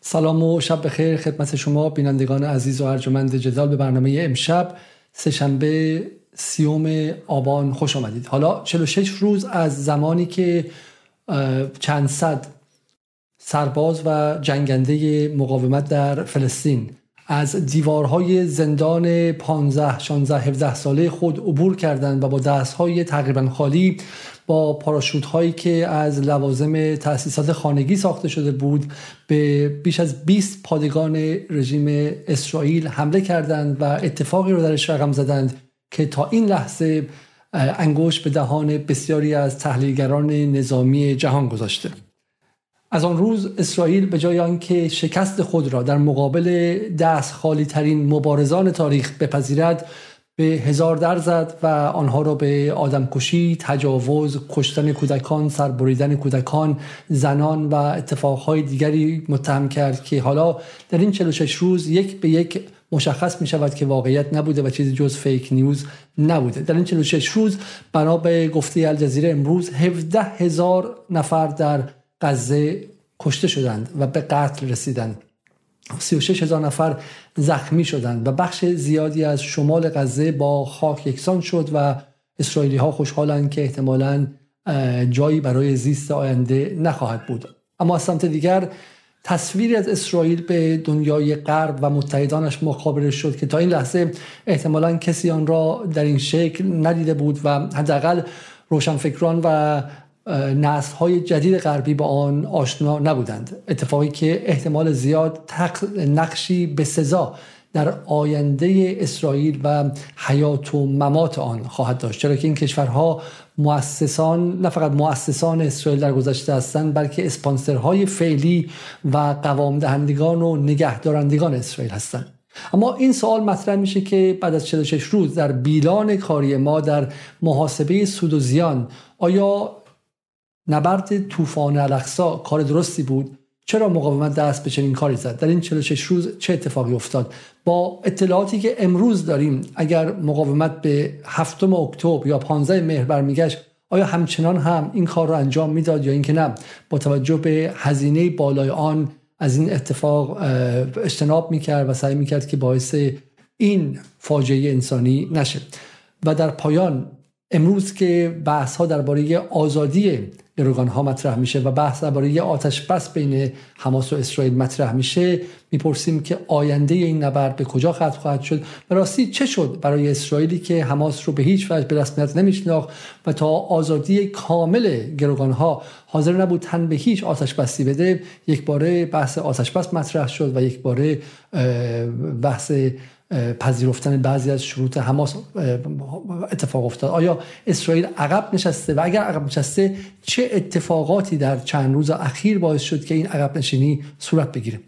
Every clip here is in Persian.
سلام و شب بخیر خدمت شما بینندگان عزیز و ارجمند جدال به برنامه امشب سهشنبه سیوم آبان خوش آمدید. حالا 46 روز از زمانی که چند صد سرباز و جنگنده مقاومت در فلسطین از دیوارهای زندان 15 16 17 ساله خود عبور کردند و با دستهای تقریبا خالی با پاراشوت هایی که از لوازم تأسیسات خانگی ساخته شده بود به بیش از 20 پادگان رژیم اسرائیل حمله کردند و اتفاقی رو درش رقم زدند که تا این لحظه انگوش به دهان بسیاری از تحلیلگران نظامی جهان گذاشته. از آن روز اسرائیل به جای آنکه شکست خود را در مقابل دست خالی ترین مبارزان تاریخ بپذیرد به هزار در زد و آنها را به آدمکشی، تجاوز، کشتن کودکان، سربریدن کودکان، زنان و اتفاقهای دیگری متهم کرد که حالا در این 46 روز یک به یک مشخص می شود که واقعیت نبوده و چیزی جز فیک نیوز نبوده. در این 46 روز بنا به گفته الجزیره امروز 17 هزار نفر در غزه کشته شدند و به قتل رسیدند. 36 هزار نفر زخمی شدند و بخش زیادی از شمال غزه با خاک یکسان شد و اسرائیلی ها خوشحالند که احتمالا جایی برای زیست آینده نخواهد بود. اما از سمت دیگر تصویری از اسرائیل به دنیای غرب و متحدانش مخابره شد که تا این لحظه احتمالا کسی آن را در این شکل ندیده بود و حداقل روشنفکران و نسل های جدید غربی با آن آشنا نبودند. اتفاقی که احتمال زیاد نقشی به سزا در آینده اسرائیل و حیات و ممات آن خواهد داشت. چرا که این کشورها مؤسسان نه فقط مؤسسان اسرائیل در گذشته هستند بلکه اسپانسرهای فعلی و قوام دهندگان و نگهدارندگان اسرائیل هستند. اما این سوال مطرح میشه که بعد از 46 روز در بیلان کاری ما در محاسبه سود و زیان آیا نبرد طوفان الاقصا کار درستی بود. چرا مقاومت دست به چنین کاری زد؟ در این 46 روز چه اتفاقی افتاد؟ با اطلاعاتی که امروز داریم اگر مقاومت به هفتم اکتبر یا 15 مهر برمیگشت آیا همچنان هم این کار رو انجام می‌داد یا اینکه نه؟ با توجه به هزینه بالای آن از این اتفاق اجتناب می‌کرد و سعی می‌کرد که باعث این فاجعه انسانی نشه. و در پایان امروز که بحث ها درباره آزادی گروگان ها مطرح میشه و بحث درباره آتش بس بین حماس و اسرائیل مطرح میشه. می‌پرسیم که آینده این نبرد به کجا ختم خواهد شد؟ و راستی چه شد برای اسرائیلی که حماس رو به هیچ وجه به رسمیت نمیشناخت و تا آزادی کامل گروگان ها حاضر نبود تن به هیچ آتش بستی بده یک باره بحث آتش بس مطرح شد و یک باره بحث پذیرفتن بعضی از شروط حماس اتفاق افتاد. آیا اسرائیل عقب نشسته؟ و اگر عقب نشسته چه اتفاقاتی در چند روز اخیر باعث شد که این عقب نشینی صورت بگیره؟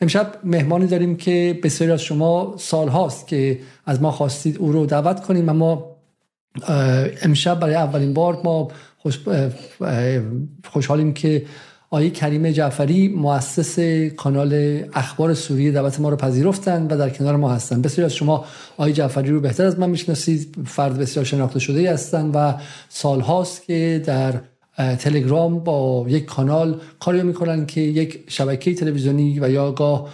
امشب مهمانی داریم که بسیاری از شما سال هاست که از ما خواستید او رو دعوت کنیم اما امشب برای اولین بار ما خوش خوشحالیم که آقای کریم جعفری مؤسس کانال اخبار سوریه دعوت ما رو پذیرفتند و در کنار ما هستند بسیاری از شما آقای جعفری رو بهتر از من می‌شناسید. فرد بسیار شناخته شده هستند و سالهاست که در تلگرام با یک کانال کاری می‌کنن که یک شبکه تلویزیونی و یا گاه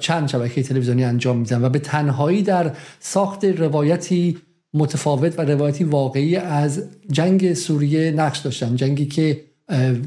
چند شبکه تلویزیونی انجام میدن و به تنهایی در ساخت روایتی متفاوت و روایتی واقعی از جنگ سوریه نقش داشتن. جنگی که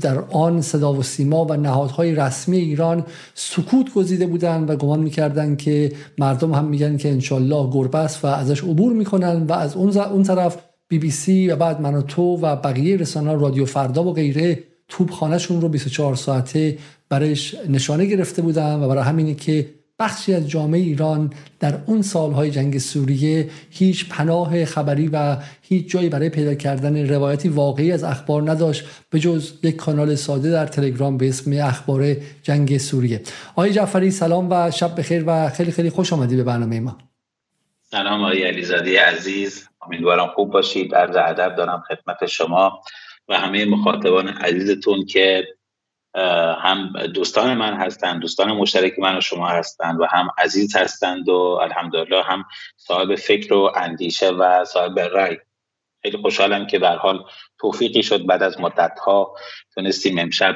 در آن صدا و سیما و نهادهای رسمی ایران سکوت گزیده بودند و گمان می‌کردند که مردم هم میگن که انشالله گربه است و ازش عبور می‌کنن و از اون, اون طرف بی بی سی و بعد من و تو و بقیه رسانه رادیو فردا و غیره توبخانهشون رو 24 ساعته برایش نشانه گرفته بودن و برای همینی که بخشی از جامعه ایران در اون سالهای جنگ سوریه هیچ پناه خبری و هیچ جایی برای پیدا کردن روایتی واقعی از اخبار نداشت به جز یک کانال ساده در تلگرام به اسم اخبار جنگ سوریه. آقای جعفری سلام و شب بخیر و خیلی خیلی خوش آمدی به برنامه ما. سلام آقای علیزاده عزیز. امیدوارم خوب باشید. عرض ادب دارم خدمت شما و همه مخاطبان عزیزتون که هم دوستان من هستند دوستان مشترک من و شما هستند و هم عزیز هستند و الحمدلله هم صاحب فکر و اندیشه و صاحب رأی. خیلی خوشحالم که به حال توفیقی شد بعد از مدت ها تونستیم امشب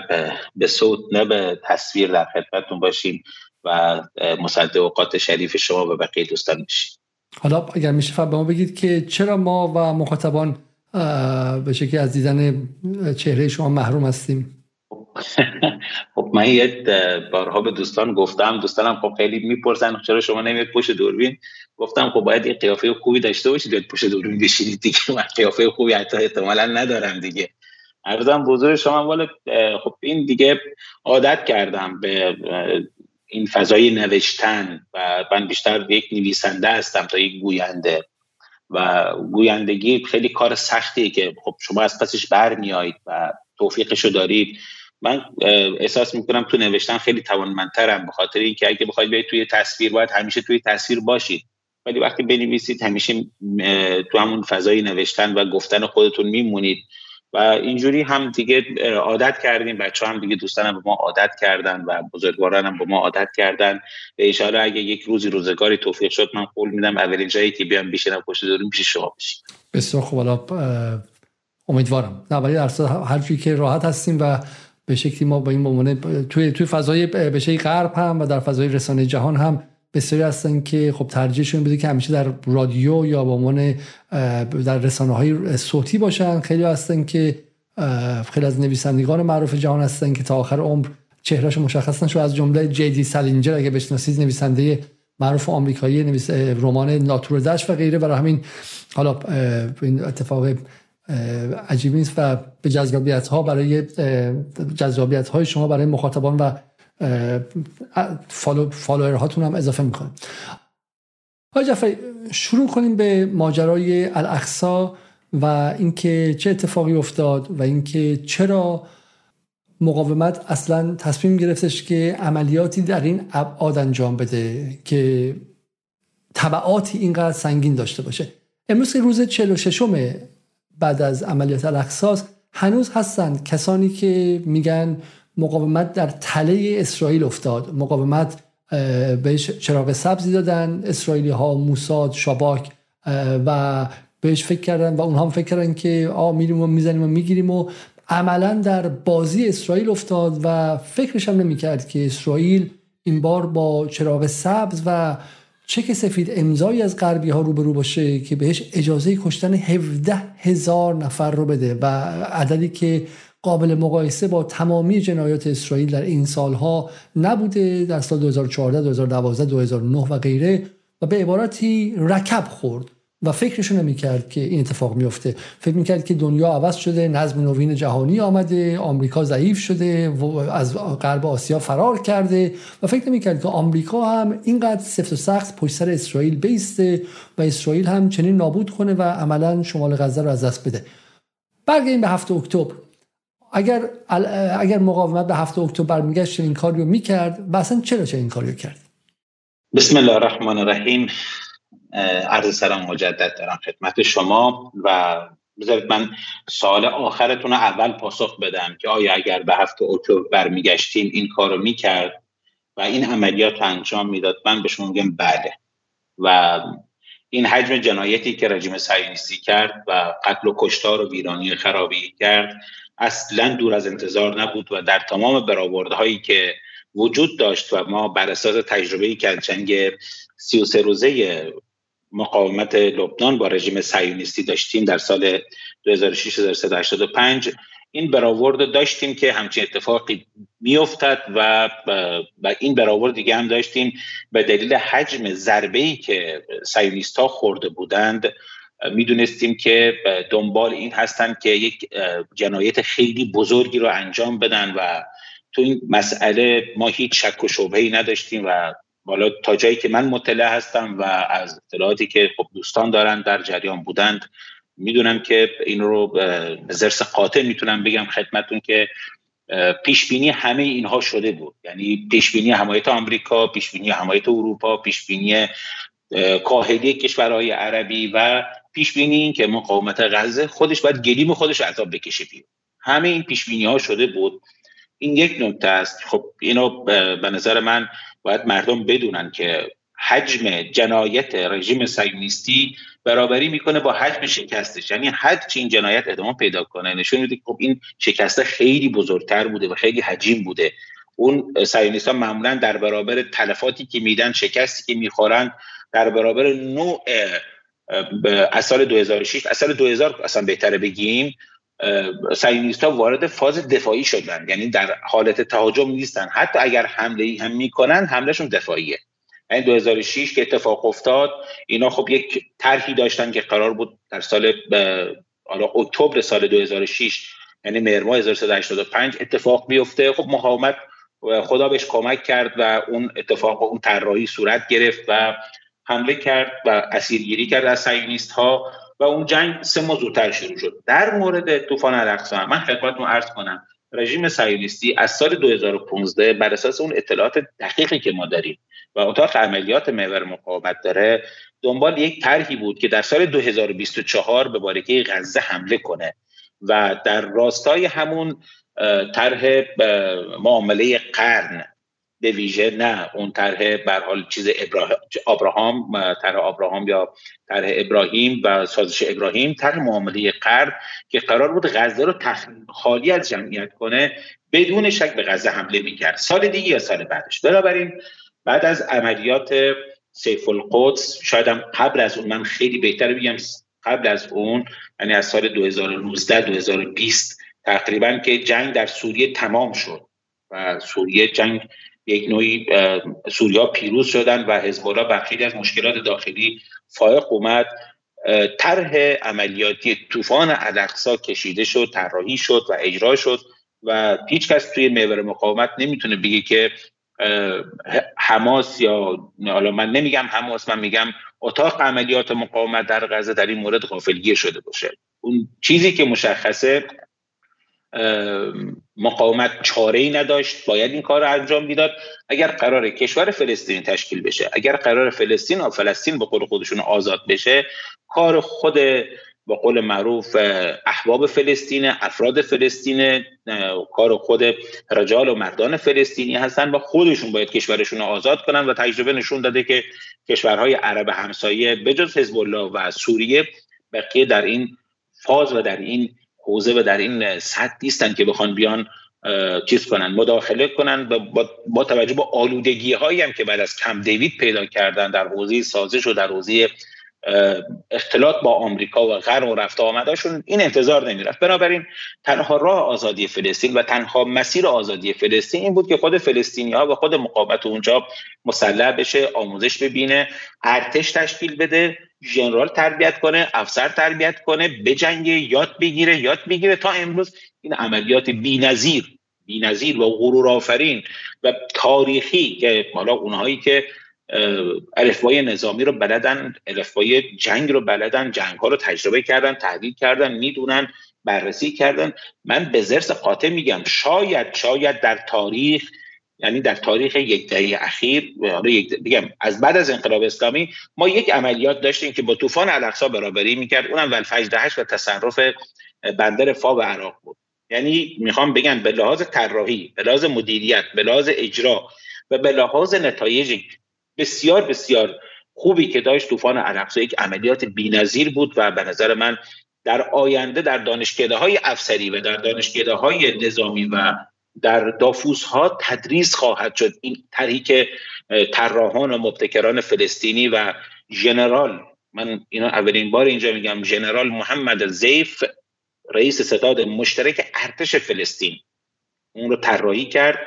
به صوت نه به تصویر در خدمتتون باشیم و مصدق اوقات شریف شما و بقیه دوستان بشیم. حالا اگر میشه فقط به ما بگید که چرا ما و مخاطبان به شکلی از دیدن چهره شما محروم هستیم؟ خب من یه بارها به دوستان گفتم دوستانم خب خیلی می‌پرسن چرا شما نمیاد پشت دوربین؟ گفتم خب باید یه قیافه خوبی داشته باشید بیاد پشت دوربین بشینید دیگه. من قیافه خوبی حتی احتمالا ندارم دیگه. عرضم بزرگ شما ولی خب این دیگه عادت کردم به این فضای نوشتن و من بیشتر یک نویسنده هستم تا یک گوینده. و گویندگی خیلی کار سختیه که خب شما از پسش برمیایید و توفیقشو دارید. من احساس می‌کنم تو نوشتن خیلی توانمندترم به خاطر اینکه اگه بخواید بیاید توی تصویر باید همیشه توی تصویر باشید ولی وقتی بنویسید همیشه تو همون فضای نوشتن و گفتن خودتون میمونید. و اینجوری هم دیگه عادت کردیم. بچه هم دیگه دوستان به ما عادت کردن و بزرگواران هم به ما عادت کردن. به اشاره اگه یک روزی روزگاری توفیق شد من قول میدم اولین جایی که بیام بیشنم پشت دوریم پیش شما بشیم بسیار خوب. امیدوارم. نه ولی هر که راحت هستیم و به شکلی ما با این بمونه توی توی فضای به شکلی غرب هم و در فضای رسانه جهان هم بسیاری هستن که خب ترجیحشون بده که همیشه در رادیو یا به عنوان در رسانه های صوتی باشن. خیلی هستن که خیلی از نویسندگان معروف جهان هستن که تا آخر عمر چهرهش مشخص نشد از جمله جی دی سالینجر اگه بشناسید نویسنده معروف آمریکایی نویس رمان ناتور دشت و غیره. برای همین حالا این اتفاق عجیبی نیست و به جذابیت ها برای جذابیت های شما برای مخاطبان و follow follower هاتون هم اضافه می‌کنه آقای جعفری شروع کنیم به ماجرای الاقصی و اینکه چه اتفاقی افتاد و اینکه چرا مقاومت اصلا تصمیم گرفتش که عملیاتی در این ابعاد انجام بده که تبعاتی اینقدر سنگین داشته باشه. امروز که روز 46 بعد از عملیات الاقصی است هنوز هستند کسانی که میگن مقاومت در تله اسرائیل افتاد. مقاومت بهش چراغ سبزی دادن اسرائیلی ها موساد شاباک و بهش فکر کردن و اونها هم فکر کردن که آ میریم و می‌زنیم و می‌گیریم و عملا در بازی اسرائیل افتاد و فکرش هم نمی‌کرد که اسرائیل این بار با چراغ سبز و چک سفید امضایی از غربی ها روبرو باشه که بهش اجازه کشتن 17 هزار نفر رو بده و عددی که قابل مقایسه با تمامی جنایات اسرائیل در این سالها نبوده در سال 2014 2012 2009 و غیره و به عبارتی رکب خورد. و فکرشو نمی‌کرد که این اتفاق میفته فکر می‌کرد که دنیا عوض شده نظم نوین جهانی آمده آمریکا ضعیف شده و از غرب آسیا فرار کرده. و فکر نمی‌کرد که آمریکا هم اینقدر سفت و سخت پشت سر اسرائیل بیسته و اسرائیل هم چنین نابود کنه و عملا شمال غزه رو از دست بده. برگردیم به هفته اکتبر. اگر اگر مقاومت به هفته اکتبر برمیگشت این کاری رو می‌کرد و اصلا چرا چه این کاری رو کرد؟ بسم الله الرحمن الرحیم. عرض سلام مجدد دارم خدمت شما و بذارید من سال آخرتون رو اول پاسخ بدم که آیا اگر به هفته اکتبر برمیگشتیم این کار رو می‌کرد و این عملیات انجام می‌داد؟ من به شما میگم بله. و این حجم جنایتی که رژیم صهیونیستی کرد و قتل و کشتار و ویرانی خرابی کرد اصلا دور از انتظار نبود و در تمام برآوردهایی که وجود داشت و ما بر اساس تجربه که جنگ 33 روزه مقاومت لبنان با رژیم صهیونیستی داشتیم در سال 2006 این برآورد داشتیم که همچین اتفاقی میافتد و و این برآورد دیگه هم داشتیم به دلیل حجم ضربه ای که صهیونیست ها خورده بودند. می‌دونستیم که دنبال این هستند که یک جنایت خیلی بزرگی رو انجام بدن و تو این مسئله ما هیچ شک و شبهی نداشتیم و بالا تا جایی که من مطلع هستم و از اطلاعاتی که خب دوستان دارن در جریان بودند می‌دونم که این رو به زرس قاطع می‌تونم بگم خدمتون که پیش بینی همه اینها شده بود. یعنی پیش بینی حمایت آمریکا پیش بینی حمایت اروپا پیش بینی کاهلی کشورهای عربی و پیش بینی این که مقاومت غزه خودش باید گلیم خودش عذاب بکشه بیرون. همه این پیش بینی ها شده بود. این یک نکته است. خب اینو به نظر من باید مردم بدونن که حجم جنایت رژیم سیونیستی برابری می‌کنه با حجم شکستش. یعنی هر چی این جنایت ادامه پیدا کنه نشون میده خب این شکسته خیلی بزرگتر بوده و خیلی حجیم بوده. اون سیونیست ها معمولا در برابر تلفاتی که میدن شکستی که می‌خورن در برابر نوع از سال 2006 از سال 2000 اصلا بهتره بگیم سیونیست وارد فاز دفاعی شدن. یعنی در حالت تهاجم نیستن. حتی اگر حمله ای هم می‌کنن حملهشون دفاعیه. یعنی 2006 که اتفاق افتاد اینا خب یک طرحی داشتن که قرار بود در سال حالا اکتبر سال 2006 یعنی مهر ماه 1385 اتفاق بیفته. خب مقاومت خدا بهش کمک کرد و اون اتفاق و اون طراحی صورت گرفت و حمله کرد و اسیرگیری کرد از سیونیست و اون جنگ سه ماه زودتر شروع شد. در مورد طوفان الاقصا من خدمتتون عرض کنم رژیم سیونیستی از سال 2015 بر اساس اون اطلاعات دقیقی که ما داریم و اتاق عملیات محور مقاومت داره دنبال یک طرحی بود که در سال 2024 به بارکه غزه حمله کنه و در راستای همون طرح معامله قرن به ویژه نه اون طرح بر حال چیز ابراهام طرح ابراهام یا طرح ابراهیم و سازش ابراهیم طرح معامله قرن که قرار بود غزه رو خالی از جمعیت کنه بدون شک به غزه حمله می‌کرد. سال دیگه یا سال بعدش. بنابراین بعد از عملیات سیف القدس شاید هم قبل از اون من خیلی بهتر بگم قبل از اون یعنی از سال 2019 2020 تقریبا که جنگ در سوریه تمام شد و سوریه جنگ یک نوعی سوریا پیروز شدن و حزب الله بر خیلی از مشکلات داخلی فائق اومد. طرح عملیاتی طوفان الاقصا کشیده شد طراحی شد و اجرا شد و هیچ کس توی محور مقاومت نمی‌تونه بگه که حماس یا حالا من نمیگم حماس من میگم اتاق عملیات مقاومت در غزه در این مورد غافلگیر شده باشه. اون چیزی که مشخصه مقاومت چاره ای نداشت باید این کار رو انجام می‌داد. اگر قرار کشور فلسطین تشکیل بشه اگر قرار فلسطین و فلسطین به قول خودشون آزاد بشه کار خود با قول معروف احباب فلسطین افراد فلسطین کار خود رجال و مردان فلسطینی هستن و خودشون باید کشورشون رو آزاد کنن و تجربه نشون داده که کشورهای عرب همسایه بجز حزب الله و سوریه بقیه در این فاز و در این حوزه و در این سطح نیستن که بخوان بیان چیز کنن مداخله کنن با, با توجه به آلودگی هایی هم که بعد از کم دیوید پیدا کردن در حوزه سازش و در حوزه اختلاط با آمریکا و غرب و رفته آمداشون این انتظار نمی‌رفت. بنابراین تنها راه آزادی فلسطین و تنها مسیر آزادی فلسطین این بود که خود فلسطینی ها و خود مقاومت اونجا مسلح بشه آموزش ببینه ارتش تشکیل بده ژنرال تربیت کنه افسر تربیت کنه بجنگه یاد بگیره یاد بگیره. تا امروز این عملیات بی‌نظیر بی‌نظیر و غرور آفرین و تاریخی که حالا اونهایی که الفبای نظامی رو بلدن الفبای جنگ رو بلدن جنگ ها رو تجربه کردن تحلیل کردن می‌دونن بررسی کردن. من به زرس قاطع میگم شاید شاید در تاریخ یعنی در تاریخ یک دهه اخیر بگم از بعد از انقلاب اسلامی ما یک عملیات داشتیم که با طوفان الاقصا برابری می‌کرد. اونم ولفجر هشت و تصرف بندر فا و عراق بود. یعنی می‌خوام بگم به لحاظ طراحی به لحاظ مدیریت به لحاظ اجرا و به لحاظ نتایج بسیار بسیار خوبی که داشت طوفان الاقصا یک عملیات بی‌نظیر بود و به نظر من در آینده در دانشکده های افسری و در دانشکده های نظامی و در دافوس ها تدریس خواهد شد. این طرحی که طراحان و مبتکران فلسطینی و ژنرال من اینو اولین بار اینجا میگم ژنرال محمد زیف رئیس ستاد مشترک ارتش فلسطین. اون رو طراحی کرد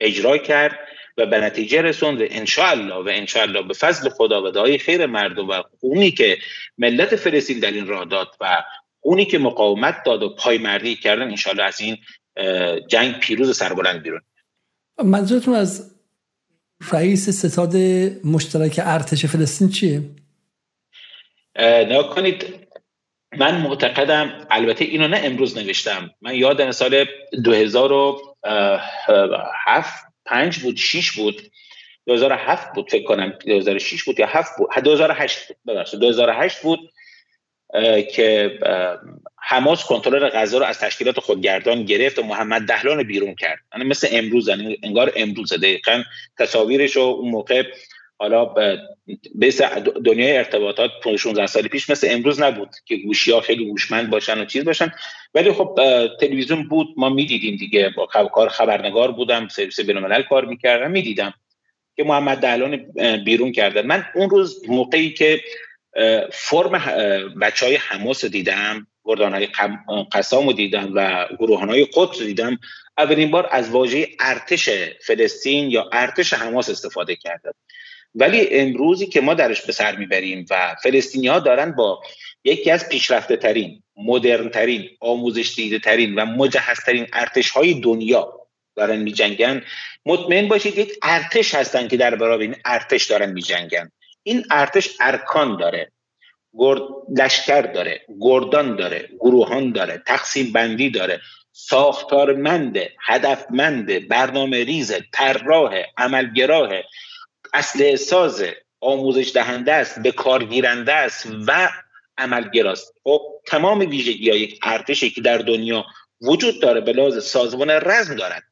اجرا کرد و به نتیجه رسوند و انشاءالله و انشاءالله به فضل خدا و دعای خیر مردم و خونی که ملت فلسطین در این راه داد و اونی که مقاومت داد و پایمردی کردن انشاءالله از این جنگ پیروز سربلند بیرون. منظورتون از رئیس ستاد مشترک ارتش فلسطین چیه؟ نه کنید من معتقدم البته اینو نه امروز نوشتم. من یادم سال 2007 5 بود 6 بود. 2007 بود فکر کنم 2006 بود یا 7 بود. 2008 ببخشید. 2008 بود. که حماس کنترل غزه رو از تشکیلات خودگردان گرفت و محمد دهلان بیرون کرد. یعنی مثل امروز یعنی انگار امروز دقیقا تصاویرش رو اون موقع حالا به دنیای ارتباطات 16 سال پیش مثل امروز نبود که گوشی ها خیلی هوشمند باشن و چیز باشن. ولی خب تلویزیون بود. ما می‌دیدیم دیگه. با کار خبرنگار بودم. سرویس بینالملل کار می‌کردم. می‌دیدم که محمد دهلان بیرون کرده. من اون روز موقعی که فرم بچه های حماس دیدم گردان های قسام رو دیدم و گروهان های قدس دیدم. اولین بار از واژه ارتش فلسطین یا ارتش حماس استفاده کرده ولی امروزی که ما درش به سر می‌بریم و فلسطینی ها دارن با یکی از پیشرفته ترین مدرن ترین آموزش دیده ترین و مجهز ترین ارتش های دنیا دارن میجنگن مطمئن باشید یک ارتش هستن که در برابر این ارتش دارن میجنگن. این ارتش ارکان داره گرد لشکر داره گردان داره گروهان داره تقسیم بندی داره ساختارمند هدفمند برنامه ریز طراح عملگراه اصل ساز آموزش دهنده است به کار گیرنده است و عملگراست خب تمام ویژگی یک ارتشی که در دنیا وجود داره به لحاظ سازمان رزم دارد.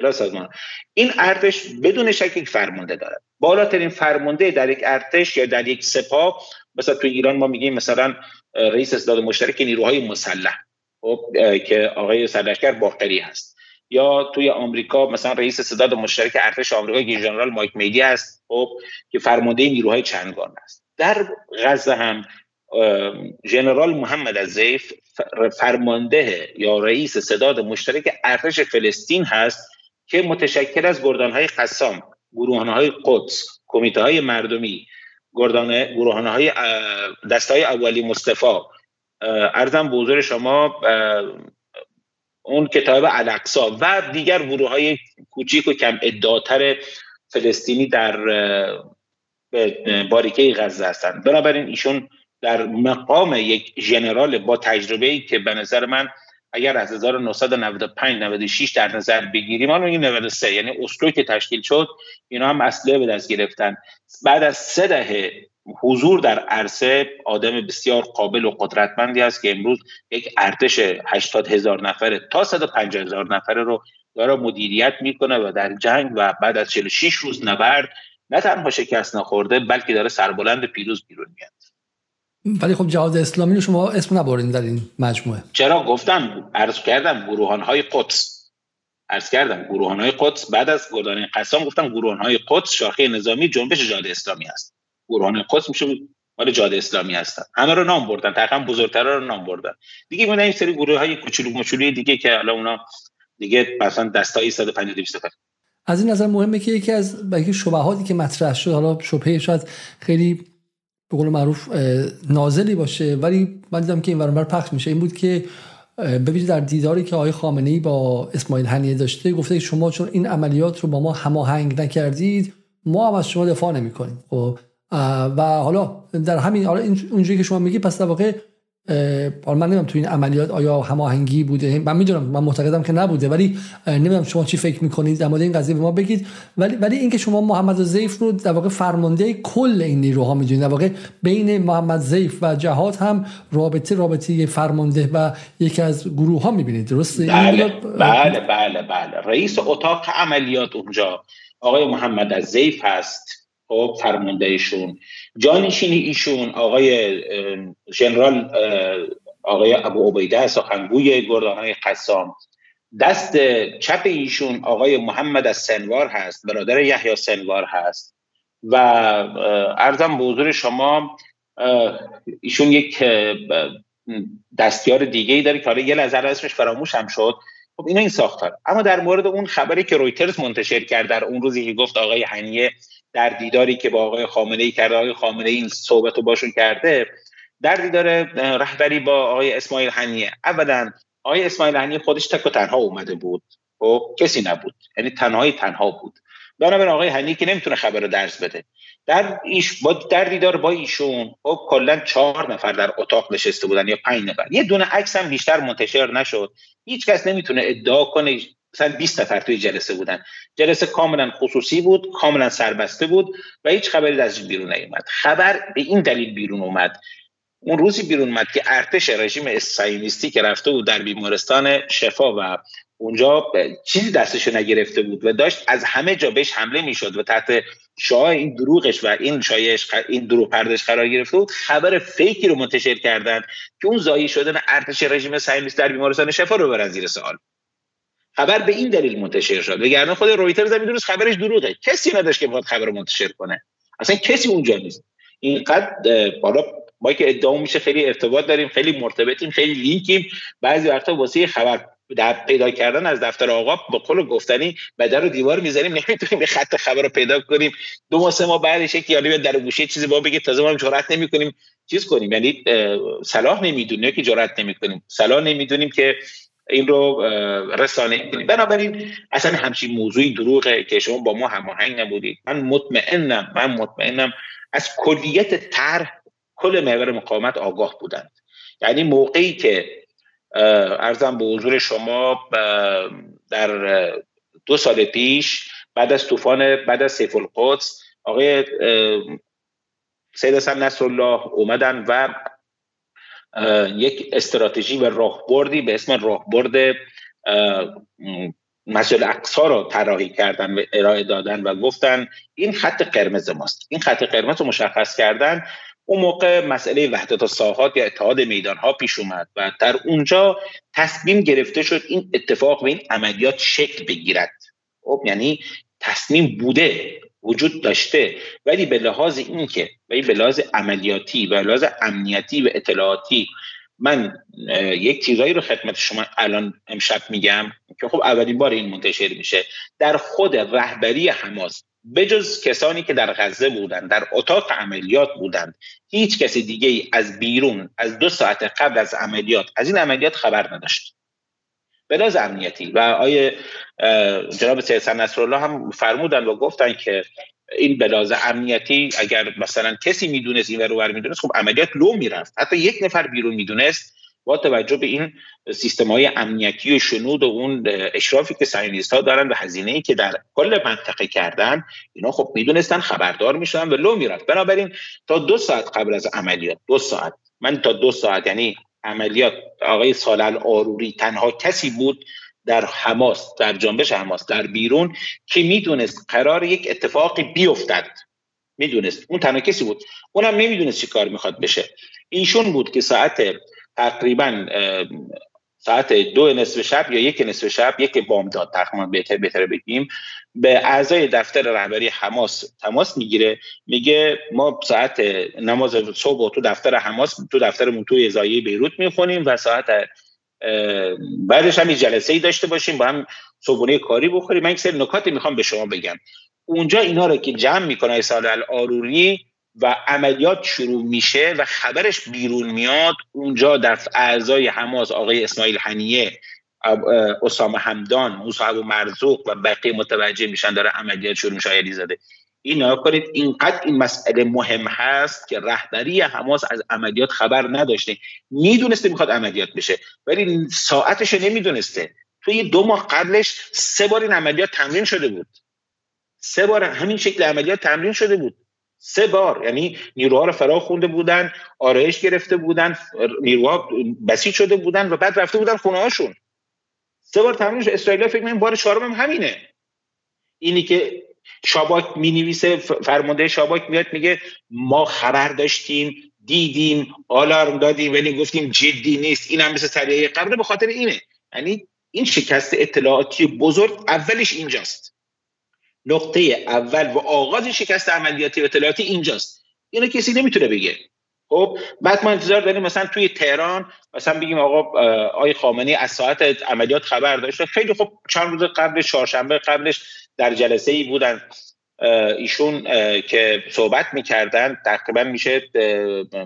بلا سازمان. این ارتش بدون شک یک فرمانده دارد بالاترین فرمانده در یک ارتش یا در یک سپاه مثلا تو ایران ما میگیم مثلا رئیس استاد مشترک نیروهای مسلح خب که آقای سرلشکر باختری هست. یا توی آمریکا مثلا رئیس صداد مشترک ارتش آمریکا که ژنرال مایک میدی است خب که فرمانده نیروهای چندگان است. در غزه هم ژنرال محمد الزیف فرمانده یا رئیس صداد مشترک ارتش فلسطین هست. که متشکل از گردانهای قسام گروهانهای قدس کمیته های مردمی گردان گروهانه های دسته های اولی مصطفی ارزم به حضور شما اون کتاب الکسا و دیگر گروه های کوچیک و کم ادعاتر فلسطینی در باریکه غزه هستند. بنابراین ایشون در مقام یک ژنرال با تجربه ای که به نظر من اگر از 1995 96 در نظر بگیریم این 93 یعنی اسلو که تشکیل شد اینا هم اصله به دست گرفتن. بعد از سه دهه حضور در عرصه آدم بسیار قابل و قدرتمندی است که امروز یک ارتش 80 هزار نفره تا 150 هزار نفره رو داره مدیریت می‌کنه و در جنگ و بعد از 46 روز نبرد نه تنها شکست نخورده بلکه داره سربلند پیروز بیرون میاد. ولی خب جهاد اسلامی رو شما اسم نبرین در این مجموعه. چرا؟ گفتم عرض کردم گروهان های قدس. عرض کردم گروهان های قدس بعد از گردان قسام گفتم گروهان های قدس شاخه نظامی جنبش جهاد اسلامی است گروهان قدس میشه مال جهاد اسلامی هستن. همه رو نام بردن تقریبا بزرگتر رو نام بردن. دیگه میونه این سری گروه های کوچولو مچولوی دیگه که الان اونا دیگه مثلا دستای 150 200 از این نظر مهمه که یکی از بلکه شبهاتی که مطرح شد حالا شبهه شاید خیلی به قول معروف نازلی باشه. ولی من دیدم که این ورانور پخش میشه. این بود که ببینید در دیداری که آقای خامنه ای با اسماعیل هنیه داشته گفته شما چون این عملیات رو با ما هماهنگ نکردید ما هم از شما دفاع نمی کنیم خب و حالا در همین حالا اونجوری که شما میگی پس در واقع حالا من نمی‌دونم تو این عملیات آیا هماهنگی بوده؟ من می‌دونم من معتقدم که نبوده ولی نمی‌دونم شما چی فکر می‌کنید؟ در مورد این قضیه به ما بگید. ولی ولی اینکه شما محمد زیف رو در واقع فرمانده کل این نیروها می‌دونید. در واقع بین محمد زیف و جهاد هم رابطه رابطه فرمانده و یکی از گروه ها می‌بینید. درسته؟ بله بله بله بله. رئیس اتاق عملیات اونجا آقای محمد زیف هست. خب فرماندهشون جانشین ایشون آقای ژنرال آقای ابو عبیده سخنگوی گردانهای قسام. دست چپ ایشون آقای محمد از سنوار هست برادر یحیی سنوار هست. و ارزم به حضور شما ایشون یک دستیار دیگه ای داره که حالا یه لحظه اسمش فراموش هم شد. خب اینا این ساختار. اما در مورد اون خبری که رویترز منتشر کرد در اون روزی که گفت آقای هنیه در دیداری که با آقای خامنه ای کرده آقای خامنه این صحبت رو باشون کرده در دیدار رهبری با آقای اسماعیل هنیه. اولا آقای اسماعیل هنیه خودش تک و تنها اومده بود. خب کسی نبود. یعنی تنهایی تنها بود. بنابراین آقای هنیه که نمی‌تونه خبر رو درس بده. در ایش با در دیدار با ایشون خب کلا چهار نفر در اتاق نشسته بودن یا پنج نفر. یه دونه عکس هم بیشتر منتشر نشد. هیچ کس نمی‌تونه ادعا کنه مثلا 20 نفر توی جلسه بودن. جلسه کاملا خصوصی بود کاملا سربسته بود و هیچ خبری از بیرون نیومد. خبر به این دلیل بیرون اومد. اون روزی بیرون اومد که ارتش رژیم اسرائیلیستی که رفته بود در بیمارستان شفا و اونجا چیزی دستش نگرفته بود و داشت از همه جا بهش حمله می‌شد و تحت شاه این دروغش و این شایش این دروغ پردش قرار گرفته بود خبر فیکی رو منتشر کردن که اون زایی شدن ارتش رژیم صهیونیست در بیمارستان شفا رو برن زیر سوال. خبر به این دلیل منتشر شد. وگرنه خود رویترز هم می‌دونست خبرش دروغه. کسی نداشت که بخواد خبر منتشر کنه. اصلا کسی اونجا نیست. اینقدر بالا ما که ادعا میشه خیلی ارتباط داریم خیلی مرتبطیم خیلی لینکیم بعضی وقتا واسه خبر در پیدا کردن از دفتر آقا با قول گفتنی به در و دیوار می‌ذاریم نمی‌تونیم به خط خبر رو پیدا کنیم. دو ماه سه ماه بعدش یک یاری در گوشه چیزی با بگه تازه ما جرأت نمی‌کنیم. چیز کنیم؟ یعنی صلاح نمی‌دونیم که جرأت نمی‌کنیم. صلاح نمی‌دونیم که این رو رسانه. کنیم بنابراین اصلا همچین موضوعی دروغه که شما با ما هماهنگ نبودید. من مطمئنم من مطمئنم از کلیت طرح کل محور مقاومت آگاه بودند. یعنی موقعی که ارزم به حضور شما در دو سال پیش بعد از طوفان بعد از سیف القدس آقای سید حسن نصرالله اومدن و یک استراتژی و راهبردی به اسم راهبرد مسئله اقصا رو طراحی کردن و ارائه دادن و گفتن این خط قرمز ماست. این خط قرمز رو مشخص کردن. اون موقع مسئله وحدت ساحات یا اتحاد میدان ها پیش اومد و در اونجا تصمیم گرفته شد این اتفاق و این عملیات شکل بگیرد. خب یعنی تصمیم بوده وجود داشته. ولی به لحاظ اینکه ولی به لحاظ عملیاتی و لحاظ امنیتی و اطلاعاتی من یک چیزایی رو خدمت شما الان امشب میگم که خب اولین بار این منتشر میشه. در خود رهبری حماس بجز کسانی که در غزه بودند در اتاق عملیات بودند هیچ کسی دیگه از بیرون از دو ساعت قبل از عملیات از این عملیات خبر نداشت. بلاز امنیتی. و آیه جناب سید نصرالله هم فرمودن و گفتن که این بلاز امنیتی اگر مثلا کسی می‌دونست این رو می‌دونست خب عملیات لو می‌رفت. حتی یک نفر بیرون می‌دونست با توجه به این سیستم های امنیتی و شنود و اون اشرافی که سیونیست ها دارن و هزینه که در کل منطقه کردن اینا خب می‌دونستن خبردار می‌شدن و لو می‌رفت. بنابراین تا دو ساعت قبل از عملیات دو ساعت. من تا دو ساعت یعنی عملیات. آقای سالل آروری تنها کسی بود در حماس در جنبش حماس در بیرون که می‌دونست قرار یک اتفاقی بیفتد. می‌دونست. اون تنها کسی بود. اونم نمی‌دونست چی کار می‌خواد بشه. ایشون بود که ساعت تقریبا ساعت دو نصف شب یا یک نصف شب یک بامداد تقریبا بهتر بهتر بگیم. به اعضای دفتر رهبری حماس تماس می‌گیره. میگه ما ساعت نماز صبح تو دفتر حماس تو دفتر توی زایی بیروت می‌خونیم و ساعت بعدش هم جلسه ای داشته باشیم با هم صبحونه کاری بخوریم. من یک سری نکاتی می‌خوام به شما بگم. اونجا اینا رو که جمع می‌کنه سال آروری و عملیات شروع میشه و خبرش بیرون میاد اونجا در اعضای حماس آقای اسماعیل حنیه اسامه همدان موسی و مرزوق و بقیه متوجه میشن داره عملیات شروع میشه زاده این کنید اینقدر این مسئله مهم هست که رهبری حماس از عملیات خبر نداشته. می‌دونسته می‌خواد عملیات بشه ولی ساعتش نمی‌دونسته. توی دو ماه قبلش سه بار این عملیات تمرین شده بود. سه بار همین شکل عملیات تمرین شده بود. سه بار. یعنی نیروها رو فرا خونده بودن آرایش گرفته بودن نیروها بسیج شده بودن و بعد رفته بودن خونه هاشون. سه بار تمرین شد اسرائیل فکر کنم بار چهارم هم همینه. اینی که شاباک می نویسه فرمانده شاباک میاد میگه ما خبر داشتیم دیدیم آلارم دادیم ولی گفتیم جدی نیست این هم مثل سریعه قبل به خاطر اینه. یعنی این شکست اطلاعاتی بزرگ اولش اینجاست. نقطه اول و آغاز شکست عملیاتی و اطلاعاتی اینجاست. اینو کسی نمی‌تونه بگه. خب بعد ما انتظار داریم مثلا توی تهران مثلا بگیم آقا آقای خامنه‌ای از ساعت عملیات خبر داشته خیلی خب چند روز قبل چهارشنبه قبلش در جلسه ای بودن ایشون که صحبت می‌کردن. تقریبا میشه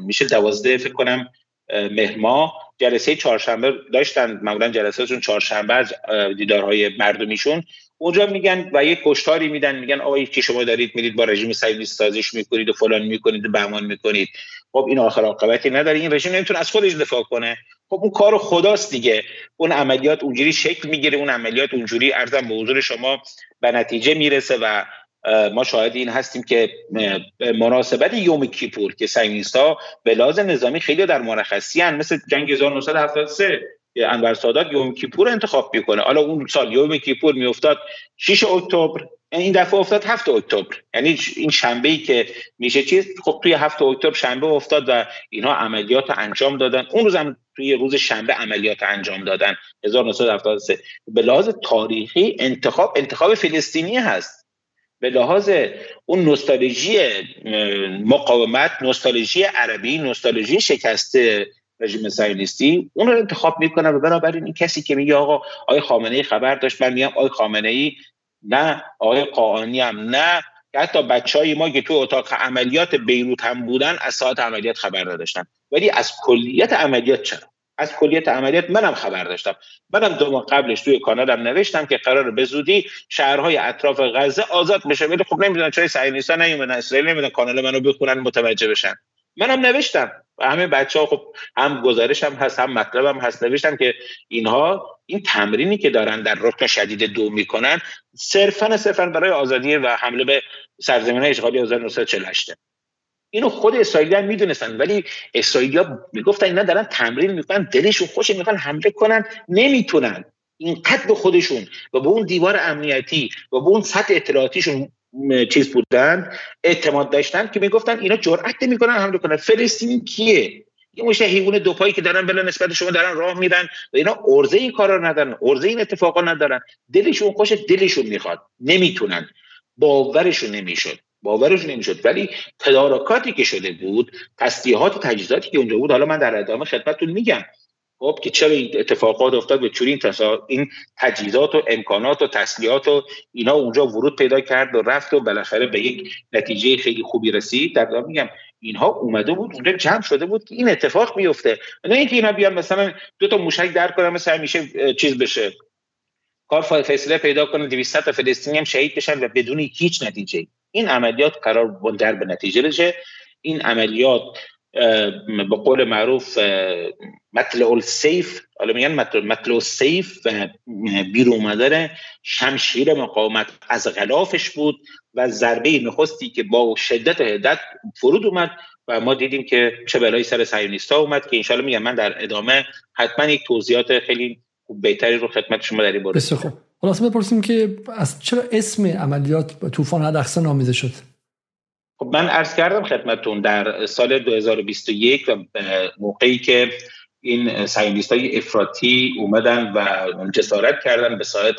میشه دوازده فکر کنم مهما جلسه چهارشنبه داشتن. معمولا جلسهشون چهارشنبه از دیدارهای مردمیشون اونجا میگن و یک کشتاری میدن میگن آقا که شما دارید میرید با رژیم صهیونیست سازش می‌کنید و فلان می‌کنید و بهمان می‌کنید. خب این آخر عاقبتی نداره. این رژیم نمی‌تونه از خودش دفاع کنه. خب اون کار خداست دیگه. اون عملیات اونجوری شکل می‌گیره اون عملیات اونجوری ارزم به حضور شما به نتیجه می‌رسه و ما شاهد این هستیم که مناسبت یوم کیپور که ها به لحاظ نظامی خیلی در مرخصی هن مثل جنگ 1973 انور سادات یوم کیپور انتخاب می‌کنه. حالا اون سال یوم کیپور میافتاد 6 اکتبر. این دفعه افتاد 7 اکتبر. یعنی این شنبه ای که میشه چیز؟ خب توی 7 اکتبر شنبه افتاد و اینها عملیات انجام دادن. اون روز هم توی روز شنبه عملیات انجام دادن. 1973 به لحاظ تاریخی انتخاب انتخاب فلسطینی هست. به لحاظ اون نوستالژی مقاومت نوستالژی عربی نوستالژی شکسته رژیم صهیونیستی اون رو انتخاب می‌کنن و بنابراین این کسی که میگه آقا آقای خامنه ای خبر داشت من میگم آقای خامنه ای نه آقای قاانی هم نه. حتی بچه های ما که تو اتاق عملیات بیروت هم بودن از ساعت عملیات خبر نداشتن. ولی از کلیت عملیات چرا؟ از کلیت عملیات منم خبر داشتم. منم دو ماه قبلش توی کانالم نوشتم که قرار به زودی شهرهای اطراف غزه آزاد بشه. ولی خب نمی‌دونن چای صهیونیست‌ها نیومدن اسرائیل نمی‌دونن کانال منو بخونن متوجه بشن. منم نوشتم. و همه بچه ها خب هم گزارش هم هست هم مطلب هم هست. نوشتم که اینها این تمرینی که دارن در رکن شدید دو می‌کنن صرفا صرفا برای آزادی و حمله به سرزمین اشغالی 1948 اینو خود اسرائیلی هم می‌دونستن ولی اسرائیلی ها می‌گفتن اینا دارن تمرین می‌کنن دلشون خوش می‌خوان حمله کنن نمی‌تونن. اینقدر به خودشون و به اون دیوار امنیتی و به اون سطح اطلاعاتیشون چیز بودن اعتماد داشتن که می‌گفتن اینا جرأت نمی‌کنن حمله کنن. فلسطین کیه؟ یه مشه حیوان دو پایی که دارن بلا نسبت شما دارن راه میرن و اینا ارزه این کارا ندارن ارزه این اتفاقا ندارن. دلشون خوش دلشون می‌خواد. نمی‌تونن. باورشون نمی‌شد. باورشون نمی‌شد. ولی تدارکاتی که شده بود تسلیحات و تجهیزاتی که اونجا بود حالا من در ادامه خدمتتون میگم خب که چرا این اتفاقات افتاد به چوری این تجهیزات و امکانات و تسلیحات و اینا اونجا ورود پیدا کرد و رفت و بالاخره به یک نتیجه خیلی خوبی رسید. در میگم اینها اومده بود اونجا جمع شده بود که این اتفاق میفته نه اینکه اینا بیان مثلا دو تا موشک در کنن مثلا میشه چیز بشه. کار فیصله پیدا کنه 200 تا فلسطینی هم شهید بشن و بدون هیچ نتیجه این عملیات قرار منجر به نتیجه بشه. این عملیات به قول معروف مطلع سیف حالا میگن مطلع سیف و بیر اومدن شمشیر مقاومت از غلافش بود و ضربه نخستی که با شدت هدت فرود اومد و ما دیدیم که چه بلایی سر سیونیستا اومد که انشالله میگم من در ادامه حتما یک توضیحات خیلی بهتری رو خدمت شما در این باره. خوب. حالا بپرسیم که از چرا اسم عملیات طوفان حدقسه نامیده شد؟ خب من عرض کردم خدمتون در سال 2021 و موقعی که این سایندیست های افراطی اومدن و جسارت کردن به ساعت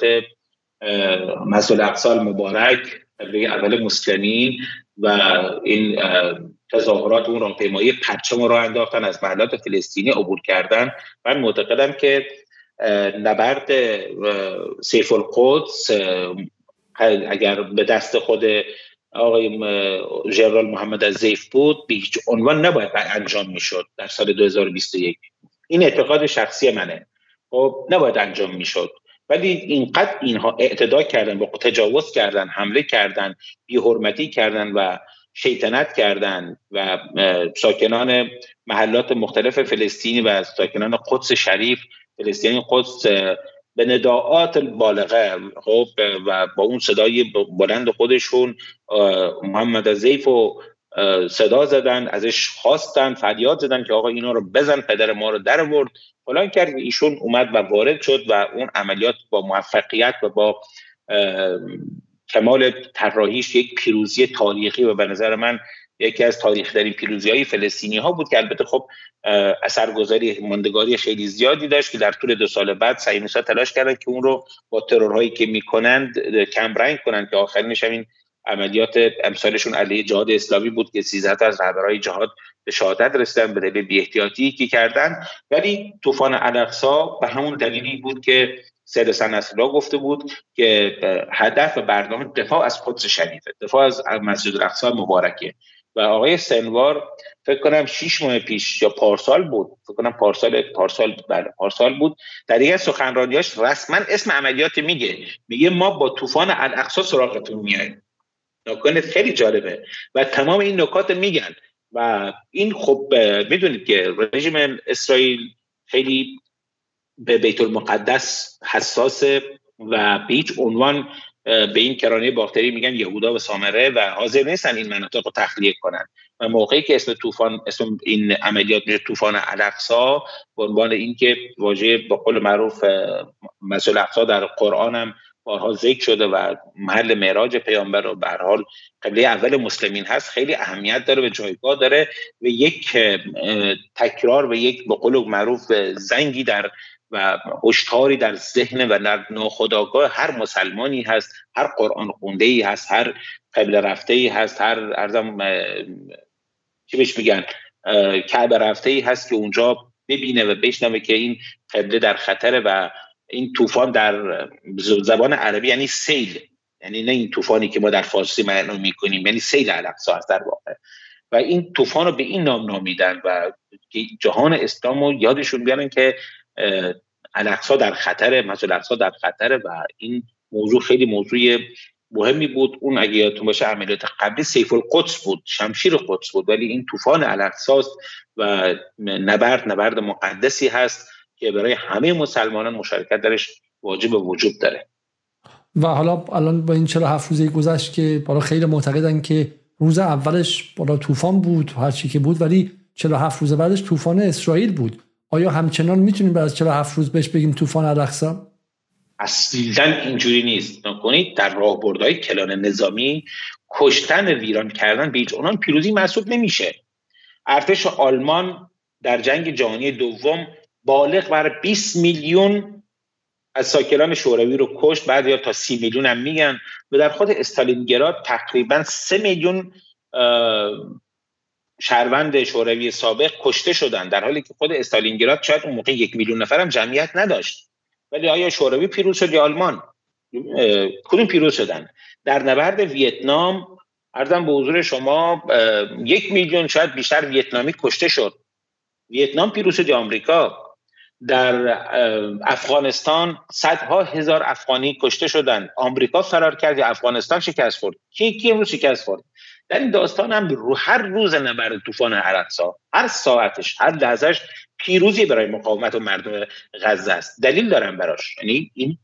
مسئول اقصال مبارک اول مسلمین و این تظاهرات اون راهپیمایی پرچم رو انداختن از محلات فلسطینی عبور کردن. من معتقدم که نبرد سیف القدس اگر به دست خود آقای ژنرال محمد از زیف بود به هیچ عنوان نباید انجام می‌شد در سال 2021 این اعتقاد شخصی منه. خب نباید انجام می‌شد. ولی اینقدر اینها اعتدا کردن با تجاوز کردن حمله کردن بیحرمتی کردن و شیطنت کردن و ساکنان محلات مختلف فلسطینی و ساکنان قدس شریف فلسطینی قدس به نداعات بالغه خب و با اون صدای بلند خودشون محمد زیف و صدا زدن ازش خواستن فریاد زدن که آقا اینا رو بزن پدر ما رو در ورد فلان کرد ایشون اومد و وارد شد و اون عملیات با موفقیت و با کمال طراحیش یک پیروزی تاریخی و به نظر من یکی از تاریخ در این پیروزی های فلسطینی ها بود که البته خب اثرگذاری ماندگاری خیلی زیادی داشت که در طول دو سال بعد ها تلاش کردن که اون رو با ترورهایی که می‌کنند کم رنگ کنند که آخرینش این عملیات امثالشون علیه جهاد اسلامی بود که 13 از رهبرهای جهاد به شهادت رسیدن به دلیل بی‌احتیاطی که کردن. ولی طوفان الاقصا به همون دلیلی بود که سید حسن گفته بود که هدف برنامه دفاع از قدس شریفه دفاع از مسجد الاقصا مبارکه. و آقای سنوار فکر کنم شیش ماه پیش یا پارسال بود فکر کنم پارسال پارسال بله پارسال بود. در یک سخنرانیاش رسما اسم عملیات میگه. میگه ما با طوفان الاقصا سراغتون میایم. نکات خیلی جالبه. و تمام این نکات میگن. و این خب می‌دونید که رژیم اسرائیل خیلی به بیت المقدس حساسه و به هیچ عنوان به این کرانه باختری میگن یهودا و سامره و حاضر نیستن این مناطق رو تخلیه کنن. و موقعی که اسم طوفان اسم این عملیات میشه طوفان الاقصا به عنوان اینکه واژه با قول معروف مسئول اقصا در قرآن هم بارها ذکر شده و محل معراج پیامبر و به حال قبله اول مسلمین هست خیلی اهمیت داره و جایگاه داره و یک تکرار و یک به قول معروف زنگی در و هشداری در ذهن و در ناخداگاه هر مسلمانی هست هر قرآن خونده ای هست هر قبل رفته ای هست هر ارزم چی بهش میگن کعبه رفته ای هست که اونجا ببینه و بشنوه که این قبله در خطره و این طوفان در زبان عربی یعنی سیل. یعنی نه این طوفانی که ما در فارسی معنا می‌کنیم یعنی سیل الاقصا در واقع. و این طوفان رو به این نام نامیدن و جهان اسلام رو یادشون بیارن که الاقصا در خطر مسجد الاقصا در خطره و این موضوع خیلی موضوع مهمی بود. اون اگه یادتون باشه عملیات قبلی سیف القدس بود شمشیر قدس بود ولی این طوفان الاقصا و نبرد نبرد مقدسی هست که برای همه مسلمانان مشارکت درش واجب وجود داره. و حالا الان با این 47 روزه گذشت که بالا خیلی معتقدن که روز اولش بالا طوفان بود هر چی که بود ولی 47 روز بعدش طوفان اسرائیل بود. آیا همچنان می‌تونیم بعد از 47 روز بهش بگیم طوفان الاقصا اصلا اینجوری نیست. نکنید در راهبردهای کلان نظامی کشتن ویران کردن به اونان پیروزی محسوب نمیشه. ارتش آلمان در جنگ جهانی دوم بالغ بر 20 میلیون از ساکنان شوروی رو کشت بعد یا تا 30 میلیون هم میگن. و در خود استالینگراد تقریبا 3 میلیون شهروند شوروی سابق کشته شدن در حالی که خود استالینگراد شاید اون موقع یک میلیون نفر هم جمعیت نداشت. ولی آیا شوروی پیروز شد یا آلمان؟ کدوم پیروز شدن؟ در نبرد ویتنام ارزم به حضور شما یک میلیون شاید بیشتر ویتنامی کشته شد. ویتنام پیروز شد یا آمریکا؟ در افغانستان صدها هزار افغانی کشته شدن آمریکا فرار کرد یا افغانستان شکست خورد؟ کی کی امروز شکست خورد؟ در این داستان هم رو هر روز نبرد طوفان عرقسا. هر ساعتش هر لحظهش پیروزی برای مقاومت و مردم غزه است. دلیل دارم براش. یعنی این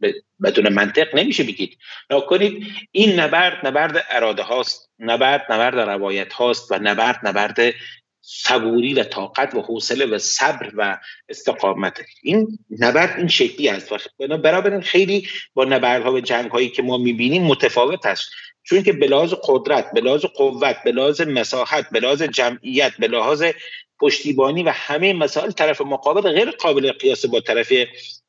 بدون منطق نمیشه بگید. نکنید این نبرد نبرد اراده هاست. نبرد نبرد روایت هاست و نبرد نبرد صبوری و طاقت و حوصله و صبر و استقامت. این نبرد این شکلی است. و بنابراین خیلی با نبردها و جنگ هایی که ما می‌بینیم متفاوت است. چون که به لحاظ قدرت به لحاظ قوت به لحاظ مساحت به لحاظ جمعیت به لحاظ پشتیبانی و همه مسائل طرف مقابل غیر قابل قیاس با طرف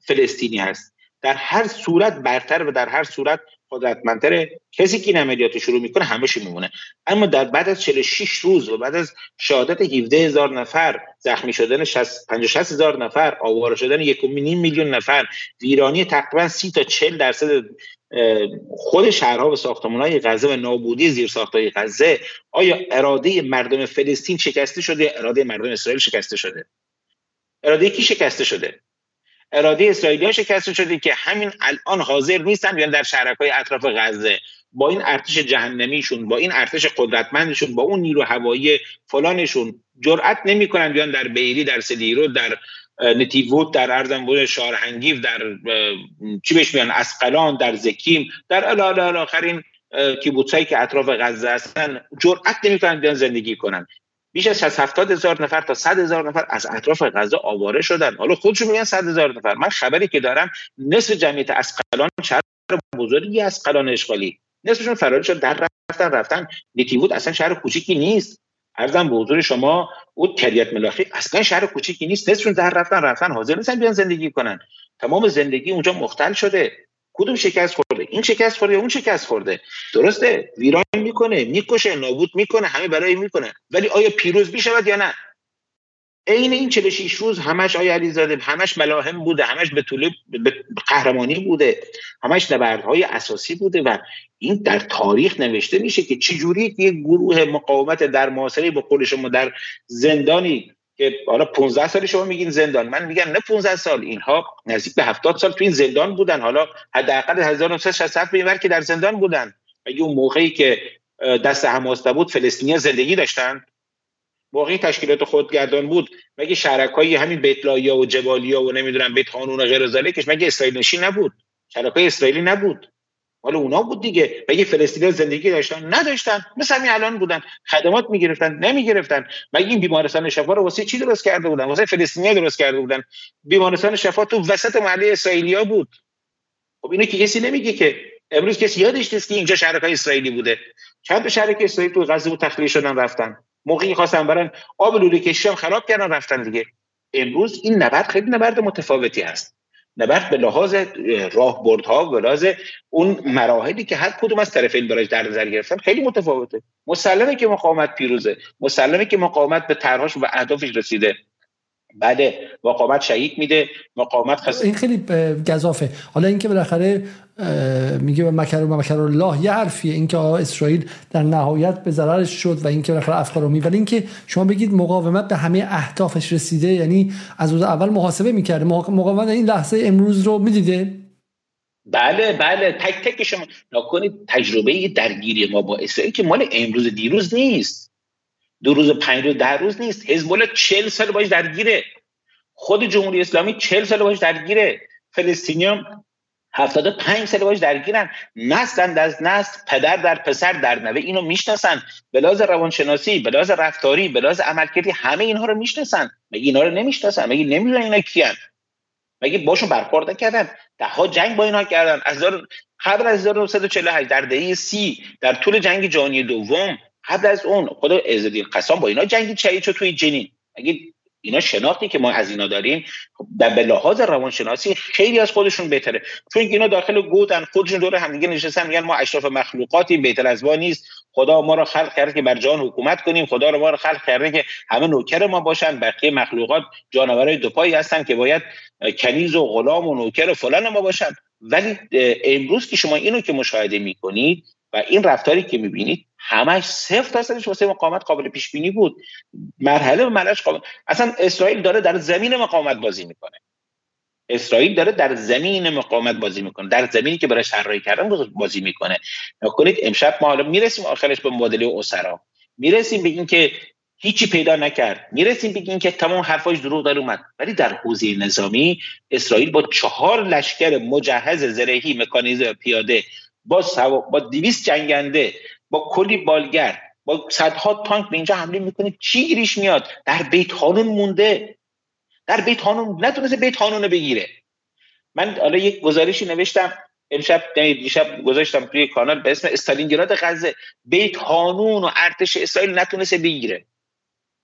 فلسطینی هست. در هر صورت برتر و در هر صورت قدرتمندتره. کسی که این عملیات شروع می‌کنه همش میمونه. اما در بعد از 46 روز و بعد از شهادت 17 هزار نفر زخمی شدن 50 هزار نفر آواره شدن یک میلیون نفر ویرانی تقریبا 30 تا 40 درصد خود شهرها و ساختمانهای غزه و نابودی زیر ساختهای غزه آیا اراده مردم فلسطین شکسته شده؟ یا اراده مردم اسرائیل شکسته شده. اراده کی شکسته شده؟ اراده اسرائیلی شکسته شده که همین الان حاضر نیستن بیان در شهرهای اطراف غزه. با این ارتش جهنمیشون با این ارتش قدرتمندشون با اون نیرو هوایی فلانشون جرأت نمی‌کنن بیان در بیری در سدیرو در نتیوود در ارزم بود شارهنگیف در چی بهش میگن اسقلان در زکیم در الالا آخرین کیبوتسایی که اطراف غزه هستن جرأت نمی‌کنن بیان زندگی کنن. بیش از 70 هزار نفر تا 100 هزار نفر از اطراف غزه آواره شدن. حالا خودشون میگن 100 هزار نفر. من خبری که دارم نصف جمعیت اسقلان شهر بزرگی اسقلان اشغالی. نصفشون فراری شد در رفتن رفتن. نیتیوود اصلا شهر کوچیکی نیست. ارزم به حضور شما او کریت ملاخی اصلا شهر کوچیکی نیست. نصفشون در رفتن رفتن. حاضر نیستن بیان زندگی کنن. تمام زندگی اونجا مختل شده. کدوم شکست خورده؟ این شکست خورده اون شکست خورده؟ درسته. ویران می‌کنه می‌کشه نابود می‌کنه همه برای می‌کنه. ولی آیا پیروز می‌شود یا نه؟ عین این 46 روز همش آیا علیزاده همش ملاهم بوده همش به طول قهرمانی بوده همش نبردهای اساسی بوده و این در تاریخ نوشته میشه که چجوری یک گروه مقاومت در معاصره به قول شما در زندانی که حالا 15 سال شما میگین زندان. من میگم نه 15 سال. اینها نزدیک به 70 سال تو این زندان بودن. حالا حداقل 1967 به که در زندان بودن. اگه اون موقعی که دست حماس بود فلسطینیا زندگی داشتن. موقعی تشکیلات خودگردان بود. مگه شرکایی همین بیتلایا و جبالیا و نمی‌دونم بیت قانون و غیر ذالکش مگه اسرائیل نشین نبود؟ شرکای اسرائیلی نبود. مال اونا بود دیگه. مگه فلسطینی زندگی داشتن. نداشتن. مثل همین الان بودن. خدمات می‌گرفتن نمی‌گرفتن. مگه این بیمارستان شفا رو واسه چی درست کرده بودن؟ واسه فلسطینی درست کرده بودن. بیمارستان شفا تو وسط محله اسرائیلیا بود. خب اینو که کسی نمیگه که امروز کسی یادش نیست که اینجا شهرهای اسرائیلی بوده. چند تا شهر که اسرائیل تو غزه و تخلیه شدن رفتن. موقعی خواستن برن آب لوله کشی هم خراب کردن رفتن دیگه. امروز این نبرد خیلی نبرد متفاوتی هست. نبرد به لحاظ راهبردها و لحاظ اون مراحلی که هر کدوم از طرفین برای در نظر گرفتن خیلی متفاوته. مسلمه که مقاومت پیروزه. مسلمه که مقاومت به طرحش و اهدافش رسیده. بله مقاومت شهید میده مقاومت خس... این خیلی گذافه حالا اینکه بالاخره میگه مکر و مکر الله یه حرفیه اینکه اسرائیل در نهایت به ضررش شد و اینکه بالاخره افکار رو ولی اینکه شما بگید مقاومت به همه اهدافش رسیده یعنی از روز اول محاسبه می‌کرده. مقاومت این لحظه امروز رو می‌دیده؟ بله بله تک تک شما نکنید تجربه درگیری ما با اسرائیل که مال امروز دیروز نیست. دو روز پنج روز ده روز نیست. حزب الله 40 سال باش درگیره. خود جمهوری اسلامی 40 سال باش درگیره. فلسطینیان 75 سال باش درگیرن. نسل از نسل پدر در پسر در نوه اینو می‌شناسن. به لحاظ روانشناسی به لحاظ رفتاری به لحاظ عملکردی همه اینها رو می‌شناسن. مگه اینا رو نمی‌شناسن؟ مگه نمی‌دونن اینا کیان؟ مگه باشون برخورد نکردن؟ ده ها جنگ با اینها کردن. از قبل از 1948 در دهه سی در طول جنگ جهانی دوم قبل از اون خود عزالدین قسام با اینا جنگی شهید شد توی جنین. اگه اینا شناختی که ما از اینا داریم در به لحاظ روانشناسی خیلی از خودشون بهتره. چون اینا داخل گودن خودشون دور همدیگه نشستن میگن ما اشراف مخلوقاتی بهتر از ما نیست. خدا ما رو خلق کرده که بر جان حکومت کنیم. خدا رو ما رو خلق کرده که همه نوکر ما باشن. بقیه مخلوقات جانورای دوپایی هستن که باید کنیز و غلام و نوکر و فلان ما باشن. ولی امروز که شما اینو که مشاهده می‌کنید و این رفتاری که می‌بینید همش صفر درصدش واسه مقاومت قابل پیش بینی بود. مرحله به مرحلهش قابل اصلا اسرائیل داره در زمین مقاومت بازی می‌کنه. اسرائیل داره در زمین مقاومت بازی می‌کنه. در زمینی که برای طراحی کردن بازی می‌کنه. نکنید امشب ما حالا می‌رسیم آخرش به مبادله اسرا. می‌رسیم به که هیچی پیدا نکرد. می‌رسیم بگیم که تمام حرفاش دروغ در اومد. ولی در حوزه نظامی اسرائیل با چهار لشکر مجهز زرهی مکانیزه پیاده با سوا... با 200 جنگنده با کلی بالگر با صدها تانک به اینجا حمله می‌کنه چی گیریش میاد؟ در بیت هانون مونده. در بیت هانون نتونسته بیت هانون بگیره. من حالا یک گزارشی نوشتم امشب دیشب گذاشتم توی کانال به اسم استالینگراد غزه. بیت هانون و ارتش اسرائیل نتونسته بگیره.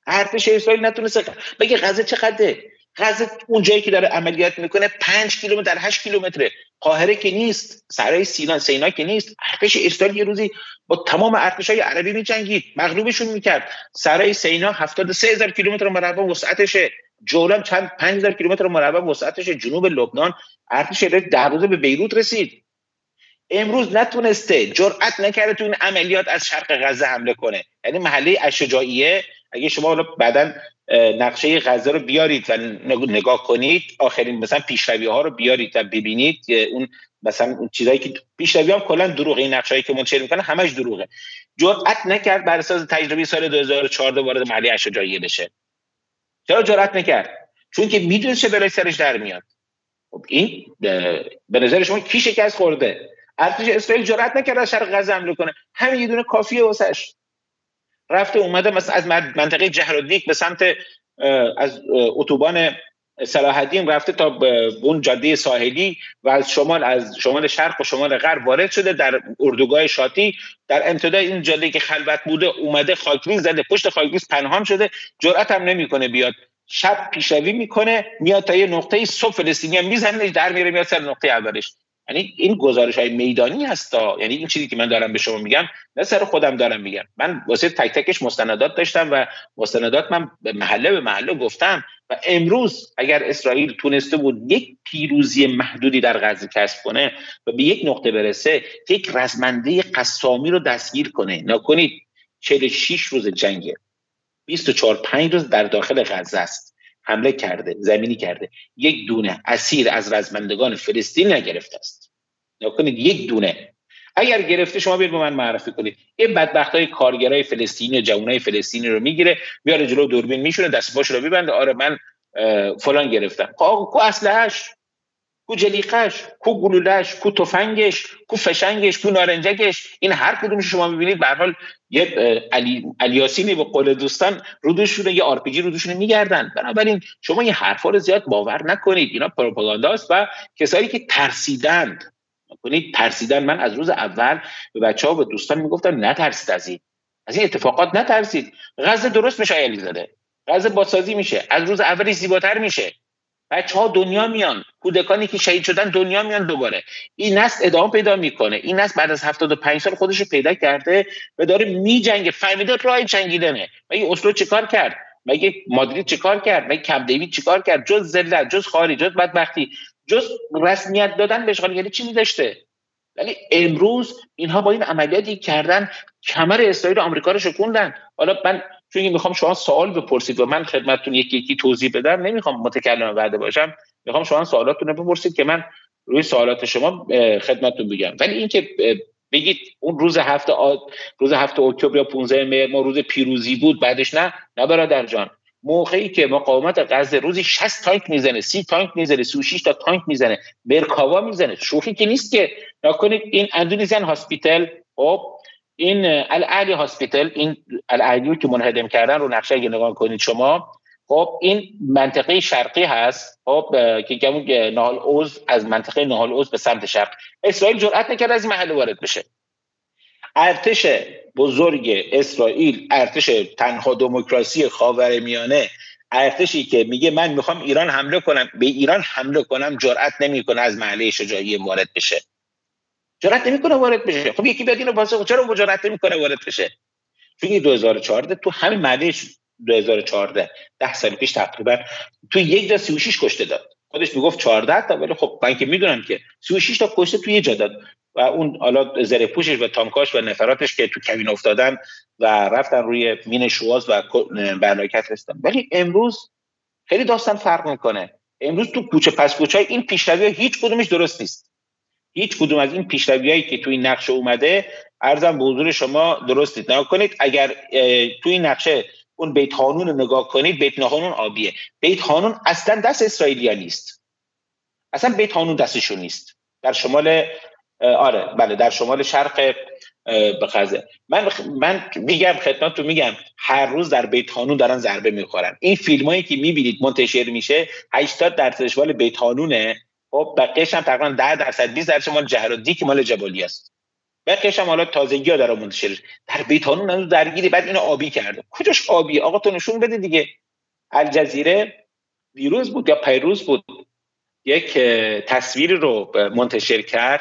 ارتش اسرائیل نتونسته بگه غزه چقدره؟ غزه اون جایی که داره عملیات می‌کنه 5 کیلومتر در 8 کیلومتره. قاهره که نیست سرای سینا سینا که نیست ارتش اسرائیل یه روزی با تمام ارتش های عربی میجنگید مغلوبشون می‌کرد. سرای سینا 73 هزار کیلومتر مربع وسعتشه جولان چند 5000 کیلومتر مربع وسعتش جنوب لبنان. ارتش در روزه به بیروت رسید. امروز نتونسته جرأت نکرده تو این عملیات از شرق غزه حمله کنه. یعنی محله اشجاعیه. اگه شما بعدا نقشه غزه رو بیارید و نگاه کنید آخرین مثلا پیشروی ها رو بیارید و ببینید اون مثلا اون چیزایی که پیشروی هم کلا دروغه این نقشه که منتشر می‌کنه همش دروغه. جرأت نکرد بر اساس تجربه سال 2014 وارد محلی اشجاعیه بشه. چرا جرأت نکرد؟ چون که می‌دونه چه برای سرش در میاد. خب این به نظر شما کی شکست خورده؟ ارتش اسرائیل جرأت نکرد از شرق غزه حمله کنه. همین یه دونه کافیه واسش. رفته اومده مثلا از منطقه جهرودیک به سمت از اتوبان صلاح رفته تا اون جاده ساحلی و از شمال از شمال شرق و شمال غرب وارد شده در اردوگاه شاتی. در امتدای این جاده که خلوت بوده اومده خاکریز زده پشت خاکریز پنهان شده جرأت هم نمی‌کنه بیاد. شب پیشروی می‌کنه میاد تا یه نقطه صبح فلسطینی می‌زنه در میره میاد سر نقطه اولش. یعنی این گزارش های میدانی هستا. یعنی این چیزی که من دارم به شما میگم نه سر خودم دارم میگم. من واسه تک تکش مستندات داشتم و مستندات من به محله به محله گفتم و امروز اگر اسرائیل تونسته بود یک پیروزی محدودی در غزه کسب کنه و به یک نقطه برسه یک رزمنده قسامی رو دستگیر کنه. نکنید 46 روز جنگه 24 5 روز در داخل غزه است. حمله کرده زمینی کرده. یک دونه اسیر از رزمندگان فلسطین نگرفته است. نکنید یک دونه. اگر گرفته شما بیاید به من معرفی کنید. این بدبخت های کارگرای فلسطینی و جوانای فلسطینی رو می‌گیره میاره جلو دوربین میشونه دست باش رو میبنده. آره من فلان گرفتم. خب کو اسلحه‌اش؟ کو جلیقش کو گلولش کو تفنگش؟ کو فشنگش؟ کو نارنجکش؟ این هر کدوم شما می‌بینید. به حال یه علی الیاسینی به قول دوستان رو یه آر پی رو میگردن. بنابراین شما این حرفا رو زیاد باور نکنید. اینا پروپاگانداست و کسایی که ترسیدند کنید ترسیدن من از روز اول به بچه ها و دوستان می‌گفتم نترسید از این. از این اتفاقات نترسید. غزه درست میشه علی زده غزه بازسازی میشه. از روز اولی زیباتر میشه. بچه ها دنیا میان. کودکانی که شهید شدن دنیا میان دوباره. این نسل ادامه پیدا می‌کنه. این نسل بعد از 75 سال خودش رو پیدا کرده و داره میجنگه. فهمیده راه جنگیدنه. مگه اسلو چیکار کرد؟ مگه مادرید چیکار کرد؟ مگه کم دیوید چیکار کرد؟ جز ذلت جز خاری جز بدبختی. جز رسمیت دادن به اشغالگری چی میداشته ولی امروز اینها با این عملیاتی کردن کمر اسرائیل آمریکا رو شکوندن. حالا من چون می‌خوام شما سوال بپرسید و من خدمتتون یکی یکی توضیح بدم نمی‌خوام متکلم بعد باشم. می‌خوام شما سوالاتتون رو بپرسید که من روی سوالات شما خدمتتون بگم. ولی اینکه بگید اون روز هفته آد... روز هفته اکتبر یا 15 مهر ما روز پیروزی بود بعدش نه؟ نه برادر جان. موقعی که مقاومت غزه روزی 60 تانک می‌زنه 30 تانک می‌زنه 36 تا تانک می‌زنه مرکاوا می‌زنه. شوخی که نیست که نکنید این اندونیزیان هاسپیتال خب این الاهلی هاسپیتال این الاهلی که منهدم کردن رو نقشه اگه نگاه کنید شما خب این منطقه شرقی هست خب که گمون نهال اوز از منطقه نهال اوز به سمت شرق. اسرائیل جرأت نکرد از این محل وارد بشه. ارتش بزرگ اسرائیل ارتش تنها دموکراسی خاورمیانه ارتشی که میگه من می‌خوام ایران حمله کنم به ایران حمله کنم جرأت نمی‌کنه از محله شجاعی وارد بشه. جرأت نمی‌کنه وارد بشه. خب یکی بیاد اینو واسه چرا جرأت نمی‌کنه وارد بشه؟ چون 2014 تو همین محله 2014 ده سال پیش تقریبا تو یک جا 36 کشته داد. خودش می‌گفت 14 تا ولی خب من که می‌دونم که 36 تا کشته توی یه جا داد. و اون حالا زره پوشش و تامکاش و نفراتش که تو کمین افتادن و رفتن روی مین شواز و برناکت رستن ولی امروز خیلی داستان فرق می‌کنه. امروز تو کوچه پس کوچه این پیشروی هیچ کدومش درست نیست. هیچ کدوم از این پیشرویایی که تو این نقشه اومده ارزم به حضور شما درست نیست. نگاه کنید اگر تو این نقشه اون بیت هانون رو نگاه کنید بیت هانون آبیه. بیت هانون اصلا دست اسرائیلیا نیست. اصلا بیت هانون دستشون نیست. در شمال آره بله در شمال شرق به من من میگم خدمتتون میگم هر روز در بیت هانون دارن ضربه می‌خورن. این فیلمایی که می‌بینید منتشر میشه 80 درصدش مال بیت هانونه. خب بقیه‌اش هم تقریبا 10 درصد 20 درصد مال جهرودی که مال جبالی است بقیه‌اش هم حالا تازگی ها در منتشر در بیت هانون هنوز درگیری بعد اینو آبی کرده. کجاش آبی؟ آقا تو نشون بده دیگه. الجزیره دیروز بود یا پیروز بود؟ یک تصویری رو منتشر کرد.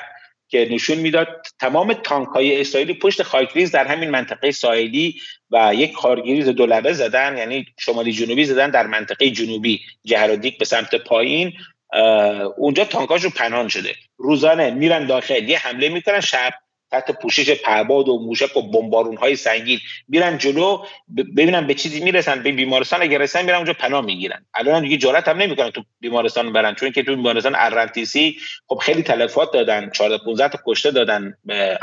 که نشون می‌داد تمام تانک های اسرائیلی پشت خاکریز در همین منطقه ساحلی و یک خارگیریز دولبه زدن یعنی شمالی جنوبی زدن در منطقه جنوبی جهرادیک به سمت پایین. اونجا تانکاشون پنهان شده. روزانه میرن داخل یه حمله می‌کنن شب تحت پوشش پهباد و موشک و بمبارون های سنگین. میرن جلو ببینن به چیزی می‌رسن به بیمارستان اگر رسن میرن اونجا پناه می‌گیرن. الان دیگه جرأت هم نمی‌کنن تو بیمارستان برن چون که تو بیمارستان ارنتیسی خب خیلی تلفات دادن 14 15 تا کشته دادن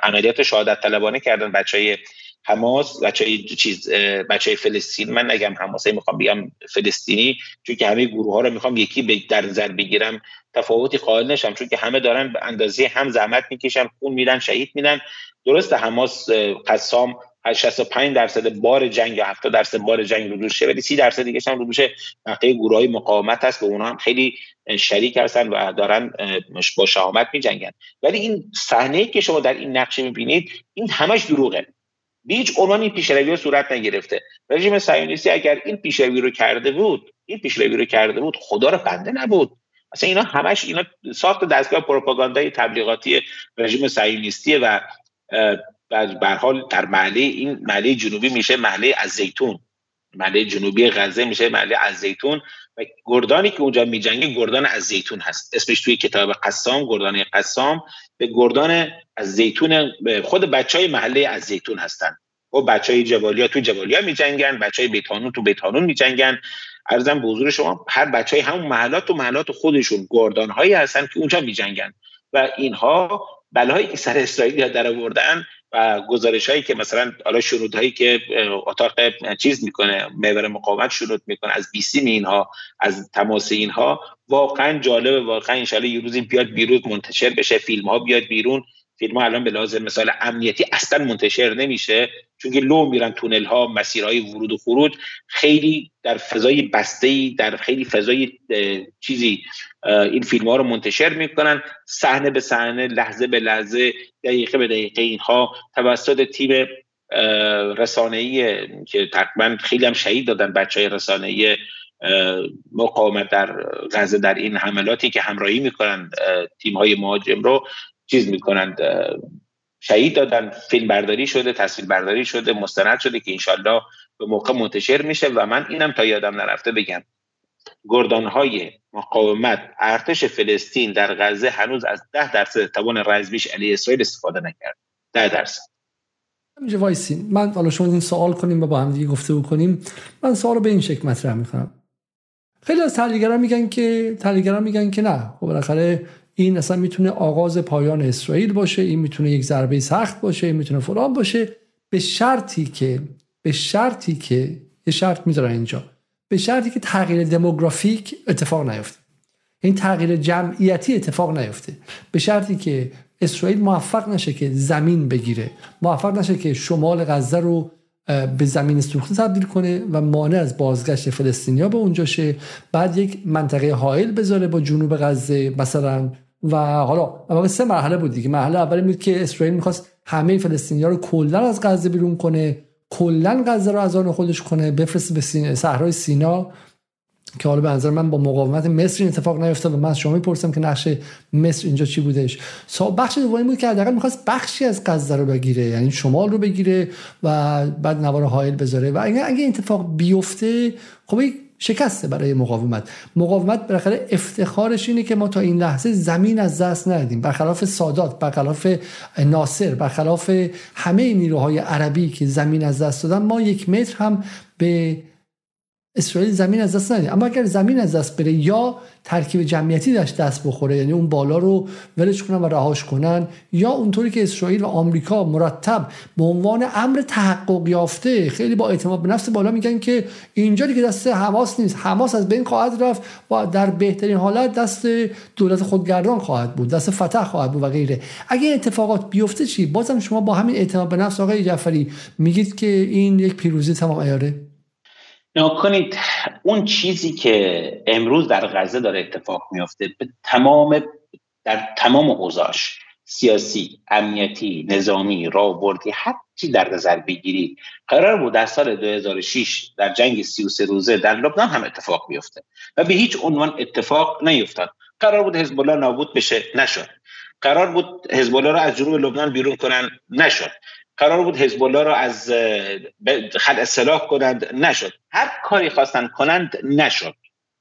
عملیات شهادت طلبانه کردن بچهای حماس بچه چیز بچه فلسطین من نگم حماسه می‌خوام بگم فلسطینی چون که همه گروه ها رو می‌خوام یکی در نظر بگیرم تفاوتی قائل نشم چون که همه دارن به اندازه هم زحمت می‌کشن خون میدن شهید میدن. درست حماس قسام 65 درصد بار جنگ یا 70 درصد بار جنگ رو دوشه ولی 30 درصد دیگه هم رو دوشه بقیه گروه های مقاومت هست که اونها هم خیلی شریک هستن و دارن با شهامت میجنگن. ولی این صحنه که شما در این نقشه می‌بینید این همش دروغه. به هیچ عنوان پیشروی صورت نگرفته. رژیم صهیونیستی اگر این پیشروی رو کرده بود این پیشروی رو کرده بود خدا رو بنده نبود. اصلا اینا همش اینا ساخت دستگاه پروپاگاندای تبلیغاتی رژیم صهیونیستی و در حال در محله این محله جنوبی میشه محله از زیتون. محله جنوبی غزه میشه محله از زیتون. و گردانی که اونجا میجنگه گردان از زیتون هست. اسمش توی کتاب قسام گردان قسام به گردان از زیتون خود بچه های محله از زیتون هستن. و بچه های جوالیا تو جوالیا میجنگن بچه های بیتانون تو بیتانون میجنگن. ارزم به حضور شما هر بچه های همون محلات و محلات خودشون گردان هایی هستن که اونجا میجنگن. و اینها بلایی که سر اسرائیل در آوردن و گزارش هایی که مثلا حالا شنود هایی که اتاق چیز می‌کنه محور مقاومت شروط می‌کنه از بیسیم اینها از تماس اینها واقعا جالب واقعا انشالله یه روزی بیاد بیرون منتشر بشه فیلم ها بیاد بیرون. فیلم ها الان به لازم مثال امنیتی اصلا منتشر نمیشه. چون که لو میرن تونل ها مسیرهای ورود و خروج. خیلی در فضای بسته در خیلی فضای چیزی این فیلم ها رو منتشر می‌کنن. صحنه به صحنه لحظه به لحظه دقیقه به دقیقه اینها. توسط تیم رسانه‌ای که تقریبا خیلی هم شهید دادن بچه های رسانه‌ای مقاومت در غزه در این حملاتی که همراهی می‌کنن تیم های مهاجم رو چیز می‌کنند شهید دادن فیلم برداری شده تصویر برداری شده مستند شده که انشالله به موقع منتشر میشه و من اینم تا یادم نرفته بگم. گردانهای مقاومت ارتش فلسطین در غزه هنوز از ده درصد توان رزمیش علی اسرائیل استفاده نکرد. ده درصد. اینجا وایسین. من حالا شما این سوال کنیم و با هم دیگه گفته بکنیم من سوال به این شکل مطرح می‌کنم. خیلی از تحلیلگران میگن که تحلیلگران میگن که نه. خب بالاخره این اصلا می‌تونه آغاز پایان اسرائیل باشه این می‌تونه یک ضربه سخت باشه این می‌تونه فلان باشه. به شرطی که به شرطی که یه شرط می‌ذارن اینجا. به شرطی که تغییر دموگرافیک اتفاق نیفته. این تغییر جمعیتی اتفاق نیفته. به شرطی که اسرائیل موفق نشه که زمین بگیره. موفق نشه که شمال غزه رو به زمین سوخته تبدیل کنه و مانع از بازگشت فلسطینیا به اونجا شه. بعد یک منطقه حائل بذاره با جنوب غزه مثلا و حالا واقع سه مرحله بود دیگه. مرحله اولی بود که اسرائیل می‌خواست همه فلسطینیا رو کلا از غزه بیرون کنه کلا غزه رو از آن خودش کنه بفرسته به صحرای سینا که حالا به نظر من با مقاومت مصر این اتفاق نیفتاد و من از شما می‌پرسم که نقش مصر اینجا چی بودش. بخش دومی بود که حداقل می‌خواست بخشی از غزه رو بگیره یعنی شمال رو بگیره و بعد نوار حائل بذاره. و اگه اگه اتفاق بیفته خب شکسته برای مقاومت. مقاومت بالاخره افتخارش اینه که ما تا این لحظه زمین از دست ندیم برخلاف سادات برخلاف ناصر برخلاف همه نیروهای عربی که زمین از دست دادن ما یک متر هم به اسرائیل زمین از دست ندید اما اگر زمین از دست بره یا ترکیب جمعیتی داشت دست بخوره یعنی اون بالا رو ولش کنن و رهاش کنن یا اونطوری که اسرائیل و آمریکا مرتب به عنوان امر تحقق یافته خیلی با اعتماد به نفس بالا میگن که اینجا دیگه دست حماس نیست. حماس از بین خواهد رفت و در بهترین حالت دست دولت خودگردان خواهد بود دست فتح خواهد بود و غیره. اگه اتفاقات بیفته چی؟ بازم شما با همین اعتماد به نفس آقای جعفری میگید که این یک پیروزی تمام ایاره؟ کنید اون چیزی که امروز در غزه داره اتفاق میافته به تمام در تمام اوضاعش سیاسی امنیتی نظامی راهبردی هر چی در نظر بگیرید قرار بود در سال 2006 در جنگ 33 روزه در لبنان هم اتفاق بیفته و به هیچ عنوان اتفاق نیفتاد. قرار بود حزب الله نابود بشه نشد. قرار بود حزب الله رو از جنوب لبنان بیرون کنن نشد. قرار بود حزب الله را از خل اصلاح کنند. نشد. هر کاری خواستن کنند نشد.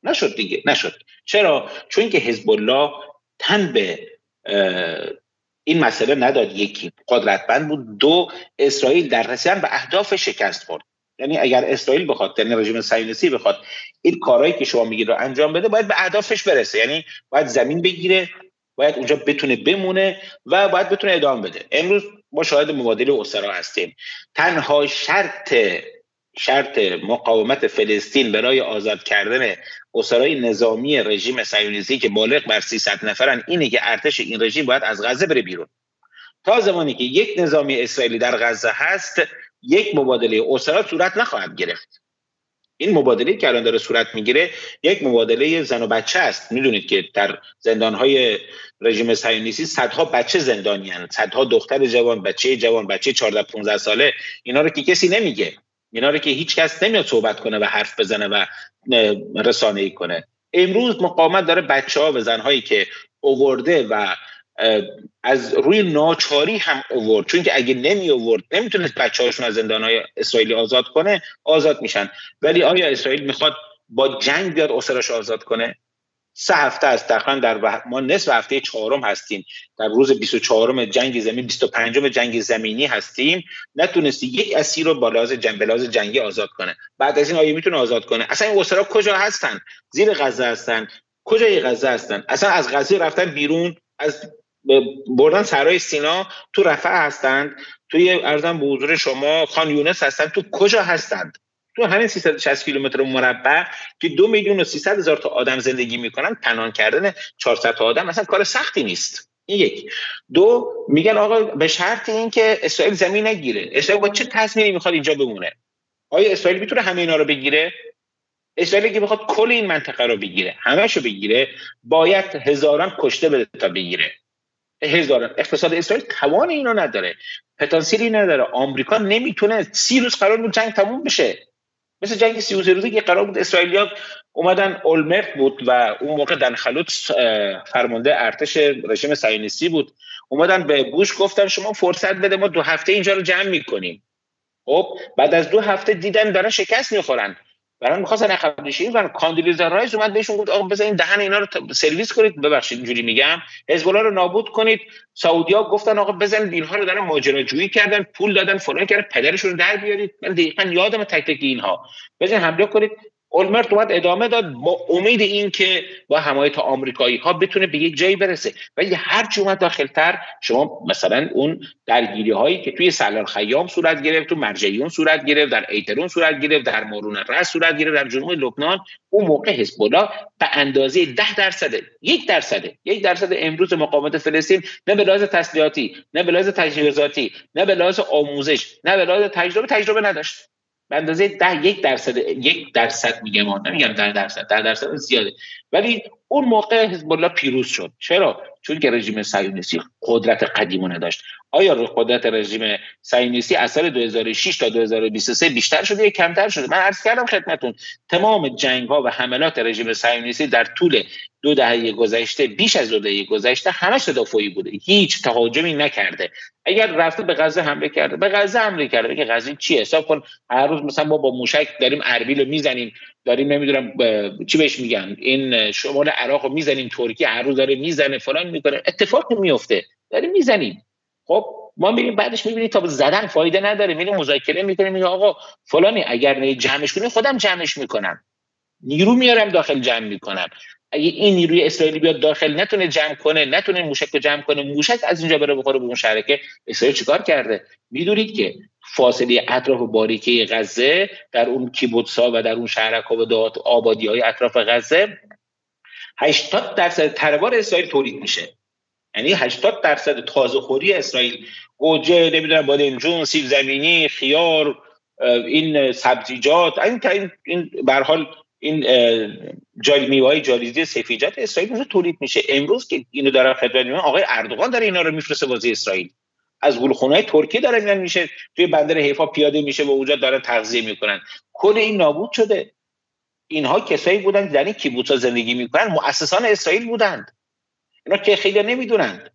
نشد دیگه. نشد. چرا؟ چون که حزب الله تن به این مسئله نداد. یکی قدرتمند بود. دو اسرائیل در رسیدن به اهداف شکست خورد. یعنی اگر اسرائیل بخواد یعنی رژیم صهیونیستی بخواد این کارهایی که شما میگید رو انجام بده باید به اهدافش برسه. یعنی باید زمین بگیره باید اونجا بتونه بمونه و باید بتونه ادامه بده. امروز ما شاهد مبادله اسرا هستیم. تنها شرط شرط مقاومت فلسطین برای آزاد کردن اسرای نظامی رژیم صهیونیستی که بالغ بر 300 نفرن اینه که ارتش این رژیم باید از غزه بره بیرون. تا زمانی که یک نظامی اسرائیلی در غزه هست یک مبادله اسرا صورت نخواهد گرفت. این مبادله که الان داره صورت می‌گیره یک مبادله زن و بچه است. می‌دونید که در زندانهای رژیم صهیونیستی صدها بچه زندانی هستند. صدها دختر جوان بچه جوان بچه 14 15 ساله. اینا رو که کسی نمیگه. اینا رو که هیچ کس نمیاد صحبت کنه و حرف بزنه و رسانه ای کنه. امروز مقاومت داره بچه ها و زنهایی که اوورده و از روی ناچاری هم اوورد. چون که اگه نمی اوورد نمی‌تونست بچه هاشون از زندانهای اسرائیلی آزاد کنه آزاد میشن. ولی آیا اسرائیل می‌خواد با جنگ بیاد اسرش آزاد کنه؟ سه هفته است. تقریبا در ما نصف هفته چهارم هستیم. در روز 24 جنگ زمین 25 جنگ زمینی هستیم. نتونستی یک اسیر رو با لحاظ جنگ جنگی آزاد کنه. بعد از این آیه می‌تونه آزاد کنه؟ اصلا این اسرا کجا هستن؟ زیر غزه هستن. کجای غزه هستن؟ اصلا از غزه رفتن بیرون؟ از بردن سرای سینا تو رفع هستند. توی ارزم به حضور شما خان یونس هستند. تو کجا هستند؟ تو همین 360 کیلومتر مربع که دو میلیون و 300 هزار تا آدم زندگی می‌کنن. پنهان کردن 400 تا آدم مثلا کار سختی نیست. این یک. دو میگن آقا به شرط این که اسرائیل زمین نگیره. اسرائیل با چه تصمیمی می‌خواد اینجا بمونه؟ آیا اسرائیل می‌تونه همه اینا رو بگیره؟ اسرائیل که بخواد کل این منطقه رو بگیره همهشو بگیره باید هزاران کشته بده تا بگیره. هزاران اقتصاد اسرائیل توان اینو نداره. پتانسیلی نداره. آمریکا نمی‌تونه سی روز قرار بود جنگ تموم بشه. مثل جنگ سی روزه که قرار بود اسرائیلیا اومدن اولمرت بود و اون موقع دنخلوت فرمانده ارتش رژیم صهیونیستی بود. اومدن به بوش گفتن شما فرصت بده ما دو هفته اینجا رو جمع می‌کنیم. خب بعد از دو هفته دیدن دارن شکست می‌خورن. برای می‌خواستن عقب نشینی و کاندولیزا رایس اومد بهشون گفت آقا بزنین دهن اینا رو سرویس کنید. ببخشید اینجوری میگم. حزب رو نابود کنید. سعودیا گفتن آقا بزنید. اینها رو دارن ماجراجویی کردن. پول دادن فلان کردن. پدرشون رو در بیارید. من دقیقا یادم تک تک اینها. بزنین حمله کنید. اولمرت اومد ادامه داد با امید این که با حمایت آمریکایی ها بتونه به یک جایی برسه. ولی هر چی اومد داخلتر شما مثلا اون درگیری هایی که توی سلال خیام صورت گرفت تو مرجعیون صورت گرفت در ایترون صورت گرفت در مارون رس صورت گرفت در جنوب لبنان اون موقع حزب الله به اندازه ده درصده یک درصده یک درصد امروز مقاومت فلسطین نه به لحاظ تسلیحاتی نه به لحاظ تجهیزاتی نه به لحاظ آموزش نه به لحاظ تجربه تجربه نداشت. به اندازه ده یک درصد یک درصد میگم نمیگم ده درصد ده درصد زیاده. ولی اون موقع حزب الله پیروز شد. چرا؟ چون که رژیم صهیونیستی قدرت قدیمونه داشت آیا قدرت رژیم صهیونیستی از سال 2006 تا 2023 بیشتر شده یا کمتر شده؟ من عرض کردم خدمتون تمام جنگ ها و حملات رژیم صهیونیستی در طول دو دهه گذشته بیش از دو دهه گذشته همش تدافعی بوده. هیچ تهاجمی نکرده. اگر رفته به غزه حمله کرده به غزه حمله کرده. بگه غزه چی حساب کن؟ هر روز مثلا ما با موشک داریم اربیل رو می‌زنیم داریم نمی‌دونم چی بهش میگن؟ این شمال عراق رو می‌زنیم ترکیه هر روز داره می‌زنه فلان می‌کنه. اتفاق میفته داریم می‌زنیم. خب ما میریم بعدش می‌بینیم تا زدن فایده نداره. میریم مذاکره می‌کنیم میگه آقا فلانی اگر جمعش کنی خودم جمعش می‌کنم. نیرو میارم داخل جمع می‌کنم. اگه این نیروی اسرائیلی بیاد داخل نتونه جمع کنه نتونه موشک رو جمع کنه موشک از اینجا بره بخوره به اون شرکه اسرائیل چیکار کرده؟ می‌دونید که فاصله اطراف باریکه غزه در اون کیبوتسا و در اون شهرک و آبادی های اطراف غزه 80 درصد تربار اسرائیل تولید میشه. یعنی 80 درصد تازه خوری اسرائیل. گوجه نمی‌دونم بادمجون سیب زمینی خیار این سبزیجات این این به حال این جای میوه های جالیزی سفیجات اسرائیل اونجا تولید میشه. امروز که اینو داره خدمت میگن آقای اردوغان داره اینا رو میفرسته بازی اسرائیل. از گلخونه ترکیه داره میان میشه توی بندر حیفا پیاده میشه و اونجا داره تغذیه می‌کنن. کل این نابود شده. اینها کسایی بودن در این کیبوتسا زندگی می‌کنن مؤسسان اسرائیل بودند. اینا که خیلی نمی‌دونند.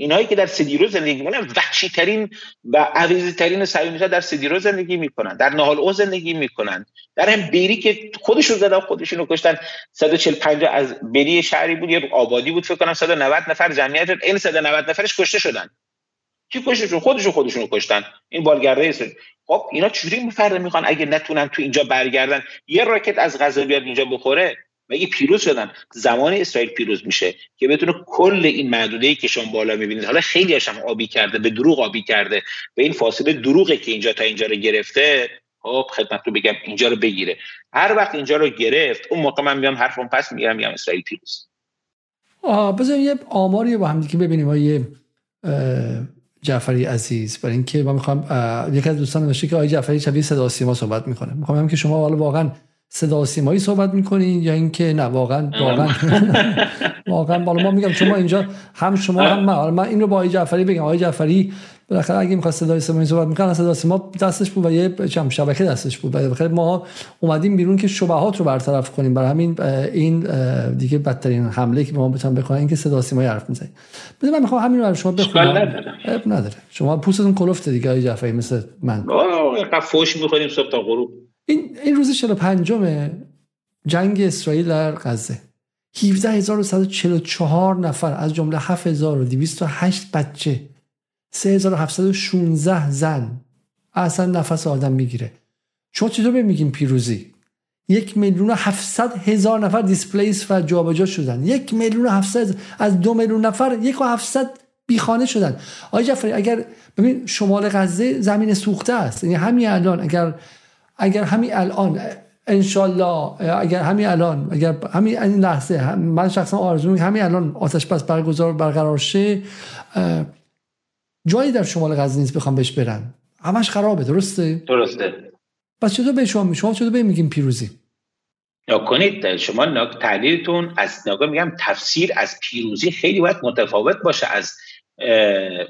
اینهایی که در سدیرو زندگی می‌کنن وحشی ترین و عویزی ترین صهیونیست‌ها در سدیرو زندگی می‌کنن در نهال او زندگی می‌کنن. در هم بیری که خودشون زدن خودشونو کشتن 145 از بری شهری بود یه آبادی بود فکر کنم 190 نفر جمعیت این 190 نفرش کشته شدن. کی کشتشون؟ خودشون خودشونو کشتن. این بالگرده است. خب اینا چجوری مفرد می‌خوان؟ اگه نتونن تو اینجا برگردن یه راکت از غزه بیاد اینجا بخوره. مگه پیروز شدن؟ زمان اسرائیل پیروز میشه که بتونه کل این محدوده که شما بالا می‌بینید حالا خیلی هم آبی کرده به دروغ آبی کرده به این فاصله دروغه که اینجا تا اینجا رو گرفته خب خدمت رو بگم اینجا رو بگیره. هر وقت اینجا رو گرفت اون موقع من میام حرفم پس میگم میگم اسرائیل پیروز. بذاریم یه آماری با هم دیگه ببینیم آیه جعفری عزیز. برای اینکه ما می‌خوام یکی از دوستان نوشته که آقای جعفری شبیه صدا سیما صحبت می‌کنه. می‌خوام که شما حالا واقعا صدا سیمایی صحبت می‌کنین یا اینکه نه واقعا واقعا. واقعا بالا ما میگم شما اینجا هم شما هم من. من این رو با آقای جعفری بگم. آقای جعفری بالاخره اگه می‌خواد صدای سیمایی صحبت می‌کنه صدا سیما دستش بود و یه چم شبکه دستش بود. بالاخره ما اومدیم بیرون که شبهات رو برطرف کنیم. برای همین این دیگه بدترین حمله که به ما بتونن بکنن اینکه صدا سیمایی حرف می‌زنید ببین من می‌خوام همین رو شما بخونم. نداره. شما پوستتون کلفته دیگه آقای جعفری مثل من. آه فوش می‌خوریم صبح تا غروب. این این روز 45 جنگ اسرائیل در غزه. 17144 نفر از جمله 7208 بچه 3716 زن اصلا نفس آدم می‌گیره. شما چطور میگیم پیروزی؟ یک میلیون و هفتصد هزار نفر دیسپلیس و جابجا شدن. یک میلیون و هفتصد از دو میلیون نفر یک و هفتصد بیخانه شدن. آقای جعفری اگر ببین شمال غزه زمین سوخته است. یعنی همین الان اگر اگر همین الان انشالله اگر همین الان اگر همین این لحظه من شخصا آرزو همین الان آتش بس برگزار برقرار شه جایی در شمال غزه نیست بخوام بهش برن همش خرابه درسته؟ درسته. پس چطور به شما شما چطور به میگیم پیروزی؟ یا کنید شما تحلیلتون از نگاه میگم تفسیر از پیروزی خیلی باید متفاوت باشه از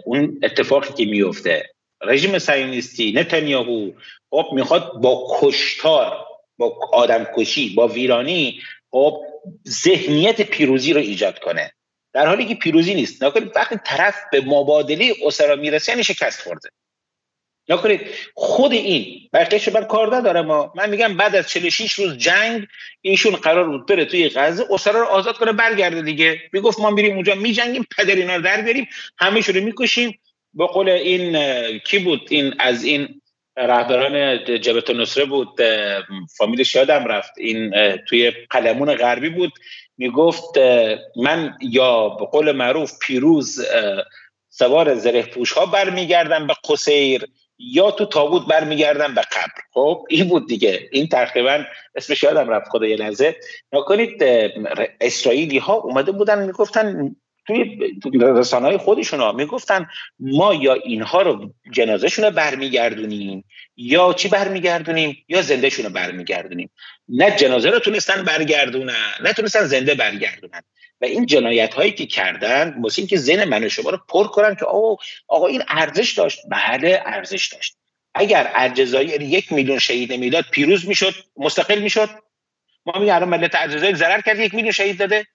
اون اتفاقی که میفته رژیم صهیونیستی نتانیاهو خب می‌خواد با کشتار با آدم کشی با ویرانی خب ذهنیت پیروزی رو ایجاد کنه. در حالی که پیروزی نیست. نکنید وقتی طرف به مبادله اسرا می‌رسه یعنی شکست خورده. نکنید خود این بقیهش من کار ندارم ما من میگم بعد از 46 روز جنگ ایشون قرار بود بره توی غزه اسرا رو آزاد کنه برگرده دیگه. می‌گفت ما میریم اونجا میجنگیم پدر اینا رو در بیاریم همه رو می‌کشیم. به قول این کی بود؟ این از این رهبران جبهت نصره بود فامیلش یادم رفت. این توی قلمون غربی بود. می‌گفت من یا به قول معروف پیروز سوار زره پوش ها برمیگردم به قصیر یا تو تابوت برمیگردم به قبر. خب این بود دیگه. این تقریبا اسمش یادم رفت خدا یه لحظه نکنید اسرائیلی ها اومده بودن می‌گفتن توی رسانه های خودشون می‌گفتن ما یا اینها رو جنازهشون رو برمیگردونیم یا چی برمیگردونیم؟ یا زندهشون رو برمیگردونیم. نه جنازه رو تونستن برگردونن نه تونستن زنده برگردونن. و این جنایت هایی که کردن واسه که ذهن من شما رو پر کنن که آقا آقا این ارزش داشت. بله ارزش داشت. اگر الجزایر یک میلیون شهید می‌داد پیروز می‌شد مستقل می‌شد. ما میگم الان ملت الجزایر ضرر کرد یک میلیون شهید داده.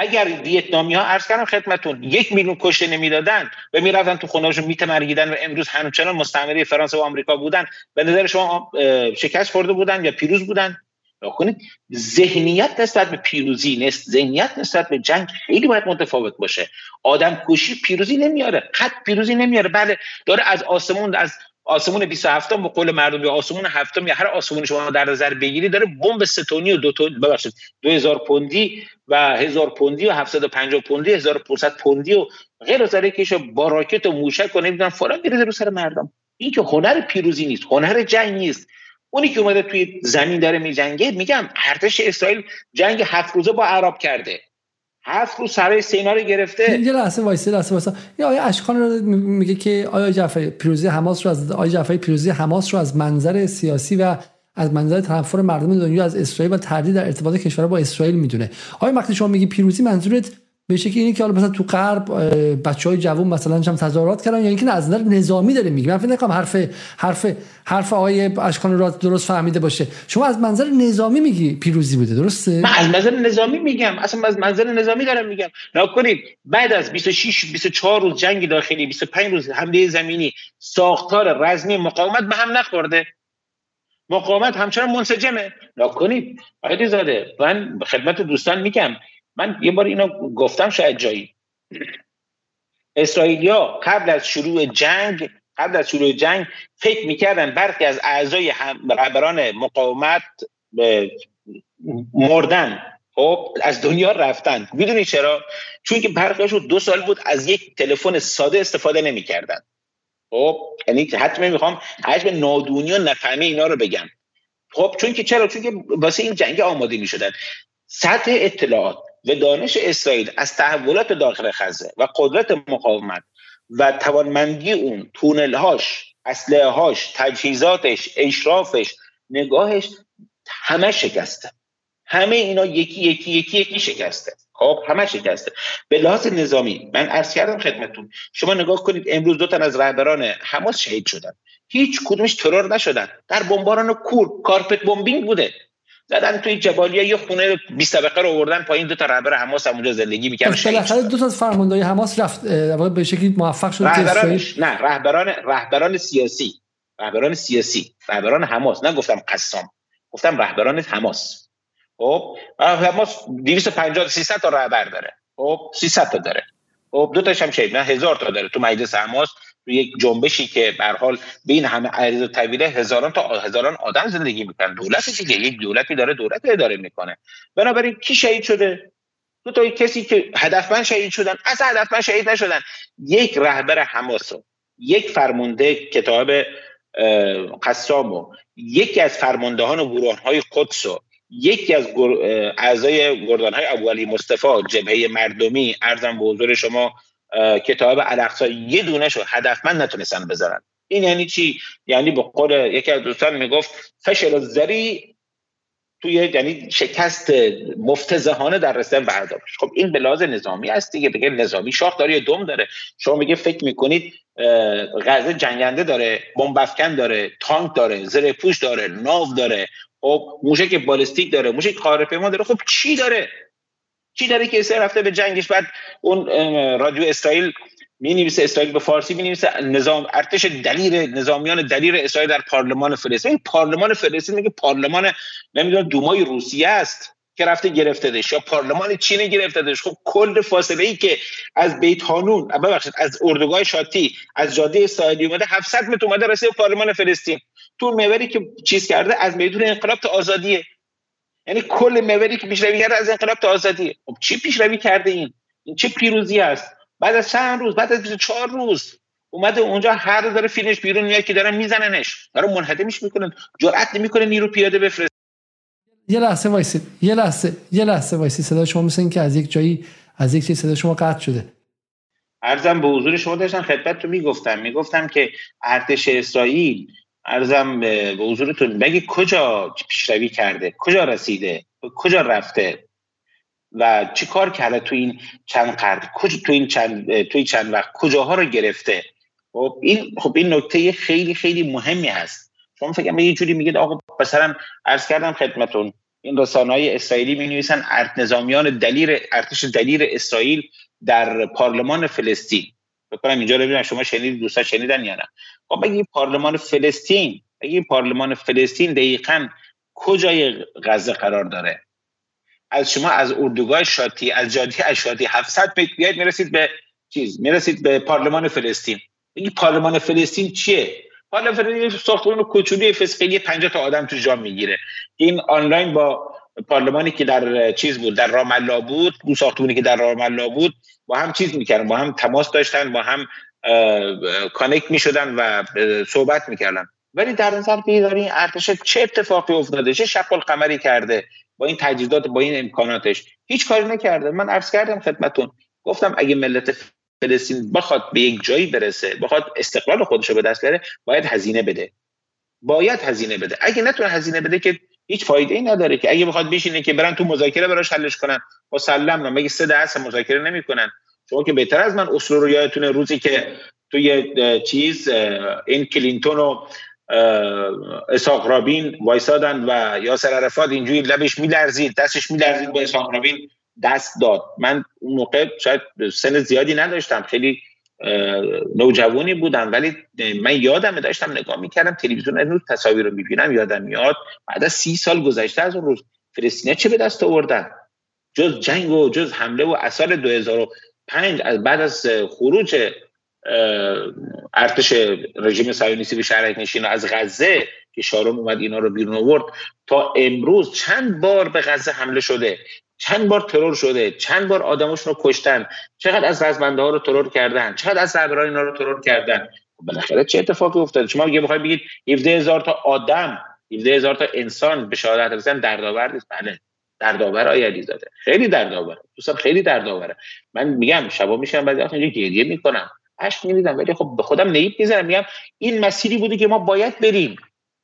اگر ویتنامی ها عرض کردم خدمتون یک میلیون کشته نمی‌دادن و می‌رفتن تو خونهاشون میتمرگیدن و امروز همچنان مستعمره فرانسه و آمریکا بودن. به نظر شما شکست خورده بودن یا پیروز بودن؟ کنید. ذهنیت نسبت به پیروزی نست ذهنیت نسبت به جنگ خیلی باید متفاوت باشه. آدم کشی پیروزی نمیاره. خط پیروزی نمیاره. بله داره از آسمون از آسمون 27 به قول مردم یا آسمون هفتم یا هر آسمون شما در نظر بگیری داره بمب ستونی و دو تون ببخشید 2000 پوندی و 1000 پوندی و 750 پوندی 1500 پوندی و غیر از که با راکت و موشک و نمی‌دونم فلان میره رو سر مردم. این که هنر پیروزی نیست هنر جنگ نیست. اونی که اومده توی زمین داره میجنگه میگم ارتش اسرائیل جنگ هفت روزه با عرب کرده. هفت روز سرای سینا رو گرفته. یه لحظه وایسه لحظه وایسه یا آیا اشکان رو میگه که آیا جعفری پیروزی حماس رو از آیا جعفری پیروزی حماس رو از منظر سیاسی و از منظر تنفر مردم دنیا از اسرائیل و تردید در ارتباط کشور با اسرائیل می‌دونه؟ آیا وقتی شما میگی پیروزی منظورت به شکلی اینه که حالا مثلا تو غرب بچه های جوون مثلا هم تظاهرات کردن یا اینکه از نظر نظامی داره میگه. من فکر نکنم حرف حرف حرف آقای اشکان را درست فهمیده باشه. شما از منظر نظامی میگی پیروزی بوده درسته؟ من از منظر نظامی میگم. اصلا از منظر نظامی دارم میگم. نکنید بعد از 26 24 روز جنگ داخلی 25 روز حمله زمینی ساختار رزمی مقاومت به هم نخورده. مقاومت همچنان منسجمه. نکنید آقای زاده من خدمت دوستان میگم. من یه بار اینو گفتم شاید جایی. اسرائیلیا قبل از شروع جنگ قبل از شروع جنگ فکر می‌کردن برخی از اعضای رهبران مقاومت مردن. خب از دنیا رفتن. می‌دونی چرا؟ چون که برخیاشون دو سال بود از یک تلفن ساده استفاده نمی‌کردن. خب یعنی حتما می‌خوام حجم نادونی و نفهمی اینا رو بگم. خب چون که چرا؟ چون که واسه این جنگ آماده می‌شدن. سطح اطلاعات. و دانش اسرائیل از تحولات داخل خزه و قدرت مقاومت و توانمندی اون تونلهاش اسلحه هاش تجهیزاتش اشرافش نگاهش همه شکسته. همه اینا یکی یکی یکی یکی شکسته. خب همه شکسته. به لحاظ نظامی من عرض کردم خدمتتون شما نگاه کنید امروز دو تن از رهبران حماس شهید شدن. هیچ کدومش ترور نشدن. در بمباران کور کارپت بمبینگ بوده. زدن توی جبالیا یه خونه 20 طبقه رو آوردن پایین دو تا رهبر حماس هم اونجا زندگی می‌کردن. خب، بالاخره دو تا از فرماندهای حماس رفت به شکلی موفق شد نه رهبران رهبران سیاسی. رهبران سیاسی. رهبران حماس. نه گفتم قسام. گفتم رهبران حماس. خب حماس 250 300 تا رهبر داره. خب 300 تا داره. خب دو تاش هم شهید. نه هزار تا داره تو مجلس حماس. یک جنبشی که به حال بین همه عریض و طویله هزاران تا هزاران آدم زندگی می‌کنن. دولت دیگه یک دولتی داره دولت اداره می‌کنه. بنابراین کی شهید شده؟ دو تا کسی که هدفمند شهید شدن. اصلا هدفمند شهید نشدن. یک رهبر حماس یک فرمانده کتاب قسام یکی از فرماندهان و های قدس و یکی از اعضای گردان های ابو علی مصطفی جبهه مردمی. ارزم به حضور شما کتاب الاقصا یه دونه شو هدفمند نتونستن بذارن. این یعنی چی؟ یعنی به قول یکی از دوستان می‌گفت فشل زری توی یعنی شکست مفتزهانه در رسم برداشت خب این به لحاظ نظامی است دیگه. دیگه نظامی شاخ داره یا دم داره. شما میگه فکر می‌کنید غزه جنگنده داره بمب افکن داره تانک داره زره پوش داره ناو داره. خب موشک بالستیک داره موشک خارپیما داره. خب چی داره؟ چی داره که اسرائیل رفته به جنگش بعد اون رادیو اسرائیل می نویسه اسرائیل به فارسی می نویسه نظام ارتش دلیر نظامیان دلیر اسرائیل در پارلمان فلسطین. پارلمان فلسطین میگه پارلمان نمی‌دونم دومای روسیه است که رفته گرفتهش یا پارلمان چین گرفتهش خب کل فاصله ای که از بیت هانون ببخشید از اردوگاه شاتی از جاده اسرائیلی اومده 700 متر اومده رسید پارلمان فلسطین. تو موری که چیز کرده از میدون انقلاب تا آزادیه. یعنی کل محوری که پیشروی کرده از انقلاب تا آزادیه خب چی پیشروی کرده این؟ این چه پیروزی است بعد از چند روز بعد از 24 روز اومده اونجا هر داره فیلمش بیرون میاد که دارن میزننش. دارن منهدمش می‌کنن جرأت نمی‌کنه نیرو پیاده بفرست یه لحظه وایسی یه لحظه یه لحظه وایسی. صدا شما مثل که از یک جایی از یک چیز صدا شما قطع شده. عرضم به حضور شما داشتم خدمتتون می‌گفتم. می‌گفتم که ارتش اسرائیل ارزم به حضورتون. بگی کجا پیشروی کرده؟ کجا رسیده؟ کجا رفته؟ و چی کار کرده تو این چند قرن؟ کجا تو این چند تو این چند وقت؟ کجاها رو گرفته؟ خب این خب این نکته خیلی خیلی مهمی هست. شما فکر یه جوری میگید آقا مثلا عرض کردم خدمتون. این رسانه های اسرائیلی می نویسن ارت نظامیان دلیر ارتش دلیر اسرائیل در پارلمان فلسطین. بکنم اینجا رو ببینم شما شنید دوستا شنیدن یا نه. خب بگی پارلمان فلسطین بگی پارلمان فلسطین دقیقا کجای غزه قرار داره؟ از شما از اردوگاه شاتی از جاده از شاتی 700 متر بیاید می‌رسید به چیز؟ می‌رسید به پارلمان فلسطین. بگی پارلمان فلسطین چیه؟ پارلمان فلسطین ساختمان کوچولی فسقلی 50 تا آدم تو جا می‌گیره. این آنلاین با پارلمانی که در چیز بود در رام الله بود اون ساختمانی که در رام الله بود با هم چیز می‌کردن با هم تماس داشتن با هم کانکت می‌شدن و صحبت می‌کردن. ولی در نظر بگیرید ارتش چه اتفاقی افتاده؟ چه شق القمری کرده با این تجهیزات با این امکاناتش؟ هیچ کاری نکرده. من عرض کردم خدمتون گفتم اگه ملت فلسطین بخواد به یک جایی برسه بخواد استقلال خودش رو به دست بیاره باید هزینه بده. باید هزینه بده. اگه نتونه هزینه بده که هیچ فایده ای نداره که اگه بخواد بشینه که برن تو مذاکره براش حلش کنن. مسلم نه مگه سه دست مذاکره نمی‌کنن. شما که بهتر از من اصول رو یادتونه روزی که توی چیز این کلینتون و اساق رابین وایسادن و یاسر عرفات اینجوری لبش میلرزید دستش میلرزید به اساق رابین دست داد. من اون موقع شاید سن زیادی نداشتم. خیلی نوجوانی بودم ولی من یادم داشتم نگاه می‌کردم تلویزیون روز تصاویر رو می‌بینم یادم میاد. بعد از سی سال گذشته از اون روز فلسطینیا چه به دست آوردن؟ جز جنگ و جز حمله و سال 2005 از بعد از خروج ارتش رژیم صهیونیستی به شهر نشین از غزه که شارون اومد اینا رو بیرون آورد. تا امروز چند بار به غزه حمله شده؟ چند بار ترور شده چند بار آدمشون رو کشتن چقدر از رزمنده ها رو ترور کردن چقدر از رهبران اینا رو ترور کردن. خب بالاخره چه اتفاقی افتاده؟ شما میگه بخواید بگید 17 هزار تا آدم 17 هزار تا انسان به شهادت رسیدن دردآور نیست. بله. دردآور آیدی زاده. خیلی دردآور دوستان خیلی دردآوره. من میگم شبا میشم بعضی وقتا گریه می‌کنم. اشک میریزم ولی خب به خودم نیب می‌زنم میگم این مسیری بوده که ما باید بریم.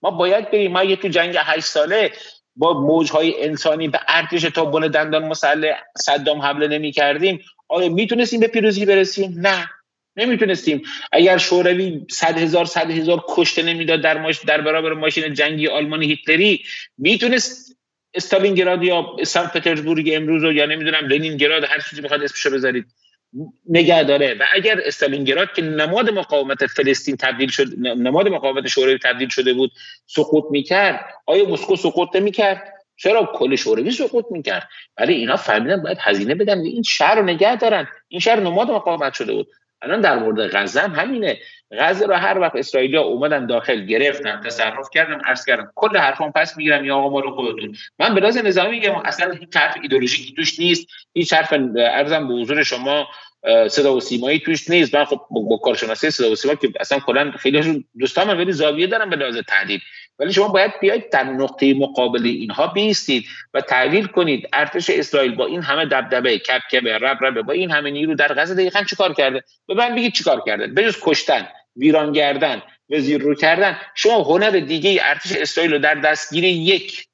ما باید بریم. ما یه تو جنگ 8 ساله با موجهای انسانی به ارتش تا بن دندان مسلح صدام حمله نمی کردیم آیا می‌تونستیم به پیروزی برسیم؟ نه. نمی‌تونستیم. اگر شوروی صد هزار صد هزار کشته نمی‌داد در ماش در برابر ماشین جنگی آلمانی هیتلری می‌تونست استالینگراد یا سنت پترزبورگ امروز رو یا نمی‌دونم لنینگراد هر چیزی بخواد اسمشو بذارید. نگه داره و اگر استالینگراد که نماد مقاومت فلسطین تبدیل شد نماد مقاومت شوروی تبدیل شده بود سقوط می‌کرد. آیا مسکو سقوط نمی‌کرد؟ چرا کل شوروی سقوط می‌کرد؟ ولی اینا فهمیدن باید هزینه بدن. این شهر رو نگه دارن. این شهر نماد مقاومت شده بود. الان در مورد غزه هم همینه. غزه رو هر وقت اسرائیلیا اومدن داخل گرفتن تصرف کردن عرض کردم کل حرفان پس می‌گیرم یا آقا ما رو خودتون. من به راز نظامی میگم اصلا هیچ حرف ایدئولوژیکی توش نیست. هیچ حرف ارزم به حضور شما صدا و سیمایی توش نیست. من خب با کارشناسی صدا و سیما که اصلا کلا خیلی دوستان من زاویه دارم به لحاظ تحلیل ولی شما باید بیاید در نقطه مقابل اینها بیستید و تحلیل کنید ارتش اسرائیل با این همه دبدبه کبکبه رب رب با این همه نیرو در غزه دقیقا چیکار کرده؟ به من بگید چیکار کرده؟ بجز کشتن ویران کردن و زیر رو کردن. شما هنر دیگه ارتش اسرائیل رو در دستگیری یک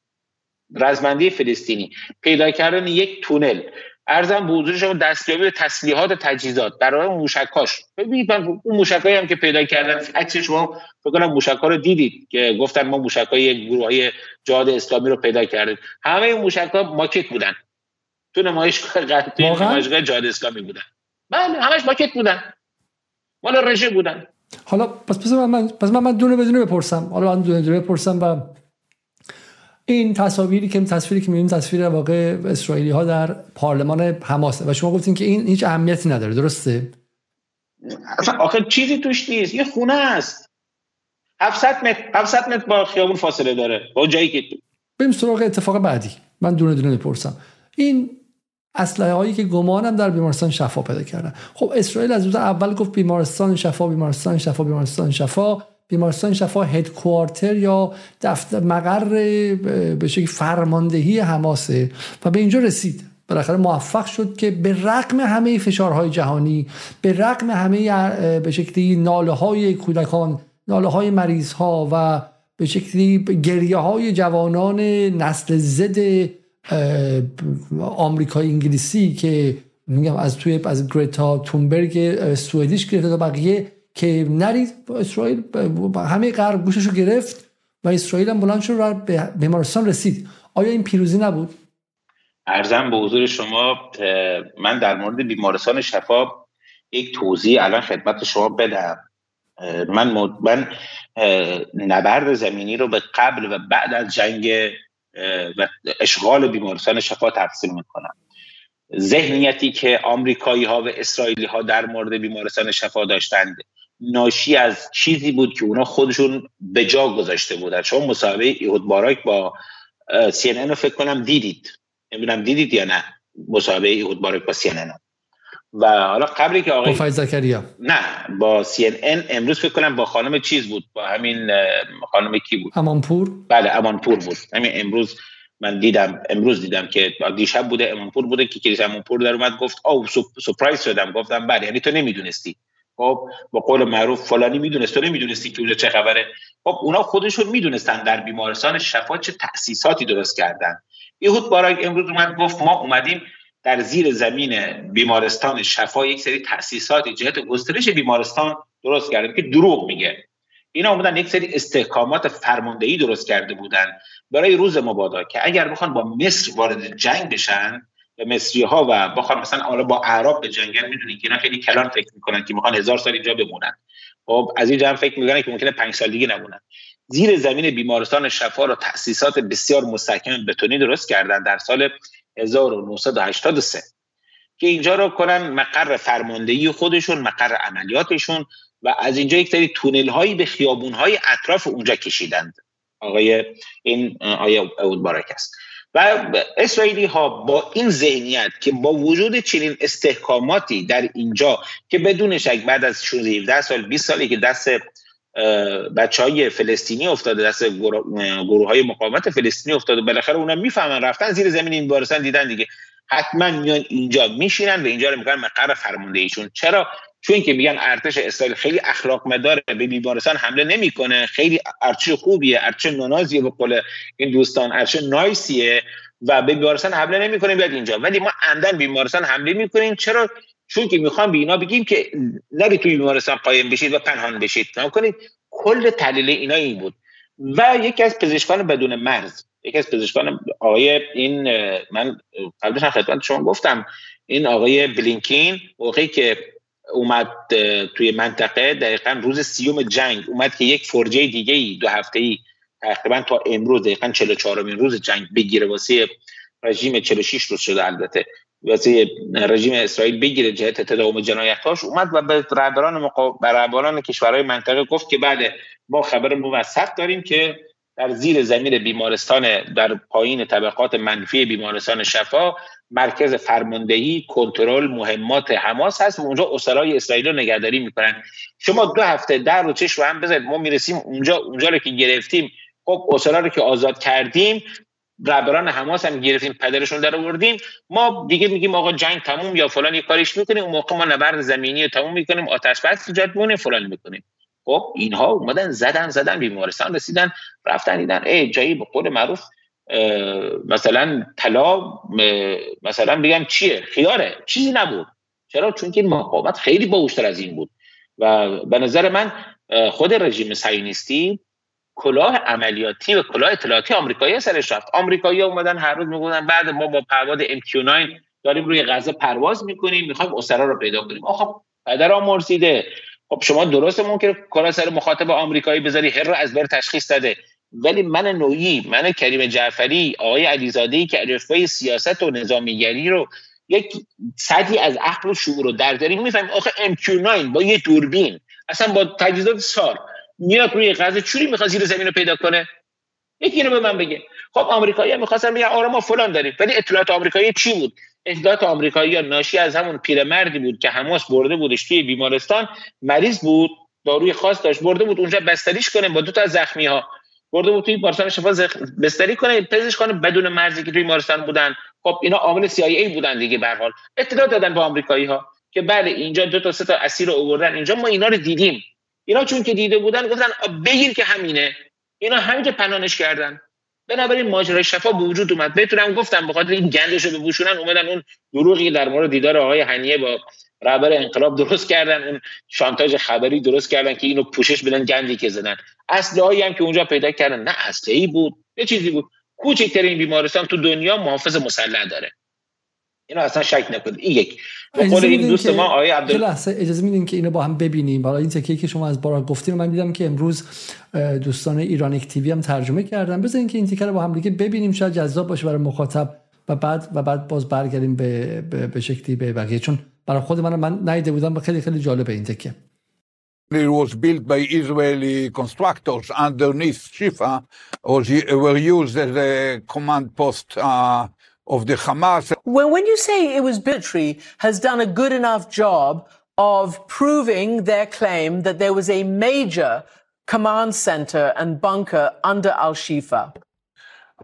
رزمندی فلسطینی پیدا کردن یک تونل. ارزم به حضور شما دستیابی به تسلیحات و تجهیزات. برای اون موشکاش ببینید من اون موشکایی هم که پیدا کردن عکس شما فکر کنم موشکا رو دیدید که گفتن ما موشکای گروه های جهاد اسلامی رو پیدا کردیم. همه این موشکا ماکت بودن. تو نمایشگاه نمایشگاه جهاد اسلامی بودن. بله همش ماکت بودن. مال رژه بودن. حالا پس پس من پس من, من دونه بدونه بپرسم. حالا من دونه دونه بپرسم و این تصاویری که تصویری که می‌بینیم تصویر واقع اسرائیلی ها در پارلمان حماسه و شما گفتین که این هیچ اهمیتی نداره درسته؟ اصلا آخه چیزی توش نیست. یه خونه است. 700 متر 700 متر با خیابون فاصله داره با جایی که بریم سراغ اتفاق بعدی. من دونه دونه بپرسم این اسلحه هایی که گمانم در بیمارستان شفا پیدا کردن. خب اسرائیل از روز اول گفت بیمارستان شفا بیمارستان شفا بیمارستان شفا. بیمارستان شفا هدکوارتر یا دفتر مقر به شکل فرماندهی حماسه. و به اینجا رسید. بالاخره موفق شد که به رقم همه فشارهای جهانی به رقم همه به شکلی ناله های کودکان ناله های مریض ها و به شکلی گریه های جوانان نسل زد آمریکای انگلیسی که میگم از توی از گریتا تونبرگ سوئدیش گرفته تا بقیه که نرید اسرائیل همه غرب گوشش رو گرفت و اسرائیل هم بلند شد به بیمارستان رسید. آیا این پیروزی نبود؟ ارزم به حضور شما من در مورد بیمارستان شفا یک توضیح الان خدمت شما بدم. من من نبرد زمینی رو به قبل و بعد از جنگ و اشغال بیمارستان شفا تقسیم می‌کنم. ذهنیتی که آمریکایی ها و اسرائیلی ها در مورد بیمارستان شفا داشتند ناشی از چیزی بود که اونا خودشون به جا گذاشته بودن. شما مصاحبه ایهود باراک با CNN رو فکر کنم دیدید. نمی‌دونم دیدید یا نه. مصاحبه ایهود باراک با CNN و حالا قبلی که آقای زکریا. نه با CNN امروز فکر کنم با خانم چیز بود با همین خانم کی بود؟ امانپور. بله امانپور بود. همین امروز من دیدم امروز دیدم که دیشب بوده امانپور بوده که کریستین امانپور در اومد گفت oh surprise شدم. گفتم بله یعنی تو نمی‌دونستی. خب به قول معروف فلانی می‌دونست تو نمی‌دونستی که اونجا چه خبره. خب اونا خودشون می‌دونستن در بیمارستان شفا چه تأسیساتی درست کردن. یهود باراک امروز اومد گفت ما اومدیم در زیر زمین بیمارستان شفا یک سری تأسیساتی جهت گسترش بیمارستان درست کردیم که دروغ میگه. اینا اومدن یک سری استحکامات فرماندهی درست کرده بودن. برای روز مبادا که اگر بخوان با مصر وارد جنگ بشن مصری ها و بخوان مثلا حالا با عرب به جنگل می‌دونید که اینا خیلی کلان فکر می‌کنن که می‌خوان هزار سال اینجا بمونن. خب از این فکر می‌کنن که ممکنه پنج سال دیگه نمونن. زیر زمین بیمارستان شفا رو تاسیسات بسیار مستحکم بتونی درست کردن در سال 1983 که اینجا رو کنن مقر فرماندهی خودشون مقر عملیاتشون و از اینجا یک سری تونل هایی به خیابون های اطراف اونجا کشیدند. آقای این آیا اود است. و اسرائیلی ها با این ذهنیت که با وجود چنین استحکاماتی در اینجا که بدون شک بعد از 16 سال 20 سالی که دست بچه های فلسطینی افتاده دست گروه های مقاومت فلسطینی افتاده بالاخره اونا می‌فهمن رفتن زیر زمین این بارستان دیدن دیگه. حتما میان اینجا میشینن و اینجا رو می‌کنن مقر فرماندهیشون چرا؟ چون که میگن ارتش اسرائیل خیلی اخلاق مداره به بیمارستان حمله نمی‌کنه. خیلی ارتش خوبیه ارتش نونازیه به قول این دوستان ارتش نایسیه و به بیمارستان حمله نمی‌کنه بیاد اینجا. ولی ما عمدن بیمارستان حمله می‌کنیم. چرا؟ چون که می‌خوام به اینا بگیم که نری توی بیمارستان قایم بشید و پنهان بشید. کنید کل تحلیل اینا این بود. و یکی از پزشکان بدون مرز یکی از پزشکان آقای این من قبلش خدمت شما گفتم این آقای بلینکین موقعی که اومد توی منطقه دقیقا روز سیوم جنگ اومد که یک فرجه دیگه ای دو هفته ای تقریبا تا امروز دقیقا 44 روز جنگ بگیره واسه رژیم 46 روز شده البته واسه رژیم اسرائیل بگیره جهت تداوم جنایتاش اومد و به رهبران مقا... کشورهای منطقه گفت که بله ما خبر موثق داریم که در زیر زمین بیمارستان در پایین طبقات منفی بیمارستان شفا مرکز فرماندهی کنترل مهمات حماس هست و اونجا اسرای اسرائیل رو نگهداری می‌کنن. شما دو هفته در رو چشم هم بذارید ما می‌رسیم اونجا اونجا رو که گرفتیم. خب اسرا رو که آزاد کردیم رهبران حماس هم گرفتیم پدرشون در آوردیم. ما دیگه میگیم آقا جنگ تموم یا فلان یه کاریش می‌کنیم. اون موقع ما نبرد زمینی رو تموم می‌کنیم آتش بس ایجاد می‌کنیم فلان می‌کنیم. خب اینها اومدن زدن زدن بیمارستان رسیدن رفتن دیدن ای جایی به قول معروف مثلا طلا مثلا بگم چیه؟ خیاره. چیزی نبود. چرا؟ چون که مقاومت خیلی باوشتر از این بود. و به نظر من خود رژیم صهیونیستی کلاه عملیاتی و کلاه اطلاعاتی آمریکایی سرش رفت. آمریکایی اومدن هر روز می‌گفتن بعد ما با پرواز MQ9 داریم روی غزه پرواز می‌کنیم می‌خوایم اسرا رو پیدا کنیم. آخه پدر مرسیده خب شما درست ممکنه کلا سر مخاطب آمریکایی بذاری هر رو از بر تشخیص داده. ولی من نوعی من کریم جعفری آقای علیزاده که الفبای سیاست و نظامیگری رو یک سطحی از عقل و شعور رو در داریم می‌فهمیم. آخه MQ9 با یه دوربین اصلا با تجهیزات سار میاد روی غزه چوری می‌خواد زیر زمین رو پیدا کنه؟ یکی اینو به من بگه. خب آمریکایی می‌خواستن بگن آره ما فلان داریم ولی اطلاعات آمریکایی چی بود؟ اطلاعات آمریکایی ناشی از همون پیرمردی بود که حماس برده بودش توی بیمارستان مریض بود داروی خاص داشت برده بود اونجا بستریش کنه با دو تا زخمی ها برده بود توی بیمارستان شفا بستری کنه پزشک کنه بدون مرزی که توی بیمارستان بودن. خب اینا عامل CIA بودن دیگه به حال. اطلاع دادن به آمریکایی ها که بله اینجا دو تا سه تا اسیر رو آوردن. اینجا ما اینا رو دیدیم. اینا چون که دیده بودن گفتن بگیر که همینه. اینا همین که پنانش کردن. بنابراین ماجرای شفا به وجود اومد. بهتونم گفتم بخاطر این گندش رو بپوشونن اومدن اون دروغی در مورد دیدار آقای هنیه با رهبر انقلاب درست کردن اون شانتاج خبری درست کردن که اینو پوشش بدن گندی که زدن. اصله هم که اونجا پیدا کردن. نه اصله ای بود یه چیزی بود. کوچکترین بیمارستان تو دنیا محافظ مسلح داره. اینو اصلا شک نکنید. این یک. قول این دوست ما آقای لحظه اجازه میدین که اینو با هم ببینیم. برای این تکیه که شما از بارا گفتین من دیدم که امروز دوستان ایرانیک تیوی هم ترجمه کردن. بذارین که این تیکه رو با هم دیگه ببینیم. شاید جذاب باشه برای مخاطب و بعد و بعد باز برگردیم به به, شکلی به بقیه. چون برای خود من من نیده بودم. خیلی خیلی جالبه این تکیه. It was built by Israeli constructors underneath Shifa, or were used as a command post uh, of the Hamas. When, when you say it was military has done a good enough job of proving their claim that there was a major command center and bunker under Al Shifa?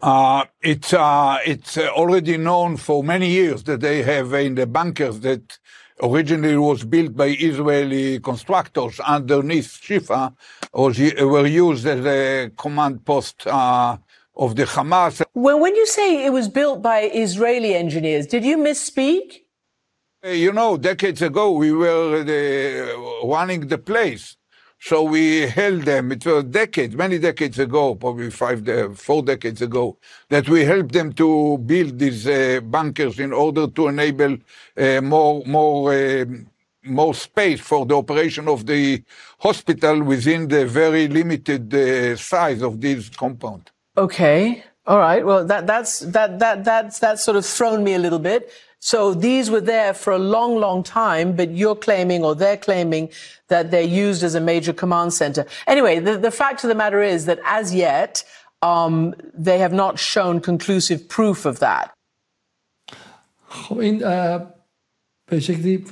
Uh, it's uh, it's already known for many years that they have in the bunkers that originally was built by Israeli constructors underneath Shifa, or were used as a command post uh, of the Hamas. When, when you say it was built by Israeli engineers, did you misspeak? You know, decades ago, we were the, running the place. So we held them. It was decades, many decades ago, probably five, four decades ago, that we helped them to build these uh, bunkers in order to enable uh, more, more, uh, more space for the operation of the hospital within the very limited uh, size of this compound. Okay. All right. Well, that, that's, that, that, that's, that's sort of thrown me a little bit. So these were there for a long, long time, but you're claiming or they're claiming that they're used as a major command center. Anyway, the, the fact of the matter is that as yet, um, they have not shown conclusive proof of that. خب این به شکلی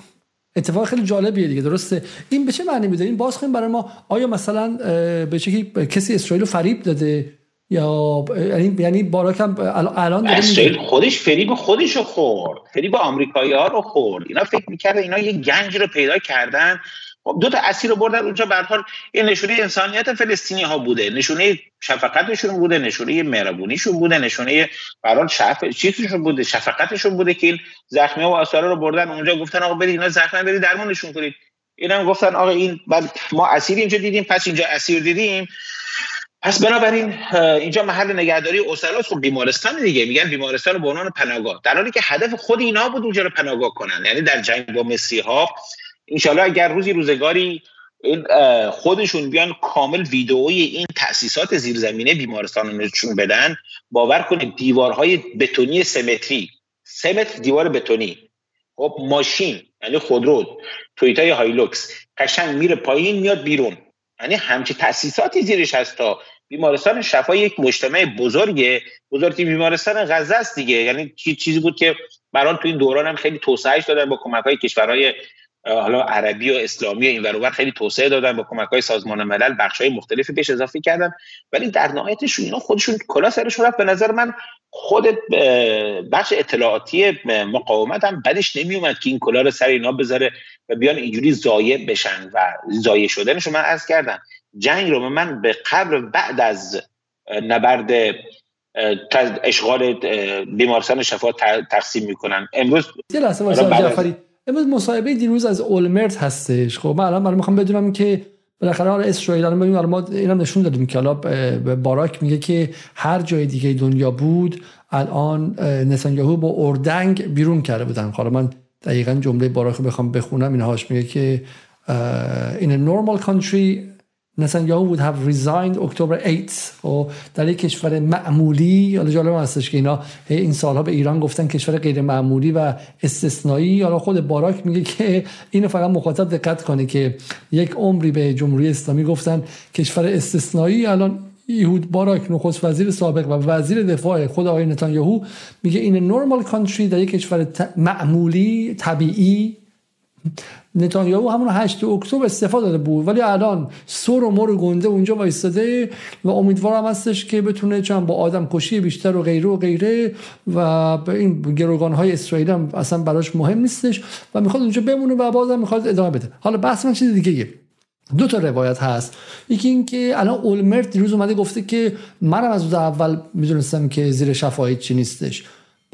اتفاق خیلی جالبیه دیگه درسته این به چه معنی میده این باز برای ما آیا مثلا به شکلی کسی اسرائیل رو فریب داده یا یعنی یعنی باراکم الان اسرائیل خودش فریب خودش رو خورد. فریب آمریکایی ها رو خورد. اینا فکر می‌کردن اینا یه گنج رو پیدا کردن. خب دو تا اسیر رو بردن. اونجا به حال یه نشونه انسانیت فلسطینی ها بوده. نشونه شفقتشون بوده نشونه مهربونیشون بوده نشونه برای شف چیزشون بوده شفقتشون بوده که این زخمی و آثارا رو بردن. اونجا گفتن آقا برید اینا زخمی برید درمونشون کنید. اینا گفتن آقا این ما اسیر اینجا دیدیم پس اینجا اسیر دیدیم. پس بنابراین اینجا محل نگهداری اسراست خب بیمارستان دیگه. میگن بیمارستان به عنوان پناهگاه. در حالی که هدف خود اینا بود اونجا رو پناهگاه کنن. یعنی در جنگ با مسیحا انشالله اگر روزی روزگاری خودشون بیان کامل ویدئوی این تاسیسات زیرزمینه نشون بدن باور کنید دیوارهای بتونی سمتری سه متر دیوار بتونی. خب ماشین یعنی خودرو تویوتا یا هایلوکس قشنگ میره پایین میاد بیرون. یعنی همچی تاسیساتی زیرش هست تا بیمارستان شفا یک مجتمع بزرگه. بزرگی بیمارستان غزه است دیگه. یعنی چیزی بود که بران تو این دوران هم خیلی توسعهش دادن با کمک های کشورهای حالا عربی و اسلامی و این ور خیلی توسعه دادن با کمک های سازمان ملل بخش های مختلفی بهش اضافه کردن. ولی در نهایتشون اینا خودشون کلا سرشون رفت. به نظر من خود بخش اطلاعاتی مقاومت هم بدش نمیومد که این کلا رو سر اینا بذاره و بیان اینجوری زایه بشن و زایه شدنشو من عرض کردم. جنگ رو من به قبل بعد از نبرد اشغال بیمارستان شفا تقسیم می‌کنن. امروز یه لحظه امروز مصاحبه دیروز از اولمرت هستش. خب من الان برای می‌خوام بدونم که بالاخره حالا اسرائیل الان ببینیم ما اینم نشون دادیم که حالا باراک میگه که هر جای دیگه دنیا بود الان نتانیاهو با اردنگ بیرون کرده بودن. حالا من دقیقا جمله باراک رو بخوام بخونم. اینهاش میگه که in a normal country نتانیاهو would have resigned October 8 و در یک کشور معمولی حالا جالب هستش که اینا این سالها به ایران گفتن کشور غیر معمولی و استثنایی. حالا خود باراک میگه که اینو فقط مخاطب دقت کنه که یک عمری به جمهوری اسلامی گفتن کشور استثنایی. الان ایهود باراک نخست وزیر سابق و وزیر دفاع خود آقای نتانیاهو میگه این نورمال کانتری در یک کشور معمولی طبیعی نتانیاهو همون 8 اکتبر استفاده داده بود. ولی الان سر و مر گنده اونجا وایستاده و امیدوارم هستش که بتونه چند با آدم کشی بیشتر و غیره و غیره و به این گروگان های اسرائیل هم اصلا براش مهم نیستش و می‌خواد اونجا بمونه و بازم می‌خواد ادامه بده. حالا بحث من چیز دیگه دو تا روایت هست. یکی این که الان اولمرت دیروز اومده گفته که منم از اول می‌دونستم که زیر شفاهی چی نیستش.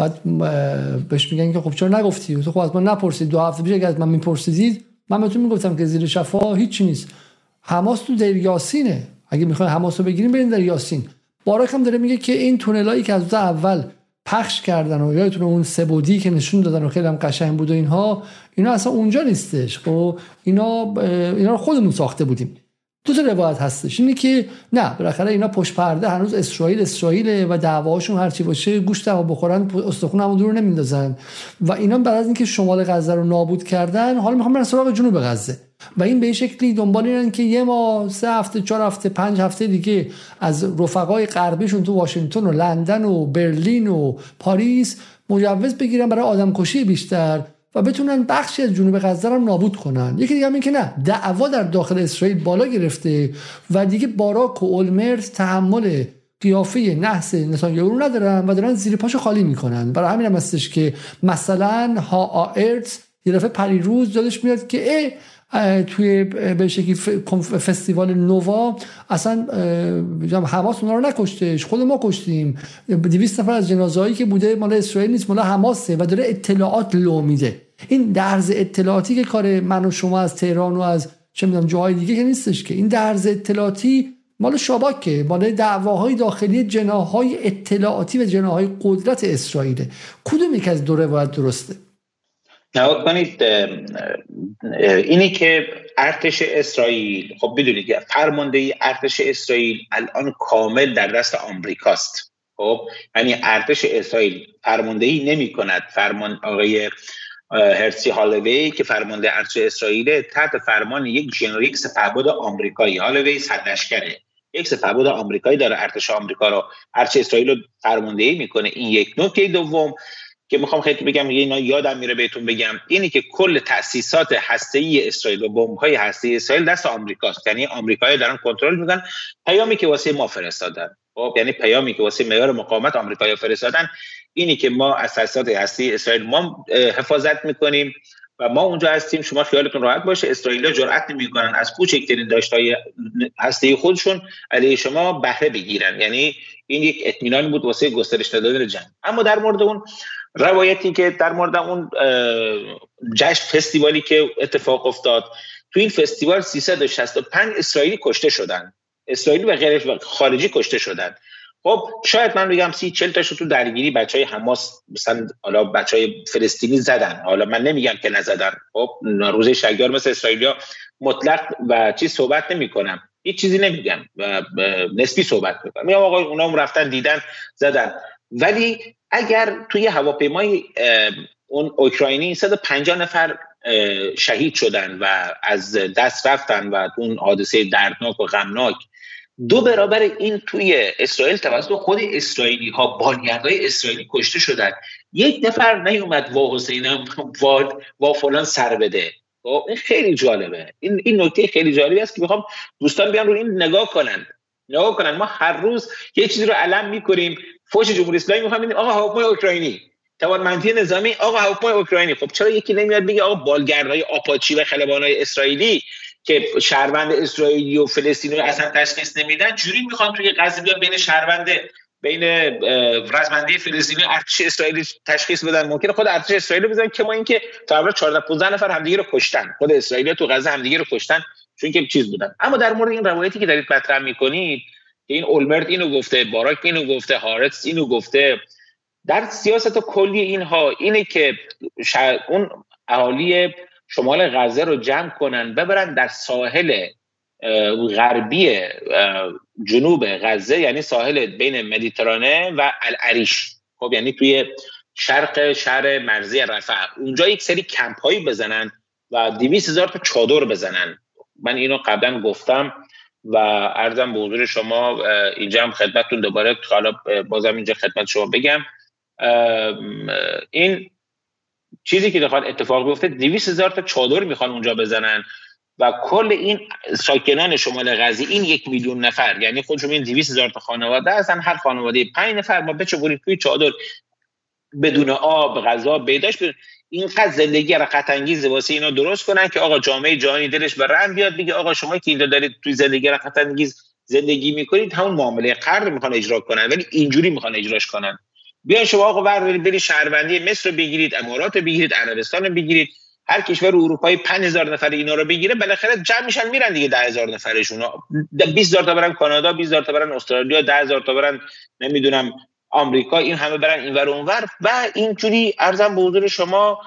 بعد بهش میگن که خب چرا نگفتی؟ تو خب از من نپرسید. دو هفته پیش اگه از من میپرسیدید من بهتون می‌گفتم که زیر شفا هیچی نیست. حماس تو در یاسینه. اگه می‌خواین حماس رو بگیریم برین در یاسین. باراک هم داره میگه که این تونلایی که از اول پخش کردن و یادتون اون سبودی که نشون دادن و خیلی هم قشنگ بود و اینها اینا اصلا اونجا نیستش. خب اینا اینا رو خودمون ساخته بودیم. دو تا روایت هستش. اینه که نه بالاخره اینا پشت پرده هنوز اسرائیل اسرائیل و دعواشون هرچی باشه گوشت هم بخورن استخون هم دور نمیندازن. و اینا بعد از اینکه شمال غزه رو نابود کردن حالا می‌خوام برن سراغ جنوب غزه. و این به شکلی دنبال اینن که یه ما سه هفته چهار هفته پنج هفته دیگه از رفقای غربیشون تو واشنگتن و لندن و برلین و پاریس مجوز بگیرن برای آدمکشی بیشتر. و بتونن بخشی از جنوب غزه رو نابود کنن. یکی دیگه هم که نه دعوا در داخل اسرائیل بالا گرفته و دیگه باراک و اولمرت تحمل قیافه نحس نتانیاهو رو ندارن و دارن زیر پاشو خالی می‌کنن. برای همین هم هستش که مثلا ها آرت یه دفعه پریروز دادش میاد که توی به شکلی فستیوال نووا اصلا حماس اونا رو نکشتش خود ما کشتیم. 200 نفر از جنازهایی که بوده مال اسرائیل نیست مال حماسه و داره اطلاعات لو میده. این درز اطلاعاتی که کار من و شما از تهران و از چه می‌دونم جاهای دیگه که نیستش که. این درز اطلاعاتی مال شاباکه مال دعواهای داخلی جناهای اطلاعاتی و جناهای قدرت اسرائیل کدوم یک از دو روایت درسته؟ نگاه کنید اینی که ارتش اسرائیل خب بدونید فرمانده ارتش اسرائیل الان کامل در دست آمریکاست. خب یعنی ارتش اسرائیل فرماندهی نمی کند فرمان آقای هرسی هالوی که فرمانده ارتش اسرائیل تحت فرمان یک ژنرال یک سپهبد آمریکایی. هالوی سرلشکره یک سپهبد آمریکایی داره ارتش آمریکا رو. ارتش اسرائیل رو فرماندهی می‌کنه. این یک نکته دوم که می‌خوام خیلی بگم اینا یادم میره بهتون بگم. اینی که کل تاسیسات ای اسرائیل و بمب های ای اسرائیل دست آمریکاست. یعنی آمریکایی دارن کنترل می‌کنن. پیامی که واسه ما فرستادن خب؟ یعنی پیامی که واسه معیار مقاومت آمریکایی فرستادن اینی که ما از تاسیسات اسرائیل ما حفاظت می‌کنیم و ما اونجا هستیم. شما خیالتون راحت باشه. اسرائیل جرأت نمی‌کنن از کوچکترین داشتای هسته خودشون علیه شما بهره بگیرن. یعنی این یک اطمینانی بود واسه گسترش دادن جنگ. اما در مورد اون روایتی که در مورد اون جشن فستیوالی که اتفاق افتاد تو این فستیوال 365 اسرائیلی کشته شدن. اسرائیلی و غیر خارجی کشته شدن. خب شاید من بگم سی چل تاشو تو درگیری بچه های حماس مثلا حالا بچه های فلسطینی زدن. حالا من نمیگم که نزدن. خب روزه شگار مثل اسرائیلیا مطلق و چیز صحبت نمی کنم هیچ چیزی نمیگم و نسبی صحبت می‌کنم. میگم آقا اونا رفتن دیدن زدن. ولی اگر توی هواپیمای اون اوکراینی 150 نفر شهید شدن و از دست رفتن و اون حادثه دردناک و غمناک دو برابر این توی اسرائیل توسط خود اسرائیلی ها بانگردهای اسرائیلی کشته شدن. یک نفر نیومد وا حسین وا فلان سر بده. خب، این خیلی جالبه. این این نکته خیلی جالبی است که می‌خوام دوستان بیان رو این نگاه کنن. نگاه کنن. ما هر روز یه چیزی رو علم می‌کنیم. فوش جمهوری اسلامی می‌خوام آقا هواپیمای اوکراینی. توانمندی نظامی آقا هواپیمای اوکراینی. خب چرا یکی نمیاد بگه آقا بالگردهای آپاچی و خلبانهای اسرائیلی که شهروند اسرائیلی و فلسطینی رو اصلا تشخیص نمیدن؟ جوری می‌خوان توی غزه بیان بین شهروند بین رزمندی فلسطینی ارتش اسرائیلی تشخیص بدن. ممکنه خود ارتش اسرائیلی بزنن که ما اینکه تقریبا 14 15 نفر همدیگه رو کشتن. خود اسرائیلی تو غزه همدیگه رو کشتن. چون که چیز بودن. اما در مورد این روایتی که دارید مطرح می‌کنید که این اولمرت اینو گفته باراک اینو گفته هارتس اینو گفته در سیاست کلی اینها اینه که اون اهالی شمال غزه رو جمع کنن ببرن در ساحل غربی جنوب غزه یعنی ساحل بین مدیترانه و العریش. خب یعنی توی شرق شهر مرزی رفح اونجا یک سری کمپ هایی بزنن و 200 هزار تا چادر بزنن. من اینو قبلا گفتم و ارزم به حضور شما اینجا هم خدمتتون دوباره حالا بازم اینجا خدمت شما بگم. این چیزی که دخواد اتفاق بیفته 200 هزار تا چادر می‌خوان اونجا بزنن و کل این ساکنان شمال غزه این یک میلیون نفر یعنی خودشون این 200 هزار تا خانواده هستن هر خانواده پنج نفر با بچه توی چادر بدون آب غذا بیداش اینقدر زندگی رقت انگیز واسه اینا درست کنن که آقا جامعه جهانی دلش به رم بیاد بگه آقا شما که اینجا دارید توی زندگی رقت انگیز زندگی می‌کنید همون معامله قرض می‌خوان اجرا کنن ولی اینجوری می‌خوان اجراش کنن. بیاین شما آقا بردارید برید شهروندی مصر رو بگیرید امارات رو بگیرید عربستان رو بگیرید. هر کشور اروپایی 5000 نفر اینا رو بگیره بالاخره جمع میشن میرن دیگه 10000 نفرشون 20000 تا برن کانادا 20000 تا برن استرالیا 10000 تا برن نمی‌دونم آمریکا این همه برن اینور اونور و اینجوری ارزم به حضور شما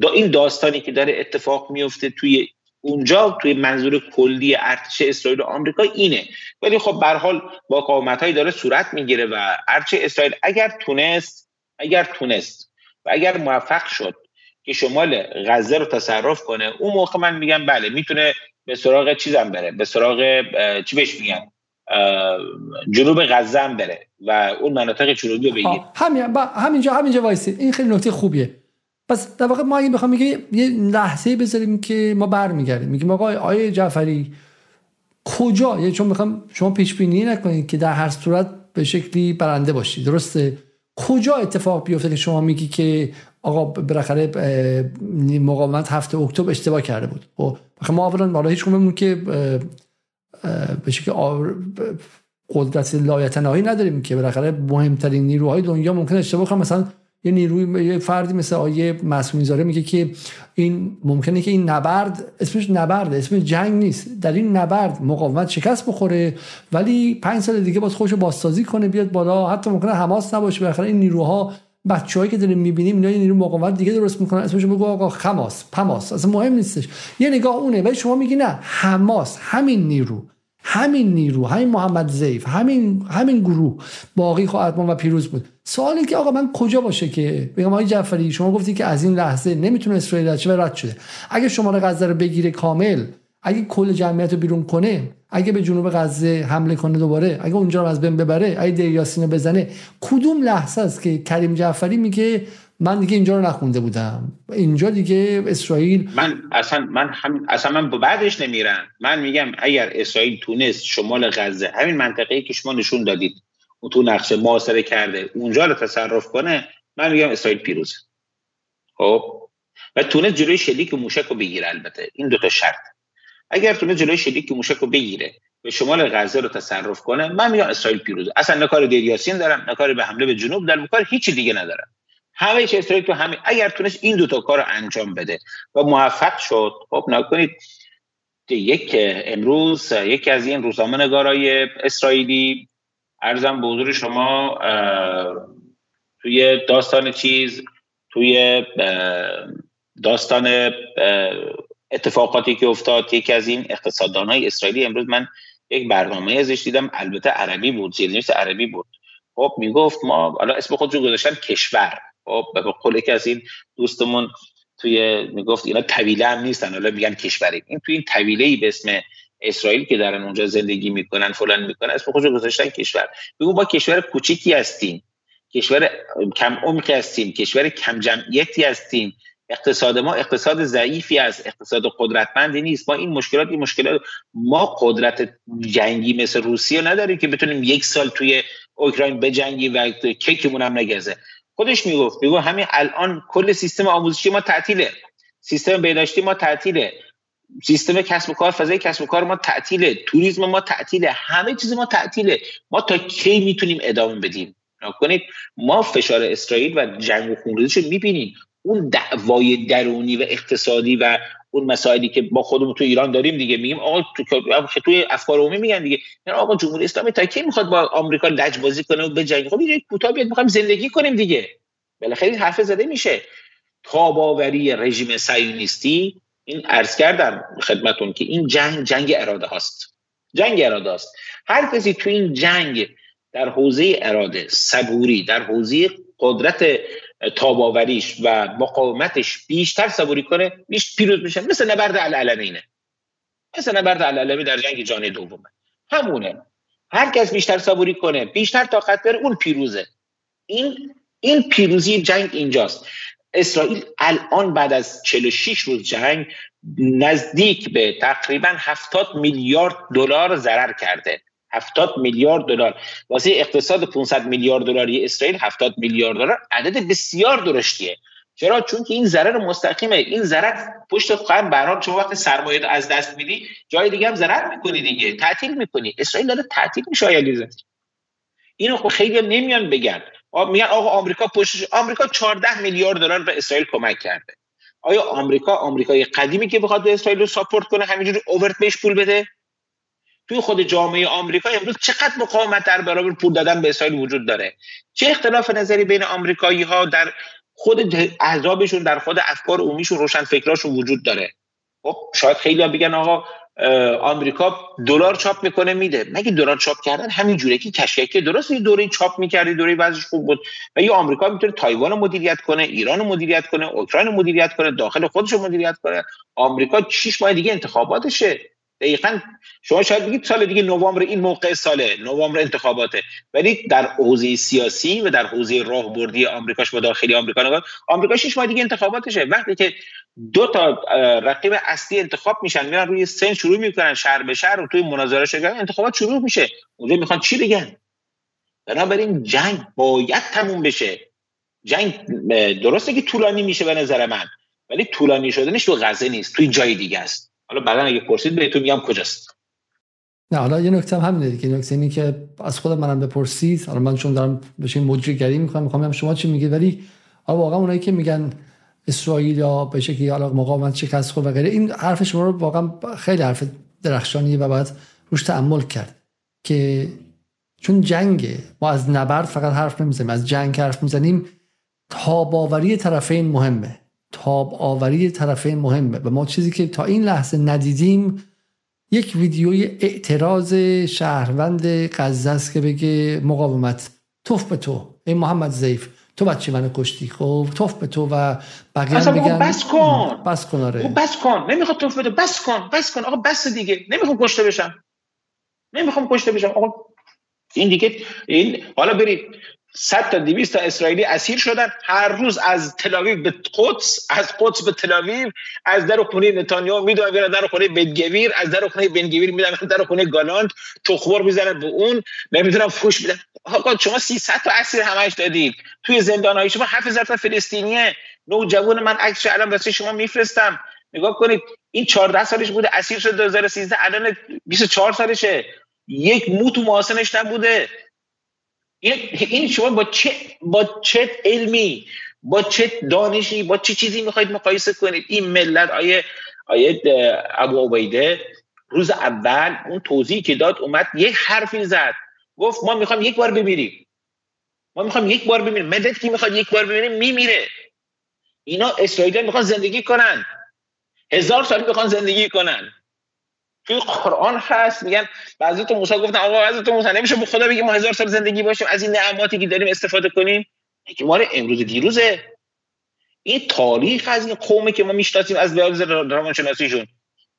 دا این داستانی که داره اتفاق میفته توی اونجا توی منظور کلی ارتش اسرائیل و آمریکا اینه. ولی خب به حال قامت داره صورت می‌گیره و ارتش اسرائیل اگر تونست اگر تونست و اگر موفق شد که شمال غزه رو تصرف کنه اون موقع من میگم بله می‌تونه به سراغ چیزم بره به سراغ چی بهش میگن؟ جنوب غزه بره و اون مناطق جنوبی رو بگیر همین همینجا همینجا وایسید این خیلی نکته خوبیه. پس در واقع ما اگه بخوام میگه یه لحظه بذاریم که ما برمیگردیم. میگیم آقا آیه جعفری کجا؟ یعنی چون می‌خوام شما پیش بینی نکنید که در هر صورت به شکلی برنده باشید. درسته؟ کجا اتفاق بیفته که شما میگی که آقا بالاخره مقاومت هفته اکتبر اشتباه کرده بود؟ خب ما اولا بالا هیچ که به شکل قدرت لایتناهی نداریم که بالاخره مهمترین نیروهای دنیا ممکن اشتباه کنه مثلا یه نیروی یه فردی مثل آیه معصومی زاره میگه که این ممکنه که این نبرد اسمش نبرد اسم جنگ نیست. در این نبرد مقاومت شکست بخوره ولی پنج سال دیگه باز خوش بازسازی کنه بیاد بالا. حتی ممکنه حماس نباشه. بالاخره این نیروها بچه‌هایی که داریم می‌بینیم اینا یه نیرو مقاومت دیگه درست می‌کنن. اسمش بگو آقا خماس. پماس. اصلا مهم نیستش. یه نگاه اونه. ولی شما میگی نه. حماس. همین نیرو. همین نیرو. همین محمد زیف همین همین گروه. باقی خواهد و پیروز بود. سوالی که آقا من کجا باشه که؟ بگم آقای جعفری شما گفتی که از این لحظه نمی‌تونه اسرائیل رد و رد شده. اگه شمال غزه رو بگیره کامل اگه کل جمعیت رو بیرون کنه اگه به جنوب غزه حمله کنه دوباره اگه اونجا رو از بین ببره اگه دیریاسین بزنه کدوم لحظه است که کریم جعفری میگه من دیگه اینجا رو نخونده بودم؟ اینجا دیگه اسرائیل من اصلا من هم اصلا من بعدش نمیرم. من میگم اگر اسرائیل تونست شمال غزه همین منطقه‌ای که شما نشون دادید و تو نقشه محاصره کرده اونجا رو تصرف کنه من میگم اسرائیل پیروزه. خب؟ و تونست جلوی شلیک موشک رو بگیره البته. این دو تا شرط. اگر تونست جلوی شلیک موشک رو بگیره به شمال غزه رو تصرف کنه من میگم اسرائیل پیروزه اصلا نه کار دیریاسین دارم نه کار به حمله به جنوب دارم کار هیچی دیگه ندارم. همه چیز اسرائیل تو همین اگر تونست این دوتا کار رو انجام بده و موفق شد خب نکنید. یک امروز یکی از این روزنامه نگارای اسرائیلی ارزم به حضور شما توی داستان چیز توی داستان اتفاقاتی که افتاد یکی از این اقتصاددان های اسرائیلی امروز من یک برنامه ازش دیدم البته عربی بود زیرنویس عربی بود. خب می‌گفت ما حالا اسم خودشو گذاشتن کشور. خب به قول یکی از این دوستمون توی می‌گفت اینا طویله هم نیستن حالا میگن کشوری. این توی این طویله ای به اسم اسرائیل که در اونجا زندگی می‌کنن فلان می‌کنن اسم خودشو گذاشتن کشور. بگو با کشور کوچیکی هستیم. کشور کم عمقی هستیم. کشور کم جمعیتی هستیم. اقتصاد ما اقتصاد ضعیفی است. اقتصاد قدرتمندی نیست. ما این مشکلات این مشکلات ما قدرت جنگی مثل روسیه نداریم که بتونیم یک سال توی اوکراین بجنگیم و کیکمون هم نگزه خودش می‌گفت میگو همین الان کل سیستم آموزشی ما تعطیله. سیستم بهداشتی ما تعطیله. سیستم کسب و کار فضای کسب و کار ما تعطیله. توریسم ما تعطیله. همه چیز ما تعطیله. ما تا کی می‌تونیم ادامه بدیم؟ کنید ما فشار اسرائیل و جنگ و خونریزیش می‌بینیم. اون دعوای درونی و اقتصادی و اون مسائلی که با خودمون تو ایران داریم دیگه. میگیم آقا تو توی افکار عمومی میگن دیگه. یعنی آقا جمهوری اسلامی تا کی می‌خواد با آمریکا لجبازی کنه و بجنگه خب یه کوتاه بیاد می‌خوایم زندگی کنیم دیگه. بالاخره حرف زده میشه. تاباوری رژیم صهیونیستی این عرض کردم خدمتون که این جنگ جنگ اراده هاست. جنگ اراده هاست. هر کسی تو این جنگ در حوزه اراده صبوری در حوزه قدرت تاباوریش و مقاومتش بیشتر صبوری کنه بیش پیروز میشه مثل نبرد العلمینه مثل نبرد العلمی در جنگ جهانی دومه. همونه. هر کس بیشتر صبوری کنه بیشتر طاقت داره اون پیروزه. این این پیروزی جنگ اینجاست. اسرائیل الان بعد از 46 روز جنگ نزدیک به تقریبا 70 میلیارد دلار ضرر کرده. 70 میلیارد دلار. واسه اقتصاد 500 میلیارد دلاری اسرائیل 70 میلیارد دلار. عدد بسیار درشتیه. چرا؟ چون که این ضرر مستقیمه. این ضرر پشت قم بران شما وقتی سرمایه از دست میدی جای دیگه هم ضرر می‌کنی دیگه. تعطیل می‌کنی. اسرائیل داره تعطیل میشه آیا اینو خب خیلی نمیان بگن. میگن آقا آمریکا پشتش آمریکا 14 میلیارد دلار به اسرائیل کمک کرده. آیا آمریکا آمریکای قدیمی که بخواد به اسرائیل رو ساپورت کنه همینجوری اوورت بهش پول بده؟ توی خود جامعه آمریکا امروز چقدر مقاومت در برابر پول دادن به اسرائیل وجود داره؟ چه اختلاف نظری بین آمریکایی ها در خود احزابشون در خود افکار عمومیشون روشن فکراشون وجود داره؟ خب شاید خیلی بگن آقا آمریکا دلار چاپ می‌کنه میده. مگه دلار چاپ کردن همین جوره که کشکی درست یه دوره چاپ می‌کردی دوره وضعش خوب بود. و یه آمریکا می‌تونه تایوان رو مدیریت کنه ایران رو مدیریت کنه اوکراین رو مدیریت کنه داخل خودش رو مدیریت کنه. آمریکا 6 ماه دیگه انتخاباتشه. دقیقا شما شاید بگید سال دیگه نوامبر این موقع ساله نوامبر انتخاباته. ولی در حوزه سیاسی و در حوزه راهبردی آمریکاش با داخلی آمریکا نگاه آمریکا شش دیگه انتخاباتشه. وقتی که دو تا رقیب اصلی انتخاب میشن میرن روی سن شروع می‌کنن شهر به شهر و توی مناظره شدن انتخابات شروع میشه. اونجا می‌خوان چی بگن؟ بنابراین جنگ باید تموم بشه. جنگ درسته که طولانی میشه به نظر من ولی طولانی شدنش تو غزه نیست توی جای دیگه است. حالا بعدا اگه پرسید بهتون میگم کجاست. نه حالا یه نکته هم همینه دیگه. نکته اینه که از خود منم بپرسید. حالا من چون دارم بشه مجریگری می‌کنم می‌خوام شما چی میگید. ولی حالا واقعا اونایی که میگن اسرائیل یا به شکلی حالا مقاومت شکست خود و غیره این حرف شما رو واقعا خیلی حرف درخشانیه و باید روش تأمل کرد که چون جنگه ما از نبرد فقط حرف نمی‌زنیم از جنگ حرف می‌زنیم. تاباوری طرفین مهمه. تاب آوری طرفین مهمه. و ما چیزی که تا این لحظه ندیدیم یک ویدیوی اعتراض شهروند غزه است که بگه مقاومت توف به تو ای محمد زیف تو بچه منو کشتی. خب توف به تو و بقیه هم بگن بس کن. بس کن آره. بس کن. نمی‌خواد توف بده. بس کن بس کن. آقا بس دیگه. نمی‌خوام کشته بشم. نمی‌خوام کشته بشم. آقا این دیگه این حالا برید. 100 تا 200 تا اسرائیلی اسیر شدن. هر روز از تل به قدس از قدس به تل از در خونه نتانیاهو می‌دونن میرن در خونه بنگویر از در خونه بنگویر میدن در خونه گالاند تخمر می‌زنن به اون نمی‌دونم فوش میدن آقا شما 300 تا اسیر همش دادید. توی زندان های شما 7000 تا فلسطینیه. جوان من عکسش الان واسه شما میفرستم. نگاه کنید این 14 سالش بوده اسیر شد 2013 الان 24 سالشه. یک مو تو محاسنش نبوده. این شما با چه با چه علمی با چه دانشی با چه چیزی می‌خواید مقایسه کنید؟ این ملت آیه آیه ابو عبیده روز اول اون توضیحی که داد اومد یک حرفی زد. گفت ما می‌خوام یک بار بمیریم. ما می‌خوام یک بار بمیریم. ملت که می‌خواد یک بار بمیره میمیره. اینا اسرائیل می‌خوان زندگی کنن. هزار سال می‌خوان زندگی کنن. توی قرآن هست میگن بعضی تو موسی گفتن آقا حضرت موسی نمیشه به خدا بگیم ما هزار سال زندگی باشیم از این نعماتی که داریم استفاده کنیم؟ که مال امروز دیروزه. این تاریخ از این قومی که ما می‌شناسیم از لحاظ روانشناسیشون.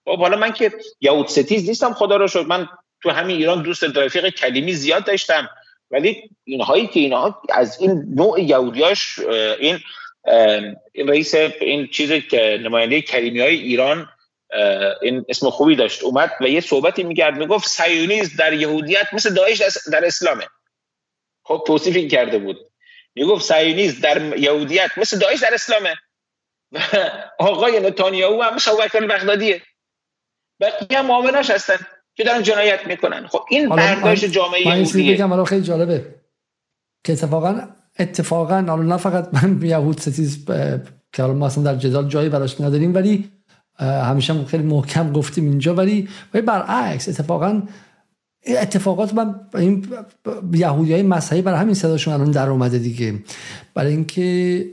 خب حالا من که یهود ستیز نیستم خدا رو شد من تو همین ایران دوست رفیق کلیمی زیاد داشتم. ولی اینهایی که اینها از این نوع یهودیاش این این رئیس این چیز که نماینده کلیمی های ایران این اسم خوبی داشت. اومد و یه صحبتی می‌کرد می‌گفت صهیونیسم در یهودیت مثل داعش در اسلامه. خب توصیف کرده بود. می‌گفت صهیونیسم در یهودیت مثل داعش در اسلامه. و آقای نتانیاهو هم مثل ابوبکر بغدادیه. بقیه هم معاملش هستن که دارن جنایت می‌کنن. خب این برداشت جامعه یهودیه. بگم خیلی جالبه. که اتفاقا اتفاقا نه فقط من یهود ستیز که ما اصلا در جدال جایی براش نداریم ولی همیشه هم خیلی محکم گفتیم اینجا ولی برعکس اتفاقا اتفاقات من این یهودی های مذهبی برای همین صداشون الان در اومده دیگه. برای اینکه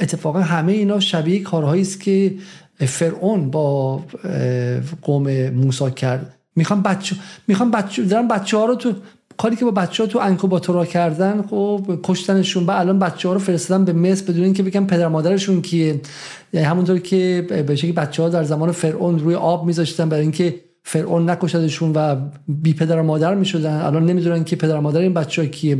اتفاقا همه اینا شبیه کارهایی است که فرعون با قوم موسی کرد. می‌خوام بچه می‌خوام بچه دارن بچه ها رو تو کاری که با بچه ها تو انکوباتورا کردن خب کشتنشون و الان بچه ها رو فرستادن به مصر بدون اینکه بگن پدر مادرشون کیه. یعنی همونطور که به شکلی بچه در زمان فرعون روی آب میذاشتن برای اینکه فرعون نکشدشون و بی پدر و مادر می‌شدن. الان نمی‌دونن که پدر و مادر این بچه ها کیه.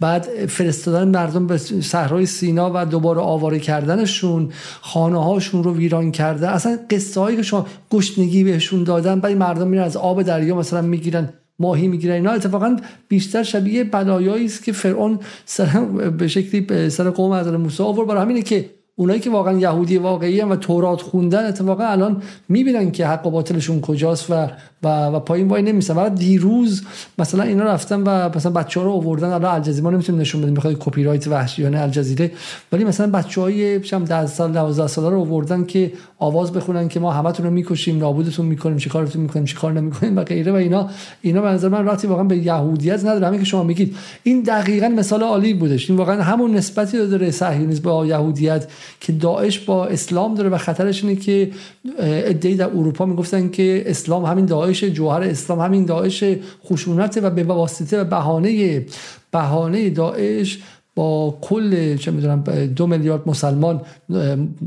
بعد فرستادن مردم به صحرای سینا و دوباره آواره کردنشون. خانه هاشون رو ویران کرده. اصلا قصه هایی که شما گشنگی بهشون دادن بعد مردم میرن از آب دریا مثلا می‌گیرن. ماهی می‌گیرن. اینا اتفاقا بیشتر شبیه بلایایی است که فرعون سر به شکلی سر قوم حضرت موسی آورد. برای همینه که اونایی که واقعا یهودی واقعی هم و تورات خوندن اتفاقا الان می‌بینن که حق و باطلشون کجاست و و, و پایین وای نمیسن و دیروز مثلا اینا رفتن و مثلا بچه ها رو آوردن. الان الجزیره ما نمی‌تونیم نشون بدیم می‌خواد کپی رایت وحشیانه الجزیره ولی مثلا بچهای شم 10 سال 12 ساله رو آوردن که آواز بخونن که ما همتون رو می‌کشیم نابودتون می‌کنیم چیکارتون می‌کنیم چیکار نمی‌کنیم و غیره و اینا. اینا به نظر من راتی واقعا به یهودیت نداره. همین که شما میگید. این دقیقا مثال عالی بودش. این واقعا همون نسبتی داره صهیونیسم با یهودیت. که داعش با اسلام داره و خطرش اینه که ادعی در اروپا می‌گفتن که اسلام همین داعش جوهر اسلام همین داعش خشونت و به واسطه و بهانه بهانه داعش با کل چه می‌دونم دو میلیارد مسلمان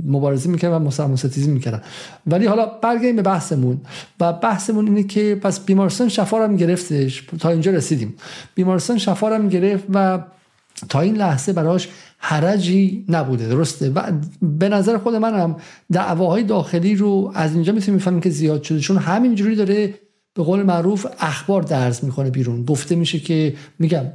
مبارزه می‌کردن و مسلمان ستیزی می‌کردن. ولی حالا برگردیم به بحثمون. و بحثمون اینه که پس بیمارستان شفا هم گرفتش. تا اینجا رسیدیم. بیمارستان شفا هم گرفت و تا این لحظه براش حرجی نبوده درسته؟ و به نظر خود منم دعواهای داخلی رو از اینجا می‌تونیم می‌فهمیم که زیاد شده چون همینجوری داره به قول معروف اخبار درز می‌کنه بیرون. گفته میشه که میگم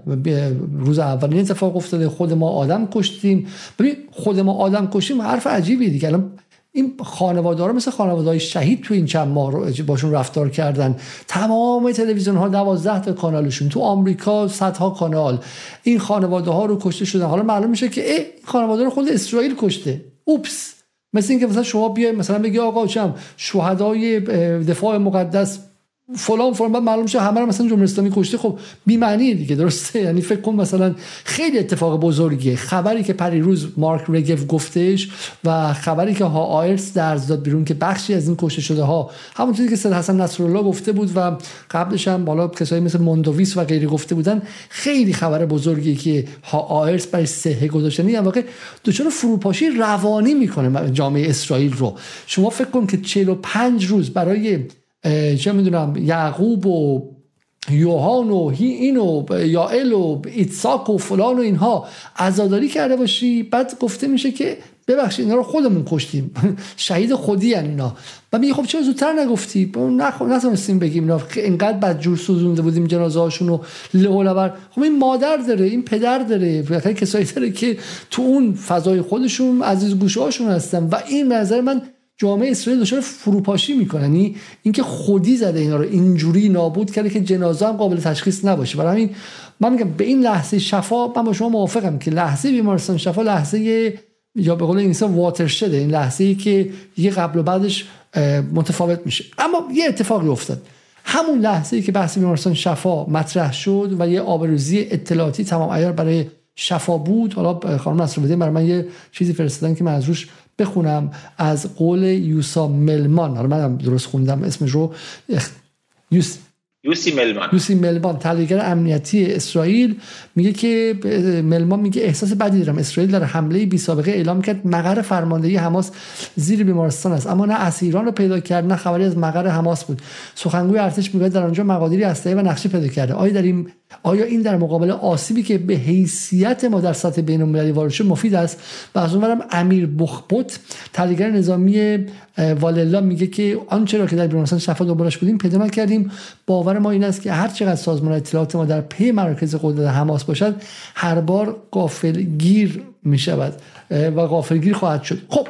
روز اول این اتفاق افتاده خود ما آدم کشتیم. ببین خود ما آدم کشتیم حرف عجیبی دیگه. الان این خانواده ها مثل خانواده های شهید تو این چند ماه باشون رفتار کردن. تمام تلویزیون ها 12 تا کانالشون تو آمریکا صدها کانال. این خانواده ها رو کشته شدن. حالا معلوم میشه که این خانواده رو خود اسرائیل کشته. اوپس. مثل اینکه مثلا شما بیای مثلا بگی آقا چم شهدای دفاع مقدس فلان فلان بعد معلوم شه همه رو مثلا جمهوری اسلامی کشته. خب بی معنی دیگه درسته؟ یعنی فکر کن مثلا خیلی اتفاق بزرگیه. خبری که پریروز مارک رگف گفتش و خبری که ها آیرس درز داد بیرون که بخشی از این کشته شده ها همونطوری که سید حسن نصرالله گفته بود و قبلش هم بالا کسایی مثل موندوویس و غیره گفته بودن خیلی خبر بزرگی که ها آیرس برای صحه گذاشتن. یعنی واقع دچار فروپاشی روانی می‌کنه جامعه اسرائیل رو. شما فکر کن که 45 روز برای چه می‌دونم یعقوب و یوهان و هی این و یائل و ایتساک و فلان و اینها عزاداری کرده باشی بعد گفته میشه که ببخشید اینا رو خودمون کشتیم. شهید خودی هن اینا. و میگه خب چرا زودتر نگفتی؟ نخ... نتونستیم بگیم اینا اینقدر بدجور سوزونده بودیم جنازه هاشون رو لولور خب این مادر داره این پدر داره کسایی داره که تو اون فضای خودشون عزیز گوشه هاشون هستن. و این نظر من جامعه اسرائیل دچار فروپاشی می‌کنه. یعنی اینکه خودی زده اینا رو. اینجوری نابود کرده که جنازه هم قابل تشخیص نباشه. برای همین من میگم به این لحظه شفا من با شما موافقم که لحظه بیمارستان شفا لحظه یا به قول انگلیسی واتر شده این لحظه ای که یه قبل و بعدش متفاوت میشه. اما یه اتفاقی افتاد. همون لحظه ای که بحث بیمارستان شفا مطرح شد و یه آبروزی اطلاعاتی تمام عیار برای شفا بود. حالا خانم نصر برای من یه چیزی فرستادن که من از روش بخونم از قول یوسا ملمان. حالا منم درست خوندم اسمش رو. یوس یوسی ملمان. یوسی ملمان تحلیلگر امنیتی اسرائیل. میگه که ملمان میگه احساس بدی دارم. اسرائیل در حمله بی سابقه اعلام کرد مقر فرماندهی حماس زیر بیمارستان است. اما نه اسیران رو پیدا کرد نه خبری از مقر حماس بود. سخنگوی ارتش میگه در آنجا مقادیری اسلحه و نقشه پیدا کرده. آیا در این آیا این در مقابل آسیبی که به حیثیت ما در سطح بین المللی وارد شد مفید است؟ و از اونورم امیر بخبوت تحلیلگر نظامی واللا میگه که آنچه را که در بیمارستان شفا دنبالش بودیم پیدا نکردیم باور ما این است که هر چقدر سازمان اطلاعات ما در پی مراکز قدرت حماس باشد هر بار گیر می شود و گیر خواهد شد. خب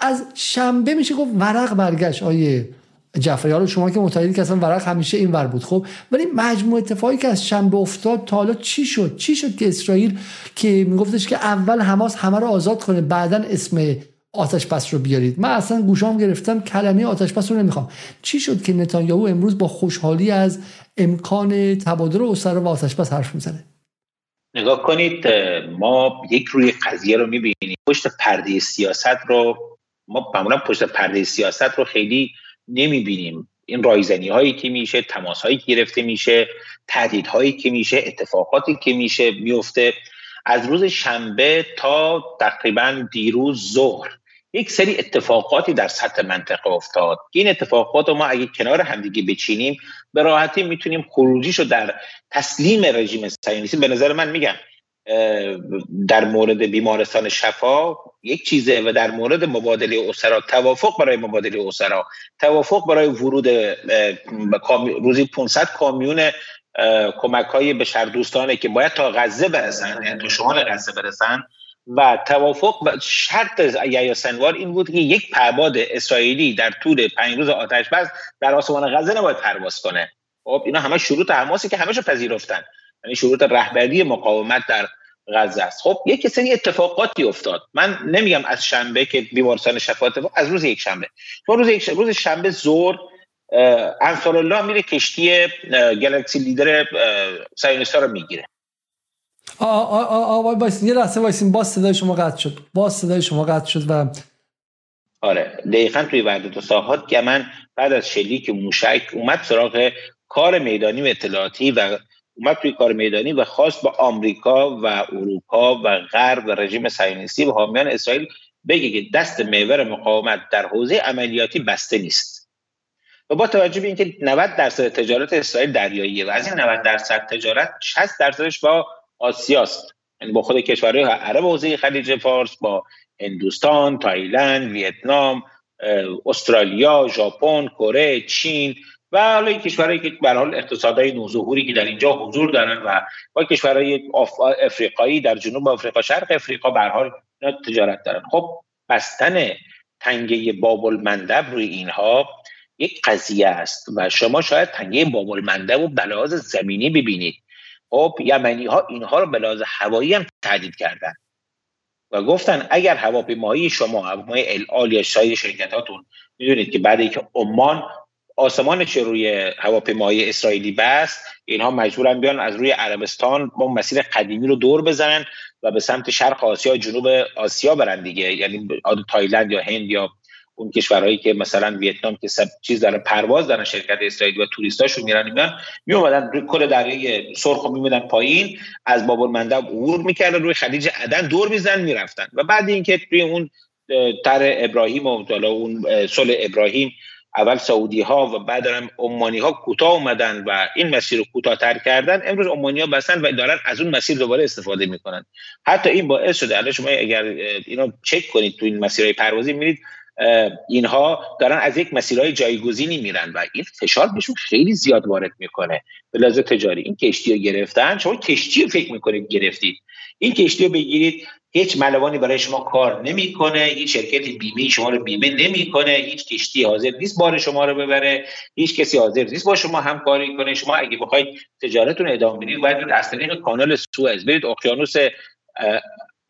از شنبه میشه گفت ورق برگشت آیه جعفری حالا شما که متعهدی که اصلا ورق همیشه این ور بود خب ولی مجموع اتفاقی که از شنبه افتاد تا حالا چی شد؟ چی شد که اسرائیل که میگفتش که اول حماس همه رو آزاد کنه بعدا اسم آتش بس رو بیارید؟ من اصلا گوشام گرفتم کلمه آتش بس رو نمی‌خوام. چی شد که نتانیاهو امروز با خوشحالی از امکان تبادل اسرا و آتش بس حرف می‌زنه؟ نگاه کنید ما یک روی قضیه رو می‌بینیم. پشت پرده سیاست رو ما معمولا پشت پرده سیاست رو خیلی نمی‌بینیم. این رایزنی هایی که میشه تماس هایی که گرفته میشه تهدید هایی که میشه اتفاقاتی که میشه میفته. از روز شنبه تا تقریبا دیروز ظهر یک سری اتفاقاتی در سطح منطقه افتاد. این اتفاقات رو ما اگه کنار همدیگه بچینیم به راحتی می‌تونیم خروجیشو در تسلیم رژیم صهیونیستی به نظر من میگم در مورد بیمارستان شفا یک چیزه و در مورد مبادله اسرا توافق برای مبادله اسرا. توافق برای ورود روزی 500 کامیون کمک های به دوستانه که باید تا غزه برسن یعنی تا شمال غزه برسن. و توافق و شرط یا سنوار این بود که یک پرباد اسرائیلی در طول پنج روز آتش بس در آسمان غزه نباید پرواز کنه. خب اینا همه شروط حماسی که همهشو پذیرفتن. یعنی شروط رهبری مقاومت در غزه است. خب یک سری اتفاقاتی افتاد. من نمیگم از شنبه که بیمارستان شفا از روز یک شنبه. روز یک شنبه روز شنبه زور انصار الله میره کشتی گلکسی لیدر سایونستا رو می‌گیره. آ یه لحظه وایسین باز صدای شما قطع شد. باز صدای شما قطع شد و آره دقیقا توی وردت و ساحات که من بعد از شلیک موشک اومد سراغ کار میدانی و اطلاعاتی و اومد توی کار میدانی و خواست با آمریکا و اروپا و غرب و رژیم صهیونیستی و حامیان اسرائیل بگه که دست محور مقاومت در حوزه عملیاتی بسته نیست. و با توجه به اینکه 90 درصد تجارت اسرائیل دریاییه و از این 90 درصد تجارت 60 درصدش با آسیاست یعنی با خود کشورهای عرب حوزه خلیج فارس با هندوستان، تایلند، ویتنام، استرالیا، ژاپن، کره، چین و حالا کشورهایی که به حال اقتصادهای نوظهوری که در اینجا حضور دارن و با کشورهای افریقایی در جنوب افریقا شرق افریقا به حال تجارت دارن. خب بستن تنگه بابل مندب روی اینها یک قضیه است و شما شاید تنگه بابل مندب و بلاز زمینی ببینید. خب یمنی ها اینها رو به لحاظ هوایی هم تهدید کردن و گفتن اگر هواپیمایی شما هواپیمای الال یا شاید شرکتاتون می‌دونید که بعد اینکه عمان آسمانش روی هواپیمای اسرائیلی بست اینها مجبورن بیان از روی عربستان با مسیر قدیمی رو دور بزنن و به سمت شرق آسیا جنوب آسیا برن دیگه. یعنی تایلند یا هند یا اون کشورهایی که مثلا ویتنام که سب چیز دارن پرواز دارن شرکت اسرائیلی و توریستاشون میرن میان می اومدن روی کل دریای سرخ رو میمدن پایین از بابل مندب عبور می‌کردن روی خلیج عدن دور میزن می‌رفتن. و بعد اینکه توی اون تر ابراهیم و اون صلح ابراهیم اول سعودی ها و بعد هم عمانی ها کوتاه اومدن و این مسیر رو کوتاه‌تر کردن امروز عمانی ها بسن و دارن از اون مسیر دوباره استفاده می‌کنن. حتی این باعث شده الان شما اگر اینو چک کنید تو این مسیرهای پروازی میرید اینها دارن از یک مسیرهای جایگزینی میرن و این فشار بهشون خیلی زیاد وارد می‌کنه. به لحاظ تجاری این کشتی رو گرفتن شما کشتی رو فکر می‌کنید گرفتید. این کشتی رو بگیرید هیچ ملوانی برای شما کار نمی‌کنه هیچ شرکت بیمه شما رو بیمه نمی‌کنه هیچ کشتی حاضر نیست بار شما رو ببره هیچ کسی حاضر نیست با شما همکاری کنه. شما اگه بخواید تجارتتون ادامه بدید باید از طریق کانال سوئز. برید اقیانوس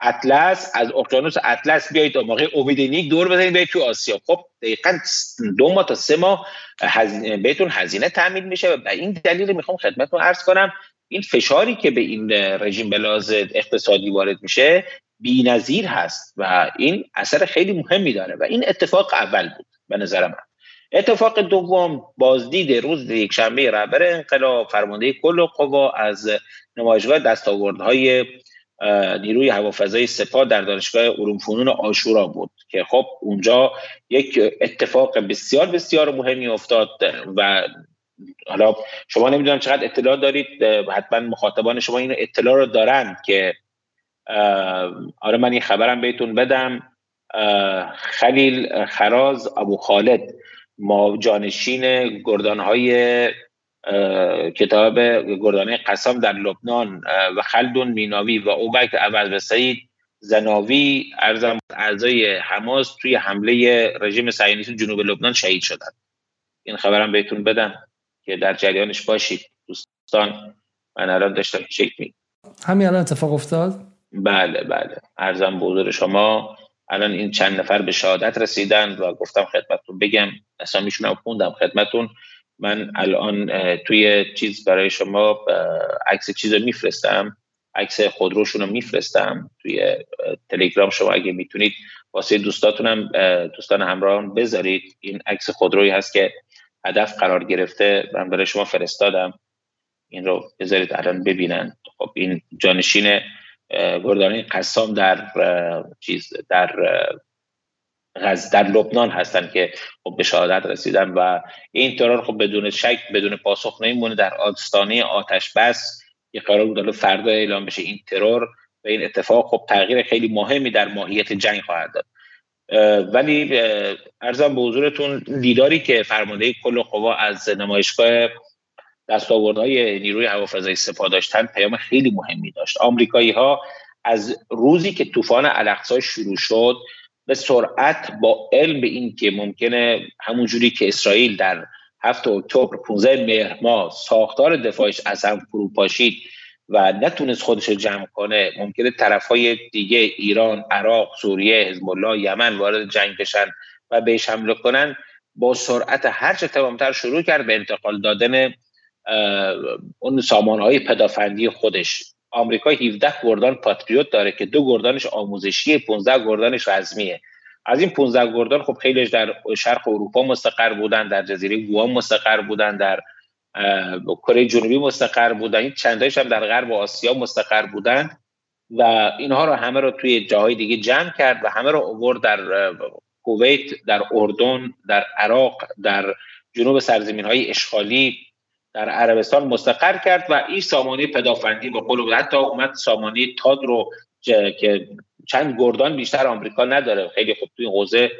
اطلس از اقیانوس اطلس بیایید تا موقع امید نیک دور بزنید برید تو آسیا. خب دقیقا دو ماه تا سه ماه بهتون هزینه تعمین میشه و این دلیل می‌خوام خدمتتون عرض کنم این فشاری که به این رژیم بلاز اقتصادی وارد میشه بی‌نظیر هست و این اثر خیلی مهمی داره و این اتفاق اول بود به نظر من. اتفاق دوم بازدید روز یک شنبه رهبر انقلاب فرمانده کل قوا از نمایشگاه دستاوردهای نیروی هوافضای سپاه در دانشگاه علوم فنون آشورا بود که خب اونجا یک اتفاق بسیار بسیار مهمی افتاد و حالا شما نمی‌دونم چقدر اطلاع دارید حتما مخاطبان شما این اطلاع رو دارن که آره من این خبرم بهتون بدم. خلیل خراز ابو خالد ما جانشین گردانهای کتاب گردانه قسام در لبنان و خلدون میناوی و اوبک عوض و سعید زناوی ارزم اعضای حماس توی حمله رژیم صهیونیست جنوب لبنان شهید شدند این خبرم بهتون بدم که در جریانش باشید. دوستان من الان داشتم چک می همین الان اتفاق افتاد؟ بله بله. ارزم به شما الان این چند نفر به شهادت رسیدن و گفتم خدمتتون بگم اسامیشون هم خوندم خدمتتون. من الان توی چیز برای شما عکس چیز رو میفرستم عکس خودروشون رو میفرستم توی تلگرام. شما اگه می‌تونید واسه دوستاتونم دوستان همراهان بذارید. این عکس خودرویی هست که هدف قرار گرفته من برای شما فرستادم. این رو بذارید الان ببینن. خب این جانشین گردانی قسام در چیز در در لبنان هستن که خب به شهادت رسیدن و این ترور خب بدون شک بدون پاسخ نمیمونه. در آستانه آتش بس که قرار بود فردا اعلام بشه این ترور و این اتفاق خب تغییر خیلی مهمی در ماهیت جنگ خواهد داد. ولی ارزم به حضورتون دیداری که فرمانده کل قوا از نمایشگاه دستاوردهای نیروی هوافضای سپاه داشتن پیام خیلی مهمی داشت. آمریکایی ها از روزی که طوفان الاقصا شروع شد به سرعت با علم به این که ممکنه همونجوری که اسرائیل در 7 اکتبر 15 مهر ماه ساختار دفاعش از هم فرو پاشید و نتونست خودش جمع کنه ممکنه طرف های دیگه ایران، عراق، سوریه، حزب الله، یمن وارد جنگ بشن و بهش حمله کنن. با سرعت هرچه تمامتر شروع کرد به انتقال دادن اون های پدافندی خودش. آمریکا 17 گردان پاتریوت داره که دو گردانش آموزشی 15 گردانش رزمیه. از این 15 گردان خب خیلیش در شرق اروپا مستقر بودن در جزیره گوام مستقر بودن در کره جنوبی مستقر بودن. این چندایش هم در غرب آسیا مستقر بودن و اینها رو همه رو توی جاهای دیگه جمع کرد و همه رو اوورد در کویت در اردن در عراق در جنوب سرزمین های اشغالی. در عربستان مستقر کرد و این سامانه پدافندی به قول حتی اومد سامانه تاد رو که چند گردان بیشتر آمریکا نداره. خیلی خوب توی حوزه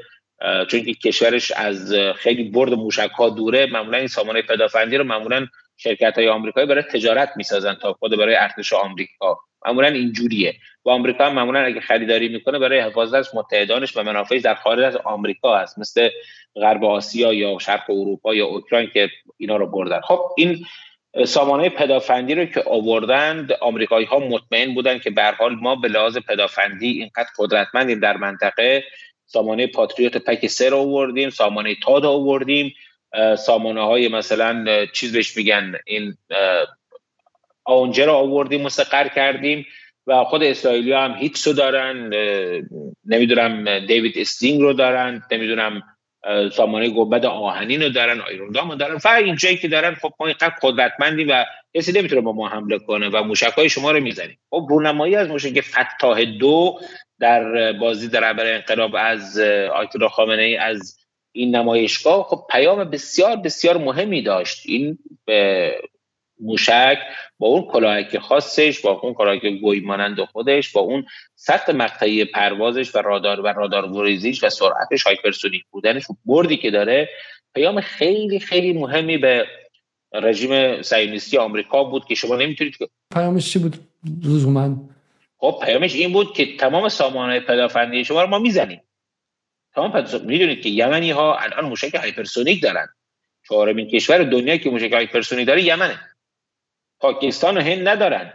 چون که کشورش از خیلی برد موشک ها دوره معمولا این سامانه پدافندی رو معمولا شرکت های آمریکایی برای تجارت می‌سازن تا خود برای ارتش آمریکا. معمولا اینجوریه. و آمریکا هم معمولا اگه خریداری می‌کنه برای حفاظت از متحدانش و منافعش در خارج از آمریکا هست. مثل غرب آسیا یا شرق اروپا یا اوکراین که اینا رو بردن. خب این سامانه پدافندی رو که آوردند آمریکایی ها مطمئن بودن که به حال ما به لحاظ پدافندی اینقدر قدرتمندیم در منطقه. سامانه پاتریوت پک سه رو آوردیم سامانه تاد آوردیم. سامانه های مثلا چیز بهش میگن این آونجه رو آوردیم مستقر کردیم و خود اسرائیلی هم هیکس رو دارن نمی‌دونم دیوید استینگ رو دارن نمی‌دونم سامانه گبد آهنین رو دارن آیروندام رو دارن. فقط این جایی که دارن خب ما اینقدر قدرتمندی و کسی نمی‌تونه با ما حمله کنه و موشک های شما رو می‌زنیم. خب رونمایی از موشک فتاح دو در بازی در عبر انقلاب از آیتولا خامنه ای از این نمایشگاه خب پیام بسیار بسیار مهمی داشت. این موشک با اون کلاهک خاصش با اون کلاهک گوی مانند خودش با اون سطح مقطعی پروازش و رادار و رادار گریزیش و سرعتش هایپرسونیک بودنش بردی که داره پیام خیلی خیلی مهمی به رژیم صهیونیستی آمریکا بود که شما نمی‌تونید پیامش چی بود؟ لزوما. خب پیامش این بود که تمام سامانه پدافندی شما رو ما می‌زنیم. تمام پدافندی می‌دونید که یمنی ها الان موشک هایپرسونیک دارن. چهارمین کشور دنیا که موشک هایپرسونیک داره یمنه. پاکستان و هند ندارن.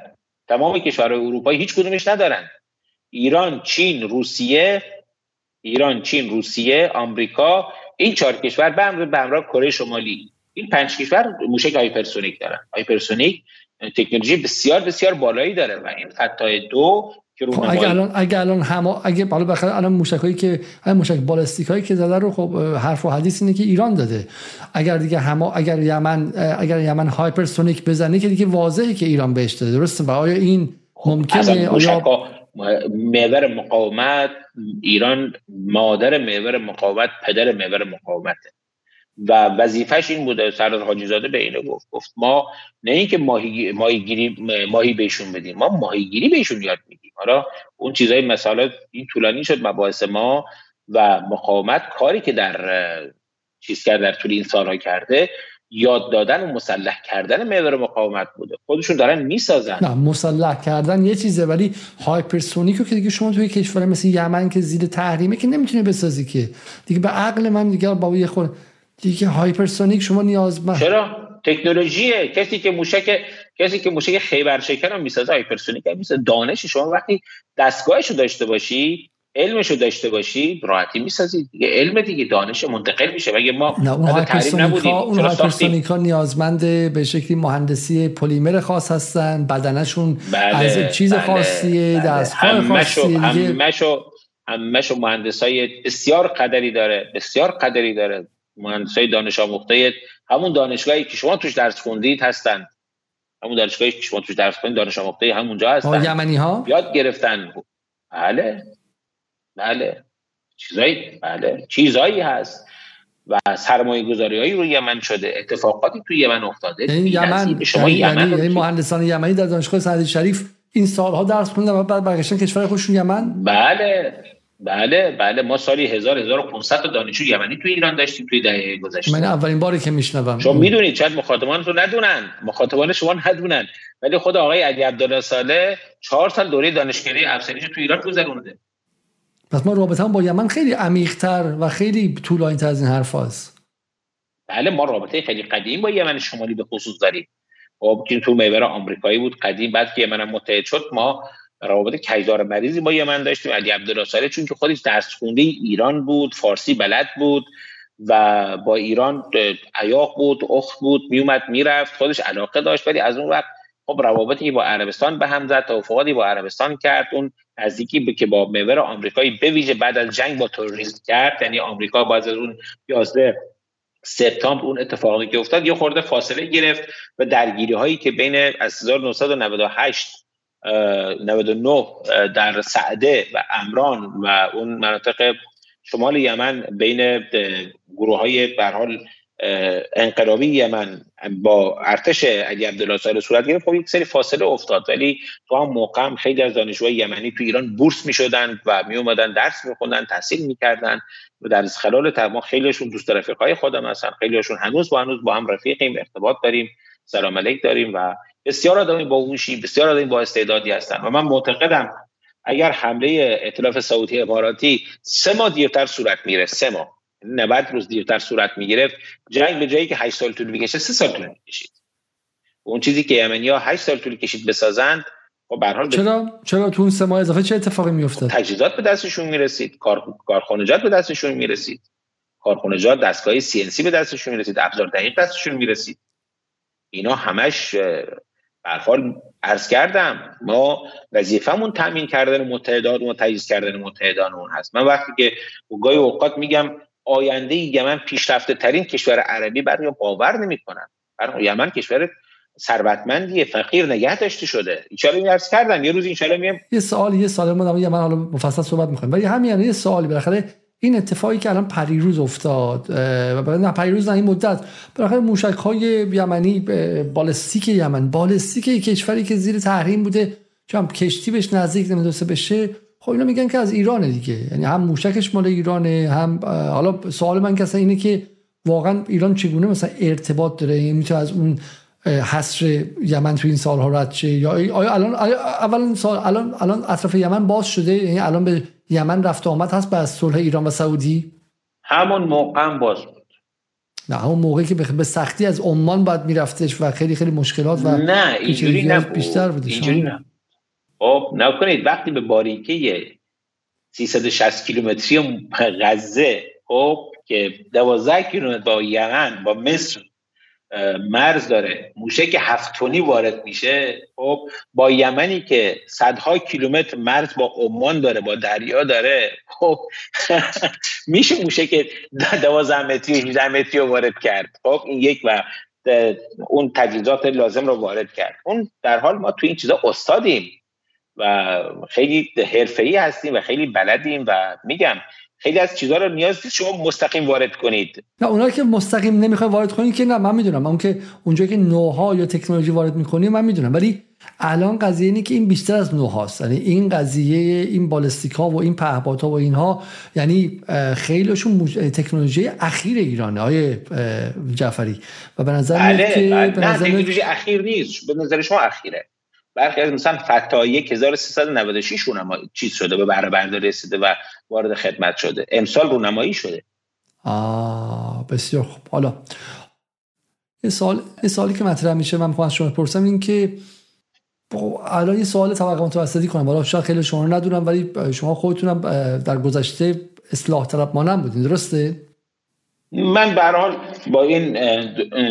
تمام کشورهای اروپایی هیچ کدومش ندارن. ایران چین روسیه ایران چین روسیه آمریکا این چهار کشور به همراه کره شمالی. این پنج کشور موشک هایپرسونیک دارن. هایپرسونیک تکنولوژی بسیار بسیار بالایی داره و این خطای دو خب اگه الان اگه الان هم اگه بالا بخاطر الان موشکایی که همین موشک بالستیک هایی که زده رو خب حرف و حدیث اینه که ایران داده. اگر دیگه هم اگر یمن اگر یمن هایپرسونیک بزنه که دیگه واضحه که ایران بهش داده. درسته؟ و آیا این خب، ممکنه؟ آیا محور مقاومت ایران مادر محور مقاومت پدر محور مقاومته. و وظیفش این بوده سردار حاجی زاده به اینو گفت. گفت ما نه اینکه ماهی ماهیگیری ماهی بهشون بدیم ما ماهیگیری بهشون یاد میدیم. حالا اون چیزای مثلا این طولانی شد مباحث ما و مقاومت کاری که در چیز کرد در طول این سالها کرده یاد دادن و مسلح کردن محور مقاومت بوده. خودشون دارن می‌سازن. نه مسلح کردن یه چیزه ولی هایپرسونیک رو که دیگه شما توی کشور مثل یمن که زیر تحریمه که نمی‌تونه بسازی که. دیگه به عقل من دیگه با یه خود دیگه هایپرسونیک شما نیاز من چرا؟ تکنولوژیه. کسی که موشک کسی که موشک خیبر شکن رو می‌سازه هایپرسونیک هم می‌سازه. دانش شما وقتی دستگاهش رو داشته باشی علمش رو داشته باشی راحتی می‌سازی دیگه. علم دیگه دانش منتقل میشه. مگه ما نه اون هایپرسونیک اون هایپرسونیک ها نیازمند به شکلی مهندسی پلیمر خاص هستن. بدنشون بله، از چیز بله، خاصیه بله. دستگاه خاصیه همشو همشو مهندس های بسیار قدری داره بسیار قدری داره. مهندسای دانش آموخته همون دانشگاهی که شما توش درس خوندید هستن. همون دانشگاهی که شما توش درس خوندید دانش آموخته همونجا هستن. یمنی ها یاد گرفتن. بله. بله. چیزایی بله. چیزایی هست. و سرمایه گذاری هایی روی یمن شده. اتفاقاتی توی یمن افتاده. یعنی یمن شما یعنی, یمن یعنی مهندسان یمنی در دانشگاه سعدی شریف این سالها درس خوندن و بعد برگشتن کشور خودشون یمن؟ بله. بله بله ما سالی 1000 1500 تا دانشجو یمنی توی ایران داشتیم توی دهه گذشته. من اولین باری که میشنوم. شما می‌دونید چند مخاطبان رو ندونن. مخاطبان شما ندونن. ولی خود آقای علی عبدالله صالح 4 سال دوره دانشگاهی افسریش توی ایران گذرونده پس ما رابطه با یمن خیلی عمیق‌تر و خیلی طولانی‌تر از این حرف هست. بله ما رابطه خیلی قدیم با یمن شمالی به خصوص داریم. خب که تو محور آمریکایی بود قدیم بعد که یمن متحد شد ما روابط کیزار مریضی با یمن داشتیم علی عبدالله چون که خودش درس خونده ایران بود فارسی بلد بود و با ایران عیاق بود اخت بود میومد می‌رفت خودش علاقه داشت ولی از اون وقت خب روابطی با عربستان به هم زد توافقاتی با عربستان کرد اون نزدیکی که با محور آمریکایی بویژه بعد از جنگ با تروریسم کرد یعنی آمریکا باز از اون 11 سپتامبر اون اتفاقی که افتاد یه خورده فاصله گرفت و درگیری هایی که بین از 1998 99 در سعده و امران و اون مناطق شمال یمن بین گروه های برحال انقلابی یمن با ارتش علی عبدالله صالح صورت گرفت. خب یک سری فاصله افتاد ولی تو هم موقع هم خیلی از دانشجوهای یمنی تو ایران بورس می شدن و می اومدن درس می تحصیل می‌کردن و در خلال ما خیلیشون دوست رفیقای خودم هستن. خیلیشون هنوز با هنوز با هم رفیقیم ارتباط داریم سلام علیک داریم و بسیار آدمی باهوشی بسیار آدمی با استعدادی هستن و من معتقدم اگر حمله ائتلاف سعودی اماراتی سه ماه دیرتر صورت میره سه ماه 90 روز دیرتر صورت می‌گرفت جنگ به جایی که 8 سال طول می‌کشه 3 سال طول می‌کشید. اون چیزی که یمنی ها 8 سال طول کشید بسازند خب به حال چرا؟ چرا تو اون سه ماه اضافه چه اتفاقی میافتاد؟ تجهیزات به دستشون می‌رسید کار کارخانجات به دستشون می‌رسید کارخانجات دستگاه سی ان سی به دستشون می‌رسید ابزار دقیق دستشون می‌رسید. اینا همش حال عرض کردم ما وظیفمون تامین کردن متحدان و تجهیز کردن متحدان اون هست. من وقتی که گاهی اوقات میگم آینده یمن پیشرفته ترین کشور عربی برای باور نمی‌کنن برای یمن کشور ثروتمندی فقیر نگه داشته شده. ان عرض کردم. یه روز ان میام یه سوال یه سوال. ما یمن حالا مفصل صحبت می‌کنیم. ولی همین یه سوالی بالاخره این اتفاقی که الان پریروز افتاد و نه پریروز نه این مدت. بالاخره موشک های یمنی بالستیک یمن بالستیک کشوری که زیر تحریم بوده چون کشتی بهش نزدیک نمی‌دونسته بشه. خب اینا میگن که از ایرانه دیگه. یعنی هم موشکش مال ایرانه هم حالا سوال من که اینه که واقعا ایران چگونه مثلا ارتباط داره؟ یعنی می‌تونه از اون حصر یمن تو این سالها رد شه؟ یا الان اولا سال الان الان اطراف یمن باز شده؟ یعنی الان به یمن رفت آمد هست به صلح ایران و سعودی؟ همون موقع هم باز بود. نه همون موقعی که به سختی از عمان باید میرفتش و خیلی خیلی مشکلات و نه اینجوری نبود. بیشتر بود اینجوری نه خب نکنید. وقتی به باریکه 360 کیلومتری غزه خب که 12 کیلومتر با یمن با مصر مرز داره. موشک هفتونی وارد میشه خب با یمنی که صدها کیلومتر مرز با عمان داره با دریا داره خب میشه موشک دوازده متری 18 متری وارد کرد. خب این یک و اون تجهیزات لازم رو وارد کرد. اون در حال ما تو این چیزا استادیم و خیلی حرفه‌ای هستیم و خیلی بلدیم و میگم خیلی از چیزها رو نیاز نیست شما مستقیم وارد کنید. نه اونا که مستقیم نمی‌خوای وارد کنید که نه من می‌دونم. اون که اونجا که نوها یا تکنولوژی وارد می‌کنی من می‌دونم. ولی الان قضیه اینه که این بیشتر از نوهاست. یعنی این قضیه این بالستیکا و این پهپادها و اینها یعنی خیلیشون تکنولوژی اخیر ایرانه. های جعفری. و به نظر بله, که بله. نه تکنولوژی اخیر نیست. به نظر شما اخیره. برخی از مثلا فتا 1396 رونمایی چیز شده به بهره برداری رسیده و وارد خدمت شده. امسال رونمایی شده. آه بسیار خوب. حالا یه سال سالی که مطرح میشه من می‌خوام از شما بپرسم این که الان یه سوال طبقه متوسطی کنم. حالا شاید خیلی شما ندونم ولی شما خودتونم در گذشته اصلاح طلب مانم بودین. درسته؟ من به حال با این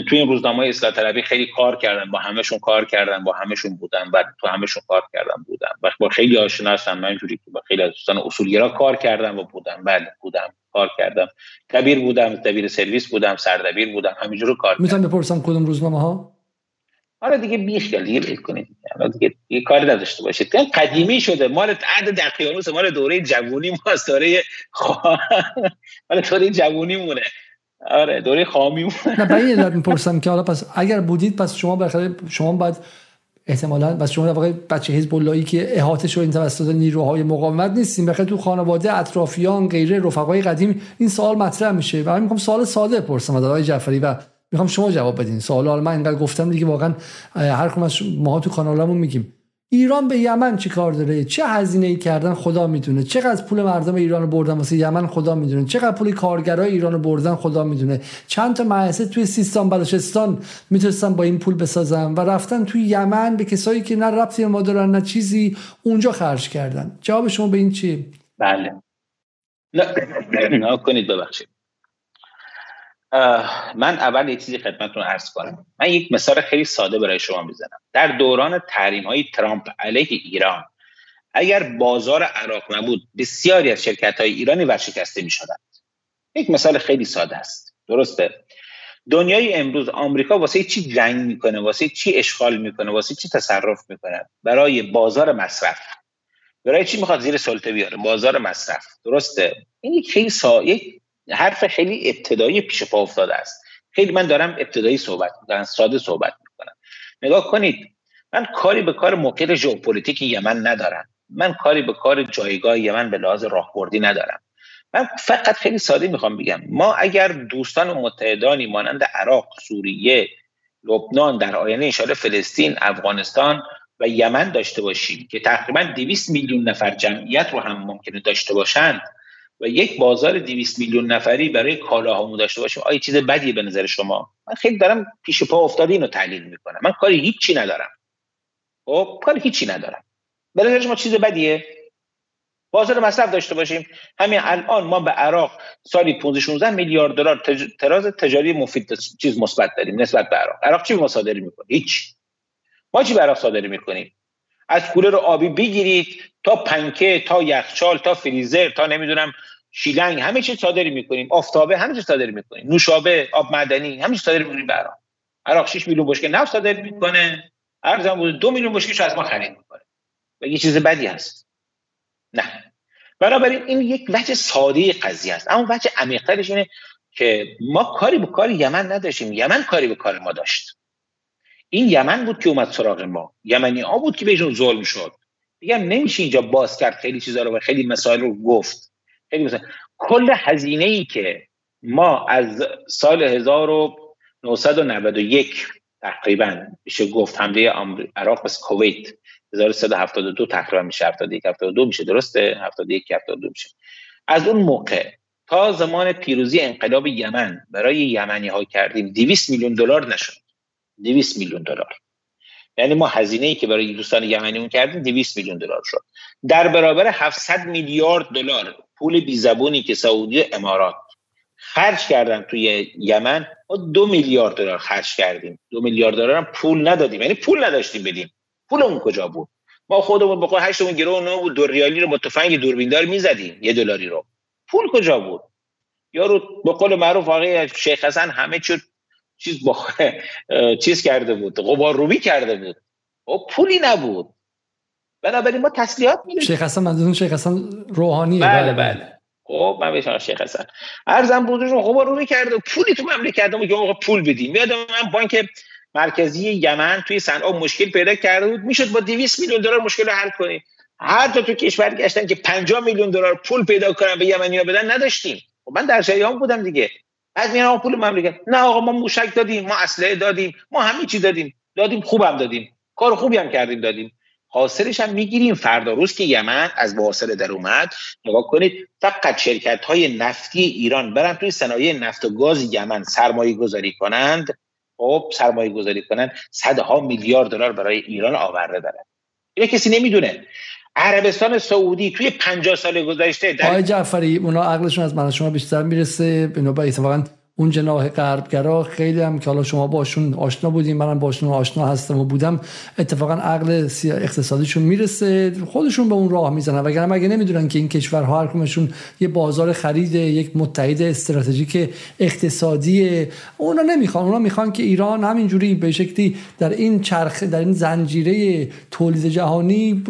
توی این روزنامه اصلاح طلبی خیلی کار کردم با همهشون کار کردم با همهشون بودم و تو همهشون کار کردم بودم. و با خیلی آشنا هستم من اینجوری که با خیلی از دوستان اصولگرا کار کردم و بودم. بله بودم کار کردم. دبیر بودم دبیر سرویس بودم سردبیر بودم همینجور کار می‌تونم بپرسم کدوم روزنامه ها آره دیگه بیش دیگه ول کنید. دیگه یه کاری نداشته باشید. قدیمی شده. مال عهد دقیانوس مال دوره جوونی ما دوره مال دوره جوونی مونه آره دوره خامی نه به این می‌پرسم که حالا پس اگر بودید پس شما بالاخره شما باید احتمالا پس شما واقعا بچه حزب اللهی که احاطه شو این توسط نیروهای مقاومت نیستیم بخاطر تو خانواده اطرافیان غیره رفقای قدیم این سوال مطرح میشه. و من می‌خوام سوال ساده پرسم از آقای جعفری و می‌خوام شما جواب بدین. سوال من اینقدر گفتم دیگه واقعا هر کدوم از ما تو کانالمون میگیم. ایران به یمن چی کار داره؟ چه هزینه ای کردن؟ خدا می‌دونه. چقدر پول مردم ایران بردن واسه یمن؟ خدا می‌دونه. چقدر پول کارگرای ایران بردن؟ خدا می‌دونه. چند تا مؤسسه توی سیستان بلوچستان می‌تونستن با این پول بسازن و رفتن توی یمن به کسایی که نه ربطی ما دارن نه چیزی اونجا خرج کردن. جواب شما به این چیه؟ بله. نه نه کنید ببخشید. من اول یه چیزی خدمتتون عرض کنم. من یک مثال خیلی ساده برای شما می‌زنم. در دوران تحریم های ترامپ علیه ایران اگر بازار عراق نبود بسیاری از شرکت های ایرانی ورشکسته می شدند یک مثال خیلی ساده است. درسته؟ دنیای امروز آمریکا واسه چی جنگ می‌کنه؟ واسه چی اشغال می‌کنه؟ واسه چی تصرف می‌کنه؟ برای بازار مصرف. برای چی می‌خواد زیر سلطه بیاره؟ بازار مصرف. درسته؟ این یک خیلی سا... یک حرف خیلی ابتدایی پیش پا افتاده است. خیلی من دارم ابتدایی صحبت می‌کنم ساده صحبت می‌کنم. نگاه کنید من کاری به کار موقع ژئوپلیتیک یمن ندارم. من کاری به کار جایگاه یمن به لحاظ راهبردی ندارم. من فقط خیلی ساده می‌خوام بگم ما اگر دوستان و متحدانی مانند عراق سوریه لبنان در آینه انشاءالله فلسطین افغانستان و یمن داشته باشیم که تقریبا 200 میلیون نفر جمعیت رو هم ممکنه داشته باشند و یک بازار 200 میلیون نفری برای کالاهامون داشته باشیم. آیا چیز بدیه به نظر شما؟ من خیلی دارم پیش پا افتاده اینو تحلیل می‌کنم. من کاری هیچی ندارم. خب کاری هیچی ندارم. به نظر شما چیز بدیه؟ بازار مصرف داشته باشیم. همین الان ما به عراق سالی 15 16 میلیارد دلار تج... تراز تجاری مفید چیز مثبت داریم نسبت به عراق. عراق چی مصادره می‌کنه؟ هیچ. ما چی به عراق صادر می‌کنیم؟ از کولر آبی بگیرید تا پنکه تا یخچال تا فریزر تا نمی‌دونم شیلنگ همه چیز صادری می‌کنیم. آفتابه همه چیز صادر می‌کنیم. نوشابه آب معدنی همه چیز صادر می‌کنیم به عراق عراق 6 میلیون بشکه نفت صادر می‌کنه. ارزم بود 2 میلیون بشکه از ما خرید می‌کنه. و یه چیز بدی هست. نه. بنابراین این یک وجه ساده قضیه است. اما وجه عمیق‌ترش اینه که ما کاری به کار یمن نداشتیم. یمن کاری به کار ما داشت. این یمن بود که اومد سراغ ما. یمنی ها بود که بهشون ظلم شد. میگم نمیشه اینجا باز کرد. خیلی چیزا رو و خیلی مسائل رو گفت. خیلی مثلا کل هزینه ای که ما از سال 1991 تقریبا میشه گفت حمله عراق به کویت 1372 تقریبا میشه 71 72 میشه درسته؟ 71 72 میشه. از اون موقع تا زمان پیروزی انقلاب یمن برای یمنی ها کردیم 200 میلیون دلار نشد. 200 میلیون دلار. یعنی ما هزینه ای که برای دوستان یمنیمون کردیم 200 میلیون دلار شد. در برابر 700 میلیارد دلار پول بی زبونی که سعودی امارات خرج کردن توی یمن ما دو میلیارد دلار خرج کردیم. دو میلیارد دلار هم پول ندادیم. یعنی پول نداشتیم بدیم. پولمون کجا بود؟ ما خودمون به هشتمون گرو نه بود دو ریالی رو با تفنگ دوربیندار می‌زدیم یه دلاری رو. پول کجا بود؟ یارو به قول معروف آقای شیخ حسن همه چی چیز با چیز کرده بود غبار روبی کرده بود. و خب پولی نبود. بنابراین ما تسلیحات میدیم. شیخ حسن منظورتون شیخ حسن روحانی بله بله خب من بهش شیخ حسن. ارزم بودش غبار روبی کرده پولی تو مملکت ما که پول بدیم. یادم من بانک مرکزی یمن توی صنعا مشکل پیدا کرده بود. می‌شد با 200 میلیون دلار مشکل رو حل کنیم. هر تا تو کشور گشتن که 50 میلیون دلار پول پیدا کنن به یمنیا بدن نداشتیم. خب من در جریان بودم دیگه. از میان پول مملکت. نه آقا ما موشک دادیم ما اسلحه دادیم ما همه چی دادیم. دادیم خوبم دادیم. کار خوبی هم کردیم دادیم. حاصلش هم می‌گیریم. فردا روز که یمن از واصل در اومد نگاه کنید فقط شرکت های نفتی ایران برن توی صنایع نفت و گاز یمن سرمایه گذاری کنند. خب سرمایه گذاری کنند. صدها میلیارد دلار برای ایران آورده دارن. اینه کسی نمی‌دونه. عربستان سعودی توی 50 سال گذشته در آقای جعفری اونا عقلشون از من شما بیشتر می‌رسه. به اتفاقا اون جناح غربگرا خیلی هم که حالا شما باشون آشنا بودیم منم باشون آشنا هستم و بودم اتفاقا عقل اقتصادیشون می‌رسه خودشون به اون راه می‌زنن. وگرنه مگه نمی‌دونن که این کشورها هر یه بازار خرید یک متحد استراتژیک اقتصادی اونا نمی‌خوان اونا می‌خوان که ایران همینجوری به شکلی در این چرخ در این زنجیره تولید جهانی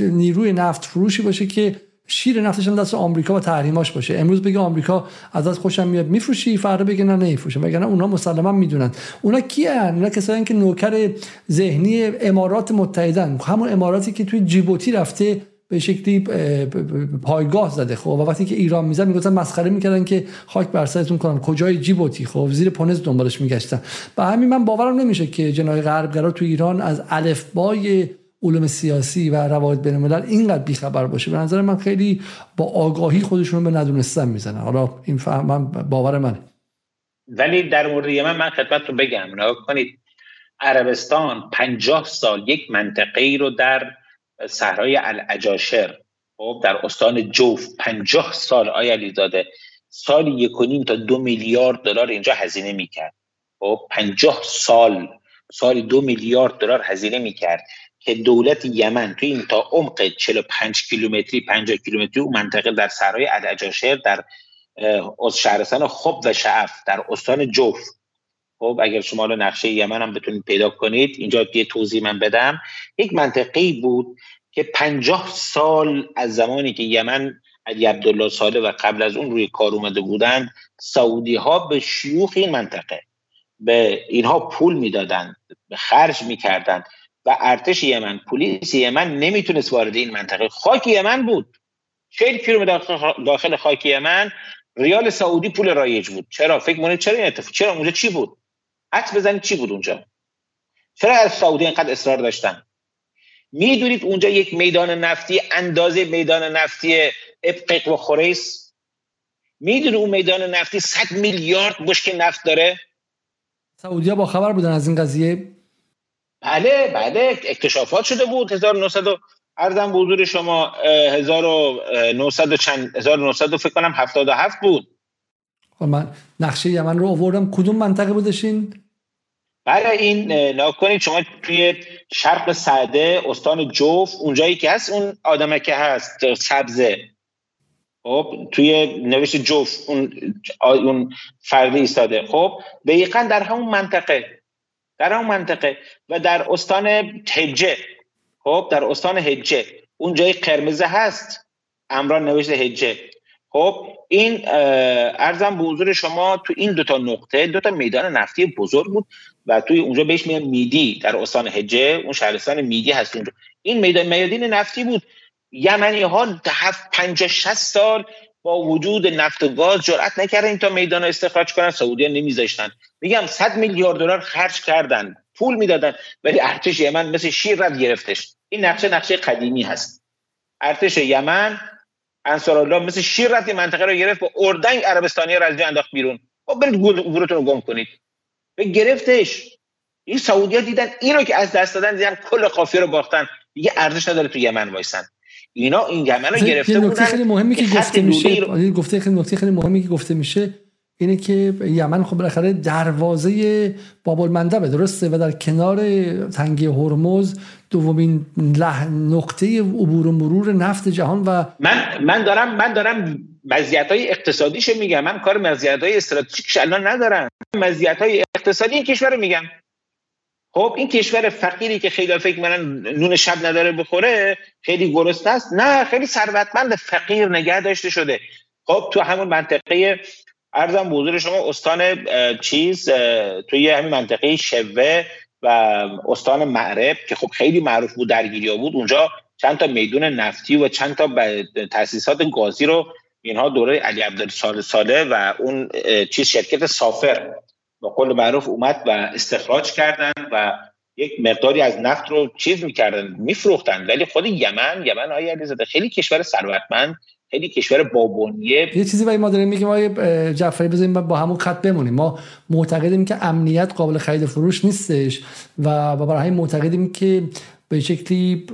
نیروی نفت فروشی باشه که شیر نفتش هم دست آمریکا و تحریماش باشه. امروز بگه آمریکا از از خوشم میاد میفروشی فردا بگه نه نمیفروشه نه اونا مسلما می‌دونن. اونا کیان؟ اونا کسایی که نوکر ذهنی امارات متحدن. همون اماراتی که توی جیبوتی رفته به شکلی پایگاه زده. خب و وقتی که ایران می‌زد می‌گفتن مسخره می‌کردن که خاک بر سرتون کنم کجای جیبوتی؟ خب زیر پونز دنبالش میگشتن. و همین من باورم نمیشه که جنای غربگرا تو ایران از الفبای علوم سیاسی و روابط بین الملل اینقدر بیخبر باشه. به نظر من خیلی با آگاهی خودشون به ندونستن می‌زنن. حالا این فهم باور منه. ولی در مورد یمن من خدمت رو بگم. نگاه کنید. عربستان پنجاه سال یک منطقه رو در صحرای العجاشر خب در استان جوف پنجاه سال آیا علیزاده و نیم تا دو میلیارد دلار اینجا هزینه می‌کرد. خب پنجاه سال سالی دو میلیارد دلار هزینه می‌کرد. که دولت یمن توی این تا عمق 45 کیلومتری 50 کیلومتری اون منطقه در سرای العجاشر در شهرستان خب و شعف در استان جوف. خب اگر شما رو نقشه یمن هم بتونید پیدا کنید اینجا یه توضیح من بدم. یک منطقه بود که پنجاه سال از زمانی که یمن علی عبدالله ساله و قبل از اون روی کار اومده بودند سعودی ها به شیوخ این منطقه به اینها پول می‌دادند به خرج می‌کردند. ارتش یمن پلیس یمن نمی‌تونست وارد این منطقه خاک یمن بود. 40 کیلومتر داخل خاک یمن ریال سعودی پول رایج بود. چرا؟ فکر مونید چرا این اتفاق چرا اونجا چی بود؟ حد بزنید چی بود اونجا؟ چرا از سعودی اینقدر اصرار داشتن؟ می‌دونید اونجا یک میدان نفتی اندازه میدان نفتی ابقیق و خوریس می‌دونید اون میدان نفتی 100 میلیارد بشک نفت داره؟ سعودی ها با خبر بودن از این قضیه بله بله اکتشافات شده بود. 1900 ارزم به حضور شما 1900 چند 1900 فکر کنم 77 بود. خب من نقشه یمن رو آوردم. کدوم منطقه بودشین؟ بله این نکنید شما توی شرق سعده استان جوف اونجایی که هست اون آدمه که هست سبزه. خب توی نوشت جوف اون اون فردی ایستاده. خب دقیقا در همون منطقه. در اون منطقه و در استان هجه. خب در استان هجه. اون جای قرمزه هست. امران نوشته هجه. خب این ارزم به حضور شما تو این دوتا نقطه دوتا میدان نفتی بزرگ بود و توی اونجا بهش میگن میدی در استان هجه. اون شهرستان میدی هست اونجا. این میدان میادین نفتی بود. یمنی ها هفت پنجاه شست سال با وجود نفت و گاز جرأت نکردن تا میدان استخراج کنن سعودی نمیذاشتن. میگم 100 میلیارد دلار خرج کردن پول می‌دادن ولی ارتش یمن مثل شیر رد گرفتش. این نقشه نقشه قدیمی هست. ارتش یمن انصار الله مثل شیر رد منطقه رو گرفت با اردنگ عربستانی رو از جا انداخت بیرون. خب برید گورتون رو گم کنید. به گرفتش. این سعودی ها دیدن این رو که از دست دادن دیدن کل قافیه رو باختن. دیگه ارزش نداره تو یمن وایسن. اینا این یمن رو گرفته بودن خیلی مهمی که گفته میشه رو... گفته خیلی نکته خیلی مهمی که گفته میشه اینه که یمن خب بالاخره دروازه باب المندبه درسته؟ و در کنار تنگه هرمز دومین نقطه عبور و مرور نفت جهان و من من دارم من دارم مزیت های اقتصادیش میگم. من کار مزیت های استراتژیکش الان ندارم. مزیت های اقتصادی این کشور میگم. خب این کشور فقیری که خیلی فکر من نون شب نداره بخوره خیلی گرسنه است. نه خیلی ثروتمند فقیر نگه داشته شده. خب تو همون منطقه ارزم بزرگ شما استان چیز توی همین منطقه شوه و استان معرب که خب خیلی معروف بود درگیری بود. اونجا چند تا میدون نفتی و چند تا تاسیسات گازی رو اینها دوره علی عبدالسال ساله و اون چیز شرکت سافر با قول معروف اومد و استخراج کردن و یک مقداری از نفت رو چیز می‌کردن میفروختن. ولی خود یمن یمن آیا علیزاده خیلی کشور ثروتمند خیلی کشور بابونیه. یه چیزی برای ما داریم میگه ما جعفری بزنیم با همون خط بمونیم. ما معتقدیم که امنیت قابل خرید فروش نیستش و برای همین معتقدیم که به شکلی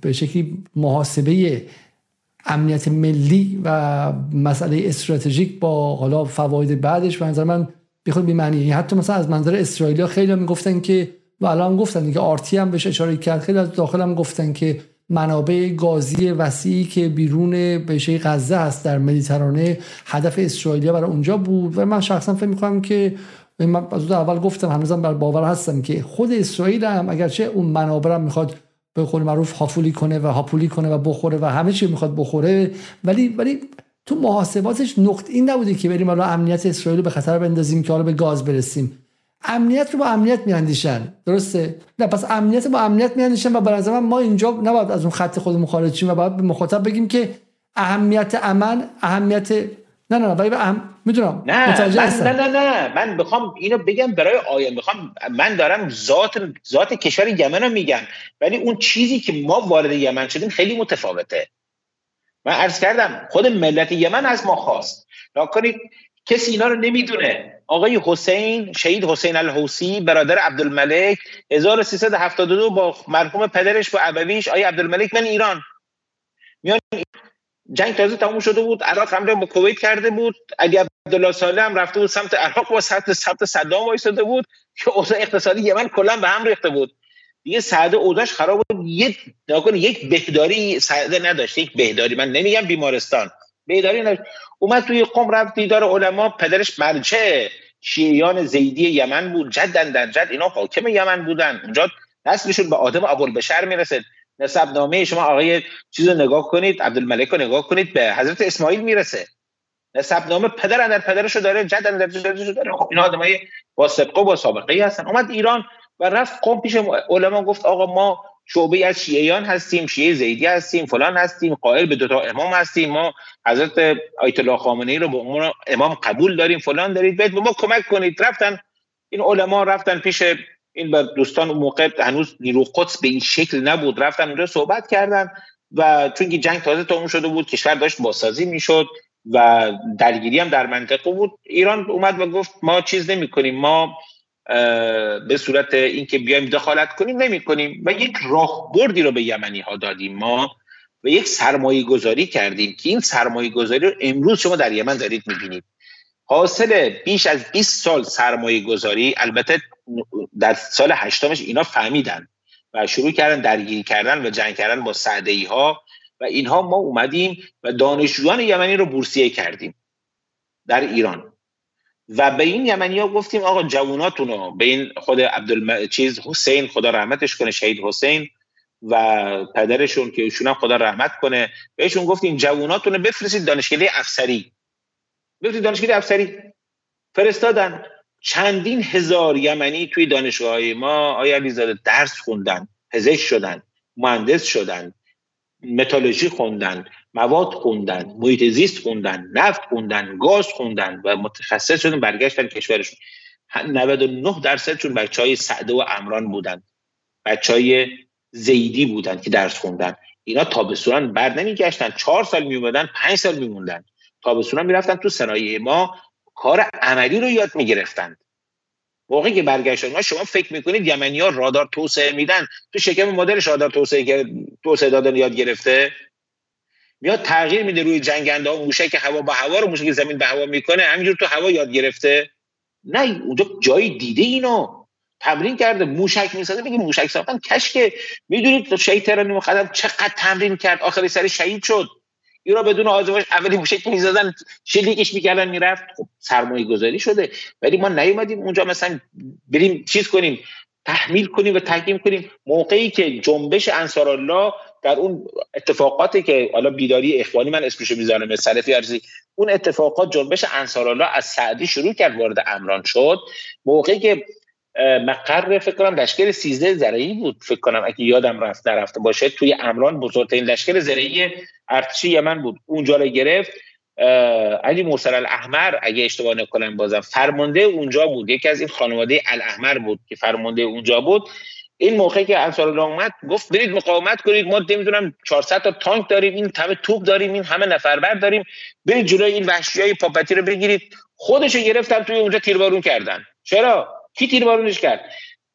به شکلی محاسبه امنیت ملی و مسئله استراتژیک با حالا فواید بعدش به نظر من بیخود بی معنی. حتی مثلا از منظر اسرائیل خیلی می‌گفتن که و الان گفتن که آرتی هم بهش اشاره کرد. خیلی از داخل هم گفتن که منابع گازی وسیعی که بیرون بهشه غزه هست در مدیترانه هدف اسرائیلیا برای اونجا بود و من شخصا فکر می‌کنم که من از اول گفتم هنوزم بر باور هستم که خود اسرائیل هم اگرچه اون منابع هم می‌خواد به قول معروف هاپولی کنه و هاپولی کنه و بخوره و همه چی می‌خواد بخوره ولی ولی تو محاسباتش نقط این نبوده که بریم حالا امنیت اسرائیل به خطر بندازیم که حالا به گاز برسیم. امنیت رو با امنیت میاندیشن. درسته؟ نه پس امنیت با امنیت میاندیشن و برای من ما اینجا نباید از اون خط خودمون خارج شیم و باید به مخاطب بگیم که اهمیت امن اهمیت نه نه نه ولی اهم... می‌دونم. نه من نه نه نه من بخوام اینو بگم برای آینده. می‌خوام من دارم ذات ذات کشور یمن رو میگم. ولی اون چیزی که ما وارد یمن شدیم خیلی متفاوته. من عرض کردم خود ملت یمن از ما خواست. کنید کسی اینا رو نمی‌دونه. آقای حسین شهید حسین الحوسی برادر عبدالملک 1372 با مرحوم پدرش با ابویش آقای عبدالملک من ایران. میان جنگ تازه تموم شده بود عراق حمله به کویت کرده بود. علی عبدالله صالح هم رفته بود سمت عراق با سمت سمت صدام وایساده بود که اوضاع اقتصادی یمن کلا به هم ریخته بود. دیگه سعده اوضاعش خراب بود یک یک بهداری سعده نداشت یک بهداری من نمیگم بیمارستان بهداری نداشت اومد توی قم رفت دیدار علما پدرش مرچه شیعیان زیدی یمن بود جدن در جد اینا حاکم یمن بودن اونجا نسلشون به آدم ابوالبشر می‌رسه نسب نامه شما آقای چیز رو نگاه کنید عبدالملک رو نگاه کنید به حضرت اسماعیل می‌رسه نسب نامه پدر اندر پدرش رو داره جد اندر جدش داره خب اینا آدمای با سبقه و با سابقه هستن اومد ایران و رفت قوم پیش علما گفت آقا ما شعبه از شیعیان هستیم شیعه زیدی هستیم فلان هستیم قائل به دوتا امام هستیم ما حضرت آیت الله خامنه ای رو به عنوان امام قبول داریم فلان دارید به ما کمک کنید. رفتن این علما رفتن پیش این بر دوستان موقع هنوز نیرو قدس به این شکل نبود. رفتن اونجا صحبت کردن و چون که جنگ تازه تموم شده بود کشور داشت بازسازی می‌شد و درگیری هم در منطقه بود. ایران اومد و گفت ما چیز نمی کنیم ما به صورت اینکه بیایم دخالت کنیم نمی کنیم و یک راهبردی رو به یمنی ها دادیم ما و یک سرمایه گذاری کردیم که این سرمایه گذاری رو امروز شما در یمن دارید می‌بینید. حاصل بیش از 20 سال سرمایه گذاری البته در سال هشتمش اینا فهمیدن و شروع کردن درگیری کردن و جنگ کردن با سعده ها و اینها ما اومدیم و دانشجویان یمنی رو بورسیه کردیم در ایران. و به این یمنی ها گفتیم آقا جواناتون رو به این خود عبدالم... چیز حسین خدا رحمتش کنه شهید حسین و پدرشون که ایشون خدا رحمت کنه بهشون گفتیم جواناتون رو بفرستید دانشکده افسری. بفرستید دانشکده افسری. فرستادن. چندین هزار یمنی توی دانشگاه های ما آیا علیزاده درس خوندن پزشک شدن مهندس شدن متالوژی خوندن. مواد خوندن محیط زیست خوندن نفت خوندن گاز خوندن و متخصص شدن برگشتن کشورشون. 99 درصدشون بچه های سعده و امران بودن. بچه های زیدی بودن که درس خوندن. اینا تابستونان بر نمیگشتن. چهار سال میومدن پنج سال میموندن. تابستونان می‌رفتن تو صنایع ما کار عملی رو یاد می‌گرفتند موقعی که برگشتن شما فکر می‌کنید یمنی ها رادار توسعه میدن؟ تو شکم مادرش رادار توسعه توسعه دادن یاد گرفته؟ میاد تغییر میده روی جنگنده ها موشک هوا با هوا رو موشک زمین به هوا می‌کنه همینجور تو هوا یاد گرفته. نه اونجا جایی دیده اینو تمرین کرده موشک می‌سازه میگه موشک ساختن کشکه. می‌دونید شهید تهرانی مقدم چقدر تمرین کرد؟ آخری سر شهید شد. این را بدون آزمایش اولی موشک می‌زدن شلیکش می‌کردن می‌رفت. خب سرمایه گذاری شده. ولی ما نیومدیم اونجا مثلا بریم چیز کنیم تحمیل کنیم و تحکیم کنیم. موقعی که جنبش انصارالله در اون اتفاقاتی که حالا بیداری اخوانی من اسمشو می‌ذارم سلفی ارزی اون اتفاقات جنبش انصارالله از سعدی شروع کرد وارد امران شد. موقعی که مقر فکر کنم لشکر 13 زرعی بود فکر کنم اگه یادم رفت نرفته باشه. توی امران بزرگترین لشکر زرعی ارتشی یمن بود. اونجا رو گرفت. علی موسر الاحمر اگه اشتباه نکنم بازم فرمانده اونجا بود. یکی از این خانواده الاحمر بود که فرمانده اونجا بود. این موقعی که انصار الله اومد گفت برید مقاومت کنید ما نمی‌دونم 400 تا تانک داریم این همه توپ داریم این همه نفربر داریم. برید جلوی این وحشیای پاپتی رو بگیرید. خودشو گرفتن توی اونجا تیربارون کردن. چرا؟ کی تیربارونش کرد؟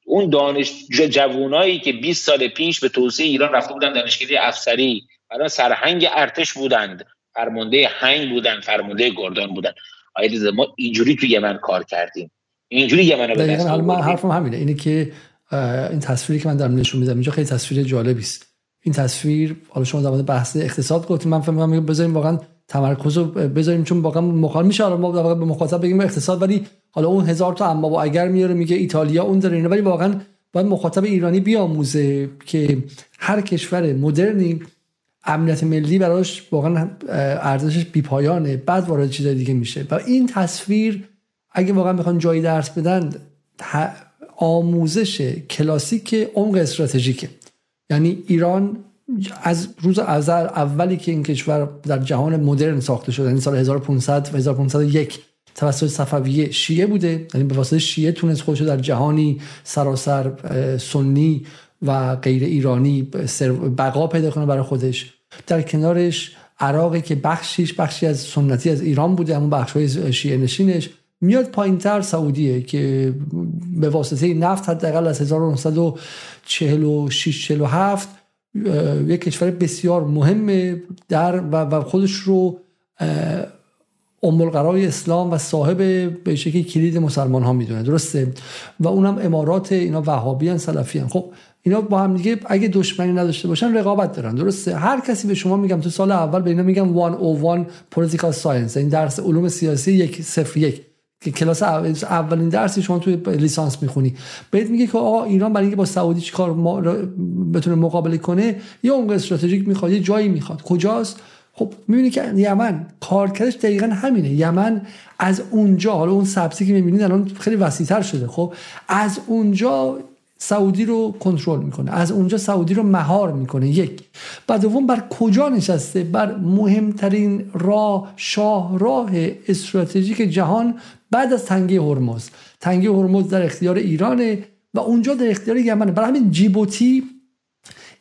اون دانش جوونایی که 20 سال پیش به توسعه ایران رفته بودن دانشکده افسری. الان سرهنگ ارتش بودند. فرمانده هنگ بودن فرمانده گردان بودن آیدیز ما اینجوری تو یمن کار کردیم. اینجوری یمن رو به دست من حرفم همینه. اینه که این تصویری که من دارم نشون میدم اینجا خیلی تصویر جالبی است این تصویر حالا شما در بحث اقتصاد گفتیم من فکر می‌کنم بذاریم واقعا تمرکز رو بذاریم چون واقعا مخالف میشه. ما به مخاطب بگیم اقتصاد ولی حالا اون هزار تا اما و اگر میاره میگه ایتالیا اون داره اینه ولی واقعا باید مخاطب ایرانی بیاموزه که هر کشور مدرنی امنیت ملی براش واقعا ارزشش بیپایانه بعد وارد چیزای دیگه میشه. و این تصویر اگه واقعا می‌خوان جایی درس بدن آموزش کلاسیک عمق استراتژیکه. یعنی ایران از روز ازل اولی که این کشور در جهان مدرن ساخته شده یعنی سال 1500 و 1501 توسط صفویه شیعه بوده یعنی به واسطه شیعه تونست خودش در جهانی سراسر سنی و غیر ایرانی بقا پیدا کنه برای خودش. در کنارش عراقی که بخشیش بخشی از سنتی از ایران بوده همون بخش های شیعه نشینش. میاد پایین تر سعودیه که به واسطه نفت حداقل از 1946 47 یک کشور بسیار مهمه در و خودش رو امالقرای اسلام و صاحب به شکلی کلید مسلمان ها می‌دونه درسته؟ و اونم امارات اینا وهابی ان سلفی هن. خب اینا با هم دیگه اگه دشمنی نداشته باشن رقابت دارن درسته؟ هر کسی به شما میگم تو سال اول به اینا میگم 101 political science این درس علوم سیاسی یک صفر یک. که کلاس اولین درسی شما توی لیسانس می‌خونی. بهت میگه که آقا ایران برای اینکه با سعودی چیکار بتونه مقابله کنه یه عمق استراتژیک می‌خواد یه جایی می‌خواد. کجاست؟ خب می‌بینی که یمن کارکردش دقیقا همینه. یمن از اونجا حالا اون سبزی که می‌بینید الان خیلی وسیعتر شده. خب از اونجا سعودی رو کنترل می‌کنه. از اونجا سعودی رو مهار می‌کنه. یک. بعد دوم بر کجا نشسته؟ بر مهمترین راه شاهراه استراتژیک جهان بعد از تنگه هرمز. تنگه هرمز در اختیار ایرانه و اونجا در اختیار یمنه. برای همین جیبوتی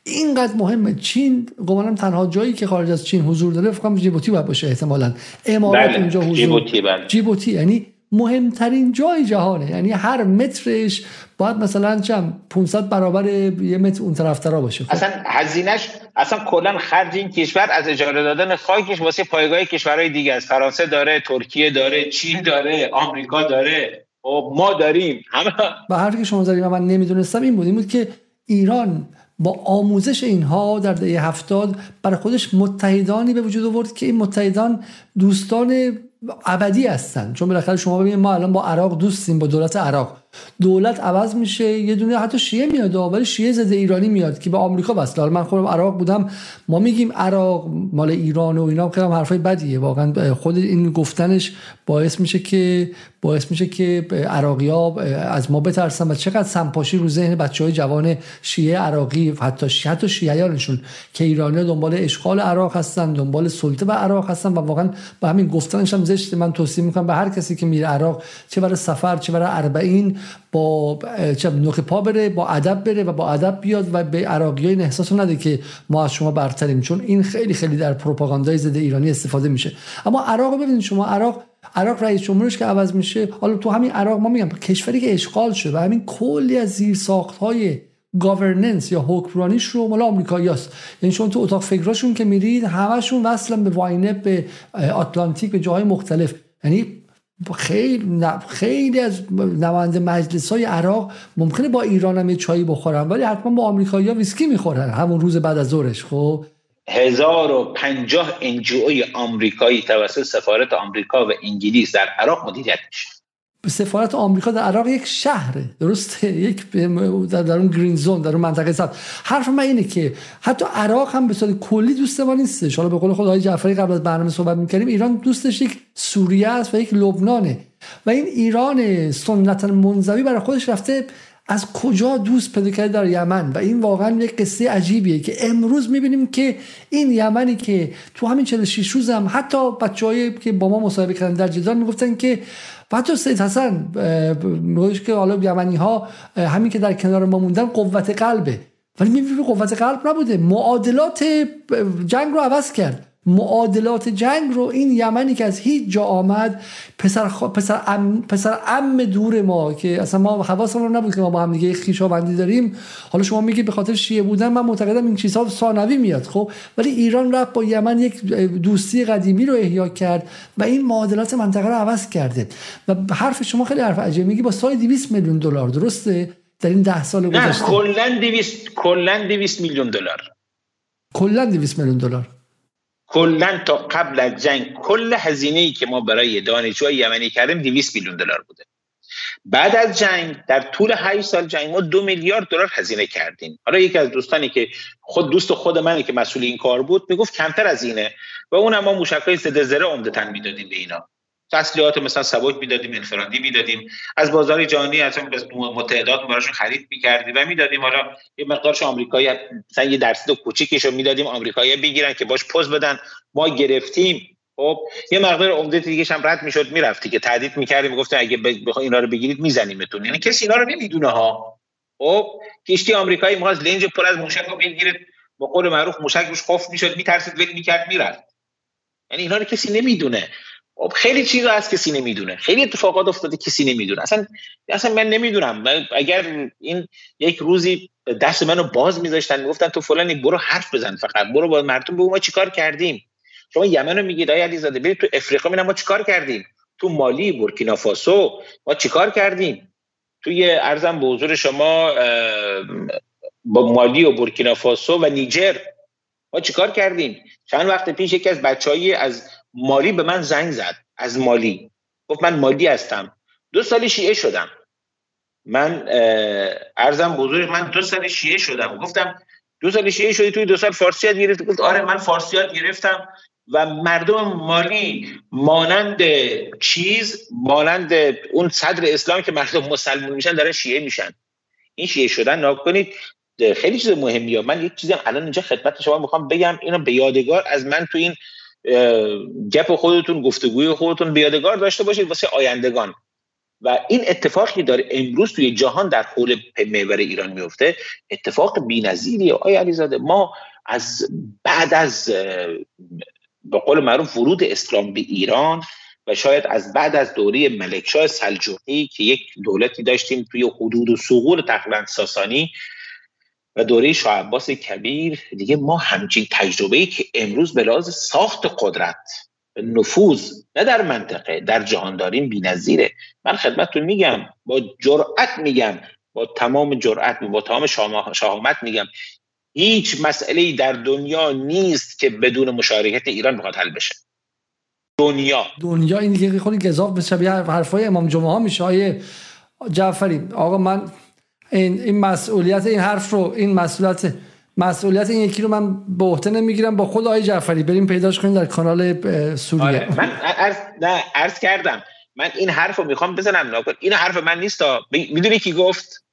اینقدر مهمه. چین گمانم تنها جایی که خارج از چین حضور داره فکر جیبوتی باید باشه احتمالا. امارات بله. اونجا حضور جیبوتی, بله. جیبوتی یعنی مهمترین جای جهانه. یعنی هر مترش باید مثلا چم 500 برابر یه متر اون طرفترا باشه. خب. اصلا هزینهش اصلا کلا خرج این کشور از اجاره دادن خاکش واسه پایگاه کشورهای دیگه است. فرانسه داره ترکیه داره چین داره آمریکا داره. و خب، ما داریم. همه و حرفی که شما زدید من نمی‌دونستم این بود. این بود که ایران با آموزش اینها در دهه هفتاد برای خودش متحدانی به وجود آورد که این متحدان دوستان ابدی هستن. چون بالاخره شما ببینید ما الان با عراق دوستیم با دولت عراق. دولت عوض میشه یه دونه حتی شیعه میاد ولی شیعه زده ایرانی میاد که به آمریکا وصله من خودم عراق بودم ما میگیم عراق مال ایران و اینا خیلی حرفای بدیه. واقعا خود این گفتنش باعث میشه که باعث میشه که عراقی ها از ما بترسن و چقدر سمپاشی رو ذهن بچه های جوان شیعه عراقی حتی شیعه حتی شیعیانشون که ایرانی دنبال اشغال عراق هستن دنبال سلطه به عراق هستن و واقعا با همین گفتنش هم زشت من توصیه می‌کنم به هر کسی که میره عراق چه برای سفر چه برای اربعین با نوک پا بره با ادب بره و با ادب بیاد و به عراقی این احساس نده که ما از شما برتریم. چون این خیلی خیلی در پروپاگاندای ضد ایرانی استفاده میشه. اما عراق ببینید شما عراق عراق رئیس جمهورش که عوض میشه حالا تو همین عراق ما میگم کشوری که اشغال شده و همین کلی از زیر های گاورننس یا حکمرانیش رو مال آمریکاییاست یعنی شما تو اتاق فکراشون که میرید همشون وصلن به واینه به آتلانتیک به جاهای مختلف. یعنی خیلی خیلی از نماینده مجلس های عراق ممکنه با ایران هم یه چایی بخورن ولی حتما با آمریکایی ها ویسکی می‌خورن. همون روز بعد از ظهرش خب؟ هزار و پنجاه انجیوی آمریکایی توسط سفارت آمریکا و انگلیس در عراق مدیریت میشه. سفارت آمریکا در عراق یک شهره. درسته؟ یک در اون گرین زون در اون منطقه سبز حرف من اینه که حتی عراق هم به صورت کلی دوست ما نیستش. حالا به قول خدای جعفری قبل از برنامه صحبت می‌کردیم ایران دوستش یک سوریه است و یک لبنانه. و این ایران سنت منزوی برای خودش رفته از کجا دوست پیدا کرده در یمن؟ و این واقعا یک قصه عجیبیه که امروز می‌بینیم که این یمنی که تو همین 46 روز هم حتی بچه‌ای که با ما مصاحبه کردن در جدال می‌گفتن که و سید حسن میگوش که حالا یمنی ها همین که در کنار ما موندن قوت قلبه. ولی می‌بینیم قوت قلب نبوده. معادلات جنگ رو عوض کرد. معادلات جنگ رو این یمنی که از هیچ جا آمد پسر, پسر, ام... پسر ام دور ما که اصلا ما حواسمون رو نبود که ما با هم دیگه خیشاوندی داریم. حالا شما میگید به خاطر شیعه بودن من معتقدم این چیزها ثانوی میاد خب؟ ولی ایران رفت با یمن یک دوستی قدیمی رو احیا کرد و این معادلات منطقه رو عوض کرده. و حرف شما خیلی حرف عجیبی میگی با سال 200 میلیون دلار درسته؟ در این ده سال گذشته. نه کلا 200 کلا 200 میلیون دلار. کلا 200 میلیون دلار. کلا تا قبل از جنگ کل هزینه که ما برای دانشجوی یمنی کردیم 200 میلیون دلار بوده. بعد از جنگ در طول 8 سال جنگ ما دو میلیارد دلار هزینه کردیم. حالا یکی از دوستانی که خود دوست خود منی که مسئول این کار بود می‌گفت کمتر از اینه. و اون ما موشکای ضد زره عمدتا می‌دادیم به اینا. تسلیحات مثلا سبک می‌دادیم انفرادی می‌دادیم. از بازار جهانی از متحدات براشون خرید می‌کردیم و می‌دادیم. حالا یه مقدارش آمریکایی مثلا یه درصد کوچیکش رو می‌دادیم آمریکایی بگیرن که باش پوز بدن. ما گرفتیم. خب یه مقدار عمده دیگه هم رد می‌شد می‌رفتی که تهدید می‌کردیم گفتن اگه بخوای اینا رو بگیرید میزنیمتون. یعنی کسی اینا رو نمی‌دونه ها. خب کشتی آمریکایی می‌خواست لنج پر از موشک رو بگیره. با قول معروف موشک روش خوف می‌شد میترسید ول می‌کرد می‌رفت. یعنی اینا رو کسی نمی‌دونه. خیلی چیزا از کسی نمی‌دونه خیلی اتفاقات افتاده کسی نمی‌دونه اصلا اصلا من نمی‌دونم. اگر این یک روزی دست منو باز میذاشتن می‌گفتن تو فلانی برو حرف بزن فقط. برو با مردم بگو ما چیکار کردیم؟ شما یمن رو میگید آیا علیزاده برید تو افریقا میگن ما چیکار کردیم؟ تو مالی بورکینافاسو ما چیکار کردیم؟ توی ارزم به حضور شما با مالی و بورکینافاسو و نیجر ما چیکار کردیم؟ چند وقت پیش یکی از بچه‌ای از مالی به من زنگ زد از مالی. گفت من مالی هستم. دو سال شیعه شدم. من ارزم بزرگ من دو سال شیعه شدم. گفتم دو سال شیعه شدی توی دو سال فارسی یاد گرفتی؟ گفت آره من فارسی یاد گرفتم. و مردم مالی مانند چیز مانند اون صدر اسلام که مردم مسلمون میشن دارن شیعه میشن. این شیعه شدن ناکنید خیلی چیز مهمیه. من یک چیزی الان اینجا خدمت شما می‌خوام بگم اینو به یادگار از من تو این گپ خودتون گفتگوی خودتون بیادگار داشته باشید واسه آیندگان. و این اتفاقی داره امروز توی جهان در حول محور ایران میفته اتفاق بی‌نظیریه. آیا علیزاده ما از بعد از به قول معروف ورود اسلام به ایران و شاید از بعد از دوره ملکشاه سلجوقی که یک دولتی داشتیم توی حدود و سقوط تقریبا ساسانی و دوره شاه عباس کبیر دیگه ما همچین تجربه ای که امروز به لحاظ ساخت قدرت نفوذ نه در منطقه در جهان داریم بی‌نظیره. من خدمتتون میگم با جرأت میگم با تمام جرأت با تمام شهامت میگم. هیچ مسئله در دنیا نیست که بدون مشارکت ایران بخواد حل بشه. دنیا. دنیا این دیگه خودی گذاف به شبیه حرفای امام جمعه ها میشه. آیه جعفری آقا من این این مسئولیت این حرف رو این مسئولیت مسئولیت این یکی رو من به عهده نمی‌گیرم با خود آقای جعفری. بریم پیداش کنیم در کانال سوریه. آره. من عرض نه عرض کردم. من این حرف رو می‌خوام بزنم ناکن. این حرف من نیست می‌دونی کی گفت؟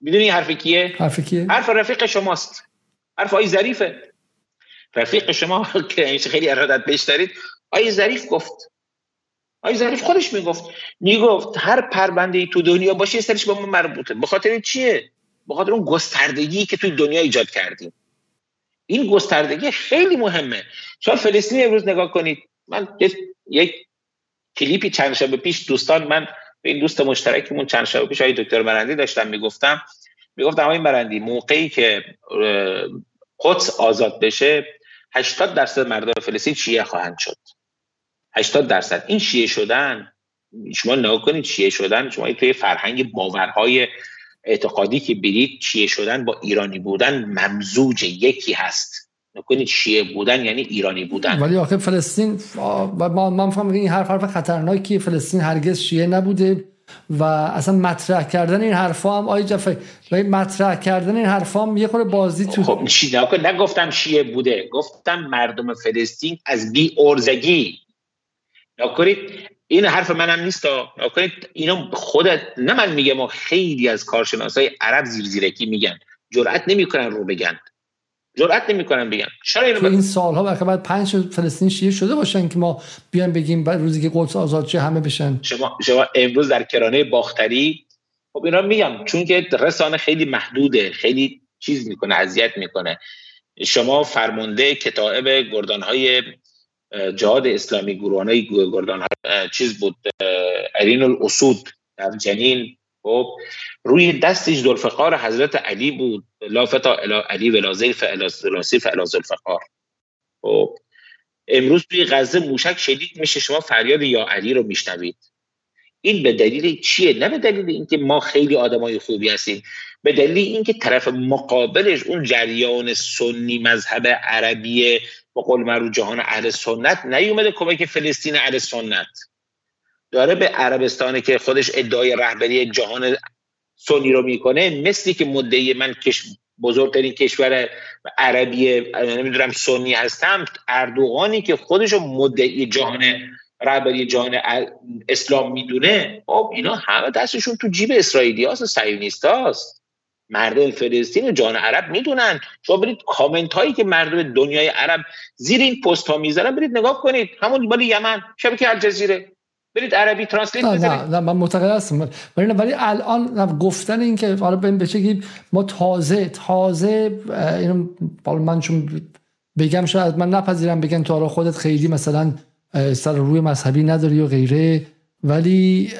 می‌دونی حرف کیه؟ حرف کیه؟ حرف رفیق شماست. حرف آقای ظریفه. رفیق شما که خیلی ارادت بهش دارید آقای ظریف گفت. آقای ظریف خودش می‌گفت می‌گفت هر پرونده تو دنیا باشه سرش با ما مربوطه. به خاطر چیه؟ به خاطر اون گستردگی که توی دنیا ایجاد کردیم. این گستردگی خیلی مهمه. شما فلسطین امروز نگاه کنید. من یک کلیپی چند شب پیش دوستان من به این دوست مشترکمون چند شب پیش آقای دکتر مرندی داشتم می‌گفتم. می‌گفتم آقای مرندی موقعی که قدس آزاد بشه 80 درصد مردم فلسطین شیعه خواهند شد. 80 درصد. این شیعه شدن شما نگاه کنید شیعه شدن شما توی فرهنگ باورهای اعتقادی که برید شیعه شدن با ایرانی بودن ممزوج یکی هست. نکنید شیعه بودن یعنی ایرانی بودن. ولی آخه فلسطین ما من فهم این حرف حرف خطرناکی فلسطین هرگز شیعه نبوده و اصلا مطرح کردن این حرفا هم آی جفر مطرح کردن این حرفا هم یه خورده بازی تو خب نگفتم شیعه بوده گفتم مردم فلسطین از بی ارزگی. نکنید این حرف منم نیست نکنید اینو خودت نه من میگم خیلی از کارشناسای عرب زیر زیرکی میگن. جرئت نمی‌کنن رو بگن. جرأت نمی‌کنن بگن. چرا اینو این سالها وقتی بعد پنج فلسطین شیعه شده باشن که ما بیان بگیم بعد روزی که قدس آزاد چه همه بشن. شما شما امروز در کرانه باختری خب اینا میگم چون که رسانه خیلی محدوده خیلی چیز می‌کنه اذیت می‌کنه. شما فرمانده کتاب گردانهای جهاد اسلامی گروهان های گردان چیز بود ارین الاسود در جنین خب روی دستش ذوالفقار حضرت علی بود لافتا علی ولازی فعلاسی فعلا ذوالفقار. خب امروز توی غزه موشک شدید میشه شما فریاد یا علی رو میشنوید. این به دلیل چیه؟ نه به دلیل اینکه ما خیلی آدمای خوبی هستیم. به دلیل اینکه طرف مقابلش اون جریان سنی مذهب عربی با قول معروف جهان اهل سنت نیومده کمک فلسطین اهل سنت. داره به عربستان که خودش ادعای رهبری جهان سنی رو می‌کنه مثلی که مدعی من کش بزرگترین کشور عربی نمی‌دونم سنی هستم اردوغانی که خودش رو مدعی جهان رهبری جهان اسلام می‌دونه خب اینا همه دستشون تو جیب اسرائیلی هاست سیونیست هاست مردم فلسطین و جهان عرب می‌دونن. شما برید کامنت هایی که مردم دنیای عرب زیر این پست ها می‌ذارن برید نگاه کنید. همون مال یمن شبکه الجزیره. برید عربی ترنسلیت نه نه, نه من معتقد هستم. ولی ولی الان گفتن این که حالا بهم بشه ما تازه تازه اینو من چون بگم شاید من نپذیرم بگن تو حالا خودت خیلی مثلا سر روی مذهبی نداری و غیره. ولی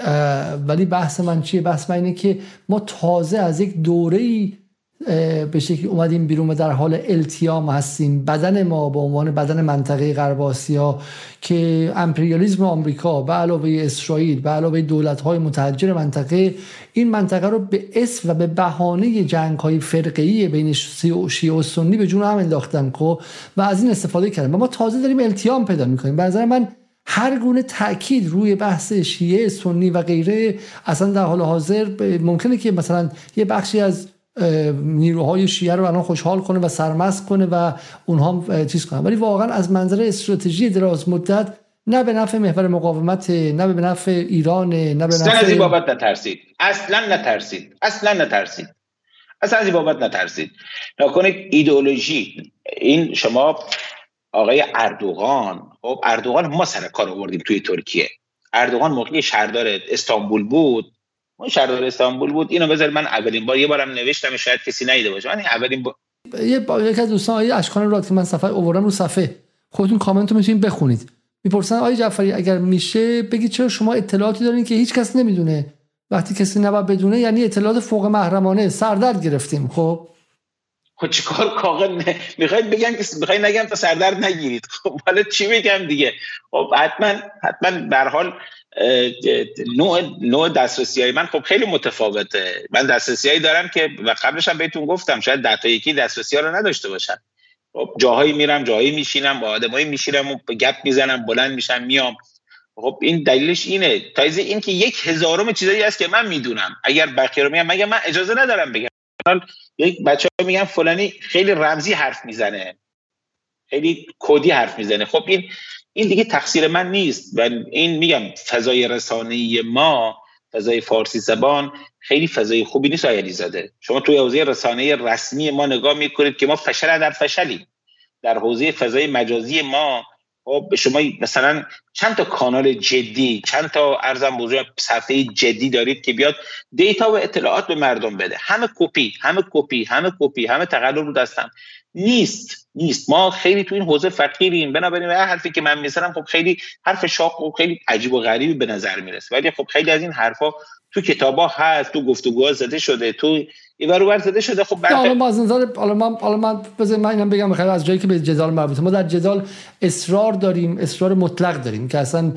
ولی بحث من چیه؟ بحث من اینه که ما تازه از یک دوره ای به شکلی اومدیم بیرون و در حال التیام هستیم. بدن ما به عنوان بدن منطقه غرب آسیا که امپریالیزم آمریکا به علاوه اسرائیل به علاوه دولت های متحجر منطقه این منطقه رو به اسم و به بهانه جنگ های فرقه‌ای بین شیعه و سنی به جون هم انداختن خب؟ و از این استفاده کردن. و ما تازه داریم التیام پیدا می‌کنیم. به نظر من هر گونه تاکید روی بحث شیعه سنی و غیره اصلا در حال حاضر ممکنه که مثلا یه بخشی از نیروهای شیعه رو الان خوشحال کنه و سرمست کنه و اونها چیز کنه ولی واقعا از منظر استراتژی دراز مدت نه به نفع محور مقاومت نه به نفع ایران نه به نفع اصلا از این بابت نترسید. اصلا نترسید. اصلا نترسید. اصلا از این بابت نترسید. نکنید ایدئولوژی. این شما آقای اردوغان خب اردوغان ما سر کار آوردیم توی ترکیه. اردوغان موقعی شهردار استانبول بود. اون شهردار استانبول بود. اینو بذار من اولین بار یه بارم نوشتم شاید کسی نیده باشه. من اولین بار یه با... یکی از دوستان آیه اشکان راد که من صفحه اووردم رو صفحه. خودتون کامنت رو می‌تونید بخونید. می‌پرسن آقای جعفری اگر میشه بگید چرا شما اطلاعاتی دارین که هیچ کس نمی‌دونه؟ وقتی کسی نباید بدونه یعنی اطلاعات فوق محرمانه سردرد گرفتیم خب؟ خب چیکار کاغذ می‌خواید بگم که می‌خواید نگم تا سردرد نگیرید. خب حالا چی بگم دیگه؟ خب حتما حتما به حال نوع نوع دسترسی های من خب خیلی متفاوته. من دسترسی دارم که و قبلش هم بهتون گفتم شاید ده تا یکی دسترسی ها رو نداشته باشم. خب جاهایی میرم جاهایی میشینم با آدمایی میشینم و گپ می‌زنم بلند میشم میام. خب این دلیلش اینه. تایز این که یک هزارم چیزایی هست که من می‌دونم. اگر بقیه رو میگم مگه من اجازه ندارم بگم؟ یک بچه ها میگن فلانی خیلی رمزی حرف می‌زنه. خیلی کودی حرف می‌زنه. خب این این دیگه تقصیر من نیست. و این میگم فضای رسانه ما فضای فارسی زبان خیلی فضای خوبی نیست آیلی زده شما توی حوزه رسانه رسمی ما نگاه می‌کنید که ما فشل در فشلی در حوزه فضای مجازی ما خب شما مثلا چند تا کانال جدی چند تا ارزم بزرگ صفحه جدی دارید که بیاد data و اطلاعات به مردم بده. همه کپی همه کپی همه کپی همه تقلب رو دست هم. نیست نیست. ما خیلی تو این حوزه فقیریم. بنابراین هر حرفی که من می‌زنم خب خیلی حرف شاق و خیلی عجیب و غریبی به نظر می‌رسه. ولی خب خیلی از این حرفا تو کتابا هست تو گفتگوها زده شده تو این ور زده شده. خب بعد حالا از نظر حالا من حالا من من اینم بگم بخیر از جایی که به جدال مربوطه. ما در جدال اصرار داریم اصرار مطلق داریم که اصلا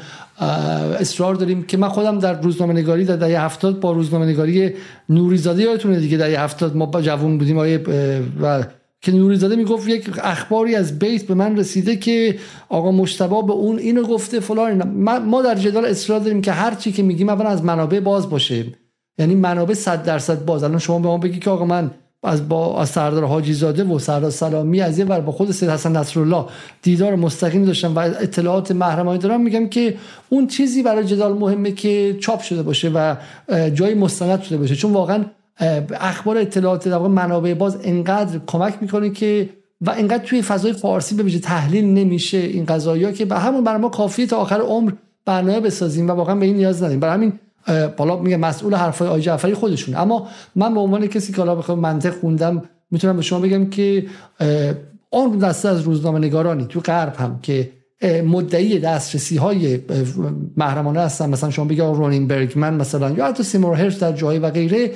اصرار داریم که من خودم در روزنامه نگاری در دهه 70 با روزنامه نگاری نوریزاده یادتونه دیگه. دهه 70 ما با جوون بودیم آیه و که نوریزاده می‌گفت یک اخباری از بیت به من رسیده که آقا مشتبا به اون اینو گفته فلان ما در جدال اصرار داریم که هر چی که میگیم اول از منابع باز باشه. یعنی منابع 100 درصد باز. الان شما به ما بگی که آقا من از با از سردار حاجی زاده و سردار سلامی از این ور با خود سید حسن نصرالله دیدار مستقیم داشتم و اطلاعات محرمانه دارم میگم که اون چیزی برای جدال مهمه که چاپ شده باشه و جای مستند شده باشه. چون واقعا اخبار اطلاعات در منابع باز انقدر کمک می‌کنه که و انقدر توی فضای فارسی به تحلیل نمیشه این قضايا که به همون برای ما کافیه تا آخر عمر برنامه بسازیم و واقعا به این نیاز نداریم. برای همین بالا میگه مسئول حرفای آقای جعفری خودشون. اما من به عنوان کسی که حالا بخوام منطق خوندم می‌تونم به شما بگم که اون دسته از روزنامه نگارانی تو غرب هم که مدعی دسترسی های محرمانه هستن. مثلا شما بگید رونین برگمن مثلا یا حتی سیمور هرش در جایی و غیره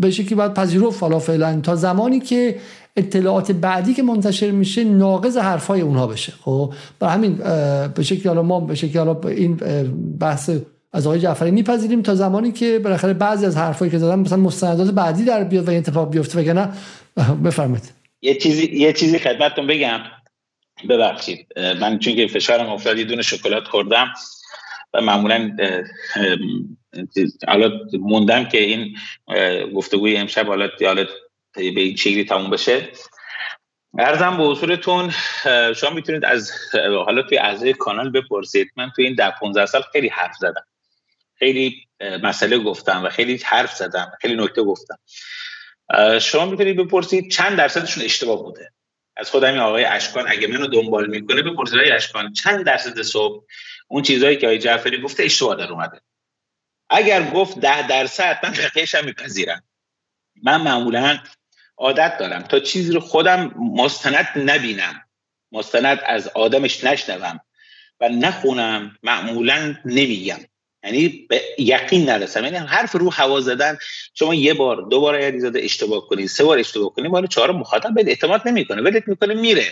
به شکلی باید پذیرفت فالا فعلا تا زمانی که اطلاعات بعدی که منتشر میشه ناقض حرفای اونها بشه. خب برای همین به شکلی حالا ما به شکلی حالا این بحث از آقای جعفری میپذیریم تا زمانی که بالاخره بعضی از حرفایی که زدن مثلا مستندات بعدی در بیاد و این اتفاق بیفته وگرنه بفرمایید. یه چیزی یه چیزی خدمتتون بگم. ببخشید. من چون که فشارم افتاد یه دونه شکلات خوردم و معمولا حالا موندم که این گفتگوی امشب حالا حالا به این شکلی تموم بشه. ارزم به حضورتون شما می‌تونید از حالا توی اعضای کانال بپرسید. من توی این ده 15 سال خیلی حرف زدم. خیلی مسئله گفتم و خیلی حرف زدم خیلی نکته گفتم. شما می‌تونید بپرسید چند درصدشون اشتباه بوده؟ از خود همین آقای اشکان اگه منو دنبال می‌کنه بپرسید آقای اشکان چند درصد صبح اون چیزهایی که آقای جعفری گفته اشتباه در اومده؟ اگر گفت ده درصد من بقیهش هم میپذیرم. من معمولا عادت دارم تا چیزی رو خودم مستند نبینم مستند از آدمش نشنوم و نخونم معمولا نمیگم. یعنی به یقین نرسم. یعنی حرف رو هوا زدن شما یه بار دو بار زده اشتباه کنید سه بار اشتباه کنید بار چهارم مخاطب به اعتماد نمی‌کنه. ولت می‌کنه میره.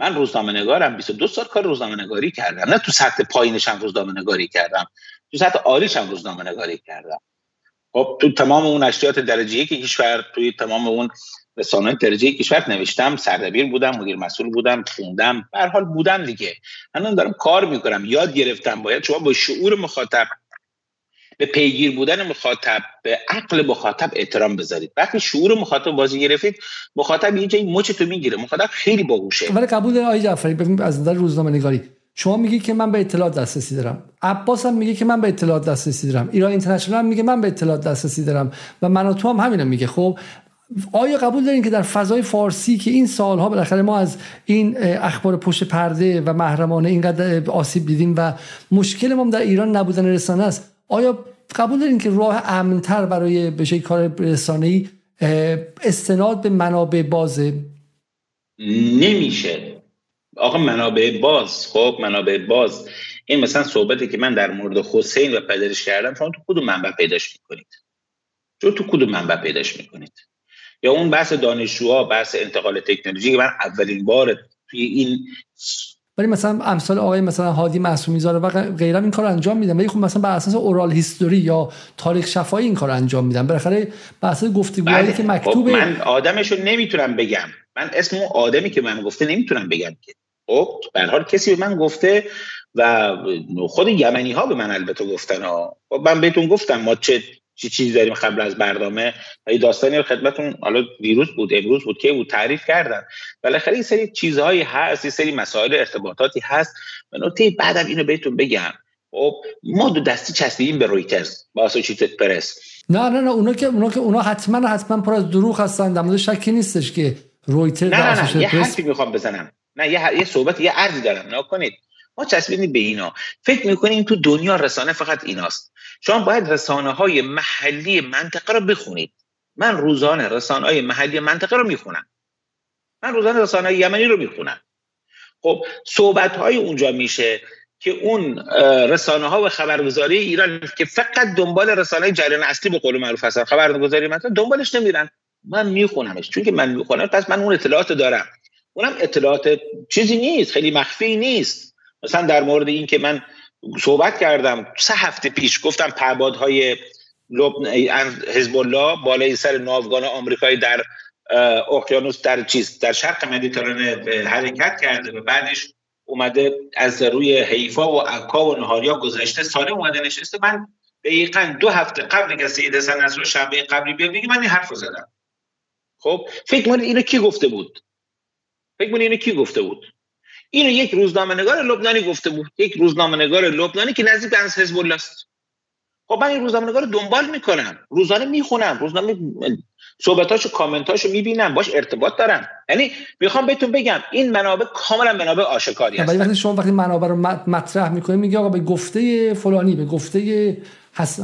من روزنامه نگارم 22 سال کار روزنامه نگاری کردم. نه تو سطح پایینشم روزنامه نگاری کردم. تو سطح عالیشم روزنامه نگاری کردم. خب تو تمام اون نشریات درجه که کشور توی تمام اون رسانه درجه کشور نوشتم سردبیر بودم مدیر مسئول بودم خوندم. به حال بودم دیگه. من دارم کار می‌کنم. یاد گرفتم باید شما با شعور مخاطب به پیگیر بودن مخاطب به عقل مخاطب احترام بذارید. وقتی شعور مخاطب بازی گرفتید مخاطب یه جایی مچ تو می‌گیره. مخاطب خیلی باهوشه. ولی قبول آقای جعفری ببین از نظر روزنامه نگاری شما میگی که من به اطلاعات دسترسی دارم. عباس هم میگه که من به اطلاعات دسترسی دارم. ایران اینترنشنال هم میگه من به اطلاعات دسترسی دارم. و من تو هم همینو میگه. خب آیا قبول دارین که در فضای فارسی که این سالها بالاخره ما از این اخبار پشت پرده و محرمانه اینقدر آسیب دیدیم و مشکل ما در ایران نبودن رسانه است آیا قبول دارین که راه امنتر برای بشه کار رسانه‌ای استناد به منابع بازه؟ نمیشه. آقا منابع باز خب منابع باز. این مثلا صحبتی که من در مورد حسین و پدرش کردم شما تو کدوم منبع پیداش می‌کنید؟ چون تو کدوم منبع پیداش می‌کنید؟ یا اون بحث دانشجوها بحث انتقال تکنولوژی که من اولین بار توی این ولی مثلا امثال آقای مثلا هادی معصومی زاره و غیره این کار انجام میدن. ولی خب مثلا بر اساس اورال هیستوری یا تاریخ شفاهی این کار انجام میدن. بالاخره بر اساس گفتگوهایی که خب مکتوب من آدمشو نمی‌تونم بگم. من اسم اون آدمی که من گفته نمی‌تونم بگم که. خب به حال کسی به من گفته و خود یمنی ها به من البته گفتن ها. خب من بهتون گفتم ما چه چی چیزی داریم قبل از برنامه؟ این داستانی رو خدمتون حالا دیروز بود امروز بود که بود تعریف کردن بالاخره این سری چیزهایی هست این سری مسائل ارتباطاتی هست. به نکته بعدم اینو بهتون بگم. خب ما دو دستی چسبیدیم به رویترز. با اسوسییتد پرس نه نه نه اونا که اونا که اونا حتما حتما پر از دروغ هستن. در شکی نیستش که رویترز نه نه, نه, یه حرفی می‌خوام بزنم. نه یه, یه صحبت یه عرضی دارم. نه کنید ما چسبیدیم به اینا. فکر می‌کنیم تو دنیا رسانه فقط ایناست. شما باید رسانه های محلی منطقه رو بخونید. من روزانه رسانه های محلی منطقه رو می‌خونم. من روزانه رسانه های یمنی رو می‌خونم. خب صحبت های اونجا میشه که اون رسانه ها و خبرگزاری ایران که فقط دنبال رسانه جریان اصلی به قول معروف هستن خبرگزاری مثلا دنبالش نمیرن. من میخونمش. چون که من می‌خونم پس من اون اطلاعات دارم. اونم اطلاعات چیزی نیست خیلی مخفی نیست. مثلا در مورد این که من صحبت کردم سه هفته پیش گفتم پهبادهای حزب الله بالای سر ناوگان آمریکایی در اقیانوس در چیز در شرق مدیترانه حرکت کرده و بعدش اومده از روی حیفا و عکا و نهاریا گذشته ساله اومده نشسته. من دقیقا دو هفته قبل که سید حسن نصر شنبه قبلی بیاد بگی من این حرف زدم. خب فکر من اینو کی گفته بود؟ فکر من اینو کی گفته بود؟ اینو یک روزنامه نگار لبنانی گفته بود. یک روزنامه نگار لبنانی که نزدیک به حزب الله است. خب من این روزنامه نگار دنبال می‌کنم. روزانه می‌خونم. روزنامه صحبتاشو کامنتاشو می‌بینم. باش ارتباط دارم. یعنی می‌خوام بهتون بگم این منابع کاملا منابع آشکاری هست ولی وقتی شما وقتی منابع رو مطرح می‌کنید میگه آقا به گفته فلانی به گفته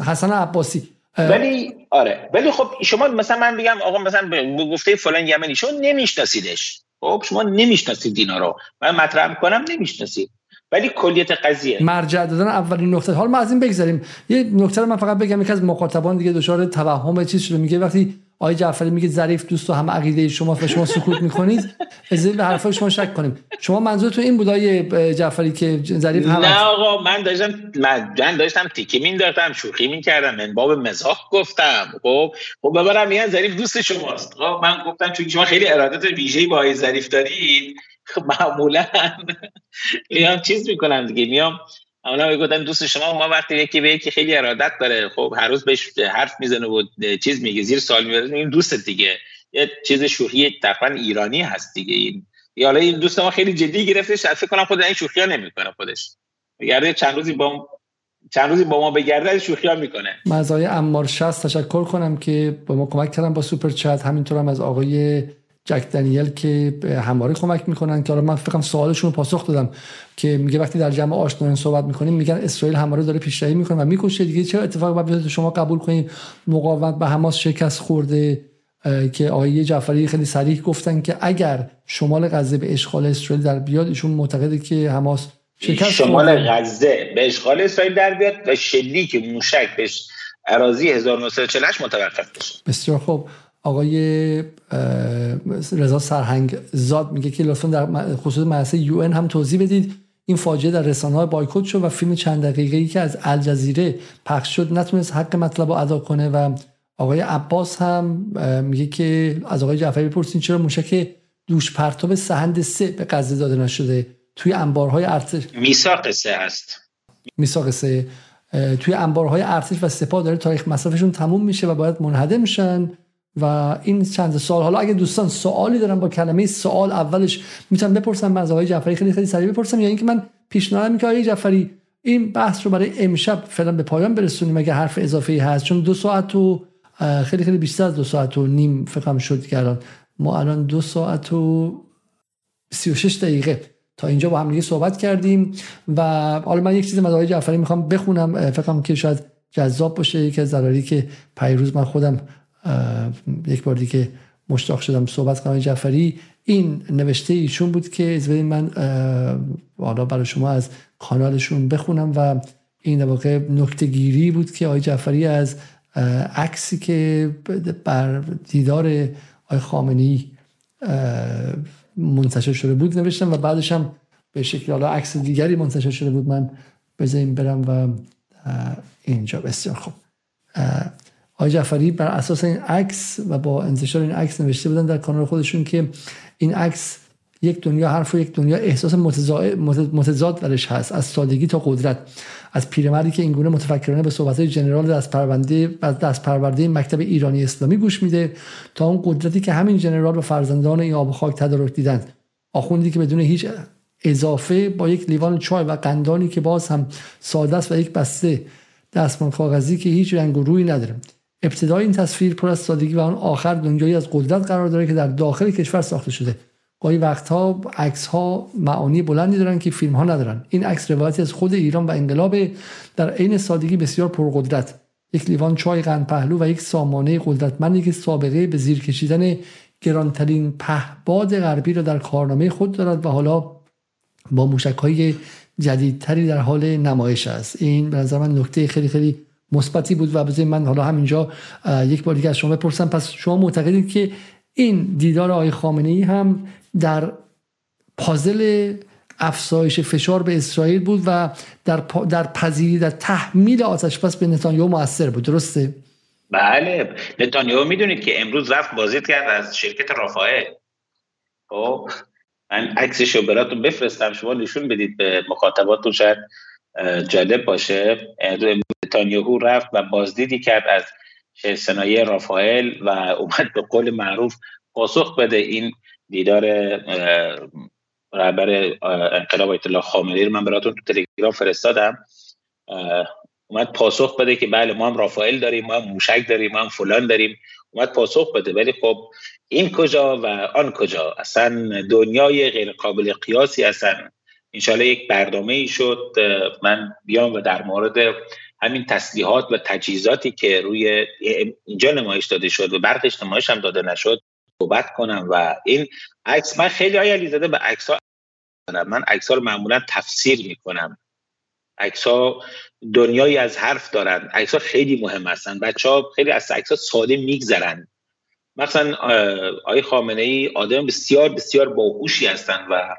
حسن عباسی. ولی آره. ولی خب شما مثلا من بگم آقا مثلا به گفته فلان یمنی شما نمیشناسیدش. خب شما نمی‌شناسید اینا رو. من مطرح می‌کنم نمی‌شناسید. ولی کلیت قضیه. مرجع دادن اولین نقطه. حال ما از این بگذاریم یه نکته رو من فقط بگم یکی از مخاطبان دیگه دچار توهم چیز شده. میگه وقتی آقای جعفری میگه ظریف دوست و هم عقیده شما و شما سکوت می‌کنید. از به حرفای شما شک کنیم. شما منظورتون این بود آقای جعفری که ظریف هم نه آقا من داشتم من داشتم تیکی مینداختم شوخی می‌کردم من باب مزاح گفتم. خب خب ببرم میگن ظریف دوست شماست. خب من گفتم چون شما خیلی ارادت ویژه‌ای با آقای ظریف دارید خب معمولا میام چیز می‌کنم دیگه میام اونا گفتن دوست شما ما وقتی یکی به یکی خیلی ارادت داره. خب هر روز بهش حرف می‌زنه و چیز میگه زیر سال می‌بره. این دوست دیگه. یه چیز شوخی تقریبا ایرانی هست دیگه. این یا این دوست ما خیلی جدی گرفته شاید فکر کنم خود این شوخی ها نمی‌کنه خودش. بگرده چند روزی با چند روزی با ما بگرده شوخی ها می‌کنه. مزای امار 60 تشکر کنم که با ما کمک کردم با سوپر چت. همینطور هم از آقای جک دنیل که همواره کمک می‌کنن که حالا من فکرم سوالشون پاسخ دادم که میگه وقتی در جمع آشنایان صحبت می‌کنیم میگن اسرائیل همواره داره پیشروی می‌کنه و می‌کشه دیگه. چه اتفاقی باید شما قبول کنید مقاومت به حماس شکست خورده که آقای جعفری خیلی صریح گفتن که اگر شمال غزه به اشغال اسرائیل در بیاد ایشون معتقده که حماس شکست شمال غزه به اشغال اسرائیل در بیاد و شلیک موشک به اراضی 1948 متوقف بشه. بسیار خوب. آقای رضا سرهنگ زاد میگه که لطفا در خصوص مدرسه یو هم توضیح بدید. این فاجعه در رسانه های بایکوت شد و فیلم چند دقیقه ای که از الجزیره پخش شد نتونست حق مطلب رو ادا کنه و آقای عباس هم میگه که از آقای جعفری بپرسین چرا موشک دوش پرتاب سهند سه به غزه داده نشده؟ توی انبارهای ارتش. میثاق سه است میثاق سه. توی انبارهای ارتش و سپاه داره تاریخ مصرفشون تموم میشه و باید منهدم میشن و این چند سال حالا اگه دوستان سوالی دارن با کلمه سوال اولش می‌تونم بپرسم از آقای جعفری خیلی خیلی سریع بپرسم یا اینکه من پیشنهاد می‌کنم آقای جعفری این بحث رو برای امشب فعلا به پایان برسونیم اگه حرف اضافه هست. چون دو ساعت و خیلی خیلی بیشتر از دو ساعت و نیم فکرم شد الان ما الان دو ساعت و 36 دقیقه. تا اینجا با هم دیگه صحبت کردیم و حالا من یک چیزی از آقای جعفری می‌خوام بخونم فکرم که شاید جذاب باشه. یکی از که پیروز من خودم یک بار دیگه مشتاق شدم صحبت کنم. جعفری این نوشته ایشون بود که از من حالا برای شما از کانالشون بخونم و این واقع نکته گیری بود که آقای جعفری از عکسی که بر دیدار آقای خامنی منتشر شده بود نوشتم و بعدش هم به شکل حالا عکس دیگری منتشر شده بود. من بذاریم برم و اینجا. بسیار خوب. آقای جعفری بر اساس این عکس و با انتشار این عکس نوشته بودن در کانال خودشون که این عکس یک دنیا حرف و یک دنیا احساس متضاد درش هست از سادگی تا قدرت. از پیرمردی که اینگونه متفکرانه به صحبت جنرال دست پرونده دست پرورده مکتب ایرانی اسلامی گوش میده تا اون قدرتی که همین جنرال و فرزندان این آب خاک تدارک دیدند آخوندی که بدون هیچ اضافه با یک لیوان چای و قندانی که باز هم ساده است و یک بسته دستمان کاغذی که هیچ رنگ و روی نداره ابتدای این تصویر پر از سادگی و آن آخر دنیایی از قدرت قرار داره که در داخل کشور ساخته شده. گاهی وقتها عکس ها معانی بلندی دارن که فیلم ها ندارن. این عکس روایتی از خود ایران و انقلاب در عین سادگی بسیار پرقدرت یک لیوان چای قند پهلو و یک سامانه قدرتمندی که سابقه به زیر کشیدن گرانترین پهباد غربی را در کارنامه خود دارد و حالا با موشک های جدیدتری در حال نمایش است. این به نظر من نکته خیلی خیلی مثبتی بود و بذارید من حالا همینجا یک بار دیگه از شما بپرسم. پس شما معتقدید که این دیدار آقای خامنه ای هم در پازل افزایش فشار به اسرائیل بود و در در پذیری در تحمیل آتش بس به نتانیاهو موثر بود. درسته؟ بله. نتانیاهو می‌دونید که امروز رفت بازی کرد از شرکت رافائل. خب من عکسش رو براتون بفرستم شما نشون بدید به مخاطباتون شاید جالب باشه. نتانیاهو رفت و بازدیدی کرد از صنایع رافائل و اومد به قول معروف پاسخ بده این دیدار رهبر انقلاب الله خامنه‌ای رو من براتون تو تلگرام فرستادم. اومد پاسخ بده که بله ما هم رافائل داریم ما هم موشک داریم ما هم فلان داریم. اومد پاسخ بده ولی خب این کجا و آن کجا؟ اصلا دنیای غیر قابل قیاسی اصلا. انشالله یک برنامه ای شد من بیام و در مورد همین تسلیحات و تجهیزاتی که روی اینجا نمایش داده شد و برقش نمایش هم داده نشد صحبت کنم و این عکس من خیلی آیا زده به عکس ها من عکس ها رو معمولا تفسیر می‌کنم. عکس ها دنیایی از حرف دارن. عکس ها خیلی مهم هستن. بچه ها خیلی از عکس ها ساده میگذرن. مثلا آقای خامنه ای آدم بسیار بسیار باهوشی هستن و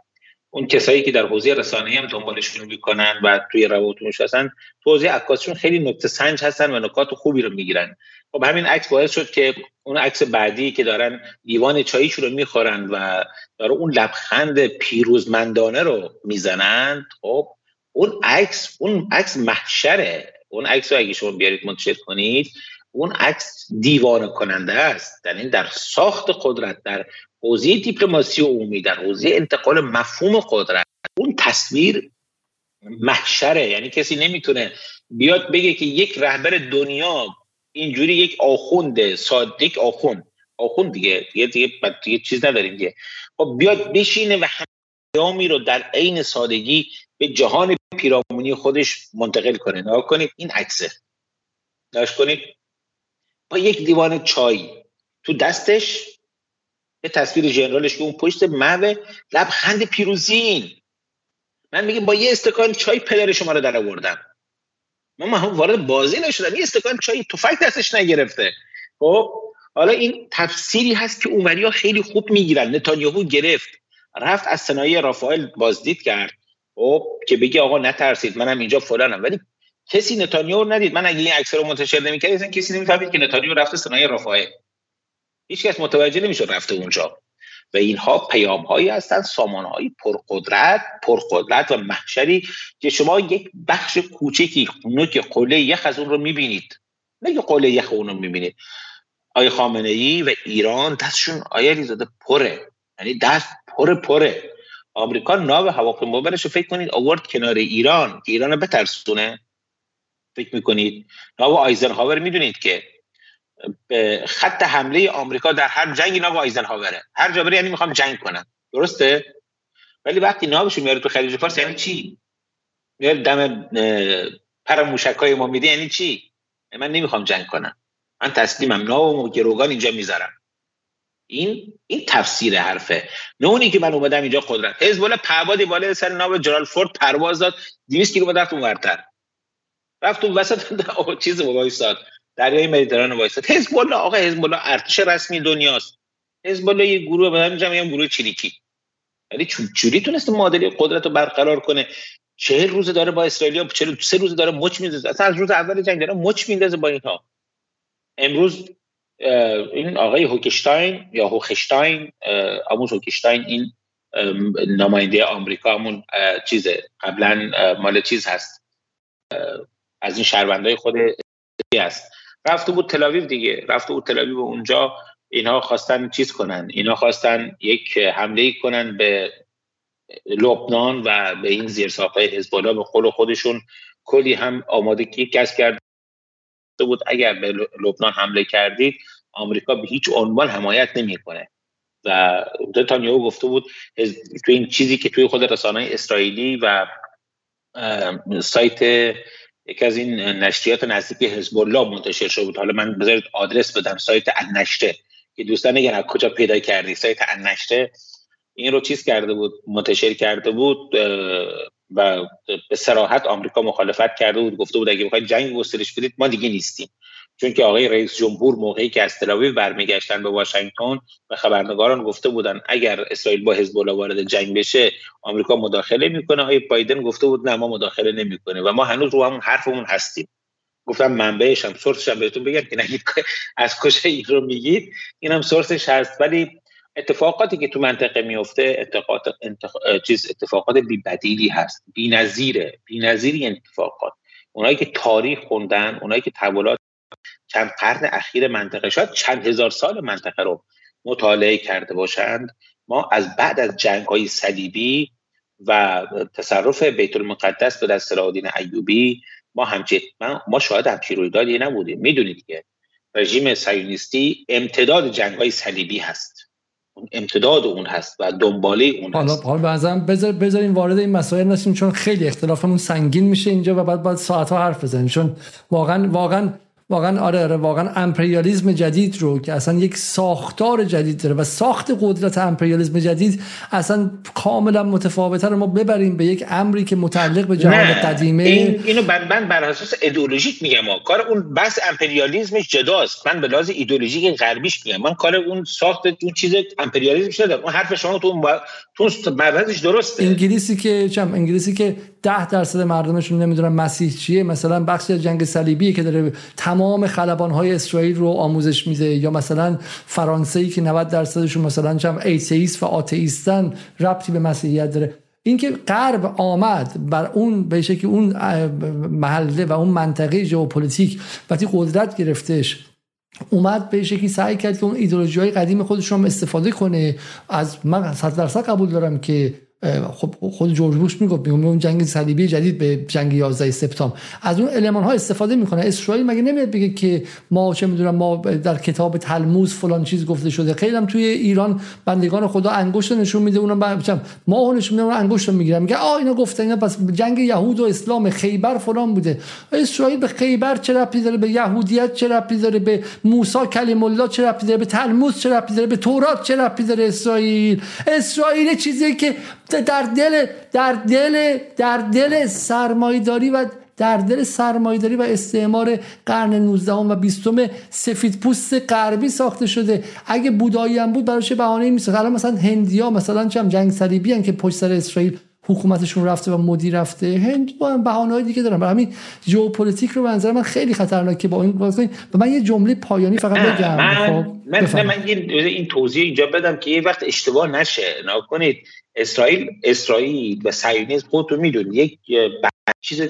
اون کسایی که در حوزه رسانه‌ای هم دنبالشون می‌کنن و توی روابطشون هستن تو حوزه عکاسشون خیلی نکته سنج هستن و نکات خوبی رو می‌گیرن. خب همین عکس باعث شد که اون عکس بعدی که دارن لیوان چاییشون رو می‌خورن و داره اون لبخند پیروزمندانه رو می‌زنند خب اون عکس اون عکس محشره. اون عکس رو اگه شما بیارید منتشر کنید اون عکس دیوانه کننده است. در این در ساخت قدرت در حوزه دیپلماسی عمومی در حوزه انتقال مفهوم قدرت اون تصویر محشره. یعنی کسی نمی‌تونه بیاد بگه که یک رهبر دنیا اینجوری یک آخوند صادق آخوند. آخوند دیگه دیگه دیگه, دیگه چیز نداریم دیگه. خب بیاد بشینه و پیامی رو در عین سادگی به جهان پیرامونی خودش منتقل کنه. نگاه کنید این عکسه. داشت کنید. با یک دیوان چای تو دستش یه تصویر جنرالش که اون پشت محو لبخند پیروزین. من میگم با یه استکان چای پدر شما رو در آوردم. ما هم وارد بازی نشدن یه استکان چای تفنگ دستش نگرفته. خب حالا این تفسیری هست که اونوریا خیلی خوب می‌گیرن. نتانیاهو گرفت. رفت از صنایع رافائل بازدید کرد. خب که بگی آقا نترسید منم اینجا فلانم. ولی کسی نتانیاهو ندید. من اگه این عکس رو منتشر نمی‌کردم کسی نمی‌فهمید که نتانیاهو رفته صنایع رافائل. هیچ کس متوجه نمیشه رفته اونجا. و اینها پیام هایی هستند سامان های پرقدرت پرقدرت و محشری که شما یک بخش کوچکی که قله یخ از اون رو می‌بینید. نه که قله یخ اون رو می‌بینید. آی خامنه ای و ایران دستشون آیا لیزاده پره. یعنی دست پره پره. آمریکا ناو هواپیما برش فکر کنید آورد کنار ایران که ایران بترسونه. فکر می‌کنید. ناو آیزنهاور می‌دونید که خط حمله آمریکا در هر جنگی ناو آیزنهاوره هر جا بره یعنی می‌خوام جنگ کنم. درسته؟ ولی وقتی ناوشون میاره تو خلیج فارس یعنی چی؟ میاره دم پر موشکای ما میده یعنی چی؟ من نمی‌خوام جنگ کنم. من تسلیمم. ناو و گروگان اینجا می‌ذارم. این این تفسیر حرفه. نه اونی که من اومدم اینجا قدرت. حزب الله پهبادی بالا سر ناو جلال فورد پرواز داد. 200 کیلومتر رفت اونورتر. رفت اون وسط. چیز وایساد. دریای مدیترانه وایساد حزب الله آقا حزب الله ارتش رسمی دنیاست. حزب الله یه گروه به همین میگم گروه چریکی یعنی چوری تونست معادله قدرت رو برقرار کنه؟ چهل روز داره با اسرائیل چهل سه روز داره مچ میندازه. اصلا از روز اول جنگ داره مچ میندازه با اینها. امروز این آقای هوکشتاین یا هوکشتاین آموز هوکشتاین این نماینده آمریکا همون چیزه. قبلا مال چیز هست. از این شهروندهای خود است رفته بود تلاویو دیگه. رفته بود تلاویو اونجا اینها خواستن چیز کنن. اینا خواستن یک حمله کنن به لبنان و به این زیرساختهای حزب الله به قول خودشون کلی هم آمادگی کسب کرده بود. اگر به لبنان حمله کردید آمریکا به هیچ عنوان حمایت نمی‌کنه. و نتانیاهو گفته بود تو این چیزی که توی خود رسانه اسرائیلی و سایت یکی از این نشریات نزدیک حزب الله منتشر شده بود. حالا من بذارید آدرس بدم سایت النشته که دوستان نگن از کجا پیدا کردی؟ سایت النشته این رو چیز کرده بود منتشر کرده بود و به سراحت آمریکا مخالفت کرده بود. گفته بود اگه بخواید جنگ گسترش بدید ما دیگه نیستیم. چون که آقای رئیس جمهور موقعی که از تل برمیگشتن به واشنگتن و خبرنگاران گفته بودن اگر اسرائیل با حزب الله وارد جنگ بشه آمریکا مداخله می‌کنه. آقای بایدن گفته بود نه ما مداخله نمی‌کنه و ما هنوز رو همون حرفمون هستیم. گفتم منبعش هم سورسش هم بهتون بگم که از کجا این رو میگید؟ اینم سورسش هست. ولی اتفاقاتی که تو منطقه میفته اتفاقات چیز اتفاقات بی بدیلی هست. بی‌نظیره. بی‌نظیری اتفاقات اونایی که تاریخ خوندن اونایی که تحولات چند قرن اخیر منطقه شاید چند هزار سال منطقه رو مطالعه کرده باشند. ما از بعد از جنگ های صلیبی و تصرف بیت المقدس به دست سلاحالدین ایوبی ما همچین ما شاید همچین رویدادی نبودیم. می‌دونید که رژیم صهیونیستی امتداد جنگ های صلیبی هست. امتداد اون هست و دنباله اون حالا هست حالا بذار بذار بذارین وارد این مسائل نشیم چون خیلی اختلافمون سنگین میشه اینجا و بعد باید ساعت ها حرف بزنیم. چون واقعا واقعا واقعا آره آره واقعا امپریالیسم جدید رو که اصلا یک ساختار جدید داره و ساخت قدرت امپریالیسم جدید اصلا کاملا متفاوته رو ما ببریم به یک امری که متعلق به جهان قدیمه. این اینو من بر اساس ایدئولوژیک میگم ما کار اون بس امپریالیسمش جداست. من به لحاظ ایدئولوژیک غربیش میگم. من کار اون ساخت اون چیز امپریالیسمش ندارم. اون حرف شما تو اون با... تو درسته. انگلیسی که چم انگلیسی که ده درصد مردمشون نمی‌دونن مسیح چیه. مثلا بخش جنگ صلیبی که داره تمام خلبان های اسرائیل رو آموزش میده. یا مثلا فرانسه که 90 درصدشون مثلا چم atheist و آتئیستن ربطی به مسیحیت داره. اینکه غرب آمد بر اون به که اون محله و اون منطقه ژئوپلیتیک وقتی قدرت گرفتش اومد به شکلی سعی کرد که اون ایدئولوژی های قدیم خودش رو استفاده کنه. از من صد درصد قبول دارم که خب خود جورج بوش می‌گفت میگم اون جنگ صلیبی جدید به جنگ 11 سپتامبر. از اون المان ها استفاده می‌کنه. اسرائیل مگه نمیاد بگه که ما چه می‌دونم ما در کتاب تلموز فلان چیز گفته شده. خیلی هم توی ایران بندگان خدا انگشت نشون میده اونم ما نشون میده اون انگشت رو می‌گیرن میگه آ اینا گفتن اینا پس جنگ یهود و اسلام خیبر فلان بوده. اسرائیل به خیبر چه ربطی داره؟ به یهودیت چه ربطی داره؟ به موسی کلیم الله چه ربطی داره؟ به تلموز چه ربطی داره؟ به تورات چه ربطی داره؟ اسرائیل اسرائیل چیزی که در دل در دل در دل سرمایداری و در دل سرمایداری و استعمار قرن 19 و 20 سفید پوست غربی ساخته شده. اگه بودایی هم بود براش بهانه میساخت الان مثلا هندیا مثلا چم جنگ صلیبی که پشت سر اسرائیل حکومتشون رفته و مدیر رفته. هند با بهانه های دیگه دارن برای همین ژئوپلیتیک رو به نظر من خیلی خطرناکه با این باز و من یه جمله پایانی فقط بگم. من خب من, من این توضیح اینجا بدم که یه وقت اشتباه نشه. نکنید اسرائیل اسرائیل و صهیونیسم خودتون می‌دونید. یک چیز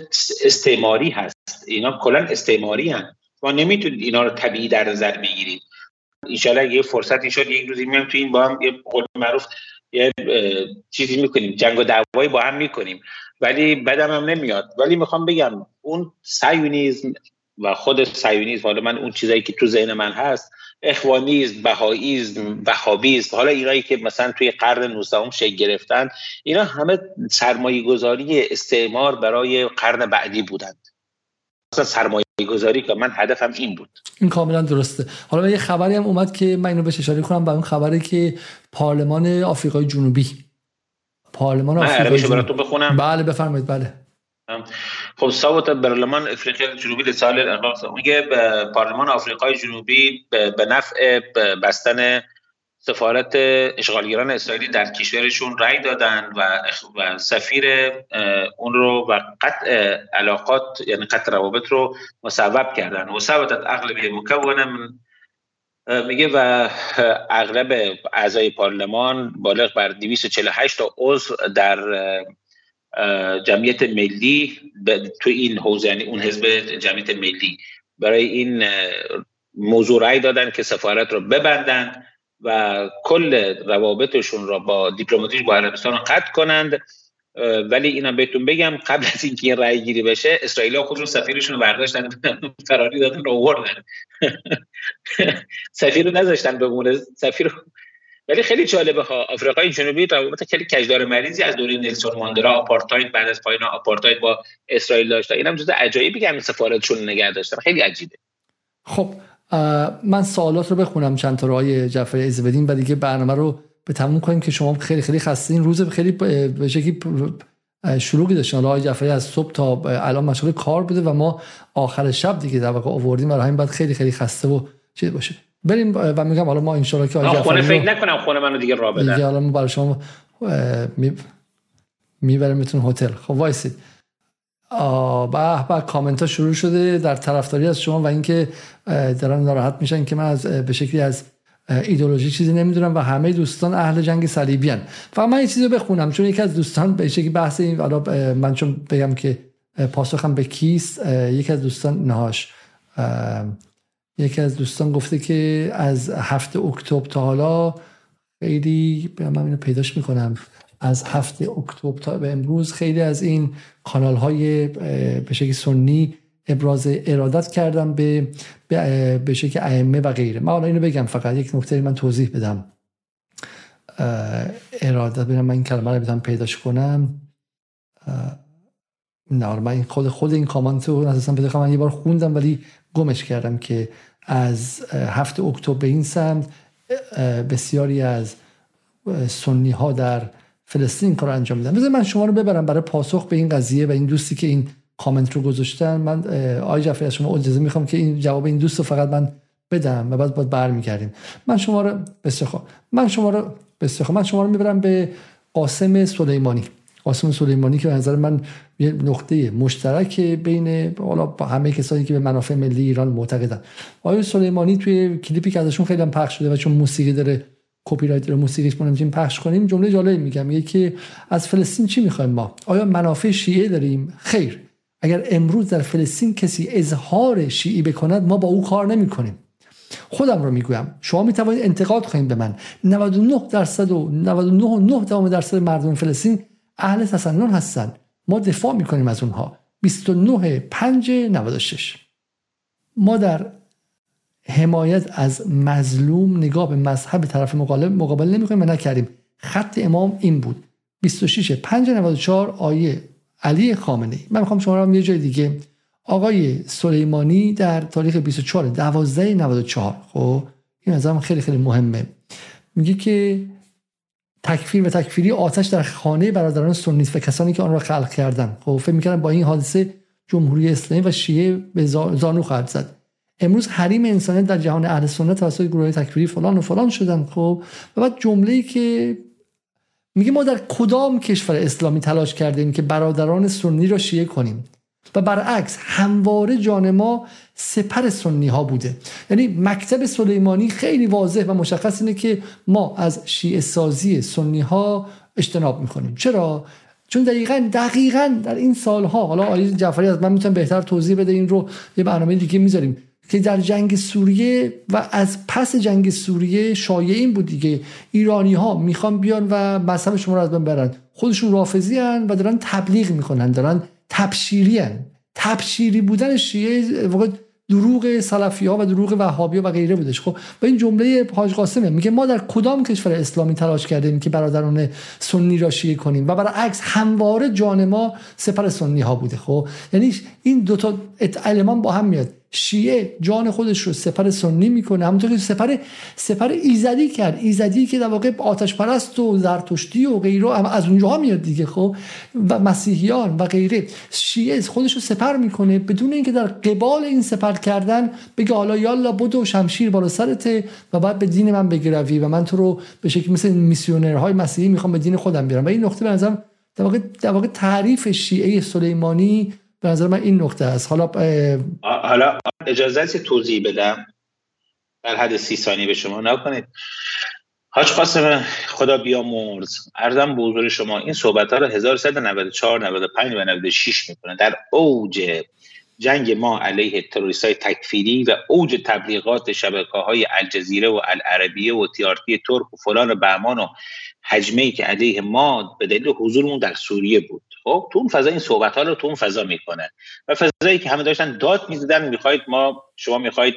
استعماری هست. اینا کلا استعماری هست ما نمی‌تونید اینا رو طبیعی در نظر بگیرید. ان یه فرصتی شد. یک روزی میام تو این با هم یه قول معروف یه چیزی می‌کنیم جنگ و دعوایی با هم می‌کنیم. ولی بدم هم نمیاد. ولی می‌خوام بگم اون سایونیزم و خود سایونیزم حالا من اون چیزایی که تو ذهن من هست اخوانیزم بهاییزم وهابیزم حالا اینایی که مثلا توی قرن 19 شکل گرفتن اینا همه سرمایه گذاری استعمار برای قرن بعدی بودند مثلا سرمایه گذاری که من هدفم این بود. این کاملا درسته. حالا یه خبری هم اومد که من اینو بهش اشاره کنم به اون خبری که پارلمان آفریقای جنوبی. پارلمان آفریقای جنوبی. بخونم. بله بفرمایید بله. خب صوت برلمان افریقای جنوبی سال انقلاب میگه پارلمان آفریقای جنوبی به نفع بستن سفارت اشغالگران اسرائیلی در کشورشون رأی دادن و سفیر اون رو و قطع علاقات یعنی قطع روابط رو مصوب کردن. و ثبتت اغلبیه مکونه میگه و اغلب اعضای پارلمان بالغ بر 248 تا عضو در جمعیت ملی تو این حوزه یعنی اون حزب جمعیت ملی. برای این موضوع رأی دادن که سفارت رو ببندند. و کل روابطشون را با دیپلماتیش با عربستان قطع کنند. ولی اینا بهتون بگم قبل از اینکه این رأی گیری بشه اسرائیل خودشون سفیرشون رو برداشتن فراری دادن رو آوردن. سفیر رو نذاشتن بمونه سفیر ولی خیلی جالبه ها آفریقای جنوبی روابط خیلی کجدار مریضی از دوره نلسون ماندلا آپارتاید بعد از پایان آپارتاید با اسرائیل داشته اینم جزء عجایبی که همین سفارتشون نگه داشتن. خیلی عجیبه. خب من سوالات رو بخونم چند تا رای جعفری ایزبدین و دیگه برنامه رو به تموم کنیم که شما خیلی خیلی خسته این روز خیلی به شکلی شروعی داشتن آقای جعفری از صبح تا الان مشغول کار بوده و ما آخر شب دیگه در واقع آوردیم برای همین بعد خیلی خیلی خسته و چیز باشه. بریم و میگم حالا ما ان که آقای جعفری فکر نکنم خونه منو دیگه راه بدن. دیگه حالا ما برای شما میبرمتون هتل. خب وایسید. به به کامنت ها شروع شده در طرفداری از شما و اینکه دارن ناراحت میشن که من از به شکلی از ایدولوژی چیزی نمی‌دونم و همه دوستان اهل جنگ صلیبی ان فقط من یه چیزی بخونم چون یکی از دوستان به شکلی بحث این من چون بگم که پاسخم به کیست یکی از دوستان نهاش یکی از دوستان گفته که از هفته اکتبر تا حالا خیلی من اینو پیداش می‌کنم. از هفته اکتبر تا به امروز خیلی از این کانال های به شکل سنی ابراز ارادت کردم به به شکل ائمه و غیره. من حالا اینو بگم فقط یک نکته من توضیح بدم. ارادت ببینم من این کلمه رو بتونم پیداش کنم. نه من خود خود این کامنت رو اساسا پیدا من یه بار خوندم ولی گمش کردم که از هفته اکتبر به این سمت بسیاری از سنی ها در فلسطین کار انجام میدن. بذار من شما رو ببرم برای پاسخ به این قضیه و این دوستی که این کامنت رو گذاشتن. من آی جعفری از شما اجازه می‌خوام که این جواب این دوست رو فقط من بدم و بعد باید برمیگردیم. من شما رو بسیار من شما رو بسیار من شما رو می‌برم به قاسم سلیمانی. قاسم سلیمانی که به نظر من یه نقطه مشترک بین حالا همه کسانی که به منافع ملی ایران معتقدن. آقای سلیمانی توی کلیپی که ازشون خیلی هم پخش شده و چون موسیقی داره کپی رایت رو موسیقیش نمی‌تونیم پخش کنیم جمله جالب میگم میگه که از فلسطین چی می‌خوایم ما؟ آیا منافع شیعه داریم؟ خیر. اگر امروز در فلسطین کسی اظهار شیعی بکند ما با او کار نمی کنیم خودم رو می‌گویم. شما می توانید انتقاد کنید به من. 99 درصد و 99 درصد مردم فلسطین اهل تسنن هستند ما دفاع می‌کنیم از اونها. 29 5 96 ما در حمایت از مظلوم نگاه به مذهب طرف مقابل مقابل نمی‌کنیم و نکردیم. خط امام این بود. 26 5 94 آیه علی خامنه ای من می‌خوام شما رو یه جای دیگه آقای سلیمانی در تاریخ 24 12 94 خب این از خیلی خیلی مهمه. میگه که تکفیر و تکفیری آتش در خانه برادران سنی و کسانی که آن را خلق کردن خب فکر می‌کردن با این حادثه جمهوری اسلامی و شیعه به زانو خواهد زد. امروز حریم انسانیت در جهان اهل سنت توسط گروه تکفیری فلان و فلان شدن خب؟ و بعد جمله‌ای که میگه ما در کدام کشور اسلامی تلاش کردیم که برادران سنی را شیعه کنیم؟ و برعکس همواره جان ما سپر سنی ها بوده. یعنی مکتب سلیمانی خیلی واضح و مشخص اینه که ما از شیعه سازی سنی ها اجتناب می‌کنیم. چرا؟ چون دقیقا دقیقا در این سالها حالا آقای جعفری از من می‌تونم بهتر توضیح بده این رو یه برنامه دیگه می‌ذاریم. که در جنگ سوریه و از پس جنگ سوریه شایع این بود دیگه. ایرانی ها می‌خوان بیان و مذهب شما رو از بین برن. خودشون رافضی هن و دارن تبلیغ می‌کنن دارن تبشیری هن. تبشیری بودن شیعه واقع دروغ سلفی ها و دروغ وهابی ها و غیره بودش. خب با این جمله حاج قاسمه میگه ما در کدام کشور اسلامی تلاش کردیم که برادران سنی را شیعه کنیم؟ و برعکس همواره جان ما سپر سنی ها بوده. خب یعنی این دو تا المان با هم میاد. شیعه جان خودش رو سپر سنی می‌کنه. همونطور که سپر سپر ایزدی کرد. ایزدی که در واقع آتش پرست و زرتشتی و غیره از اونجاها میاد دیگه خب؟ و مسیحیان و غیره. شیعه خودش رو سپر می‌کنه. بدون اینکه در قبال این سپر کردن بگه حالا یالا بدو شمشیر بالا سرته و بعد به دین من بگروی و من تو رو به شکل مثل میسیونرهای مسیحی می‌خوام به دین خودم بیارم. و این نقطه به نظرم در واقع, در واقع تعریف شیعه سلیمانی به نظر من این نقطه است. حالا حالا اجازه توضیح بدم؟ در حد سی ثانیه به شما نکنید. حاج قاسم خدا بیامرز ارزم به حضور شما این صحبت ها رو 1394 95 و 96 می‌کنه. در اوج جنگ ما علیه تروریست های تکفیری و اوج تبلیغات شبکه های الجزیره و العربیه و تیارتی ترک و فلان و بهمان و حجمه که علیه ما به دلیل حضورمون در سوریه بود. خب تو اون فضا این صحبت ها رو تو اون فضا می‌کنه. و فضایی که همه داشتن داد می‌زدن می‌خواید ما شما می‌خواید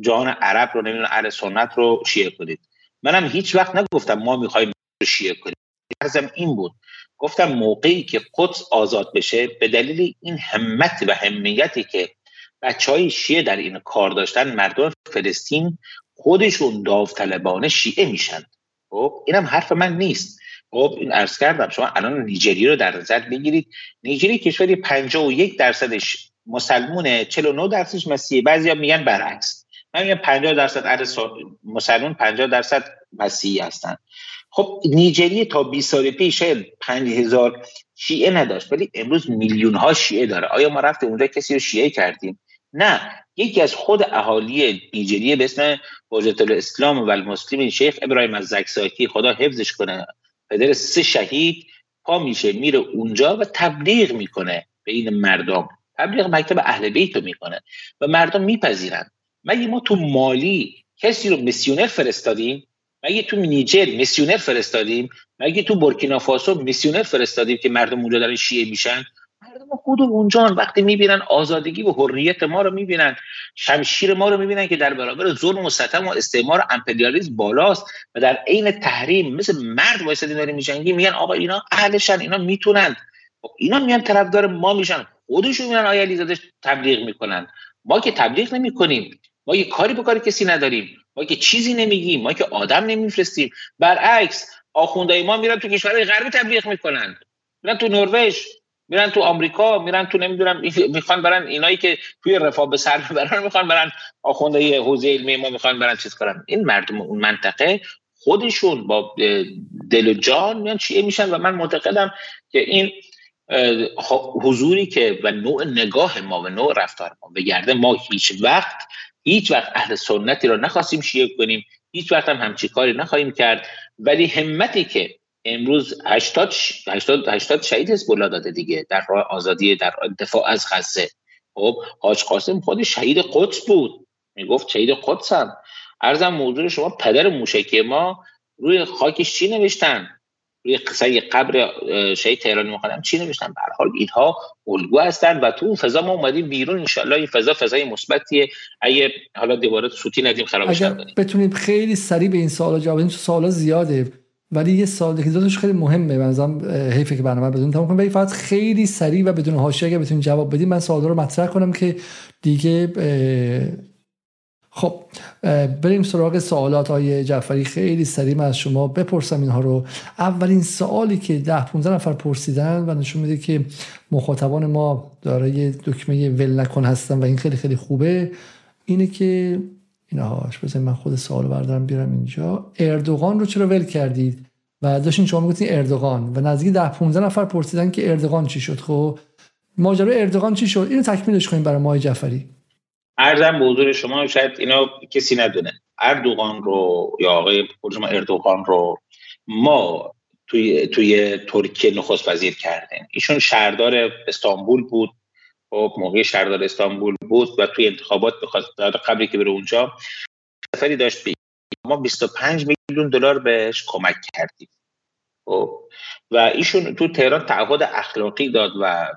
جهان عرب رو نمی‌دونم اهل سنت رو شیعه کنید. منم هیچ وقت نگفتم ما می‌خوایم شیعه کنیم. ارزم این بود. گفتم موقعی که قدس آزاد بشه به دلیل این همت و همیتی که بچه های شیعه در این کار داشتن مردم فلسطین خودشون داوطلبانه شیعه میشن. خب اینم حرف من نیست. خب این عرض کردم شما الان نیجری رو در نظر بگیرید. نیجری کشوری 51 درصدش مسلمونه 49 درصدش مسیحی. بعضیا میگن برعکس. من میگم 50 درصد اهل مسلمون 50 درصد مسیحی هستن. خب نیجریه تا 20 سال پیش شاید 5000 شیعه نداشت ولی امروز میلیون ها شیعه داره. آیا ما رفتیم اونجا کسی رو شیعه کردیم؟ نه. یکی از خود اهالی نیجریه به اسم حجت الاسلام و المسلمین شیخ ابراهیم از زکساکی خدا حفظش کنه. پدر سه شهید پا میشه میره اونجا و تبلیغ می‌کنه به این مردم. تبلیغ مکتب اهل بیت رو می‌کنه و مردم میپذیرن. مگه ما تو مالی کسی رو میسیونر فرستادیم؟ مگه تو نیجر میسیونر فرستادیم؟ مگه تو بورکینافاسو میسیونر فرستادیم که مردم اونجا دارن شیعه میشن؟ مردم خود اونجا وقتی می‌بینن آزادگی و حریت ما رو می‌بینن شمشیر ما رو می‌بینن که در برابر ظلم و ستم و استعمار امپریالیسم بالاست و در عین تحریم مثل مرد وایسادیم داریم میجنگیم میگن آقا اینا اهلشن اینا می‌تونن. خب اینا میان طرفدار ما میشن خودشون میان آیه علیزاده تبلیغ می‌کنن. ما که تبلیغ نمی‌کنیم ما یه کاری به کار کسی نداریم ما که چیزی نمیگیم ما که آدم نمیفرستیم. برعکس آخوندهای ما میرن تو کشورهای غربی تبلیغ می‌کنن. میرن تو نروژ. میرن تو آمریکا میرن تو نمی‌دونم می‌خوان برن اینایی که توی رفاه به سر می‌برن می‌خوان برن آخونده حوزه علمی ما می‌خوان برن چیز کنن. این مردم اون منطقه خودشون با دل و جان میان چیه میشن و من معتقدم که این حضوری که و نوع نگاه ما و نوع رفتار ما به گرده ما هیچ وقت هیچ وقت اهل سنتی رو نخواستیم شیعه کنیم هیچ وقت هم همچی کاری نخواهیم کرد. ولی همتی که امروز 80 80 80 شهید حزب الله داده دیگه در راه آزادی در دفاع از غزه. خب حاج قاسم خود شهید قدس بود. می‌گفت شهید قدسم. ارزم موضوع شما پدر موشکی ما روی خاکش چی نوشتن؟ روی قصه قبر شهید تهرانی مقدم چی نوشتن؟ به حال اینها الگو هستن و تو اون فضا ما اومدیم بیرون. ان این فضا فضای مثبتیه. اگه حالا دوباره سوتی ندیم خرابش اگر بتونیم خیلی سریع به این سوالا جواب بدیم سوالا زیاده. ولی یه سوال که دوتاش خیلی مهمه بنظرم حیفه که برنامه بدون تمام کنم ولی فقط خیلی سریع و بدون حاشیه اگه بتونیم جواب بدیم من سوالا رو مطرح کنم که دیگه خب بریم سراغ سوالات های جعفری. خیلی سریع از شما بپرسم اینها رو. اولین سوالی که ده 15 نفر پرسیدن و نشون میده که مخاطبان ما دارای دکمه ول نکن هستن و این خیلی خیلی خوبه اینه که اینهاش. بزنید من خود سوال بردارم بیارم اینجا. اردوغان رو چرا ول کردید؟ و داشتین شما می‌گفتین اردوغان. و نزدیک ده 15 نفر پرسیدن که اردوغان چی شد. خب ماجرا اردوغان چی شد؟ اینو تکمیلش کنیم برای ماه جعفری. ارزم به حضور شما شاید اینا کسی ندونه. اردوغان رو یا آقای ما اردوغان رو ما توی توی ترکیه نخست وزیر کردیم. ایشون شهردار استانبول بود. خب موقع شهردار استانبول بود و توی انتخابات بخواست قبلی که بره اونجا سفری داشت به ما 25 میلیون دلار بهش کمک کردیم. خب و ایشون تو تهران تعهد اخلاقی داد و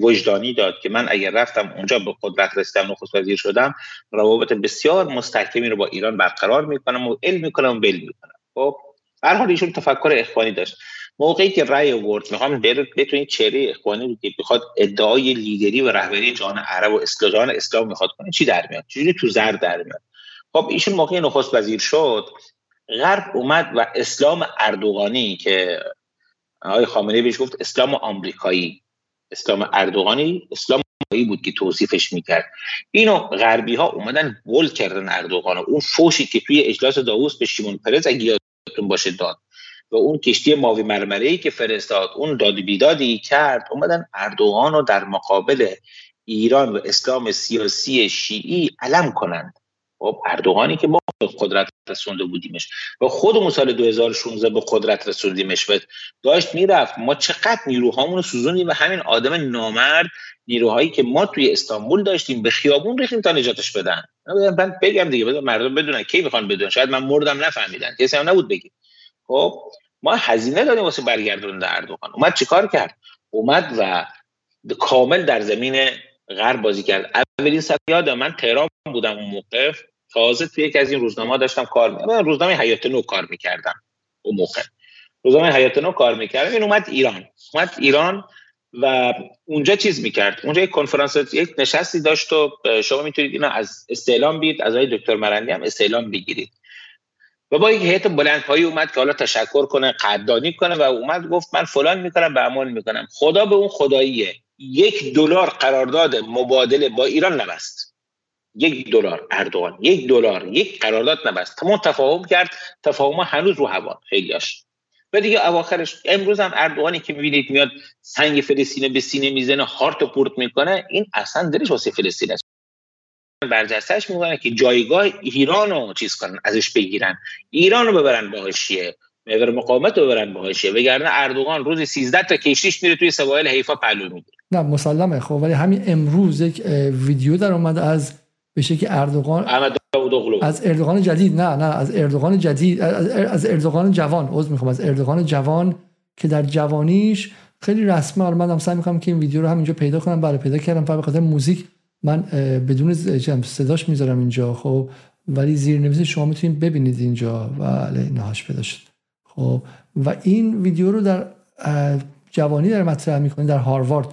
وجدانی داد که من اگر رفتم اونجا به قدرت رسیدم نخست وزیر شدم روابط بسیار مستحکمی رو با ایران برقرار می‌کنم و علم می‌کنم و بل می‌کنم. خب هر حال ایشون تفکر اخوانی داشت. موقعی که رأی آورد می‌خوام بتونید چهره اخوانی که بخواد ادعای لیدری و رهبری جهان عرب و اسلام اسلام می‌خواد کنه چی در میاد؟ چجوری تو زر در میاد؟ خب ایشون موقعی نخست وزیر شد غرب اومد و اسلام اردوغانی که آقای خامنه‌ای بهش گفت اسلام آمریکایی. اسلام اردوغانی اسلام بود که توصیفش می‌کرد. اینو غربی ها اومدن ول کردن اردوغان اون فوشی که توی اجلاس داووس به شیمون پرز اگه یادتون باشه داد. و اون کشتی ماوی مرمره که فرستاد اون داد بیدادی کرد اومدن اردوغان رو در مقابل ایران و اسلام سیاسی شیعی علم کنند. خب اردوغانی که ما به قدرت رسونده بودیمش و خودمون سال 2016 به قدرت رسوندیمش و داشت می‌رفت. ما چقدر نیروهامون رو سوزوندیم و همین آدم نامرد نیروهایی که ما توی استانبول داشتیم به خیابون ریختیم تا نجاتش بدن. من بگم دیگه بدون مردم بدونن کی می‌خوان بدون شاید من مردم نفهمیدن. کسی هم نبود بگیم خب ما هزینه دادیم واسه برگردوندن اردوغان. اومد چیکار کرد؟ اومد و کامل در زمین غرب بازی کرد. اولین سال یادم من تهران بودم اون موقع. تازه توی یکی از این روزنامه داشتم کار می‌کردم روزنامه حیات نو کار می‌کردم اون موقع. روزنامه حیات نو کار می‌کردم. این اومد ایران. اومد ایران و اونجا چیز می‌کرد. اونجا یک کنفرانس یک نشستی داشت و شما می‌تونید اینا از استعلام بید. از آقای دکتر مرندی هم استعلام بگیرید. و با یک هیئت بلندپایی اومد که حالا تشکر کنه قدردانی کنه و اومد گفت من فلان می‌کنم به امان می‌کنم. خدا به اون خداییه. یک دلار قرارداد مبادله با ایران نبست. یک دلار اردوغان یک دلار یک قرارداد نبست. تمام تفاهم کرد. تفاهم هنوز رو هوا. خیلیاش و دیگه اواخرش امروز هم اردوغانی که می‌بینید میاد سنگ فلسطین به سینه می‌زنه هارت پورت می‌کنه. این اصلا دلش واسه فلسطین است. برجستهش می‌کنه که جایگاه ایران رو چیز کنن ازش بگیرن. ایران رو ببرن با حاشیه محور مقاومت رو ببرن با حاشیه وگرنه اردوغان روز 13 تا کشتیش میره توی سواحل حیفا پلو می‌گیره. نه مسلمه. خب ولی همین امروز یک ویدیو در اومد از به شکلی اردوغان از اردوغان جدید. نه نه از اردوغان جدید از اردوغان جوان. عذر می‌خوام از اردوغان جوان که در جوانیش خیلی رسمه من هم سعی می‌کنم که این ویدیو رو همینجا پیدا کنم. برای پیدا کردم. فقط به خاطر موزیک من بدون صداش می‌ذارم اینجا خب؟ ولی زیرنویس شما می‌تونید ببینید اینجا. ولی نهاش پیدا شد. خب؟ و این ویدیو رو در جوانی در مطرح می‌کنه در هاروارد.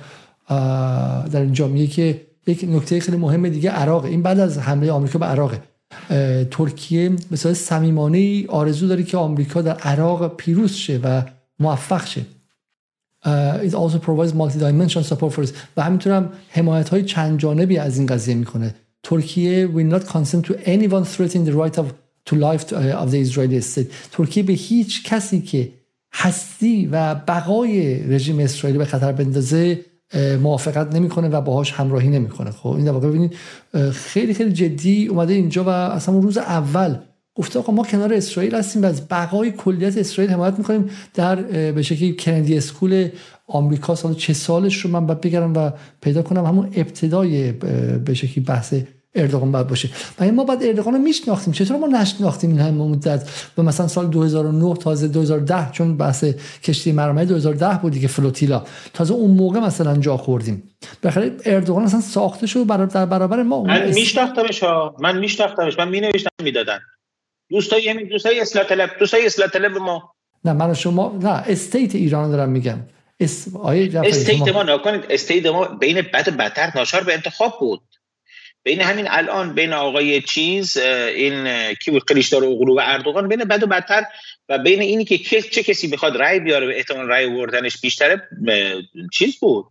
در اینجا میگه که یک نکته خیلی مهم دیگه عراق این بعد از حمله آمریکا به عراق ترکیه مثلا صمیمانه آرزو داره که آمریکا در عراق پیروز شه و موفق شه. It also provides multi-dimensional support for و همینطور هم حمایت های چند جانبی از این قضیه می‌کنه. ترکیه will not consent to anyone threatening the right of to life of the Israeli state. ترکیه به هیچ کسی که هستی و بقای رژیم اسرائیلی به خطر بندازه موافقت نمی‌کنه و باهاش همراهی نمی‌کنه. خب این در واقع ببینید خیلی خیلی جدی اومده اینجا و اصلا روز اول گفته آقا ما کنار اسرائیل هستیم و از بقای کلیت اسرائیل حمایت می‌کنیم. در به شکلی کندی اسکول آمریکا سال چه سالش رو من باید بگرم و پیدا کنم. همون ابتدای به شکلی بحث اردوغان باید باشه. و ما بعد اردوغان رو میشناختیم. چطور ما نشناختیم این همه مدت؟ و مثلا سال 2009 تازه 2010 چون بحث کشتی مرمای 2010 بود دیگه فلوتیلا. تازه اون موقع مثلا جا خوردیم. بخاطر اردوغان اصلا ساخته شد برابر در برابر ما من میشناختمش من میشناختمش. من مینوشتم می‌دادن. دوستای همین دوستای اصلاح طلب دوستای اصلاح طلب ما. نه من شما نه استیت ایران دارم میگم. اس... state ما نکنید. state ما بین بد و بدتر ناشار به انتخاب بود. بین همین الان بین آقای چیز این کی بود؟ قلیشدار اغلو و اردوغان بین بد و بدتر و بین اینی که چه کسی بخواد رأی بیاره به احتمال رأی وردنش بیشتره چیز بود.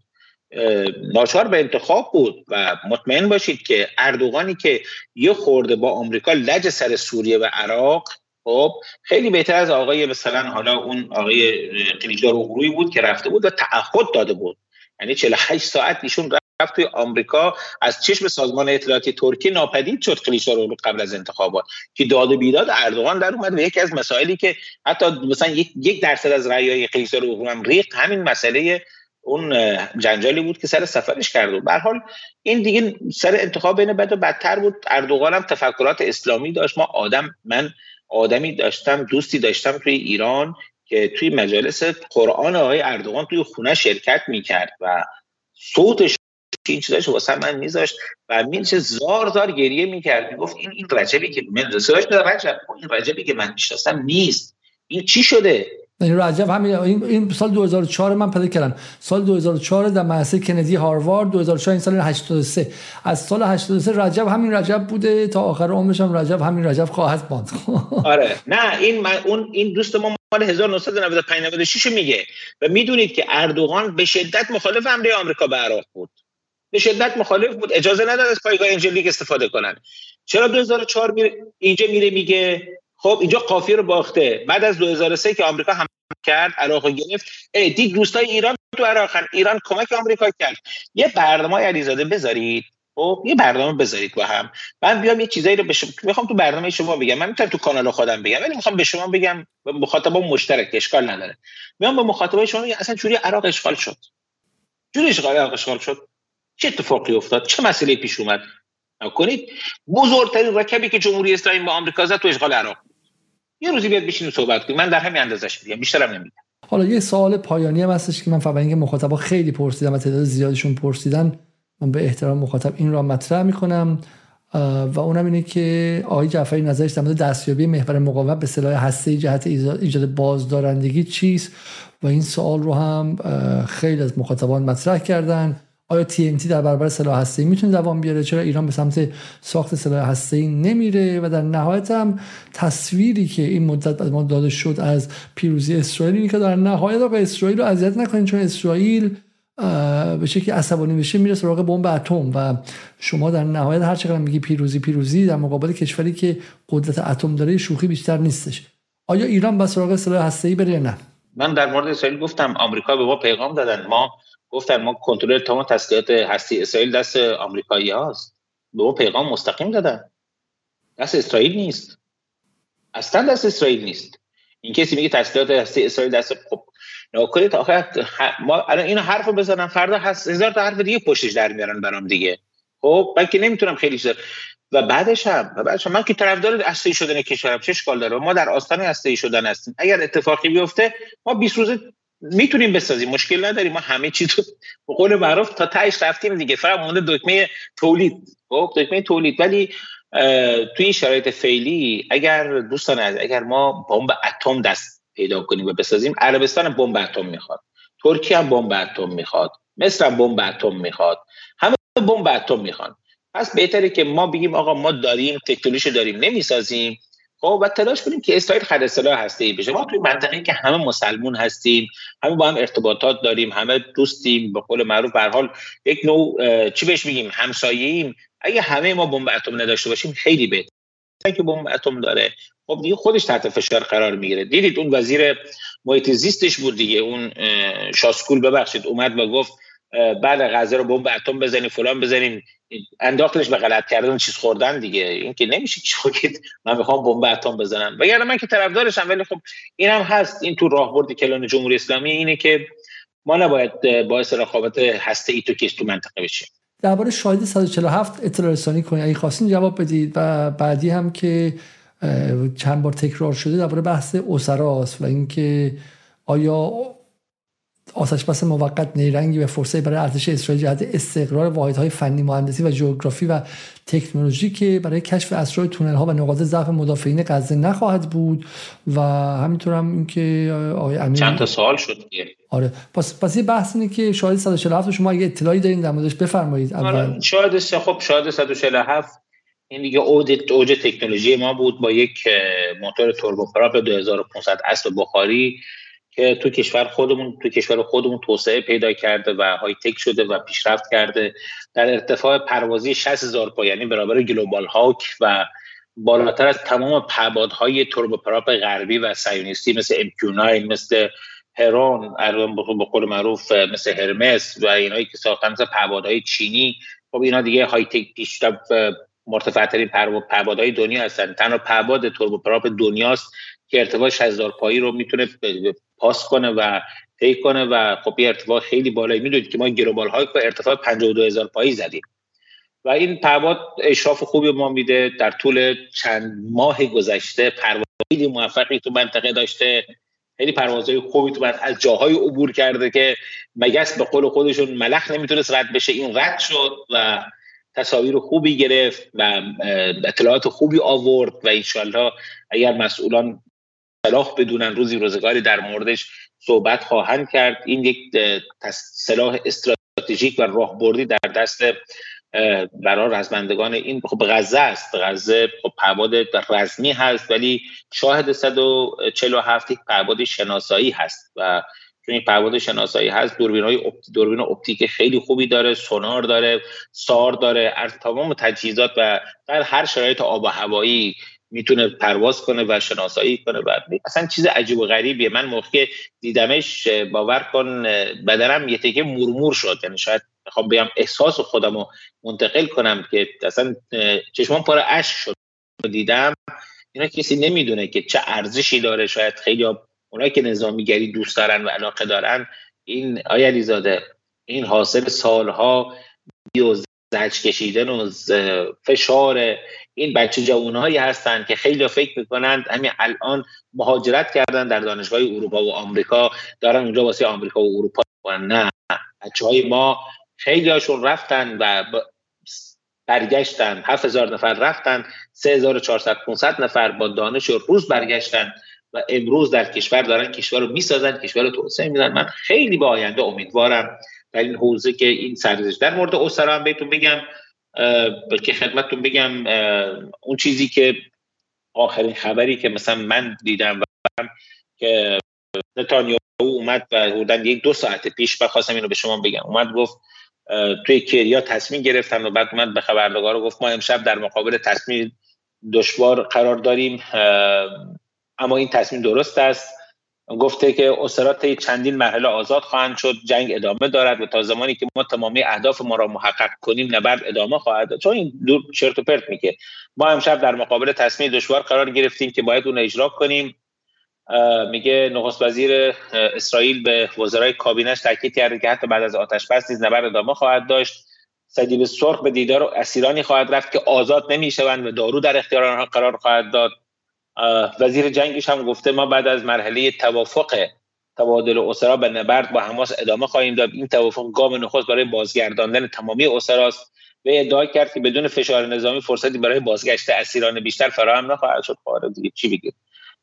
ناچار به انتخاب بود و مطمئن باشید که اردوغانی که یه خورده با آمریکا لج سر سوریه و عراق خب خیلی بهتر از آقای مثلا حالا اون آقای قلیشدار اغلویی بود که رفته بود و تعهد داده بود. یعنی 48 ساعت ایشون رفت توی آمریکا از چشم سازمان اطلاعاتی ترکیه ناپدید شد رو قبل از انتخابات. که داد بیداد اردوغان در اومد و یکی از مسائلی که حتی مثلا یک, درصد از رأیای رو هم ریق همین مسئله اون جنجالی بود که سر سفرش کرد و به حال این دیگه سر انتخاب بین بد و بدتر بود. اردوغان هم تفکرات اسلامی داشت. ما آدم من آدمی داشتم دوستی داشتم توی ایران که توی مجالس قرآن آقای اردوغان توی خونه شرکت می‌کرد و صوتش این چیزاش واسه من میذاشت و چه زار زار گریه می‌کرد. می‌گفت این این رجبی که من رجب این رجبی که من می‌شناسم نیست. این چی شده؟ این رجب همین این سال 2004 من پیدا کردم. سال 2004 در مدرسه کندی هاروارد 2004 این سال 83 از سال 83 رجب همین رجب بوده تا آخر عمرش هم رجب همین رجب خواهد ماند. آره. نه این من اون این دوست ما مال 1995 96 میگه. و می‌دونید که اردوغان به شدت مخالف حمله آمریکا به عراق بود. به شدت مخالف بود. اجازه نداد از پایگاه انجلیک استفاده کنن. چرا 2004 میره اینجا میره میگه خب اینجا قافیه رو باخته. بعد از 2003 که آمریکا هم کرد عراق گرفت. دید دوستای ایران تو عراق ایران کمک آمریکا کرد. یه برنامه علیزاده بذارید. خب یه برنامه بذارید با هم. من بیام یه چیزایی رو بشم می‌خوام تو برنامه شما بگم. من می‌تونم تو کانال خودم بگم ولی می‌خوام به شما بگم. به مخاطبان مشترک اشکال نداره. میام با مخاطبای شما میگم اصلا جوری عراق اشغال شد. جوری اشغال عراق اشغال شد. چه اتفاقی افتاد؟ چه مسئله پیش اومد؟ کنید بزرگترین رکبی که جمهوری اسلامی با آمریکا زد تو اشغال عراق. یه روزی بیاد بشینیم صحبت کنیم. من در همین اندازش میگم. بیشترم نمیگم. حالا یه سوال پایانی هم هستش که من اینکه مخاطبا خیلی پرسیدن و تعداد زیادشون پرسیدن من به احترام مخاطب این را مطرح می‌کنم. و اونم اینه که آقای جعفری نظرش در مورد دستیابی محور مقاومت به سلاح هسته جهت ایجاد بازدارندگی چیست؟ و این سوال رو هم خیلی از مخاطبان مطرح کردن. آیا TNT در برابر سلاح هسته‌ای می‌تونه دوام بیاره؟ چرا ایران به سمت ساخت سلاح هسته‌ای نمیره؟ و در نهایت هم تصویری که این مدت از ما داده شد از پیروزی اسرائیل اینه که در نهایت آقا اسرائیل رو اذیت نکنین چون اسرائیل به شکلی عصبانی بشه میره سراغ بمب اتم و شما در نهایت هر چقدر میگی پیروزی پیروزی در مقابل کشوری که قدرت اتم داره شوخی بیشتر نیستش. آیا ایران به سراغ سلاح هسته‌ای بره نه؟ من در مورد اسرائیل گفتم آمریکا به ما پیغام دادن. ما گفتن ما کنترل تمام تسلیحات هستی اسرائیل دست آمریکایی هاست. به ما پیغام مستقیم دادن. دست اسرائیل نیست. اصلا دست اسرائیل نیست. این کسی میگه تسلیحات هستی اسرائیل دست خب ناکنید تا آخر ما الان اینو حرف بزنم. فردا هست هزار تا حرف دیگه پشتش در میارن برام دیگه. خب من که نمی‌تونم خیلی شد و بعدش هم و بعدش هم من که طرفدار اصلی شدن کشورم چه اشکال داره؟ ما در آستان اصلی شدن هستیم. اگر اتفاقی بیفته ما 20 روزه می‌تونیم بسازیم. مشکل نداریم. ما همه چیز رو به قول معروف تا تهش رفتیم دیگه. فقط مونده دکمه تولید. خب دکمه تولید. ولی توی این شرایط فعلی اگر دوستان از اگر ما بمب اتم دست پیدا کنیم و بسازیم عربستان بمب اتم می‌خواد. ترکیه هم بمب اتم می‌خواد. مصر هم بمب اتم می‌خواد. همه بمب اتم می‌خوان. پس بهتره که ما بگیم آقا ما داریم تکنولوژی داریم نمی‌سازیم. خب و تلاش کنیم که اسرائیل خرید سلاح هسته ای بشه. ما توی منطقه که همه مسلمون هستیم همه با هم ارتباطات داریم همه دوستیم به قول معروف به حال یک نوع چی بهش میگیم؟ همسایه‌ایم. اگه همه ما بمب اتم نداشته باشیم خیلی بهتره که بمب اتم داره. خب دیگه خودش تحت فشار قرار می‌گیره. دیدید اون وزیر محیط زیستش بود دیگه. اون شاسکول ببخشید اومد و گفت بعد غزه رو بمب اتم بزنیم فلان بزنیم انداختش به غلط کردن چیز خوردن دیگه. این که نمیشه که من می‌خوام بمب اتم بزنم. وگرنه من که طرفدارشم ولی خب اینم هست. این تو راهبرد کلان جمهوری اسلامی اینه که ما نباید باعث رقابت هسته ای تو کش تو منطقه بشیم. درباره شاهد 147 اطلاع رسانی کنید. اگه خواستین جواب بدید و بعدی هم که چند بار تکرار شده درباره بحث اسراست و اینکه آیا آسش بس موقت نیرنگی و فرصه برای ارتش اسرائیل جهت استقرار واحدهای فنی مهندسی و جغرافی و تکنولوژی که برای کشف اسرار تونل ها و نقاط ضعف مدافعین غزه نخواهد بود. و همینطور هم اینکه آقای امیر چند تا سوال شد آره. پس پس یه بحث اینه که شاهد 147 شما اگه اطلاعی دارین در موردش بفرمایید. اول آره، شاهد خب شاهد 147 این دیگه اوج اوج تکنولوژی ما بود با یک موتور توربوپراپ 2500 اسب بخاری. که تو کشور خودمون تو کشور خودمون توسعه پیدا کرده و high-tech شده و پیشرفت کرده. در ارتفاع پروازی 60000 پا یعنی برابر Global Hawk و بالاتر از تمام پهپادهای توربوپراپ غربی و صهیونیستی مثل MQ9 مثل هرون به قول معروف مثل هرمس و اینایی که ساختن مثل پهپادهای چینی. خب اینا دیگه های تک پیشرفت مرتفع ترین پهپادهای دنیا هستن. تنها پهپاد توربوپراپ دنیاست که ارتفاع 6000 پایی رو می‌تونه پاس کنه و طی کنه و خب یه ارتفاع خیلی بالایی. می‌دونید که ما گلوبال های با ارتفاع 52000 پایی زدیم. و این پرواز اشراف خوبی ما میده. در طول چند ماه گذشته پرواز خیلی موفقی تو منطقه داشته. خیلی پروازهای خوبی تو از جاهای عبور کرده که مگس به قول خودشون ملخ نمی‌تونست رد بشه. این رد شد و تصاویر خوبی گرفت و اطلاعات خوبی آورد و انشالله اگر مسئولان صلاح بدونن روزی روزگاری در موردش صحبت خواهند کرد. این یک سلاح استراتژیک و راهبردی در دست برای رزمندگان این خب غزه است. غزه خب پهباد رزمی هست ولی شاهد 147 یک پهباد شناسایی هست و چون این پهباد شناسایی هست دوربین های دوربین اپتیک خیلی خوبی داره سونار داره سار داره از تمام تجهیزات و در هر شرایط آب و هوایی می‌تونه پرواز کنه و شناسایی کنه و اصلا چیز عجیب و غریبیه. من موقع دیدمش باور کن بدنم یه تکه مرمور شد. یعنی شاید می‌خوام بگم احساس خودم رو منتقل کنم که اصلا چشمان پر اشک شد. دیدم اینا کسی نمی‌دونه که چه ارزشی داره. شاید خیلی اونایی که نظامیگری دوست دارن و علاقه دارن این آیا علیزاده این حاصل سالها و زج کشیدن و فشار این بچه جوانهایی هستند که خیلی فکر می‌کنند همین الان مهاجرت کردن در دانشگاه اروپا و آمریکا. دارن اونجا واسه آمریکا و اروپا و نه. بچه های ما خیلی هاشون رفتن و برگشتن. 7000 نفر رفتن. 3400 500 نفر با دانش و روز برگشتن و امروز در کشور دارن کشور رو می‌سازن کشور رو توسعه میدن. من خیلی به آینده امیدوارم در این حوزه که این سرزش. در مورد اسرا هم بهتون بگم که خدمتتون بگم اون چیزی که آخرین خبری که مثلا من دیدم و که نتانیاهو اومد و حدودا یک دو ساعت پیش و خواستم اینو به شما بگم. اومد گفت توی کریا تصمیم گرفتن و بعد اومد به خبرنگار گفت ما امشب در مقابل تصمیم دشوار قرار داریم اما این تصمیم درست است. گفته که اسرات چندین مرحله آزاد خواهند شد جنگ ادامه دارد و تا زمانی که ما تمامی اهداف ما را محقق کنیم نبرد ادامه خواهد داد. چون این دور چرت و پرت میگه. ما امشب در مقابل تصمیم دشوار قرار گرفتیم که باید اون اجرا کنیم. میگه نخست وزیر اسرائیل به وزرای کابینش تاکید کرده که حتی بعد از آتش بس نیز نبرد ادامه خواهد داشت. صلیب سرخ به دیدار اسیرانی خواهد رفت که آزاد نمی‌شوند و دارو در اختیار آنها قرار خواهد داد. وزیر جنگش هم گفته ما بعد از مرحله توافق تبادل اسرا به نبرد با حماس ادامه خواهیم داد. این توافق گام نخست برای بازگرداندن تمامی اسراست و ادعا کرد که بدون فشار نظامی فرصتی برای بازگشت اسیران بیشتر فراهم نخواهد شد. خب دیگه چی بگید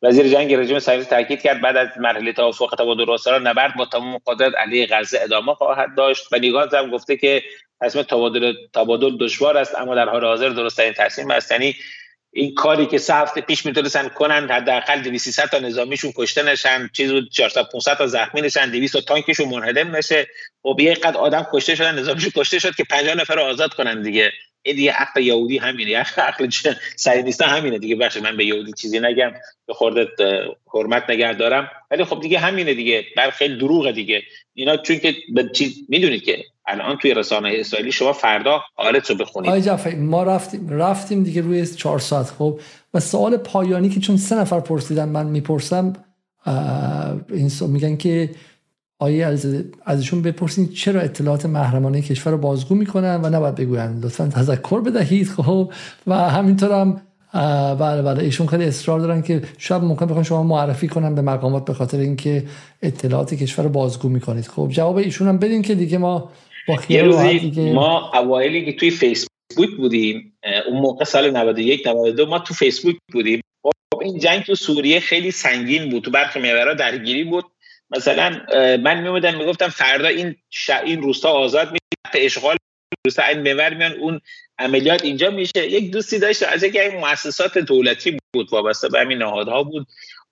وزیر جنگ رژیم صهیونیست تاکید کرد بعد از مرحله توافق تبادل اسرا نبرد با تمام قدرت علیه غزه ادامه خواهد داشت. و نیگاز هم گفته که تصمیم تبادل تبادل دشوار است اما در حال حاضر درست این تصمیم است یعنی این کاری که سه هفته پیش می‌تونستن کنن حداقل 200 تا نظامیشون کشته نشن چیز 400 500 تا زخمی نشن 200 تا تانکشون منهدم نشه. خب یه قد آدم کشته شدن نظامیشون کشته شد که 50 نفر رو آزاد کنن دیگه. این دیگه حق یهودی همینه عقل نیست همینه دیگه بخش من به یهودی چیزی نگم به خورده حرمت نگه دارم ولی خب دیگه همینه دیگه بر خیلی دروغه دیگه. اینا چون که به چیز می‌دونید که الان توی رسانه اسرائیلی شما فردا آلت رو بخونید آقای ما رفتیم رفتیم دیگه روی چهار ساعت خب؟ و سوال پایانی که چون سه نفر پرسیدن من می‌پرسم این میگن که آیه از ازشون بپرسین چرا اطلاعات محرمانه کشور رو بازگو می‌کنن و نباید بگوین لطفا تذکر بدهید خب. و همینطور هم بله بله ایشون خیلی اصرار دارن که شاید ممکن بخوان شما معرفی کنن به مقامات به خاطر اینکه اطلاعات کشور رو بازگو می‌کنید. خب جواب ایشون هم بدین که دیگه ما با خیال دیگه ما اوایلی که توی فیسبوک بودیم اون موقع سال 91 92 ما تو فیسبوک بودیم. خب این جنگ تو سوریه خیلی سنگین بود تو برخی محورها درگیری بود. مثلا من میومدم می‌گفتم فردا این ش... این روستا آزاد می اشغال روستا این محور میان اون عملیات اینجا میشه. یک دوستی داشت از یکی این مؤسسات دولتی بود وابسته به همین نهادها بود.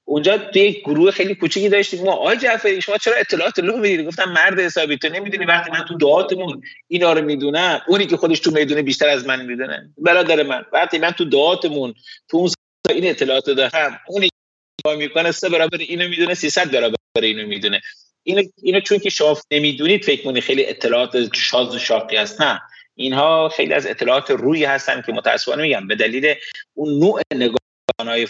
اونجا توی یک گروه خیلی کوچیکی داشتیم. ما آقای جعفری شما چرا اطلاعات لو می‌دید گفتم مرد حسابی تو نمی‌دونی وقتی من تو دعاتمون اینا رو می‌دونم اونی که خودش تو می‌دونه بیشتر از من می‌دونه. برادر من وقتی من تو دعاتمون تو اون این اطلاعات دارم اونی می‌کنه سه برابر اینو می‌دونه 300 برابر اینو می‌دونه. اینو اینو چون که شما نمی‌دونید فکر کنید خیلی اطلاعات شاز و شاقی هست. نه. اینها خیلی از اطلاعات روی هستن که متاسفانه میگم. به دلیل اون نوع نگاهانهای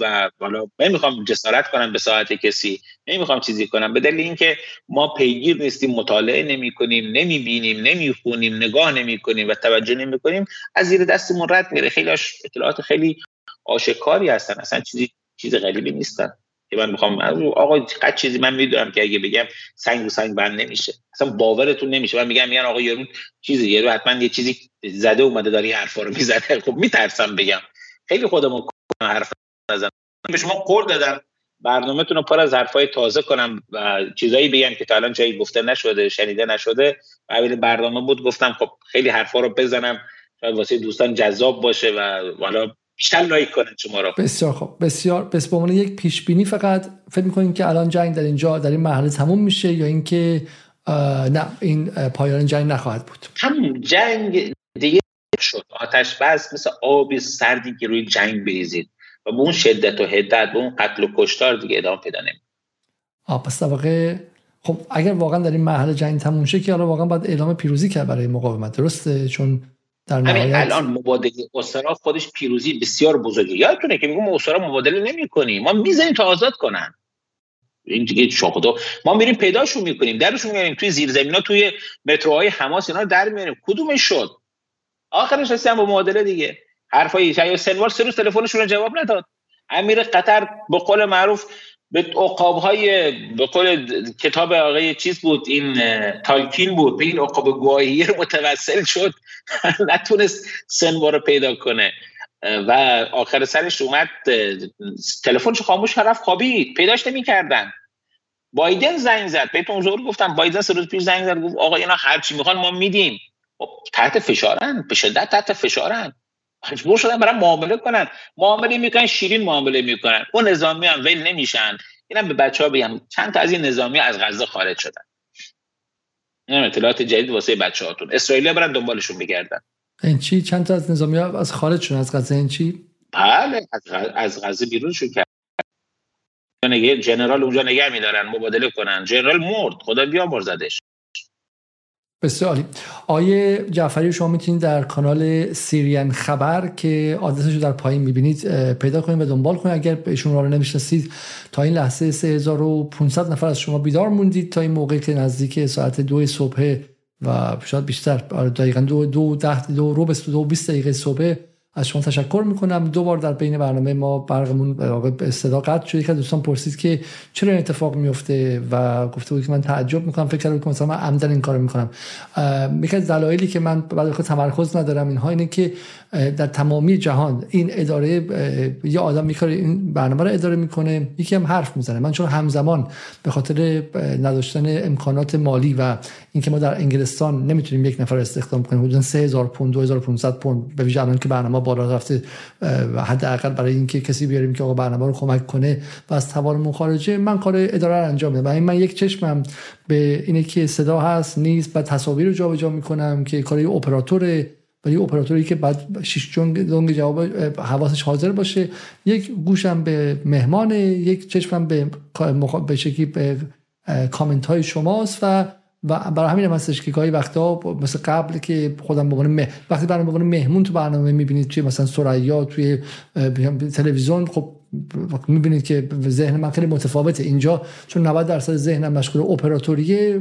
و حالا نمی‌خوام جسارت کنم به ساعت کسی نمی‌خوام چیزی کنم. به دلیل اینکه ما پیگیر نیستیم مطالعه نمی کنیم نمی بینیم نمی خونیم نگاه نمی کنیم و توجه نمی کنیم از زیر دستمون رد میره. خیلی اطلاعات خیلی آشکاری هستن. اصلا چیزی چیز غریبی نیستن. که من می‌خوام آقا قد چیزی من می‌دونم که اگه بگم سنگ رو سنگ بند نمیشه. اصلا باورتون نمیشه. من میگم میگن آقا یارو چیزی یارو حتما یه چیزی زده اومده داره این حرفا رو می‌زنه خب میترسم بگم. خیلی خودمون حرف نزن به شما قول دادم. برنامهتون رو پر از حرفای تازه کنم و چیزایی بگم که تا الان جایی گفته نشده شنیده نشده. و برنامه بود گفتم خب خیلی حرفا رو بزنم. شاید واسه دوستان جذاب باشه و والا بیشتر لایک کنن شما رو. بسیار خوب. بسیار. بس به یک پیش بینی فقط فکر می‌کنین که الان جنگ در اینجا در این مرحله تموم میشه یا اینکه نه این پایان جنگ نخواهد بود؟ همون جنگ دیگه شد. آتش بس مثل آب سردی که روی جنگ بریزید. و به اون شدت و حدت به اون قتل و کشتار دیگه ادامه پیدا نمید آه پس واقع خب اگر واقعا در این مرحله جنگ تموم شه که حالا واقعا باید اعلام پیروزی کرد برای مقاومت. درسته؟ چون در نهایت الان مبادله اسرا خودش پیروزی بسیار بزرگی یادتونه که میگم اسرا مبادله نمی‌کنیم. ما می‌زنیم تا آزاد کنن. این دیگه شاخدو ما میریم پیداشون می‌کنیم. درشون میاریم توی زیرزمینا توی متروهای حماس اینا در میاریم. کدومش شد؟ آخرش رسیدن با مبادله دیگه. حرفای شاید سنوار سه روز تلفنشون رو جواب نداد. امیر قطر به قول معروف به عقاب های به قول کتاب آقای چیز بود این تالکین بود. به این عقاب گواهی متوسل شد. نتونست سنوا رو پیدا کنه. و آخر سرش اومد تلفنش خاموش رفت خوابید. پیداش نمی کردن بایدن زنگ زد. بهتون زور گفتم. بایدن سه روز پیش زنگ زد. گفت آقا اینا هر چی می‌خوان ما میدیم. خب تحت فشارن. به شدت تحت فشارن. مجبور شدن برای معامله کنن. معامله می‌کنن شیرین معامله می‌کنن. اون نظامی هم ول نمیشن. اینم به بچه ها بگم. چند تا از این نظامی از غزه خارج شدن. این اطلاعات جدید واسه بچه هاتون اسرائیل برن دنبالشون بگردن. این چی؟ چند تا از نظامی ها از خارج شدن؟ از غزه این چی؟ بله از غزه بیرون شد کرد جنرال اونجا نگه میدارن مبادله کنن. جنرال مرد خدا بیامرزدش. بسیار عالی. آیه جعفری شما می‌تونید در کانال سیریان خبر که آدرسش رو در پایین می‌بینید پیدا کنید و دنبال کنید. اگر ایشون رو نمی‌شناسید تا این لحظه 3500 نفر از شما بیدار موندید تا این موقع که نزدیک ساعت دو صبح و شاید بیشتر آره، دقیقا دو دو ده دو رو دو 20 دقیقه صبح از شما تشکر می‌کنم. دو بار در بین برنامه ما برقمون صدا قطع شد. که دوستان پرسید که چرا این اتفاق میفته و گفته بود که من تعجب می‌کنم فکر کردم که مثلا من عمدن این کارو می‌کنم. یکی از دلایلی که من بعد تمرکز ندارم اینها اینه که در تمامی جهان این اداره یه آدم میکاره این برنامه رو اداره می‌کنه یکی هم حرف می‌زنه. من چون همزمان به خاطر نداشتن امکانات مالی و اینکه ما در انگلستان نمی‌تونیم یک نفر استخدام کنیم حدود 3000 پوند 2500 پوند به ویژه الان که برنامه بالا رفته حداقل برای اینکه کسی بیاریم که آقا برنامه رو کمک کنه و از توانمون خارجه من کار اداره رو انجام میدم. من یک چشمم به اینه که صدا هست نیست و تصاویر رو جابجا می‌کنم که کار اپراتور ولی اپراتوری که بعد شش جنگ جواب حواسش حاضر باشه. یک گوشم به مهمان یک چشمم به به شکلی به کامنت های شماست و و برای همین هم هستش که گاهی وقتا مثل قبل که خودم به مه... وقتی برنامه مهمون تو برنامه می‌بینید توی مثلا سریا توی تلویزیون خب می‌بینید که ذهن من خیلی متفاوته اینجا چون 90 درصد ذهنم مشغول اپراتوریه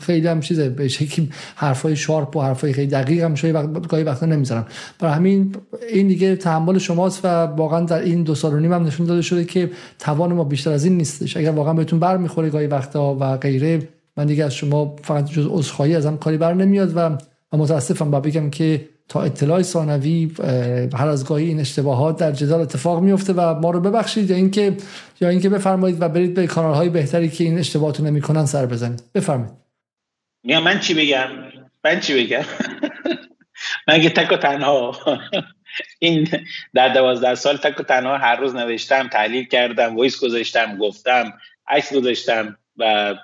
خیلی هم چیزه به شکلی حرفای شارپ و حرفای خیلی دقیق هم شوی وقت گاهی وقتا نمی‌ذارم. برای همین این دیگه تحمل شماست و واقعا در این دو سال و نیم هم نشون داده شده که توان ما بیشتر از این نیستش. اگر واقعا بهتون برمیخوره گاهی وقتا و غیره من دیگه از شما فقط جز عذرخواهی ازم کاری بر نمیاد و, متاسفم با بگم که تا اطلاع ثانوی هر از گاهی این اشتباهات در جدال اتفاق میفته و ما رو ببخشید یا اینکه یا اینکه بفرمایید و برید به کانال های بهتری که این اشتباهات نمی‌کنن سر بزنید. بفرمایید. میام من چی بگم؟ من چی بگم؟ من که تک و تنها این در دوازده سال تک و تنها هر روز نوشتم تحلیل کردم voice گذاشتم گفتم عکس گذاشتم و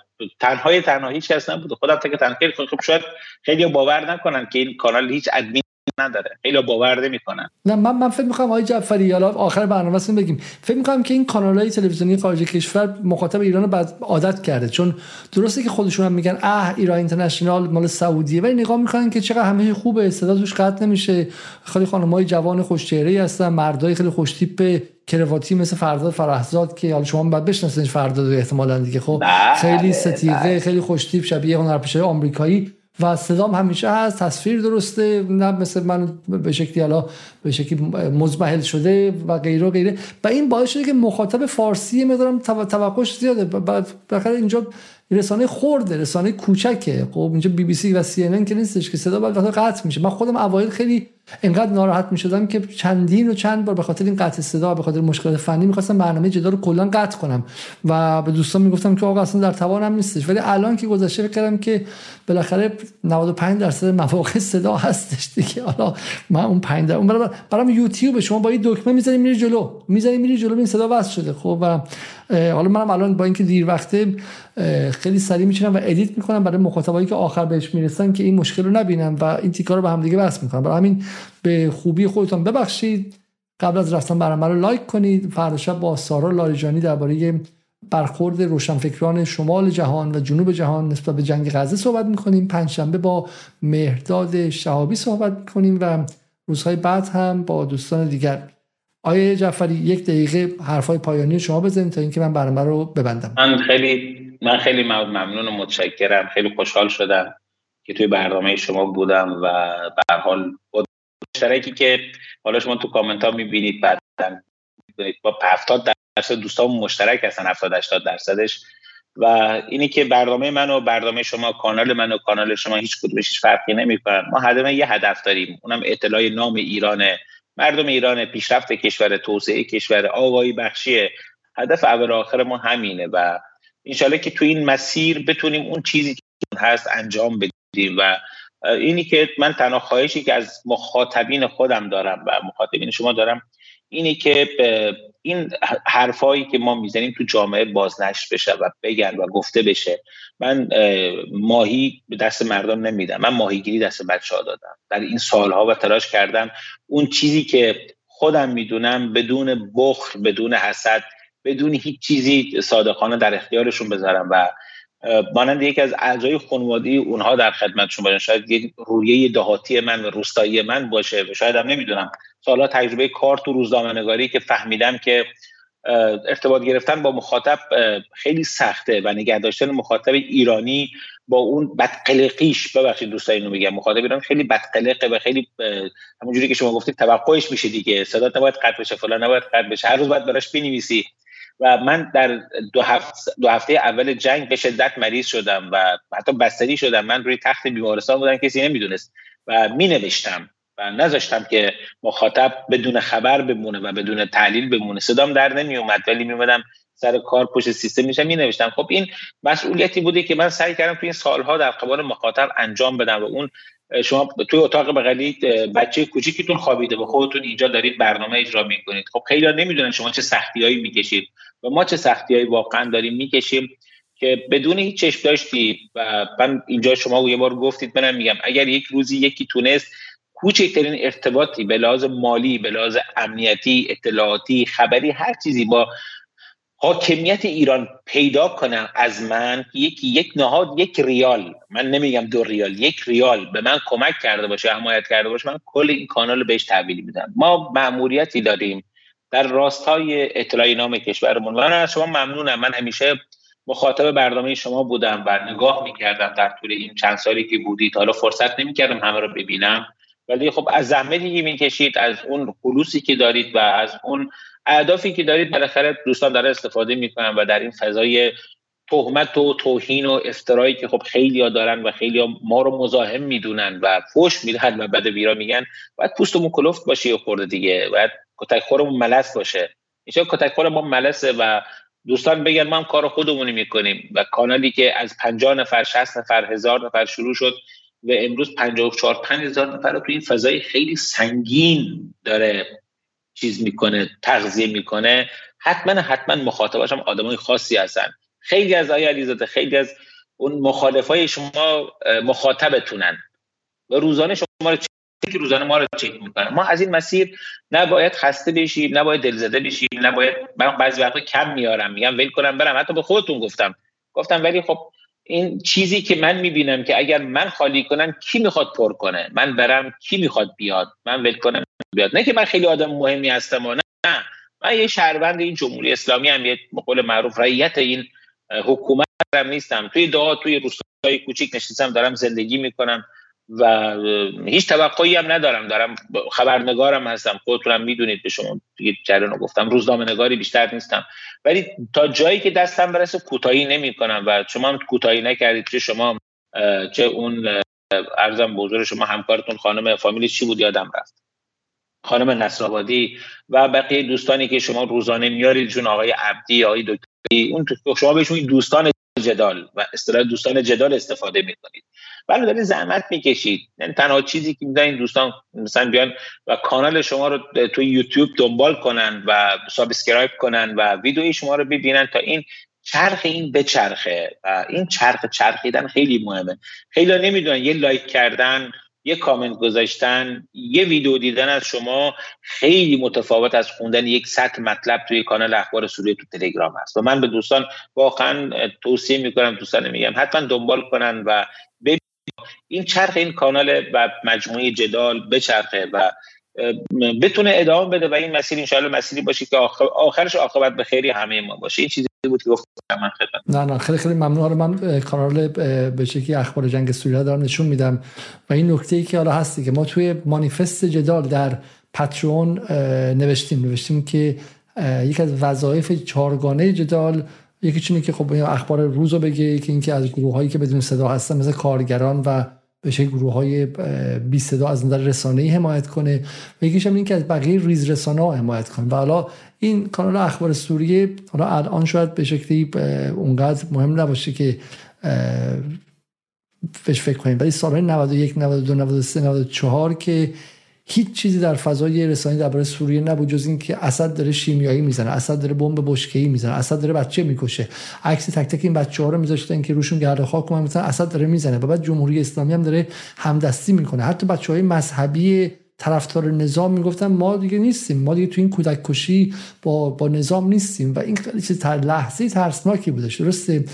تنهای تنها هیچ کس نبوده خودم تک تنها خب شاید خیلی باور نکنن که این کانال هیچ ادمین نداره. خیلی باور نمی‌کنن. نه من من فکر می‌کنم آقای جعفری حالا آخر برنامه بگیم. فکر می‌کنم که این کانال های تلویزیونی خارج کشور مخاطب ایران بد عادت کرده. چون درسته که خودشون هم میگن اه ایران اینترنشنال مال سعودیه. ولی نگاه می‌کنن که چقدر همه خوبه صدا توش قطع نمیشه. خیلی خانمای جوان خوش چهره هستن مردای خیلی خوش تیپ کرواتی مثل فرداد فرهزاد که حالا شما باید بشناسید فرداد احتمالاً دیگه. خب بله، خیلی ستیقه بله. خیلی خوش تیپ شبیه هنرپیشه آمریکایی و صدام همیشه هست تصویر درسته نه مثل من به شکلی حالا به شکلی مزمحل شده و غیره و غیره. و این باعث شده که مخاطب فارسی میدارم توقعش زیاده. بعد اینجا رسانه خورده رسانه کوچکه. خب اینجا بی بی سی و سی ان که نیستش که صدا بعد قطع میشه. من خودم اوایل خیلی انقدر ناراحت می شدم که چندین و چند بار به خاطر این قطع صدا به خاطر مشکلات فنی می‌خواستم برنامه جدا رو کلا قطع کنم و به دوستان می‌گفتم که آقا اصلا در توانم نیستش. ولی الان که گذشته کردم که بالاخره 95 درصد مواقع صدا هستش دیگه. حالا من اون 5 اون برای برام یوتیوب شما با این دکمه می‌ذاری میری جلو. می‌ذاری میری جلو این صدا وصل شده. خب و حالا منم الان با اینکه دیر وقته خیلی سریع میچینم و edit می‌کنم برای مخاطبایی که آخر بهش می‌رسن که این مشکل رو نبینم و این تیکا رو به هم دیگه وصل می‌کنم برای همین به خوبی خودتون ببخشید. قبل از رفتن برنامه رو لایک کنید. فردا شب با سارا لاریجانی درباره برخورد روشنفکران شمال جهان و جنوب جهان نسبت به جنگ غزه صحبت می‌کنیم. پنجشنبه با مهرداد شهابی صحبت می‌کنیم و روزهای بعد هم با دوستان دیگر. آیه جعفری یک دقیقه حرفای پایانی شما بزنید تا اینکه من برنامه رو ببندم. من خیلی من خیلی ممنون و متشکرم. خیلی خوشحال شدم که توی برنامه شما بودم و به حال مشترکی که حالا شما تو کامنت ها می‌بینید بعد با 70 درصد دوستان مشترک هستن 70 80 درصدش. و اینی که برنامه من و برنامه شما کانال من و کانال شما هیچ کدومش هیچ فرقی نمی‌کنن. ما هدف یه هدف داریم. اونم اطلاع نام ایران مردم ایران پیشرفت کشور توسعه کشور آوایی بخشی هدف اول آخر ما همینه و انشالله که تو این مسیر بتونیم اون چیزی که هست انجام بدیم و اینی که من تنها خواهشی که از مخاطبین خودم دارم و مخاطبین شما دارم اینی که این حرفایی که ما می‌زنیم تو جامعه بازنشر بشه و بگن و گفته بشه. من ماهی دست مردم نمیدم. من ماهیگیری دست بچه ها دادم. در این سالها و تلاش کردم اون چیزی که خودم می‌دونم بدون بخل بدون حسد بدون هیچ چیزی صادقانه در اختیارشون بذارم و مانند یکی از اعضای خانوادی اونها در خدمتشون باشن. شاید یک رویه دهاتی من و روستایی من باشه. و شاید هم نمی‌دونم. سالا تجربه کار تو روزنامه نگاری که فهمیدم که ارتباط گرفتن با مخاطب خیلی سخته و نگه داشتن مخاطب ایرانی با اون بدقلقیش. ببخشید دوستان اینو میگم. مخاطب ایران خیلی بدقلقه و خیلی همونجوری که شما گفتید توقعش میشه دیگه. صدا نباید قطع بشه فلان نباید قطع بشه. هر روز باید براش بنویسی. و من در دو هفته, دو هفته اول جنگ به شدت مریض شدم و حتی بستری شدم. من روی تخت بیمارستان بودم کسی نمی‌دونست. و می نوشتم و نذاشتم که مخاطب بدون خبر بمونه و بدون تحلیل بمونه. صدام در نمی اومد ولی می اومدم سر کار پشت سیستم میشم می نوشتم خب این مسئولیتی بوده که من سعی کردم تو این سالها در قبال مخاطب انجام بدم و اون شما توی اتاق بغلی بچه کوچیکتون خوابیده و خودتون اینجا دارید برنامه اجرا می‌کنید. خب خیلی نمی‌دونن شما چه سختیایی می‌کشید و ما چه سختیایی واقعا داریم می‌کشیم که بدون هیچ چشم داشتی و من اینجا شما یه بار گفتید منم میگم اگر یک روزی یکی تونست کوچکترین ارتباطی به لحاظ مالی به لحاظ امنیتی اطلاعاتی خبری هر چیزی با حاکمیت ایران پیدا کنم از من یکی یک نهاد یک ریال. من نمیگم دو ریال یک ریال به من کمک کرده باشه حمایت کرده باشه من کل این کانال رو بهش تحویل میدم. ما مأموریتی داریم در راستای اطلاعی نام کشورمون. من از شما ممنونم. من همیشه مخاطب برنامه شما بودم و نگاه می‌کردم در طول این چند سالی که بودید. حالا فرصت نمی‌کردم همه رو ببینم. ولی خب از زحمتی که می‌کشید از اون خلوصی که دارید و از اون اهدافی که دارید بالاخره دوستان داره استفاده می‌کنن و در این فضای تهمت و توهین و افترایی که خب خیلی ها دارن و خیلی ها ما رو مزاحم می‌دونن و فوش میدن و بعد ویرا میگن باید پوستمون کلفت باشه یا خورده دیگه باید کتک خورمون ملس باشه. اینجا کتک خور ما ملسه و دوستان بگن ما هم کار خودمونی می‌کنیم و کانالی که از 50 نفر 60 نفر هزار نفر شروع شد و امروز 54 5000 نفر رو تو این فضای خیلی سنگین داره چیز می‌کنه تغذیه می‌کنه. حتما حتما مخاطبش هم آدمای خاصی هستن. خیلی از آیا علیزاده خیلی از اون مخالفای شما مخاطبتونن. و روزانه شما رو که روزانه ما رو چک می‌کنن. ما از این مسیر نباید خسته بشیم نباید دلزده بشیم نباید بعضی وقتا کم میارم. میگم ول کنم برم. حتی به خودتون گفتم. گفتم ولی خب این چیزی که من می‌بینم که اگر من خالی کنم کی می‌خواد پر کنه؟ من برم کی می‌خواد بیاد؟ من ول کنم. بیاد. نه که من خیلی آدم مهمی هستم و نه. من یه شهروند این جمهوری اسلامی هم یه مقول معروف رعیت این حکومت هم نیستم. توی دعا توی روستای کوچیک نشستم دارم زندگی می‌کنم و هیچ توقعی هم ندارم. دارم خبرنگارم هستم. خودتونم می‌دونید به شما دیگه جریان رو روزنامه نگاری بیشتر نیستم. ولی تا جایی که دستم برسه کوتاهی نمی‌کنم و شما هم کوتاهی نکردید چه شما چه اون ارزم بزرگ شما همکارتون خانم فامیلی چی بود؟ یادم رفت. خانم نصرآبادی و بقیه دوستانی که شما روزانه میارید جون آقای عبدی آقای دکتری اون شما بهشون دوستان جدال و اصطلاح دوستان جدال استفاده می‌کنید. ولی دارید زحمت می‌کشید. یعنی تنها چیزی که میدن دوستان مثلا بیان و کانال شما رو توی یوتیوب دنبال کنن و subscribe کنن و ویدیوی شما رو ببینن تا این چرخ این بچرخه. و این چرخ چرخیدن خیلی مهمه. خیلی نمی‌دونن یه لایک کردن یه کامنت گذاشتن یه ویدیو دیدن از شما خیلی متفاوت از خوندن یک سطح مطلب توی کانال اخبار سوریه تو تلگرام هست. و من به دوستان واقعا توصیه می‌کنم دوستان میگم حتما دنبال کنن و این چرخ این کانال و مجموعه جدال بچرخه و بتونه ادامه بده و این مسیر انشاءالله مسیری باشه که آخرش عاقبت به خیری همه ما باشه. این چیزی بود که من خدمت. نه نه خیلی خیلی ممنون. من کانال به شکلی اخبار جنگ سوریه دارم نشون میدم. و این نکته ای که حالا هستی که ما توی مانیفست جدال در پترون نوشتیم. نوشتیم که یک از وظایف چهارگانه جدال یکی چونه که خب اخبار روز رو بگه یکی اینکه از گروه هایی که بدون صدا هستن مثل کارگران و شکل گروه های بی صدا از نظر رسانه ای حمایت کنه. و یکیش هم این که از بقیه ریز رسانه ها حمایت کنه. و حالا این کانال اخبار سوریه حالا الان شاید به شکلی اونقدر مهم نباشه که بهش فکر کنیم. ولی سالهای 91 92 93 94 که هیچ چیزی در فضای رسانه درباره سوریه نبود جز اینکه اسد داره شیمیایی می‌زنه اسد داره بمب بشکه‌ای می‌زنه اسد داره بچه می‌کشه. عکس تک تک این بچه ها رو میذاشتن که روشون گرد خاک مثلا اسد داره می‌زنه. و بعد جمهوری اسلامی هم داره همدستی می‌کنه. حتی بچه های مذهبی طرفدار نظام می‌گفتن ما دیگه نیستیم. ما دیگه تو این کودک کشی با, با نظام نیستیم. و این خیلی چیز تر لحظه ترسناکی بودش درسته؟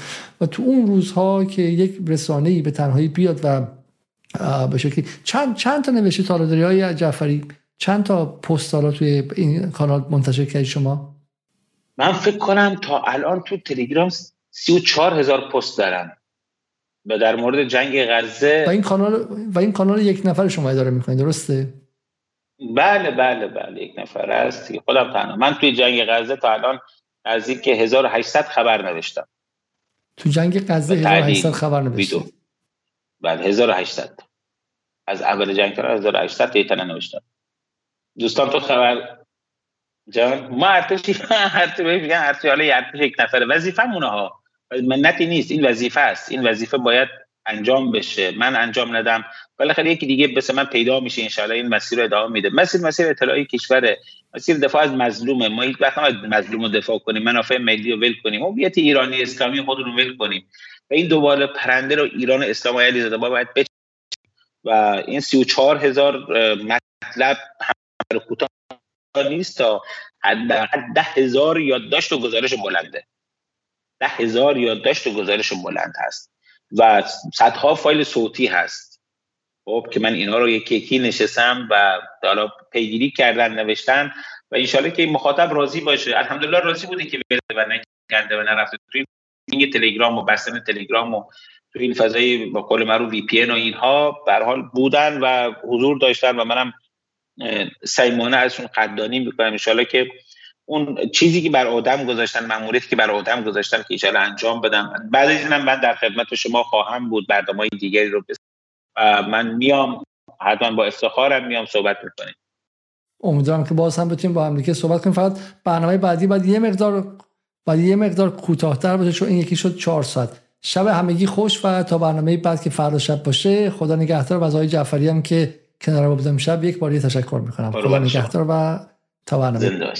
و تو اون روزها که یک رسانه به تنهایی بیاد و به شکلی چند چند تا نوشته تالاداری های جعفری؟ چند تا پست توی این کانال منتشر کردی شما؟ من فکر کنم تا الان تو تلگرام سی و چار هزار پست دارم. و در مورد جنگ غزه و این کانال و این کانال یک نفر شما اداره می‌کنید درسته؟ بله بله بله یک نفر است خودم تنها. من توی جنگ غزه تا الان نزدیک 1800 خبر نوشتم. تو جنگ غزه 1800 خبر نوشتم بله 1800 از اول جنگ تا 1800 دیتا نوشتم. دوستان تو خبر؟ جان ما ارتشی ارتش میگن ارتش حالا ارتش یک نفره. وظیفه ها. منتی نیست. این وظیفه است. این وظیفه باید انجام بشه. من انجام ندم. بالاخره یکی دیگه مثل من پیدا میشه انشالله این مسیر رو ادامه میده. مسیر مسیر اطلاعی کشور مسیر دفاع از مظلومه. ما هیچ وقت مظلوم رو دفاع کنیم. منافع ملی رو ول کنیم. هویت ایرانی اسلامی خودمون رو ول کنیم. و این دوباره پرنده رو ایران اسلام علی زاده باید بچ و این 34 هزار مطلب هم کوتاه نیست تا حداقل ده هزار یادداشت و گزارش بلنده. ده هزار یادداشت و گزارش بلند هست. و صدها فایل صوتی هست. خب که من اینا رو یکی یکی نشستم و حالا پیگیری کردن نوشتن و انشالله که مخاطب راضی باشه. الحمدلله راضی بوده که بره و نکنده و نرفته. توی این تلگرام و بستن تلگرام و تو این فضای با قول معروف وی پی و اینها به حال بودن و حضور داشتن و منم سیمانه ازشون قدردانی می‌کنم ان که اون چیزی که بر آدم گذاشتن ماموریتی که بر آدم گذاشتن که ایشالا انجام بدم بعد از اینم من در خدمت شما خواهم بود برنامه دیگری رو و من میام حتما با افتخارم میام صحبت می‌کنیم. امیدوارم که باز هم بتونیم با هم صحبت کنیم. فقط برنامه بعدی بعد یه مقدار بعد یه مقدار کوتاه‌تر باشه چون این یکی شد 4 ساعت. شب همگی خوش و تا برنامه بعد که فردا شب باشه خدا نگهدار و از آقای جعفری هم که کنار ما بودم شب یک بار تشکر می‌کنم. خدا نگهدار و تا برنامه.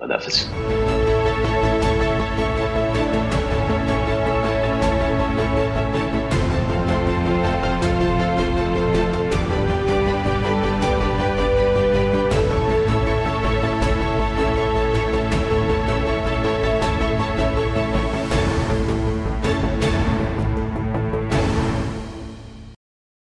خداحافظ